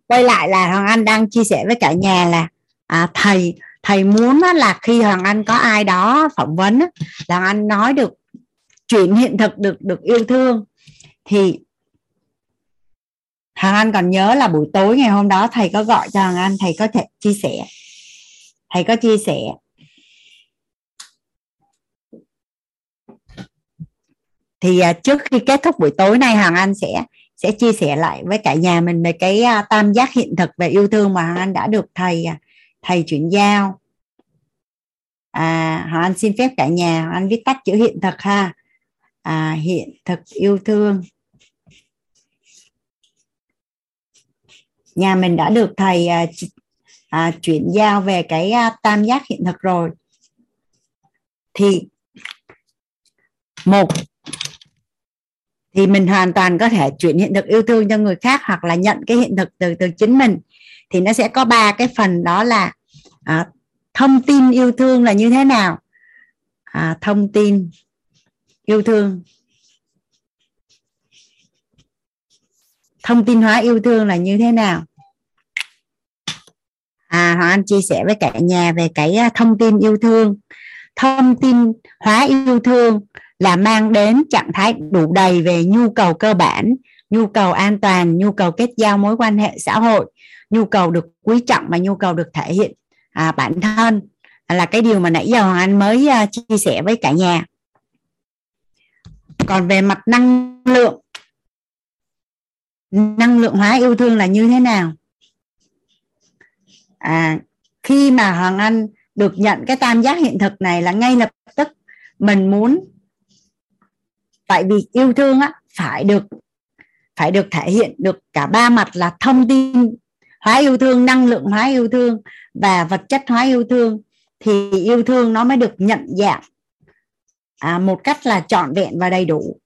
P: quay lại là hoàng anh đang chia sẻ với cả nhà là à, thầy thầy muốn là khi hoàng anh có ai đó phỏng vấn là hoàng anh nói được chuyện hiện thực được được yêu thương thì Hoàng Anh còn nhớ là buổi tối ngày hôm đó thầy có gọi cho Hoàng Anh thầy có thể chia sẻ. Thầy có chia sẻ. Thì à, trước khi kết thúc buổi tối nay Hoàng Anh sẽ sẽ chia sẻ lại với cả nhà mình về cái à, tam giác hiện thực về yêu thương mà Hoàng Anh đã được thầy à, thầy chuyển giao. À Hoàng Anh xin phép cả nhà Hoàng Anh viết tắt chữ hiện thực ha. À, hiện thực yêu thương. Nhà mình đã được thầy à, à, chuyển giao về cái à, tam giác hiện thực rồi. Thì một thì mình hoàn toàn có thể chuyển hiện thực yêu thương cho người khác hoặc là nhận cái hiện thực từ từ chính mình. Thì nó sẽ có ba cái phần đó là à, thông tin yêu thương là như thế nào? À, thông tin yêu thương. Thông tin hóa yêu thương là như thế nào? À hoàng anh chia sẻ với cả nhà về cái à, thông tin yêu thương. Thông tin hóa yêu thương là mang đến trạng thái đủ đầy về nhu cầu cơ bản nhu cầu an toàn nhu cầu kết giao mối quan hệ xã hội nhu cầu được quý trọng và nhu cầu được thể hiện à, bản thân. Là cái điều mà nãy giờ hoàng anh mới uh, chia sẻ với cả nhà. Còn về mặt năng lượng năng lượng hóa yêu thương là như thế nào? À khi mà hoàng anh được nhận cái tam giác hiện thực này là ngay lập tức mình muốn tại vì yêu thương á phải được phải được thể hiện được cả ba mặt là thông tin hóa yêu thương năng lượng hóa yêu thương và vật chất hóa yêu thương thì yêu thương nó mới được nhận dạng à, một cách là trọn vẹn và đầy đủ.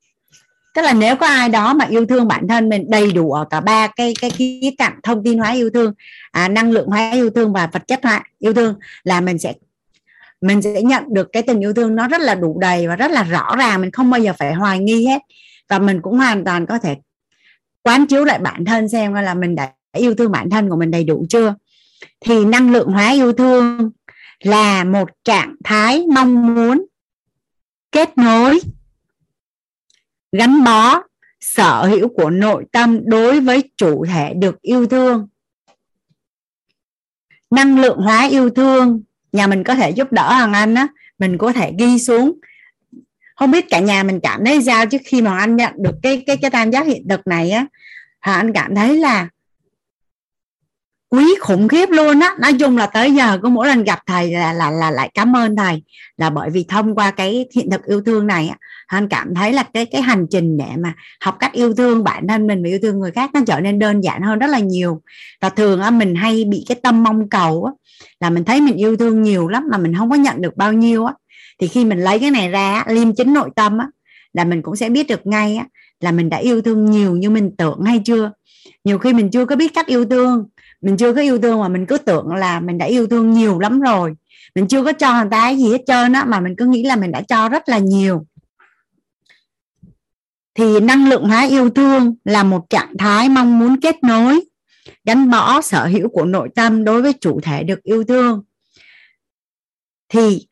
P: Tức là nếu có ai đó mà yêu thương bản thân mình đầy đủ ở cả ba cái cái khía cạnh thông tin hóa yêu thương à, năng lượng hóa yêu thương và vật chất hóa yêu thương là mình sẽ mình sẽ nhận được cái tình yêu thương nó rất là đủ đầy và rất là rõ ràng mình không bao giờ phải hoài nghi hết. Và mình cũng hoàn toàn có thể quán chiếu lại bản thân xem là mình đã yêu thương bản thân của mình đầy đủ chưa? Thì năng lượng hóa yêu thương là một trạng thái mong muốn kết nối, gắn bó sở hữu của nội tâm đối với chủ thể được yêu thương. Năng lượng hóa yêu thương, nhà mình có thể giúp đỡ hoàng anh á, mình có thể ghi xuống. Không biết cả nhà mình cảm thấy sao chứ khi mà anh nhận được cái cái cái tam giác hiện thực này á, hoàng anh cảm thấy là quý khủng khiếp luôn á. Nói chung là tới giờ có mỗi lần gặp thầy là là là lại cảm ơn thầy. Là bởi vì thông qua cái hiện thực yêu thương này á anh cảm thấy là cái cái hành trình để mà học cách yêu thương bản thân mình và yêu thương người khác nó trở nên đơn giản hơn rất là nhiều. Và thường á, mình hay bị cái tâm mong cầu á, là mình thấy mình yêu thương nhiều lắm mà mình không có nhận được bao nhiêu á. Thì khi mình lấy cái này ra liêm chính nội tâm á, là mình cũng sẽ biết được ngay á, là mình đã yêu thương nhiều như mình tưởng hay chưa. Nhiều khi mình chưa có biết cách yêu thương mình chưa có yêu thương mà mình cứ tưởng là mình đã yêu thương nhiều lắm rồi. Mình chưa có cho người ta cái gì hết trơn á, mà mình cứ nghĩ là mình đã cho rất là nhiều. Thì năng lượng hóa yêu thương là một trạng thái mong muốn kết nối, gắn bó sở hữu của nội tâm đối với chủ thể được yêu thương. Thì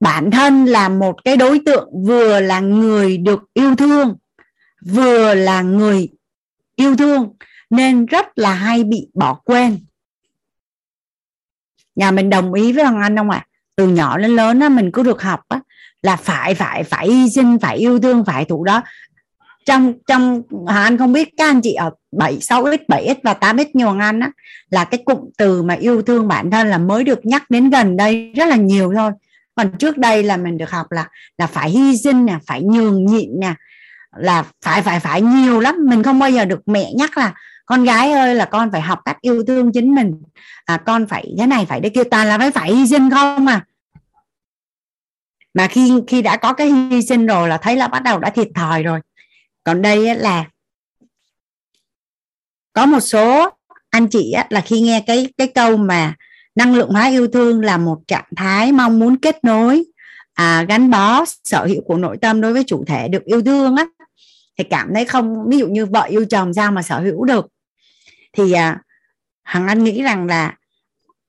P: bản thân là một cái đối tượng vừa là người được yêu thương, vừa là người yêu thương nên rất là hay bị bỏ quên. Nhà mình đồng ý với hoàng anh không ạ? À? từ nhỏ đến lớn á, mình cứ được học á, là phải phải phải hy sinh phải yêu thương phải thủ đó. Trong trong hoàng anh không biết các anh chị ở 7, 6 x 7 x và 8 x như hoàng anh á là cái cụm từ mà yêu thương bản thân là mới được nhắc đến gần đây rất là nhiều thôi. Còn trước đây là mình được học là là phải hy sinh nè phải nhường nhịn nè là phải phải phải nhiều lắm. Mình không bao giờ được mẹ nhắc là con gái ơi là con phải học cách yêu thương chính mình. À, con phải thế này phải để kia toàn là phải phải hy sinh không à? Mà khi khi đã có cái hy sinh rồi là thấy là bắt đầu đã thiệt thòi rồi. Còn đây là có một số anh chị là khi nghe cái cái câu mà năng lượng hóa yêu thương là một trạng thái mong muốn kết nối à, gắn bó sở hữu của nội tâm đối với chủ thể được yêu thương á thì cảm thấy không ví dụ như vợ yêu chồng sao mà sở hữu được thì à, hằng anh nghĩ rằng là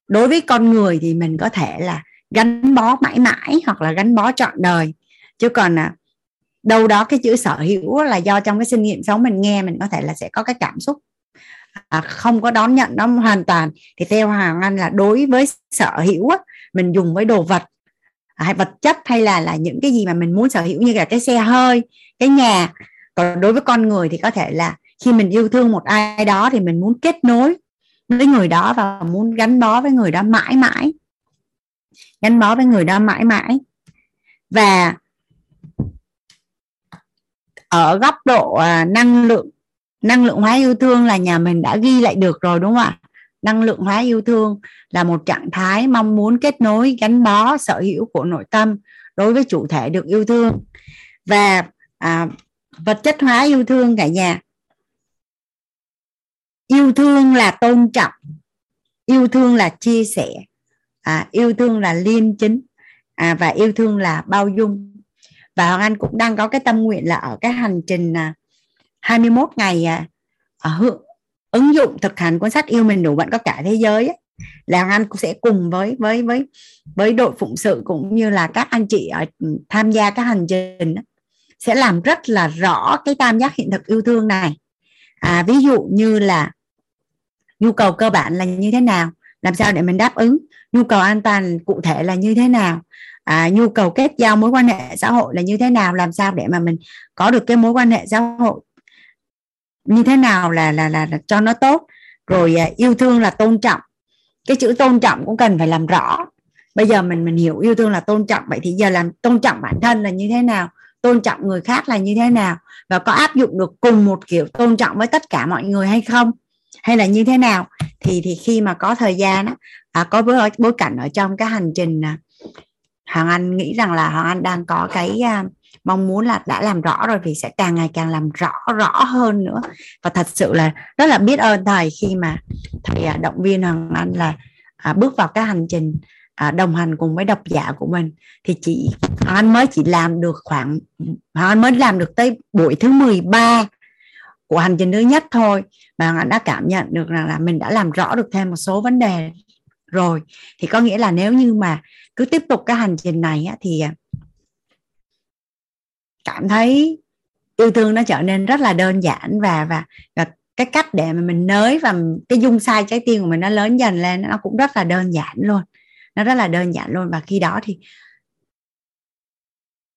P: đối với con người thì mình có thể là gắn bó mãi mãi hoặc là gắn bó trọn đời. Chứ còn à, đâu đó cái chữ sở hữu là do trong cái sinh nghiệm sống mình nghe mình có thể là sẽ có cái cảm xúc à, không có đón nhận nó hoàn toàn. Thì theo hoàng anh là đối với sở hữu á, mình dùng với đồ vật à, hay vật chất hay là là những cái gì mà mình muốn sở hữu như là cái xe hơi cái nhà. Còn đối với con người thì có thể là khi mình yêu thương một ai đó thì mình muốn kết nối với người đó và muốn gắn bó với người đó mãi mãi. Gắn bó với người đó mãi mãi. Và ở góc độ à, năng lượng năng lượng hóa yêu thương là nhà mình đã ghi lại được rồi đúng không ạ? Năng lượng hóa yêu thương là một trạng thái mong muốn kết nối gắn bó sở hữu của nội tâm đối với chủ thể được yêu thương. Và à, vật chất hóa yêu thương cả nhà yêu thương là tôn trọng yêu thương là chia sẻ à, yêu thương là liêm chính à, và yêu thương là bao dung. Và Hoàng Anh cũng đang có cái tâm nguyện là ở cái hành trình à, 21 ngày ở hưởng ứng dụng thực hành cuốn sách yêu mình đủ bạn có cả thế giới ấy, là Hoàng Anh cũng sẽ cùng với với với với đội phụng sự cũng như là các anh chị ở ừ, tham gia các hành trình sẽ làm rất là rõ cái tam giác hiện thực yêu thương này à, ví dụ như là nhu cầu cơ bản là như thế nào? Làm sao để mình đáp ứng? Nhu cầu an toàn cụ thể là như thế nào? À, nhu cầu kết giao mối quan hệ xã hội là như thế nào? Làm sao để mà mình có được cái mối quan hệ xã hội như thế nào là là là, là cho nó tốt? Rồi à, yêu thương là tôn trọng. Cái chữ tôn trọng cũng cần phải làm rõ. Bây giờ mình mình hiểu yêu thương là tôn trọng vậy thì giờ làm tôn trọng bản thân là như thế nào? Tôn trọng người khác là như thế nào và có áp dụng được cùng một kiểu tôn trọng với tất cả mọi người hay không hay là như thế nào thì thì khi mà có thời gian á, à, có bối bối cảnh ở trong cái hành trình à, hoàng anh nghĩ rằng là hoàng anh đang có cái à, mong muốn là đã làm rõ rồi thì sẽ càng ngày càng làm rõ rõ hơn nữa. Và thật sự là rất là biết ơn thầy khi mà thầy à, động viên hoàng anh là à, bước vào cái hành trình à, đồng hành cùng với độc giả của mình. Thì chị hoàng anh mới chỉ làm được khoảng hoàng anh mới làm được tới buổi thứ 13 của hành trình thứ nhất thôi. Mà anh đã cảm nhận được rằng là mình đã làm rõ được thêm một số vấn đề rồi. Thì có nghĩa là nếu như mà cứ tiếp tục cái hành trình này á, thì à, cảm thấy yêu thương nó trở nên rất là đơn giản và và, và cái cách để mà mình nới và cái dung sai trái tim của mình nó lớn dần lên nó cũng rất là đơn giản luôn nó rất là đơn giản luôn. Và khi đó thì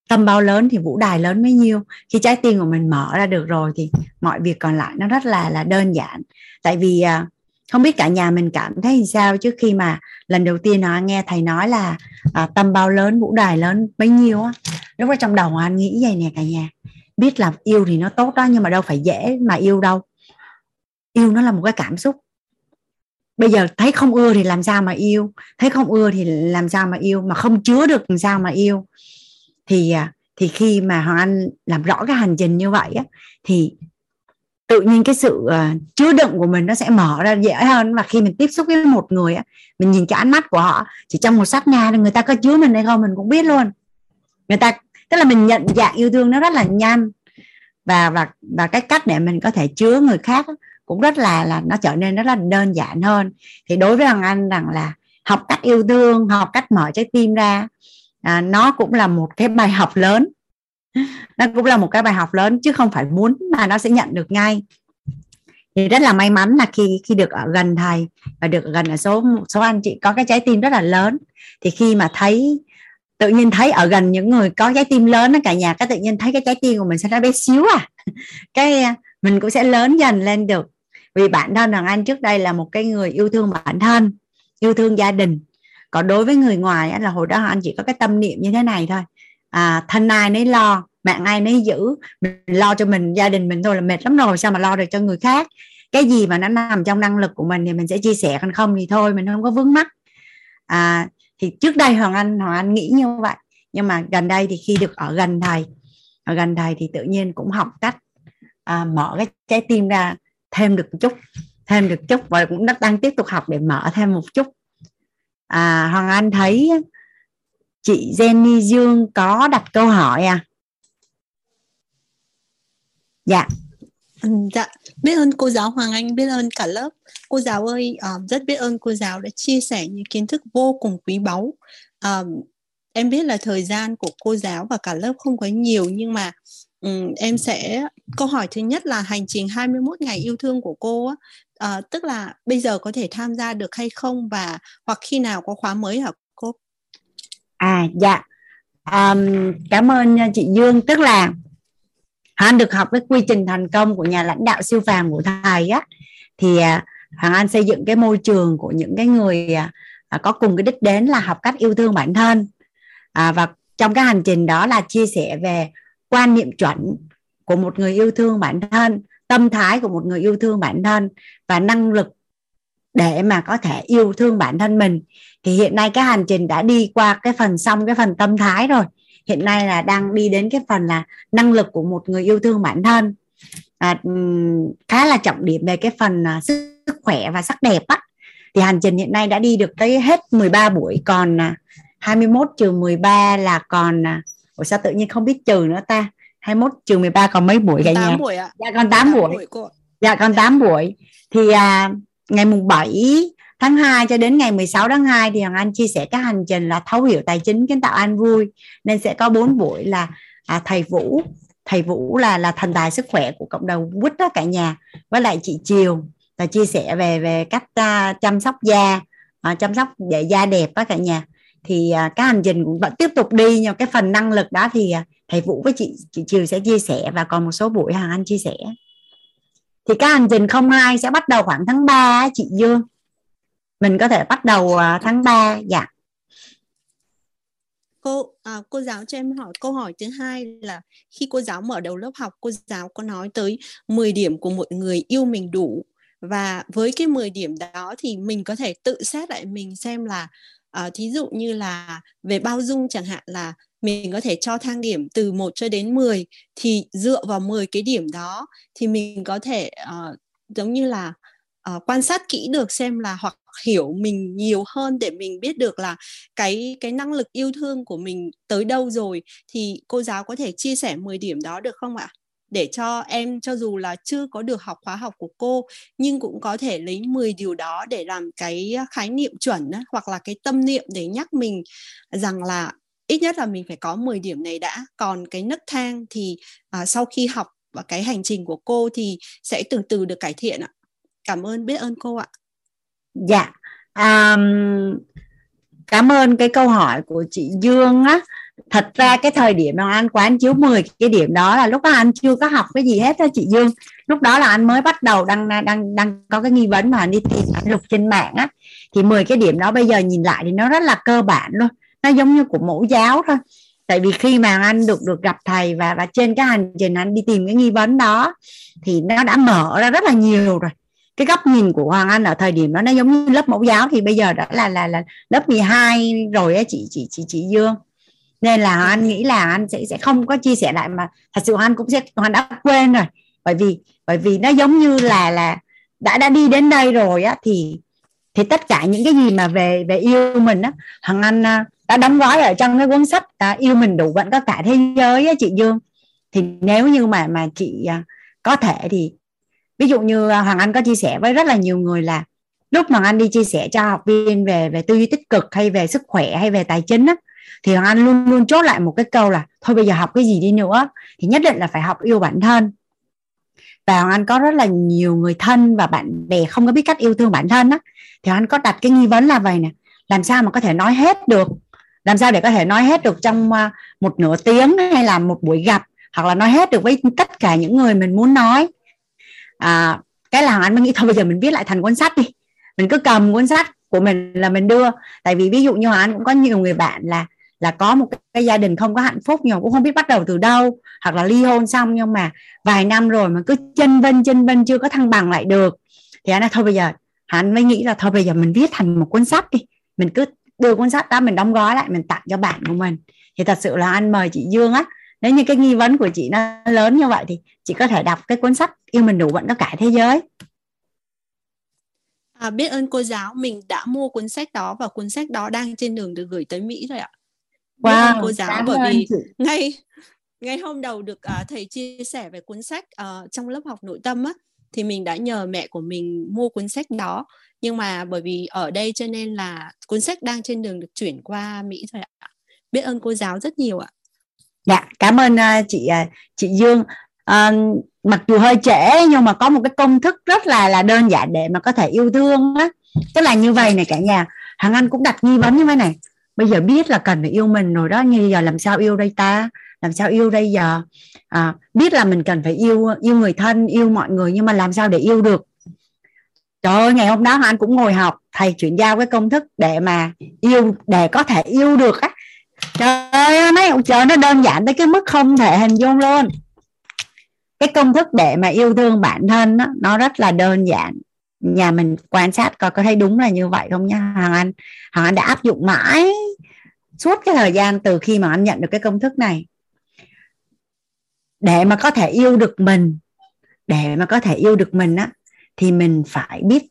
P: tâm bao lớn thì vũ đài lớn bấy nhiêu. Khi trái tim của mình mở ra được rồi thì mọi việc còn lại nó rất là là đơn giản. Tại vì à, không biết cả nhà mình cảm thấy sao trước khi mà lần đầu tiên nó nghe thầy nói là à, tâm bao lớn vũ đài lớn bấy nhiêu á. Lúc đó trong đầu anh nghĩ vậy nè cả nhà. Biết là yêu thì nó tốt đó nhưng mà đâu phải dễ mà yêu đâu. Yêu nó là một cái cảm xúc bây giờ thấy không ưa thì làm sao mà yêu thấy không ưa thì làm sao mà yêu mà không chứa được làm sao mà yêu. Thì à, thì khi mà hoàng anh làm rõ cái hành trình như vậy á thì tự nhiên cái sự uh, chứa đựng của mình nó sẽ mở ra dễ hơn. Và khi mình tiếp xúc với một người á mình nhìn cái ánh mắt của họ chỉ trong một sát na người ta có chứa mình hay không mình cũng biết luôn. Người ta tức là mình nhận dạng yêu thương nó rất là nhanh. Và và và cái cách để mình có thể chứa người khác cũng rất là là nó trở nên rất là đơn giản hơn. Thì đối với thằng anh rằng là học cách yêu thương học cách mở trái tim ra à, nó cũng là một cái bài học lớn. Nó cũng là một cái bài học lớn chứ không phải muốn mà nó sẽ nhận được ngay. Thì rất là may mắn là khi khi được ở gần thầy và được gần ở số một số anh chị có cái trái tim rất là lớn. Thì khi mà thấy tự nhiên thấy ở gần những người có trái tim lớn đó cả nhà cái tự nhiên thấy cái trái tim của mình sẽ nó bé xíu à. Cái à, mình cũng sẽ lớn dần lên được vì bản thân rằng anh trước đây là một cái người yêu thương bản thân yêu thương gia đình. Còn đối với người ngoài là hồi đó anh chỉ có cái tâm niệm như thế này thôi. À, thân ai nấy lo mạng ai nấy giữ. Mình lo cho mình gia đình mình thôi là mệt lắm rồi sao mà lo được cho người khác? Cái gì mà nó nằm trong năng lực của mình thì mình sẽ chia sẻ còn không thì thôi mình không có vướng mắc. À, thì trước đây hoàng anh hoàng anh nghĩ như vậy. Nhưng mà gần đây thì khi được ở gần thầy ở gần thầy thì tự nhiên cũng học cách à, mở cái trái tim ra thêm được chút thêm được chút và cũng đang tiếp tục học để mở thêm một chút. À, hoàng anh thấy chị Jenny Dương có đặt câu hỏi à? Dạ.
F: Ừ, dạ. Biết ơn cô giáo Hoàng Anh biết ơn cả lớp. Cô giáo ơi ờ, rất biết ơn cô giáo đã chia sẻ những kiến thức vô cùng quý báu. Ờ, em biết là thời gian của cô giáo và cả lớp không có nhiều nhưng mà um, em sẽ câu hỏi thứ nhất là hành trình 21 ngày yêu thương của cô á, uh, tức là bây giờ có thể tham gia được hay không và hoặc khi nào có khóa mới hả cô?
P: À dạ. Um, cảm ơn ờ, chị Dương. Tức là Hoàng được học cái quy trình thành công của nhà lãnh đạo siêu phàm của thầy á. Thì ờ, Hoàng Anh xây dựng cái môi trường của những cái người à, có cùng cái đích đến là học cách yêu thương bản thân. À, và trong cái hành trình đó là chia sẻ về quan niệm chuẩn của một người yêu thương bản thân tâm thái của một người yêu thương bản thân và năng lực để mà có thể yêu thương bản thân mình. Thì hiện nay cái hành trình đã đi qua cái phần xong cái phần tâm thái rồi. Hiện nay là đang đi đến cái phần là năng lực của một người yêu thương bản thân. À, khá là trọng điểm về cái phần à, sức khỏe và sắc đẹp á. Thì hành trình hiện nay đã đi được tới hết 13 buổi còn à, 21 trừ 13 là còn à, Ủa sao tự nhiên không biết trừ nữa ta? 21 trừ 13 còn mấy buổi cả nhà?
F: Buổi ạ.
P: dạ còn 8, 8 buổi, buổi dạ còn 8 buổi. Thì à, ngày mùng 7 tháng 2 cho đến ngày 16 tháng 2 thì Hoàng Anh chia sẻ các hành trình là thấu hiểu tài chính kiến tạo an vui. Nên sẽ có 4 buổi là à, thầy Vũ. Thầy Vũ là là thần tài sức khỏe của cộng đồng quýt đó cả nhà. Với lại chị Triều là chia sẻ về về cách uh, chăm sóc da uh, chăm sóc để da đẹp đó cả nhà thì các cái hành trình cũng vẫn tiếp tục đi nhưng cái phần năng lực đó thì à, thầy Vũ với chị chị Triều sẽ chia sẻ và còn một số buổi hàng anh chia sẻ. Thì cái hành trình 02 sẽ bắt đầu khoảng tháng 3 chị Dương. Mình có thể bắt đầu à, tháng 3 dạ.
F: Cô à, cô giáo cho em hỏi câu hỏi thứ hai là khi cô giáo mở đầu lớp học cô giáo có nói tới 10 điểm của một người yêu mình đủ. Và với cái 10 điểm đó thì mình có thể tự xét lại mình xem là Ờ, thí dụ như là về bao dung chẳng hạn là mình có thể cho thang điểm từ 1 cho đến 10 thì dựa vào 10 cái điểm đó thì mình có thể uh, giống như là uh, quan sát kỹ được xem là hoặc hiểu mình nhiều hơn để mình biết được là cái cái năng lực yêu thương của mình tới đâu rồi thì cô giáo có thể chia sẻ 10 điểm đó được không ạ? Để cho em cho dù là chưa có được học khóa học của cô nhưng cũng có thể lấy 10 điều đó để làm cái khái niệm chuẩn hoặc là cái tâm niệm để nhắc mình rằng là ít nhất là mình phải có 10 điểm này đã. Còn cái nấc thang thì à, sau khi học và cái hành trình của cô thì sẽ từ từ được cải thiện ạ. Cảm ơn biết ơn cô ạ.
P: Dạ um, cảm ơn cái câu hỏi của chị Dương á thật ra cái thời điểm mà anh quán chiếu 10 cái điểm đó là lúc đó anh chưa có học cái gì hết đó chị Dương. Lúc đó là anh mới bắt đầu đang đang đang có cái nghi vấn mà anh đi tìm anh lục trên mạng á. Thì 10 cái điểm đó bây giờ nhìn lại thì nó rất là cơ bản luôn. Nó giống như của mẫu giáo thôi. Tại vì khi mà anh được được gặp thầy và và trên cái hành trình anh đi tìm cái nghi vấn đó, thì nó đã mở ra rất là nhiều rồi. Cái góc nhìn của Hoàng Anh ở thời điểm đó nó giống như lớp mẫu giáo thì bây giờ đã là là là lớp 12 rồi á chị chị chị chị Dương nên là anh nghĩ là anh sẽ sẽ không có chia sẻ lại mà thật sự anh cũng sẽ anh đã quên rồi. Bởi vì bởi vì nó giống như là là đã đã đi đến đây rồi á thì thì tất cả những cái gì mà về về yêu mình á thằng anh à, đã đóng gói ở trong cái cuốn sách à, yêu mình đủ vẫn có cả thế giới á chị Dương. Thì nếu như mà mà chị à, có thể thì ví dụ như à, Hoàng Anh có chia sẻ với rất là nhiều người là lúc mà anh đi chia sẻ cho học viên về về tư duy tích cực hay về sức khỏe hay về tài chính á thì Hoàng Anh luôn luôn chốt lại một cái câu là thôi bây giờ học cái gì đi nữa? Thì nhất định là phải học yêu bản thân. Và Hoàng Anh có rất là nhiều người thân và bạn bè không có biết cách yêu thương bản thân á. Thì anh có đặt cái nghi vấn là vậy nè làm sao mà có thể nói hết được? Làm sao để có thể nói hết được trong à, một nửa tiếng hay là một buổi gặp? Hoặc là nói hết được với tất cả những người mình muốn nói? À, cái là hoàng anh mới nghĩ thôi bây giờ mình viết lại thành cuốn sách đi. Mình cứ cầm cuốn sách của mình là mình đưa. Tại vì ví dụ như hoàng anh cũng có nhiều người bạn là là có một cái gia đình không có hạnh phúc nhưng mà cũng không biết bắt đầu từ đâu hoặc là ly hôn xong nhưng mà vài năm rồi mà cứ chân vân chân vân chưa có thăng bằng lại được. Thì anh nói thôi bây giờ hắn mới nghĩ là thôi bây giờ mình viết thành một cuốn sách đi mình cứ đưa cuốn sách đó mình đóng gói lại mình tặng cho bạn của mình. Thì thật sự là anh mời chị Dương á nếu như cái nghi vấn của chị nó lớn như vậy thì chị có thể đọc cái cuốn sách yêu mình đủ vẫn có cả thế giới.
F: À, biết ơn cô giáo mình đã mua cuốn sách đó và cuốn sách đó đang trên đường được gửi tới Mỹ rồi ạ wow, ơn cô giáo bởi vì ngay ngay hôm đầu được uh, thầy chia sẻ về cuốn sách uh, trong lớp học nội tâm á thì mình đã nhờ mẹ của mình mua cuốn sách đó. Nhưng mà bởi vì ở đây cho nên là cuốn sách đang trên đường được chuyển qua Mỹ rồi ạ. Biết ơn cô giáo rất nhiều ạ.
P: Dạ cảm ơn uh, chị uh, chị Dương. Uh, mặc dù hơi trễ nhưng mà có một cái công thức rất là là đơn giản để mà có thể yêu thương á. Tức là như vậy này cả nhà. Hằng anh cũng đặt nghi vấn như thế này bây giờ biết là cần phải yêu mình rồi đó như giờ làm sao yêu đây ta? Làm sao yêu đây giờ? À, biết là mình cần phải yêu yêu người thân yêu mọi người nhưng mà làm sao để yêu được? Trời ơi ngày hôm đó anh cũng ngồi học thầy chuyển giao cái công thức để mà yêu để có thể yêu được á. Trời ơi mấy ông trời nó đơn giản tới cái mức không thể hình dung luôn. Cái công thức để mà yêu thương bản thân đó, nó rất là đơn giản nhà mình quan sát coi có thấy đúng là như vậy không nhá. Hoàng anh hoàng anh đã áp dụng mãi suốt cái thời gian từ khi mà anh nhận được cái công thức này. Để mà có thể yêu được mình, để mà có thể yêu được mình á, thì mình phải biết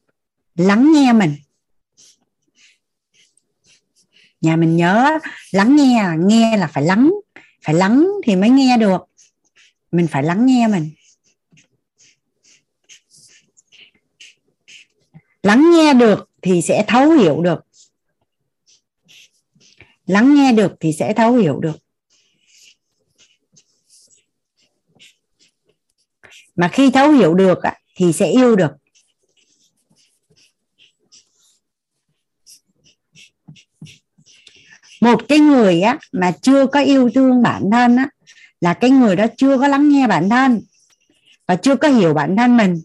P: lắng nghe mình. Nhà mình nhớ lắng nghe nghe là phải lắng phải lắng thì mới nghe được. Mình phải lắng nghe mình. Lắng nghe được thì sẽ thấu hiểu được. Lắng nghe được thì sẽ thấu hiểu được. Mà khi thấu hiểu được thì sẽ yêu được. Một cái người á, mà chưa có yêu thương bản thân á, là cái người đó chưa có lắng nghe bản thân và chưa có hiểu bản thân mình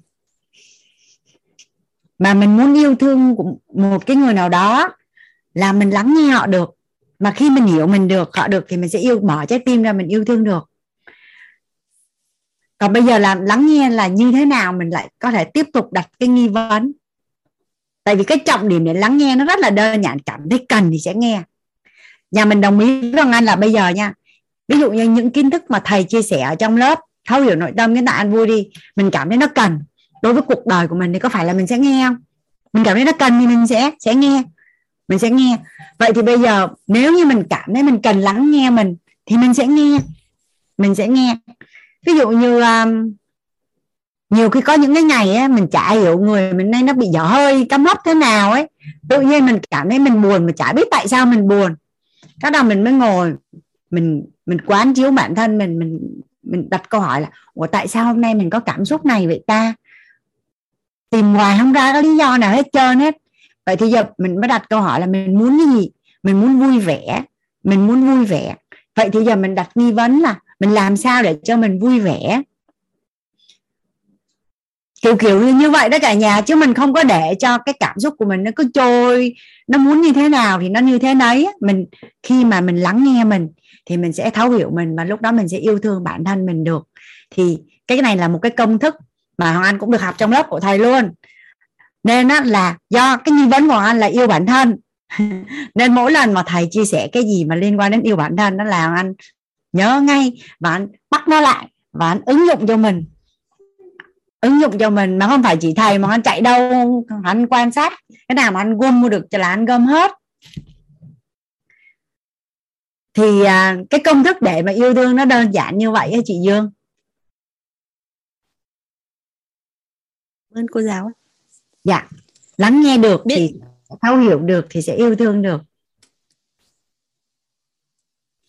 P: mà mình muốn yêu thương một cái người nào đó là mình lắng nghe họ được. Mà khi mình hiểu mình được, họ được thì mình sẽ yêu bỏ trái tim ra mình yêu thương được. Còn bây giờ làm lắng nghe là như thế nào mình lại có thể tiếp tục đặt cái nghi vấn. Tại vì cái trọng điểm để lắng nghe nó rất là đơn giản, cảm thấy cần thì sẽ nghe. Nhà mình đồng ý với anh là bây giờ nha, ví dụ như những kiến thức mà thầy chia sẻ ở trong lớp, thấu hiểu nội tâm, cái tại ăn vui đi, mình cảm thấy nó cần đối với cuộc đời của mình thì có phải là mình sẽ nghe không? Mình cảm thấy nó cần thì mình sẽ sẽ nghe. Mình sẽ nghe. Vậy thì bây giờ nếu như mình cảm thấy mình cần lắng nghe mình thì mình sẽ nghe. Mình sẽ nghe. Ví dụ như um, nhiều khi có những cái ngày á, mình chả hiểu người mình nay nó bị dở hơi cắm hấp thế nào ấy. Tự nhiên mình cảm thấy mình buồn mà chả biết tại sao mình buồn. Cái đầu mình mới ngồi mình mình quán chiếu bản thân mình mình mình đặt câu hỏi là ủa tại sao hôm nay mình có cảm xúc này vậy ta? Tìm hoài không ra cái lý do nào hết trơn hết. Vậy thì giờ mình mới đặt câu hỏi là mình muốn cái gì? Mình muốn vui vẻ. Mình muốn vui vẻ. Vậy thì giờ mình đặt nghi vấn là mình làm sao để cho mình vui vẻ? Kiểu kiểu như vậy đó cả nhà, chứ mình không có để cho cái cảm xúc của mình nó cứ trôi, nó muốn như thế nào thì nó như thế đấy mình, khi mà mình lắng nghe mình thì mình sẽ thấu hiểu mình và lúc đó mình sẽ yêu thương bản thân mình được. Thì cái này là một cái công thức mà hoàng anh cũng được học trong lớp của thầy luôn. Nên á, là do cái nghi vấn của hoàng anh là yêu bản thân. Nên mỗi lần mà thầy chia sẻ cái gì mà liên quan đến yêu bản thân đó là anh nhớ ngay và anh bắt nó lại và anh ứng dụng cho mình. Ứng dụng cho mình mà không phải chỉ thầy mà anh chạy đâu anh quan sát cái nào mà anh gom mua được cho là anh gom hết. Thì à, cái công thức để mà yêu thương nó đơn giản như vậy chị Dương.
F: Ơn cô giáo.
P: Dạ lắng nghe được biết thì thấu hiểu được thì sẽ yêu thương được.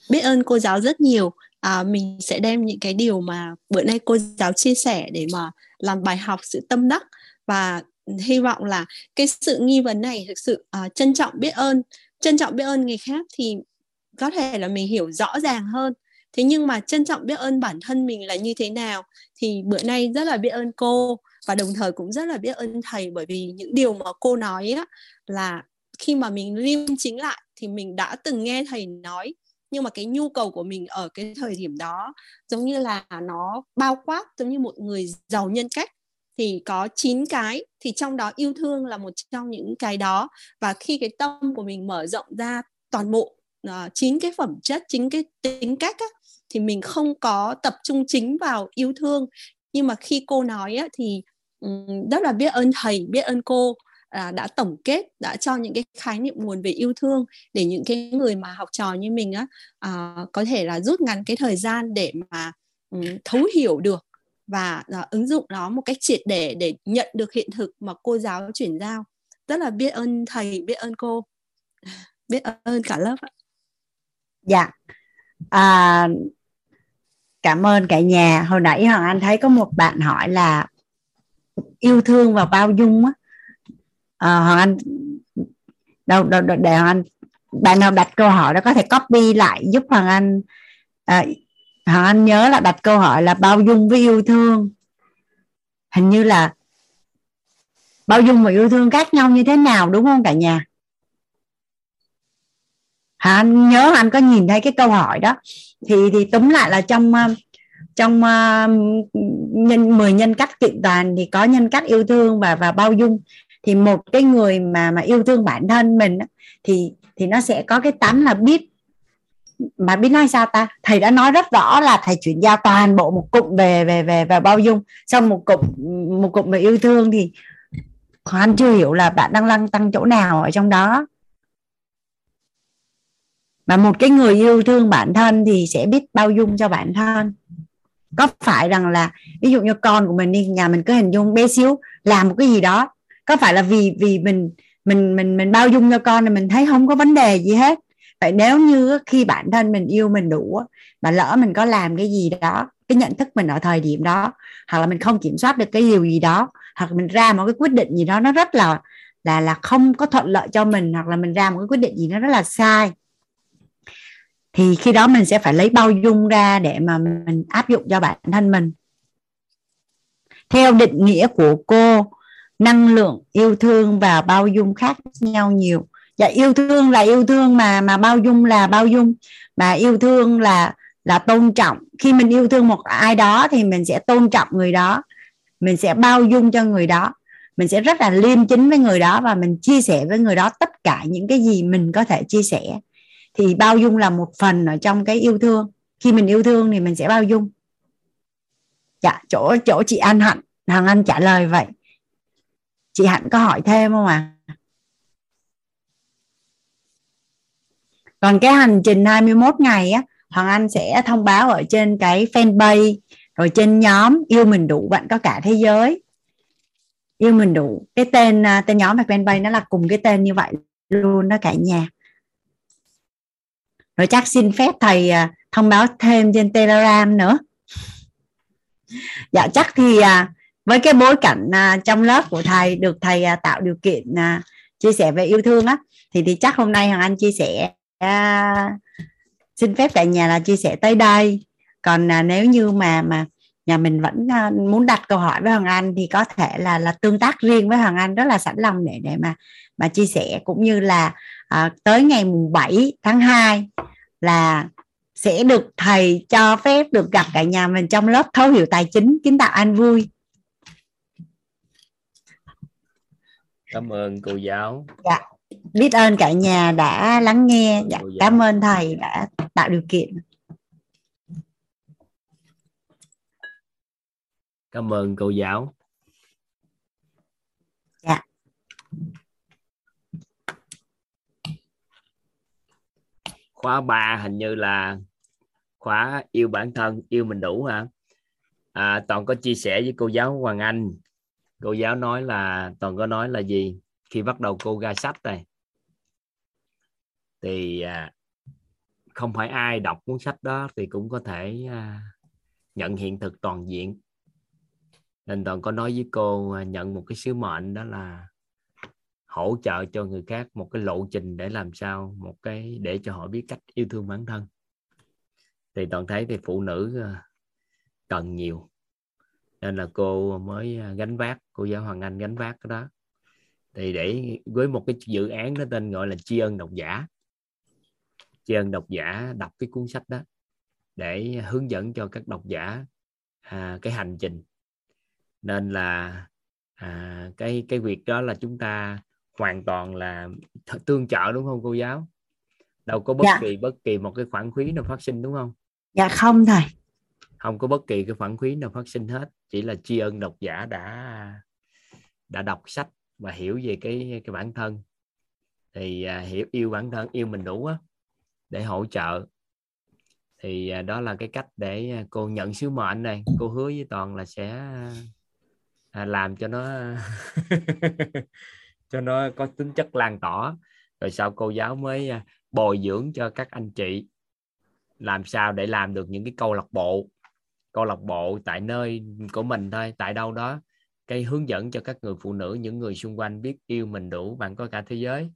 F: Biết ơn cô giáo rất nhiều. À, mình sẽ đem những cái điều mà bữa nay cô giáo chia sẻ để mà làm bài học sự tâm đắc và hy vọng là cái sự nghi vấn này thực sự uh, trân trọng biết ơn trân trọng biết ơn người khác thì có thể là mình hiểu rõ ràng hơn. Thế nhưng mà trân trọng biết ơn bản thân mình là như thế nào thì bữa nay rất là biết ơn cô và đồng thời cũng rất là biết ơn thầy bởi vì những điều mà cô nói á, là khi mà mình liêm chính lại thì mình đã từng nghe thầy nói nhưng mà cái nhu cầu của mình ở cái thời điểm đó giống như là nó bao quát giống như một người giàu nhân cách. Thì có 9 cái thì trong đó yêu thương là một trong những cái đó. Và khi cái tâm của mình mở rộng ra toàn bộ uh, chín cái phẩm chất chính cái tính cách á, thì mình không có tập trung chính vào yêu thương. Nhưng mà khi cô nói á, thì rất là biết ơn thầy biết ơn cô à, đã tổng kết đã cho những cái khái niệm nguồn về yêu thương để những cái người mà học trò như mình á à, có thể là rút ngắn cái thời gian để mà um, thấu hiểu được và à, ứng dụng nó một cách triệt để để nhận được hiện thực mà cô giáo chuyển giao. Rất là biết ơn thầy biết ơn cô. Biết ơn cả lớp ạ.
P: Dạ. À, cảm ơn cả nhà. Hồi nãy hoàng anh thấy có một bạn hỏi là yêu thương và bao dung á. À, hoàng anh đâu, đâu, đâu để hoàng anh bạn nào đặt câu hỏi đó có thể copy lại giúp hoàng anh. À, hoàng anh nhớ là đặt câu hỏi là bao dung với yêu thương. Hình như là bao dung và yêu thương khác nhau như thế nào đúng không cả nhà? Hả anh nhớ anh có nhìn thấy cái câu hỏi đó. Thì thì túm lại là trong ờ, trong nhân 10 nhân cách kiện toàn thì có nhân cách yêu thương và và bao dung. Thì một cái người mà mà yêu thương bản thân mình thì thì nó sẽ có cái tánh là biết, mà biết nói sao ta? Thầy đã nói rất rõ là thầy chuyển giao toàn bộ một cụm về về về và bao dung. Xong một cụm một cụm về yêu thương thì anh chưa hiểu là bạn đang lăng tăng chỗ nào ở trong đó. Mà một cái người yêu thương bản thân thì sẽ biết bao dung cho bản thân có phải rằng là, ví dụ như con của mình đi, nhà mình cứ hình dung bé xíu, làm một cái gì đó, có phải là vì vì mình mình mình mình bao dung cho con thì mình thấy không có vấn đề gì hết. Vậy nếu như khi bản thân mình yêu mình đủ mà lỡ mình có làm cái gì đó, cái nhận thức mình ở thời điểm đó, hoặc là mình không kiểm soát được cái điều gì đó, hoặc mình ra một cái quyết định gì đó nó rất là là là không có thuận lợi cho mình, hoặc là mình ra một cái quyết định gì nó rất là sai thì khi đó mình sẽ phải lấy bao dung ra để mà mình áp dụng cho bản thân mình. Theo định nghĩa của cô, năng lượng, yêu thương và bao dung khác nhau nhiều. Dạ yêu thương là yêu thương mà mà bao dung là bao dung. Mà yêu thương là là tôn trọng. Khi mình yêu thương một ai đó thì mình sẽ tôn trọng người đó. Mình sẽ bao dung cho người đó. Mình sẽ rất là liêm chính với người đó và mình chia sẻ với người đó tất cả những cái gì mình có thể chia sẻ thì bao dung là một phần ở trong cái yêu thương. Khi mình yêu thương thì mình sẽ bao dung. Dạ chỗ chỗ chị An Hạnh Hằng Anh trả lời vậy. Chị Hạnh có hỏi thêm không ạ? À? còn cái hành trình 21 ngày á Hoàng Anh sẽ thông báo ở trên cái fanpage, rồi trên nhóm yêu mình đủ bạn có cả thế giới. Yêu mình đủ, cái tên à, tên nhóm và fanpage nó là cùng cái tên như vậy luôn đó cả nhà rồi chắc xin phép thầy à, thông báo thêm trên telegram nữa. Dạ chắc thì à, với cái bối cảnh à, trong lớp của thầy được thầy tạo điều kiện chia sẻ về yêu thương á thì thì chắc hôm nay hoàng anh chia sẻ à, xin phép tại nhà là chia sẻ tới đây. Còn à, nếu như mà mà nhà mình vẫn à, muốn đặt câu hỏi với Hoàng Anh thì có thể là là tương tác riêng với Hoàng Anh rất là sẵn lòng để để mà mà chia sẻ cũng như là à, tới ngày mùng 7 tháng 2 là sẽ được thầy cho phép được gặp cả nhà mình trong lớp thấu hiểu tài chính kiến tạo an vui.
A: Cảm ơn cô giáo.
P: Dạ biết ơn cả nhà đã lắng nghe. Dạ, cảm ơn thầy đã tạo điều kiện.
A: Cảm ơn cô giáo khóa 3 hình như là khóa yêu bản thân yêu mình đủ hả? À, toàn có chia sẻ với cô giáo Hoàng Anh. Cô giáo nói là toàn có nói là gì? Khi bắt đầu cô ra sách này thì à, không phải ai đọc cuốn sách đó thì cũng có thể à, nhận hiện thực toàn diện. Nên toàn có nói với cô à, nhận một cái sứ mệnh đó là hỗ trợ cho người khác một cái lộ trình để làm sao một cái để cho họ biết cách yêu thương bản thân. Thì toàn thấy thì phụ nữ ờ, cần nhiều. Nên là cô mới ờ, gánh vác cô giáo Hoàng Anh gánh vác cái đó. Thì để với một cái dự án nó tên gọi là tri ân độc giả. Tri ân độc giả đọc cái cuốn sách đó để hướng dẫn cho các độc giả à, cái hành trình. Nên là à, cái cái việc đó là chúng ta hoàn toàn là tương trợ đúng không cô giáo? Đâu có bất dạ. kỳ bất kỳ một cái khoản phí nào phát sinh đúng không?
P: Dạ không thầy.
A: Không có bất kỳ cái khoản phí nào phát sinh hết chỉ là tri ân độc giả đã đã đọc sách và hiểu về cái cái bản thân. Thì à, hiểu yêu bản thân yêu mình đủ á để hỗ trợ. Thì à, đó là cái cách để à, cô nhận sứ mệnh này. Cô hứa với toàn là sẽ à, làm cho nó cho nó có tính chất lan tỏa. Rồi sau cô giáo mới à, bồi dưỡng cho các anh chị làm sao để làm được những cái câu lạc bộ. Câu lạc bộ tại nơi của mình thôi tại đâu đó. Cái hướng dẫn cho các người phụ nữ những người xung quanh biết yêu mình đủ bạn có cả thế giới.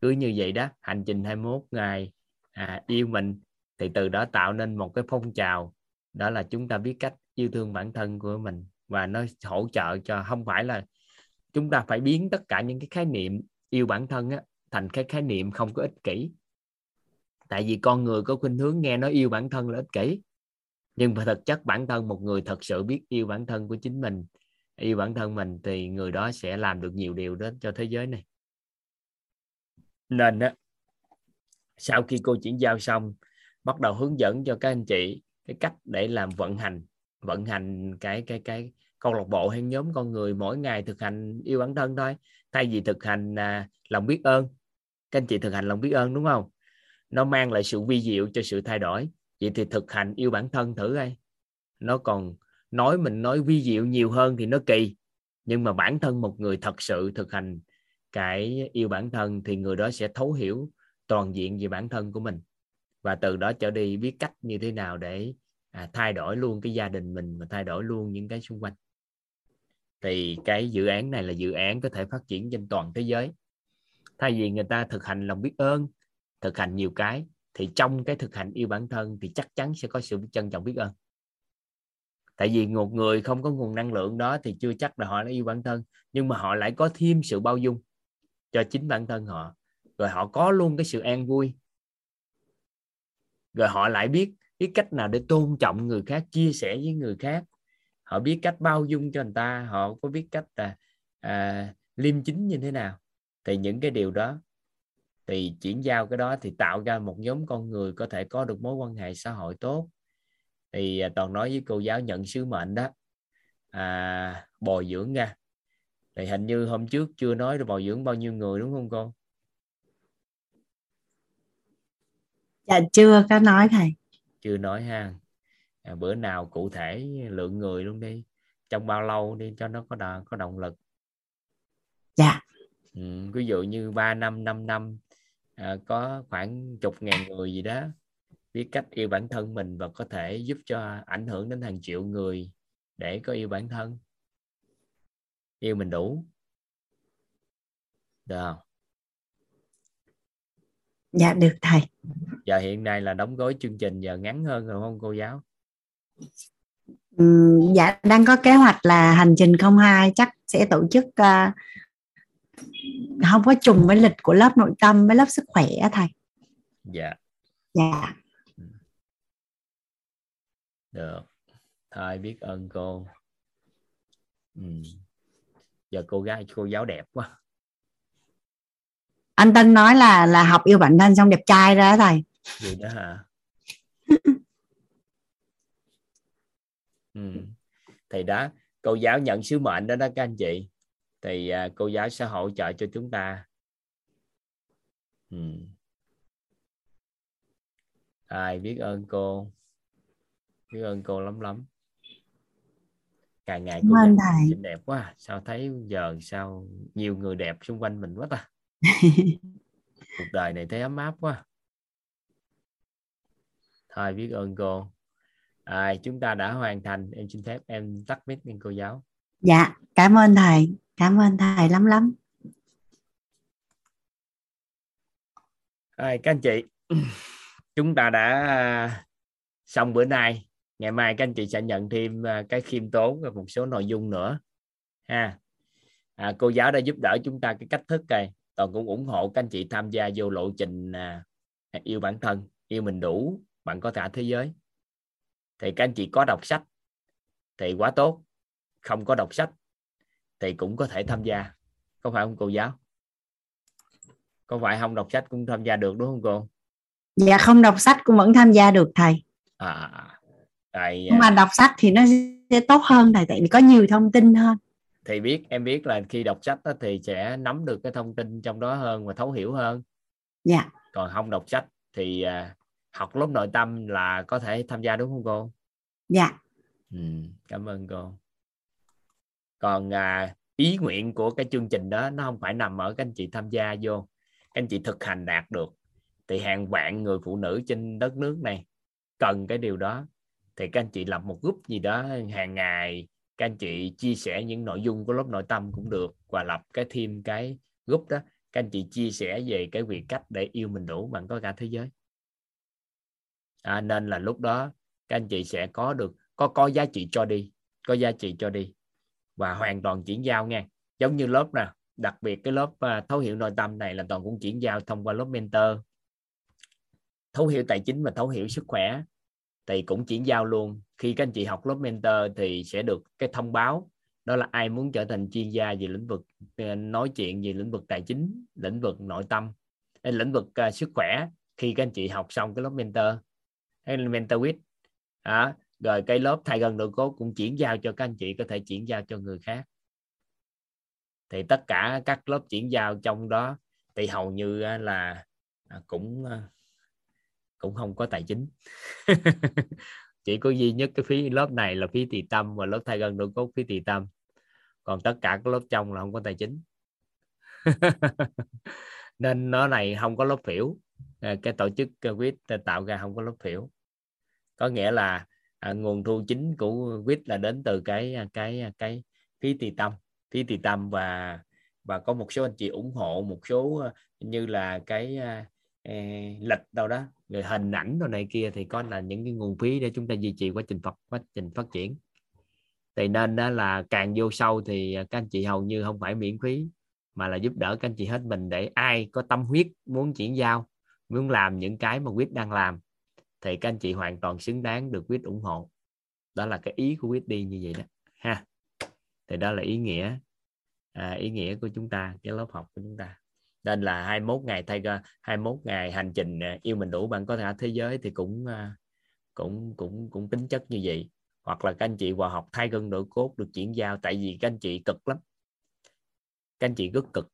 A: Cứ như vậy đó hành trình 21 ngày à, yêu mình thì từ đó tạo nên một cái phong trào. Đó là chúng ta biết cách yêu thương bản thân của mình và nó hỗ trợ cho không phải là chúng ta phải biến tất cả những cái khái niệm yêu bản thân á, thành cái khái niệm không có ích kỷ. Tại vì con người có khuynh hướng nghe nói yêu bản thân là ích kỷ. Nhưng mà thực chất bản thân một người thật sự biết yêu bản thân của chính mình yêu bản thân mình thì người đó sẽ làm được nhiều điều đó cho thế giới này. Nên á sau khi cô chuyển giao xong bắt đầu hướng dẫn cho các anh chị cái cách để làm vận hành vận hành cái cái cái câu lạc bộ hay nhóm con người mỗi ngày thực hành yêu bản thân thôi. Thay vì thực hành à, lòng biết ơn các anh chị thực hành lòng biết ơn đúng không? Nó mang lại sự vi diệu cho sự thay đổi. Vậy thì thực hành yêu bản thân thử coi. Nó còn nói mình nói vi diệu nhiều hơn thì nó kỳ. Nhưng mà bản thân một người thật sự thực hành cái yêu bản thân thì người đó sẽ thấu hiểu toàn diện về bản thân của mình. Và từ đó trở đi biết cách như thế nào để à, thay đổi luôn cái gia đình mình và thay đổi luôn những cái xung quanh thì cái dự án này là dự án có thể phát triển trên toàn thế giới. Thay vì người ta thực hành lòng biết ơn, thực hành nhiều cái, thì trong cái thực hành yêu bản thân thì chắc chắn sẽ có sự trân trọng biết ơn. Tại vì một người không có nguồn năng lượng đó thì chưa chắc là họ đã yêu bản thân, nhưng mà họ lại có thêm sự bao dung cho chính bản thân họ. Rồi họ có luôn cái sự an vui. Rồi họ lại biết biết cách nào để tôn trọng người khác, chia sẻ với người khác họ biết cách bao dung cho người ta họ có biết cách là à, liêm chính như thế nào. Thì những cái điều đó thì chuyển giao cái đó thì tạo ra một nhóm con người có thể có được mối quan hệ xã hội tốt. Thì à, toàn nói với cô giáo nhận sứ mệnh đó. À, bồi dưỡng ra thì hình như hôm trước chưa nói được bồi dưỡng bao nhiêu người đúng không con
P: dạ chưa có nói thầy.
A: Chưa nói ha à, bữa nào cụ thể lượng người luôn đi trong bao lâu đi cho nó có đà, có động lực?
P: Dạ.
A: Ừ, ví dụ như 3 năm 5 năm à, có khoảng chục ngàn người gì đó biết cách yêu bản thân mình và có thể giúp cho ảnh hưởng đến hàng triệu người để có yêu bản thân. Yêu mình đủ. Được không?
P: Dạ được thầy.
A: Giờ hiện nay là đóng gói chương trình giờ ngắn hơn rồi không cô giáo
P: ừ, dạ đang có kế hoạch là hành trình 02 chắc sẽ tổ chức uh, không có trùng với lịch của lớp nội tâm với lớp sức khỏe thầy.
A: Dạ.
P: Dạ.
A: Được. Thôi biết ơn cô? Ừ. giờ cô gái cô giáo đẹp quá.
P: Anh Tân nói là là học yêu bản thân xong đẹp trai ra thầy.
A: Gì đó hả ừ. thì đó cô giáo nhận sứ mệnh đó đó các anh chị. Thì à, cô giáo sẽ hỗ trợ cho chúng ta. Ừ. ai biết ơn cô? Biết ơn cô lắm lắm. Càng ngày cô
P: ơn
A: thầy. xinh đẹp quá. Sao thấy giờ sao nhiều người đẹp xung quanh mình quá ta? Cuộc đời này thấy ấm áp quá. Thôi biết ơn cô à, chúng ta đã hoàn thành. Em xin phép em tắt mic lên cô giáo.
P: Dạ cảm ơn thầy. Cảm ơn thầy lắm lắm.
A: À, các anh chị chúng ta đã xong bữa nay. Ngày mai các anh chị sẽ nhận thêm à, cái khiêm tốn và một số nội dung nữa ha. À, cô giáo đã giúp đỡ chúng ta cái cách thức này. Toàn cũng ủng hộ các anh chị tham gia vô lộ trình à, yêu bản thân yêu mình đủ bạn có cả thế giới thì các anh chị có đọc sách thì quá tốt. Không có đọc sách thì cũng có thể tham gia. Có phải không cô giáo? Có phải không đọc sách cũng tham gia được đúng không cô?
P: Dạ không đọc sách cũng vẫn tham gia được thầy.
A: À, tại
P: nhưng mà đọc sách thì nó sẽ tốt hơn thầy tại vì có nhiều thông tin hơn.
A: Thì biết em biết là khi đọc sách đó, thì sẽ nắm được cái thông tin trong đó hơn và thấu hiểu hơn.
P: Dạ.
A: Còn không đọc sách thì à, học lớp nội tâm là có thể tham gia đúng không cô?
P: Dạ.
A: Ừ, cảm ơn cô. Còn à, ý nguyện của cái chương trình đó nó không phải nằm ở các anh chị tham gia vô các anh chị thực hành đạt được. Thì hàng vạn người phụ nữ trên đất nước này cần cái điều đó. Thì các anh chị lập một group gì đó hàng ngày các anh chị chia sẻ những nội dung của lớp nội tâm cũng được và lập cái thêm cái group đó. Các anh chị chia sẻ về cái việc cách để yêu mình đủ bằng có cả thế giới à, nên là lúc đó các anh chị sẽ có được có có giá trị cho đi có giá trị cho đi và hoàn toàn chuyển giao nha. Giống như lớp nè đặc biệt cái lớp uh, thấu hiểu nội tâm này là toàn cũng chuyển giao thông qua lớp mentor. Thấu hiểu tài chính và thấu hiểu sức khỏe thì cũng chuyển giao luôn. Khi các anh chị học lớp mentor thì sẽ được cái thông báo đó là ai muốn trở thành chuyên gia về lĩnh vực à, nói chuyện về lĩnh vực tài chính lĩnh vực nội tâm à, lĩnh vực uh, sức khỏe. Khi các anh chị học xong cái lớp mentor hay là with à, rồi cái lớp thay gần nội cốt cũng chuyển giao cho các anh chị có thể chuyển giao cho người khác. Thì tất cả các lớp chuyển giao trong đó thì hầu như là à, cũng à, cũng không có tài chính. Chỉ có duy nhất cái phí lớp này là phí tỳ tâm và lớp thay gần nội cốt phí tỳ tâm. Còn tất cả các lớp trong là không có tài chính. Nên nó này không có lớp phiểu Ờ, cái tổ chức ờ, quýt ờ, tạo ra không có lớp phiểu có nghĩa là à, nguồn thu chính của quýt là đến từ cái à, cái à, cái phí tỳ tâm. Phí tỳ tâm và và có một số anh chị ủng hộ một số như là cái eh, lịch đâu đó rồi hình ảnh đồ này kia thì có là những cái nguồn phí để chúng ta duy trì quá trình phát quá trình phát triển. Thì nên đó là càng vô sâu thì các anh chị hầu như không phải miễn phí mà là giúp đỡ các anh chị hết mình để ai có tâm huyết muốn chuyển giao muốn làm những cái mà quyết đang làm thì các anh chị hoàn toàn xứng đáng được quyết ủng hộ. Đó là cái ý của quyết đi như vậy đó ha. Thì đó là ý nghĩa à, ý nghĩa của chúng ta cái lớp học của chúng ta. Nên là 21 ngày thay 21 ngày hành trình à, yêu mình đủ bạn có thể thế giới thì cũng à, cũng cũng cũng tính chất như vậy. Hoặc là các anh chị vào học thay gân đổi cốt được chuyển giao tại vì các anh chị cực lắm. Các anh chị rất cực.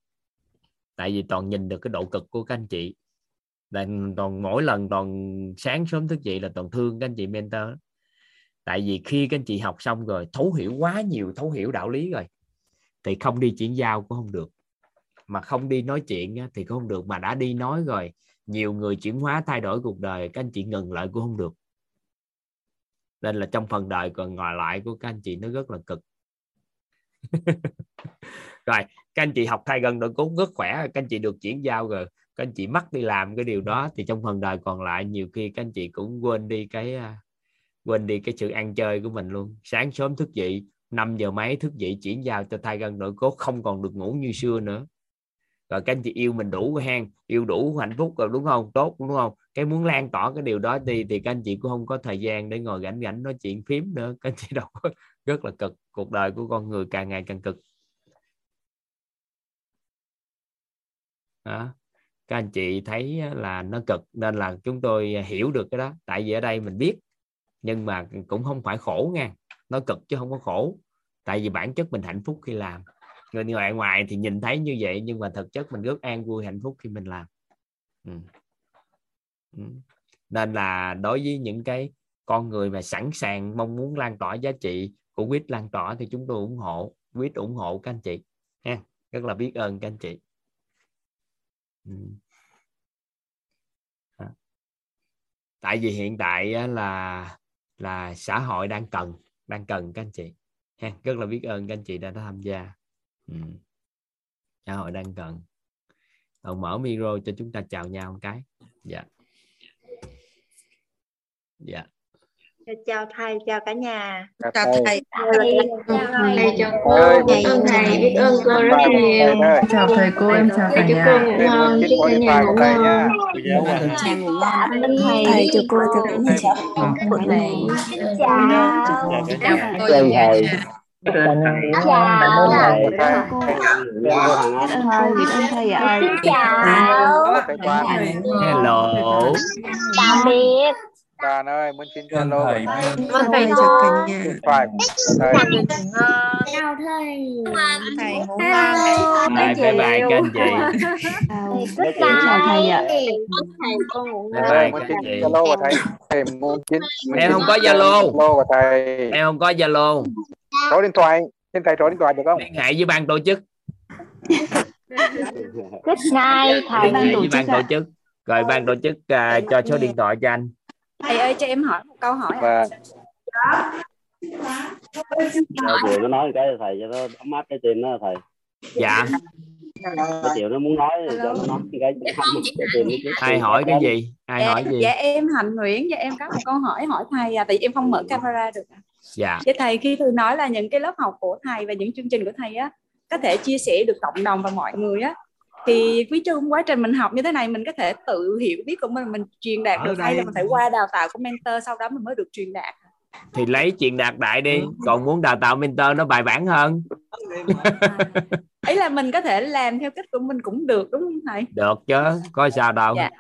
A: Tại vì toàn nhìn được cái độ cực của các anh chị là toàn mỗi lần toàn sáng sớm thức dậy là toàn thương các anh chị mentor. Tại vì khi các anh chị học xong rồi, thấu hiểu quá nhiều, thấu hiểu đạo lý rồi, thì không đi chuyển giao cũng không được. Mà không đi nói chuyện thì cũng không được. Mà đã đi nói rồi, nhiều người chuyển hóa, thay đổi cuộc đời, các anh chị ngừng lại cũng không được. Nên là trong phần đời còn ngồi lại của các anh chị nó rất là cực. Rồi, các anh chị học thay gần đội cũng rất khỏe, các anh chị được chuyển giao rồi các anh chị mắc đi làm cái điều đó thì trong phần đời còn lại nhiều khi các anh chị cũng quên đi cái à, quên đi cái sự ăn chơi của mình luôn. Sáng sớm thức dậy 5 giờ mấy thức dậy chuyển giao cho thai gân nội cốt, không còn được ngủ như xưa nữa. Rồi các anh chị yêu mình đủ hang yêu đủ hạnh phúc rồi, đúng không? Tốt, đúng không? Cái muốn lan tỏa cái điều đó đi thì các anh chị cũng không có thời gian để ngồi rảnh rảnh nói chuyện phím nữa. Các anh chị đâu có rất là cực, cuộc đời của con người càng ngày càng cực. Đó các anh chị thấy là nó cực, nên là chúng tôi hiểu được cái đó. Tại vì ở đây mình biết, nhưng mà cũng không phải khổ nha. Nó cực chứ không có khổ. Tại vì bản chất mình hạnh phúc khi làm. Người ngoài ngoài thì nhìn thấy như vậy, nhưng mà thực chất mình rất an, vui, hạnh phúc khi mình làm. Ừ. Ừ. nên là đối với những cái con người mà sẵn sàng, mong muốn lan tỏa giá trị của quýt, lan tỏa thì chúng tôi ủng hộ. Quýt ủng hộ các anh chị ha. Rất là biết ơn các anh chị. Ừ. À. tại vì hiện tại là là xã hội đang cần đang cần các anh chị. Ha, rất là biết ơn các anh chị đã tham gia. Ừ. xã hội đang cần. Rồi mở micro cho chúng ta chào nhau một cái. Dạ. Dạ
D: chào thầy chào cả nhà
Q: chào thầy
D: chào thầy
Q: thầy chào cô biết ơn thầy biết ơn cô rất nhiều
R: chào thầy cô em chào cả nhà
Q: ngủ ngon chúc cả nhà ngủ ngon
F: thầy chào cô chào cả nhà
Q: chào thầy
F: chào
Q: cô chào thầy
A: hello
S: tạm biệt
T: Tràn ơi, muốn xin alo
R: thầy
F: vâng thầy chào cả nhà.
T: Phải. Thầy.
S: chào thầy.
F: Thầy. Ngủ
S: hello.
A: bye bye bye các anh chị.
S: Good
F: chào thầy. Ạ.
S: Thầy. Con ngủ
A: bye
S: ngon.
A: bye
T: muốn xin alo của thầy. Em muốn xin
A: em không có zalo.
T: alo của thầy.
A: Em không có zalo.
T: Số điện thoại. Xin thầy số điện thoại được không?
A: Liên hệ với ban tổ chức.
S: Good night thầy.
A: Ban tổ chức rồi ban tổ chức uh, cho số điện thoại cho anh
U: thầy ơi cho em hỏi một câu hỏi
T: và
V: Cho chiều nó nói cái thầy cho nó ấm áp cái tim đó thầy.
A: Dạ.
V: Cái chiều nó muốn nói thì cho nó nói cái trước.
A: Ai hỏi cái gì? Ai
U: dạ,
A: hỏi gì?
U: dạ em Hạnh Nguyễn và em có một câu hỏi hỏi thầy à tại vì em không mở camera được à.
A: dạ.
U: Vậy thầy khi thư nói là những cái lớp học của thầy và những chương trình của thầy á có thể chia sẻ được cộng đồng và mọi người á thì quý trong quá trình mình học như thế này mình có thể tự hiểu biết của mình mình truyền đạt
A: Ở
U: được hay là mình phải qua đào tạo của mentor sau đó mình mới được truyền đạt.
A: Thì lấy chuyện đạt đại đi còn muốn đào tạo mentor nó bài bản hơn.
U: Ý là mình có thể làm theo cách của mình cũng được đúng không thầy?
A: Được chứ có sao đâu.
U: Dạ.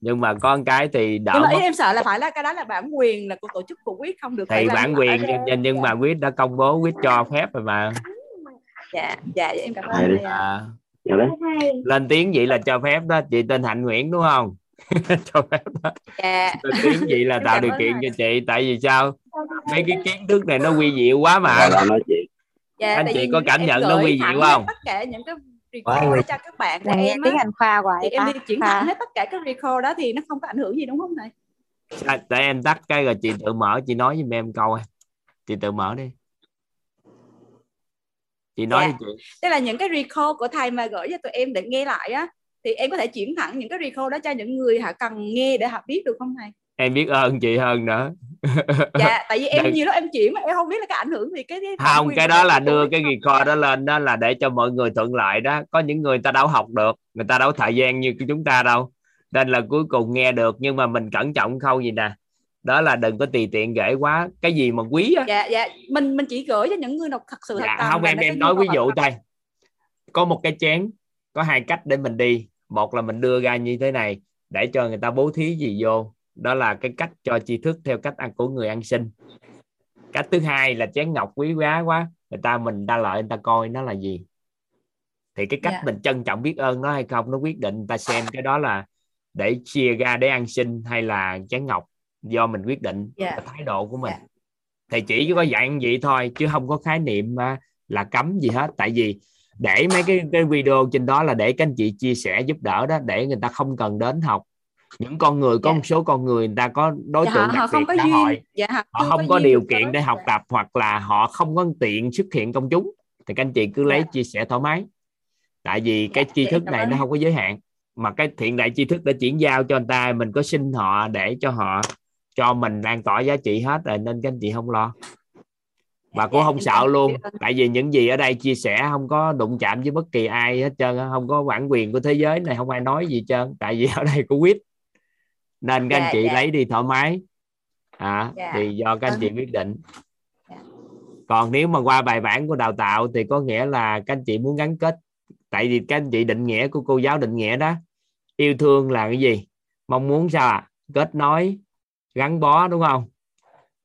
A: nhưng mà con cái thì đỡ
U: nhưng mà
A: mất.
U: ý em sợ là phải là cái đó là bản quyền là của tổ chức của quyết không được
A: thì bản quyền nhưng, nhưng mà quyết đã công bố quyết cho phép rồi mà.
U: Dạ dạ em cảm ơn
A: à,
V: Dạ đấy.
A: lên tiếng vậy là cho phép đó chị tên hạnh nguyễn đúng không? Cho phép đó.
U: Dạ.
A: Lên tiếng vậy là
U: Em
A: tạo điều kiện cho chị tại vì sao? Mấy cái kiến thức này nó quy diệu quá mà.
V: Dạ, nói chuyện
U: dạ,
A: anh chị có cảm
U: em
A: nhận nó quy diệu không?
U: tất cả những cái
A: quy-
U: đó cho các bạn của
S: Là nghe
U: em
S: tiếng Anh khoa hoài
U: thì em đi chuyển thẳng hết tất cả các recall đó thì nó không có ảnh hưởng gì đúng không thầy?
A: À, để em tắt cái rồi chị tự mở chị nói với em câu à. chị tự mở đi chị nói
U: Dạ.
A: đi chị.
U: Tức là những cái recall của thầy mà gửi cho tụi em để nghe lại á thì em có thể chuyển thẳng những cái recall đó cho những người họ cần nghe để họ biết được không thầy?
A: Em biết ơn chị hơn nữa.
U: Dạ tại vì em
A: Đây.
U: nhiều lúc em chuyển mà em không biết là cái ảnh hưởng gì cái, cái
A: không cái đó là đưa cái record đó lên đó là để cho mọi người thuận lợi đó. Có những người ta đâu học được người ta đâu thời gian như chúng ta đâu. Nên là cuối cùng nghe được nhưng mà mình cẩn trọng khâu gì nè đó là đừng có tùy tiện gửi quá. Cái gì mà quý á.
U: Dạ dạ. Mình mình chỉ gửi cho những người nào thật sự
A: dạ,
U: thật
A: không em em nói ví dụ thôi có một cái chén có hai cách để mình đi. Một là mình đưa ra như thế này để cho người ta bố thí gì vô. Đó là cái cách cho tri thức theo cách ăn của người ăn xin. Cách thứ hai là chén ngọc quý giá quá. Người ta mình ta lợi người ta coi nó là gì. Thì cái cách
U: Dạ.
A: mình trân trọng biết ơn nó hay không nó quyết định. Người ta xem cái đó là để chia ra để ăn xin hay là chén ngọc do mình quyết định
U: Dạ.
A: cái thái độ của mình. Thầy chỉ có dặn vậy thôi chứ không có khái niệm mà là cấm gì hết. Tại vì để mấy cái, cái video trên đó là để các anh chị chia sẻ giúp đỡ đó để người ta không cần đến học. Những con người có một số con người người ta có đối
U: Dạ,
A: tượng
U: họ,
A: đặc
U: không
A: biệt
U: có
A: xã
U: duyên.
A: hội
U: dạ, họ
A: họ
U: chưa
A: không có điều kiện để học tập hoặc là họ không có tiện xuất hiện công chúng. Thì các anh chị cứ lấy
U: Dạ.
A: chia sẻ thoải mái. Tại vì cái tri
U: dạ,
A: thức này nó không có giới hạn. Mà cái thiện đại tri thức đã chuyển giao cho người ta mình có xin họ để cho họ cho mình lan tỏa giá trị hết rồi nên các anh chị không lo. Và cũng không sợ luôn tại vì những gì ở đây chia sẻ không có đụng chạm với bất kỳ ai hết trơn không có bản quyền của thế giới này không ai nói gì hết trơn tại vì ở đây có quyết nên các anh
G: Dạ,
A: chị
G: dạ.
A: lấy đi thoải mái. À,
G: Dạ.
A: thì do các anh chị quyết định. Còn nếu mà qua bài bản của đào tạo thì có nghĩa là các anh chị muốn gắn kết tại vì các anh chị định nghĩa của cô giáo định nghĩa đó yêu thương là cái gì? Mong muốn sao à kết nối gắn bó, đúng không?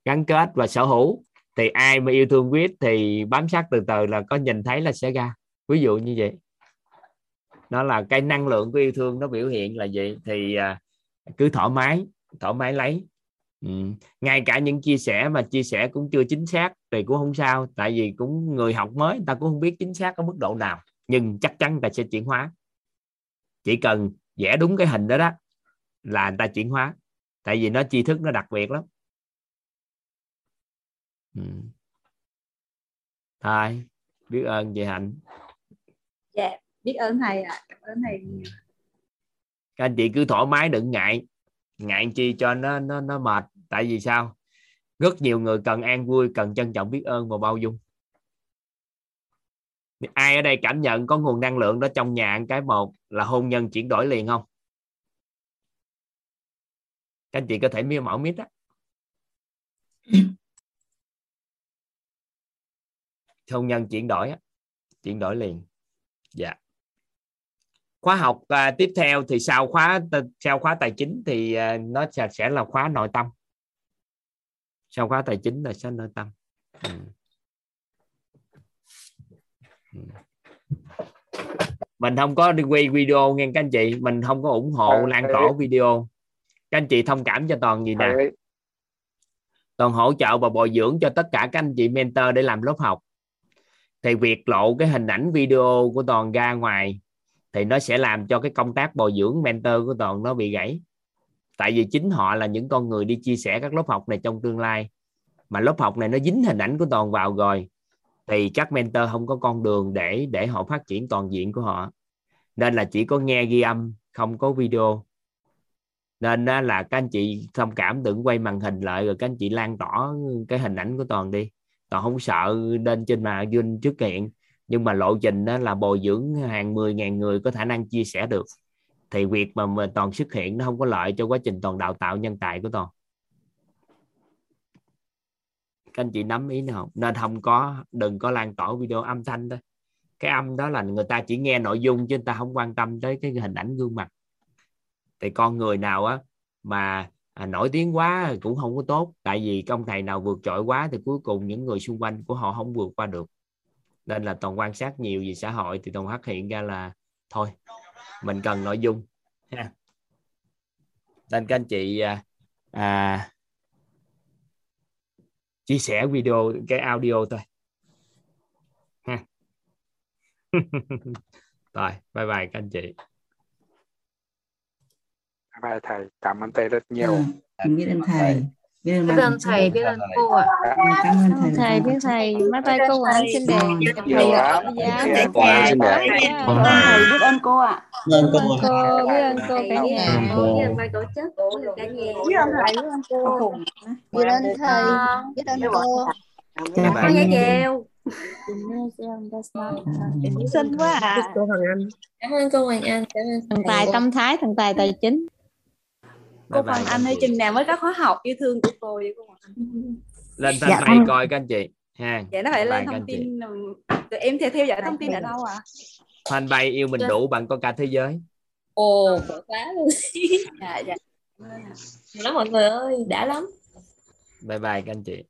A: Gắn kết và sở hữu. Thì ai mà yêu thương quyết thì bám sát từ từ là có nhìn thấy là sẽ ra. Ví dụ như vậy. Đó là cái năng lượng của yêu thương nó biểu hiện là vậy. Thì à, cứ thoải mái thoải mái lấy. Ừ. ngay cả những chia sẻ mà chia sẻ cũng chưa chính xác thì cũng không sao. Tại vì cũng người học mới, người ta cũng không biết chính xác ở mức độ nào. Nhưng chắc chắn người ta sẽ chuyển hóa. Chỉ cần vẽ đúng cái hình đó đó, là người ta chuyển hóa tại vì nó tri thức nó đặc biệt lắm. Ừ. thôi biết ơn chị hạnh.
U: Dạ biết ơn thầy ạ. Cảm ơn thầy nhiều.
A: các anh chị cứ thoải mái đừng ngại. Ngại chi cho nó nó nó mệt. Tại vì sao? Rất nhiều người cần an vui cần trân trọng biết ơn và bao dung. Ai ở đây cảm nhận có nguồn năng lượng đó trong nhà cái một là hôn nhân chuyển đổi liền không các anh chị có thể miêu mẫu mít á. Hôn nhân chuyển đổi á chuyển đổi liền. Dạ. Khóa học à, tiếp theo thì sau khóa sau khóa tài chính thì à, nó sẽ, sẽ là khóa nội tâm. Sau khóa tài chính là sẽ nội tâm. Ừ. Ừ. mình không có đi quay video nghe các anh chị mình không có ủng hộ
T: À,
A: lan tỏa video các anh chị thông cảm cho toàn gì nè? Toàn hỗ trợ và bồi dưỡng cho tất cả các anh chị mentor để làm lớp học. Thì việc lộ cái hình ảnh video của toàn ra ngoài thì nó sẽ làm cho cái công tác bồi dưỡng mentor của toàn nó bị gãy. Tại vì chính họ là những con người đi chia sẻ các lớp học này trong tương lai. Mà lớp học này nó dính hình ảnh của toàn vào rồi thì các mentor không có con đường để để họ phát triển toàn diện của họ. Nên là chỉ có nghe ghi âm không có video nên là các anh chị thông cảm đừng quay màn hình lại rồi các anh chị lan tỏa cái hình ảnh của toàn đi. Toàn không sợ lên trên mà dinh trước hiện nhưng mà lộ trình đó là bồi dưỡng hàng mười ngàn người có khả năng chia sẻ được. Thì việc mà, mà toàn xuất hiện nó không có lợi cho quá trình toàn đào tạo nhân tài của toàn. Các anh chị nắm ý nào nên không có đừng có lan tỏa video âm thanh thôi cái âm đó là người ta chỉ nghe nội dung chứ người ta không quan tâm tới cái hình ảnh gương mặt thì con người nào á mà à, nổi tiếng quá cũng không có tốt. Tại vì công thầy nào vượt trội quá thì cuối cùng những người xung quanh của họ không vượt qua được. Nên là toàn quan sát nhiều về xã hội thì toàn phát hiện ra là thôi mình cần nội dung ha. Nên các anh chị à, à, chia sẻ video cái audio thôi ha. Rồi bye bye các anh chị.
T: Bye thầy, cảm ơn thầy rất nhiều.
P: Ừ, biết ơn thầy. biết ơn
Q: biết ơn thầy biết ơn cô ạ.
P: Cảm ơn thầy
L: thầy biết thầy. Bye bye cô ạ xin đẹp
T: Nhiều
L: thầy
T: lắm.
L: dạ
T: Nhiều
L: đẹp
T: quá,
L: thầy.
T: Vâng.
U: thầy biết ơn cô ạ.
L: Biết ơn cô biết ơn cô cả nhà.
Q: Biết ơn ban tổ chức. Biết ơn cả nhà
U: biết ơn thầy biết ơn cô.
L: Biết ơn thầy. Biết ơn cô.
A: bye
Q: nghe chèo
L: xinh quá à
Q: cảm ơn cô Hoàng Anh. Cảm ơn
L: thần tài tâm thái thần tài tài chính
U: cô
A: bye bye
U: Hoàng
A: các
U: Anh
A: chị
U: chừng nào mới có khóa học yêu thương của cô vậy cô Hoàng Anh
A: lên
P: Dạ,
A: fanpage
P: con-
A: coi các anh chị ha.
U: Vậy nó phải
A: Bye
U: lên thông tin tụi em thì theo dõi thông tin ở đâu ạ?
A: Fanpage yêu mình đủ bạn có cả thế giới.
Q: Ồ quá luôn.
U: Dạ dạ.
Q: Lắm mọi người ơi đã lắm.
A: Bye bye các anh chị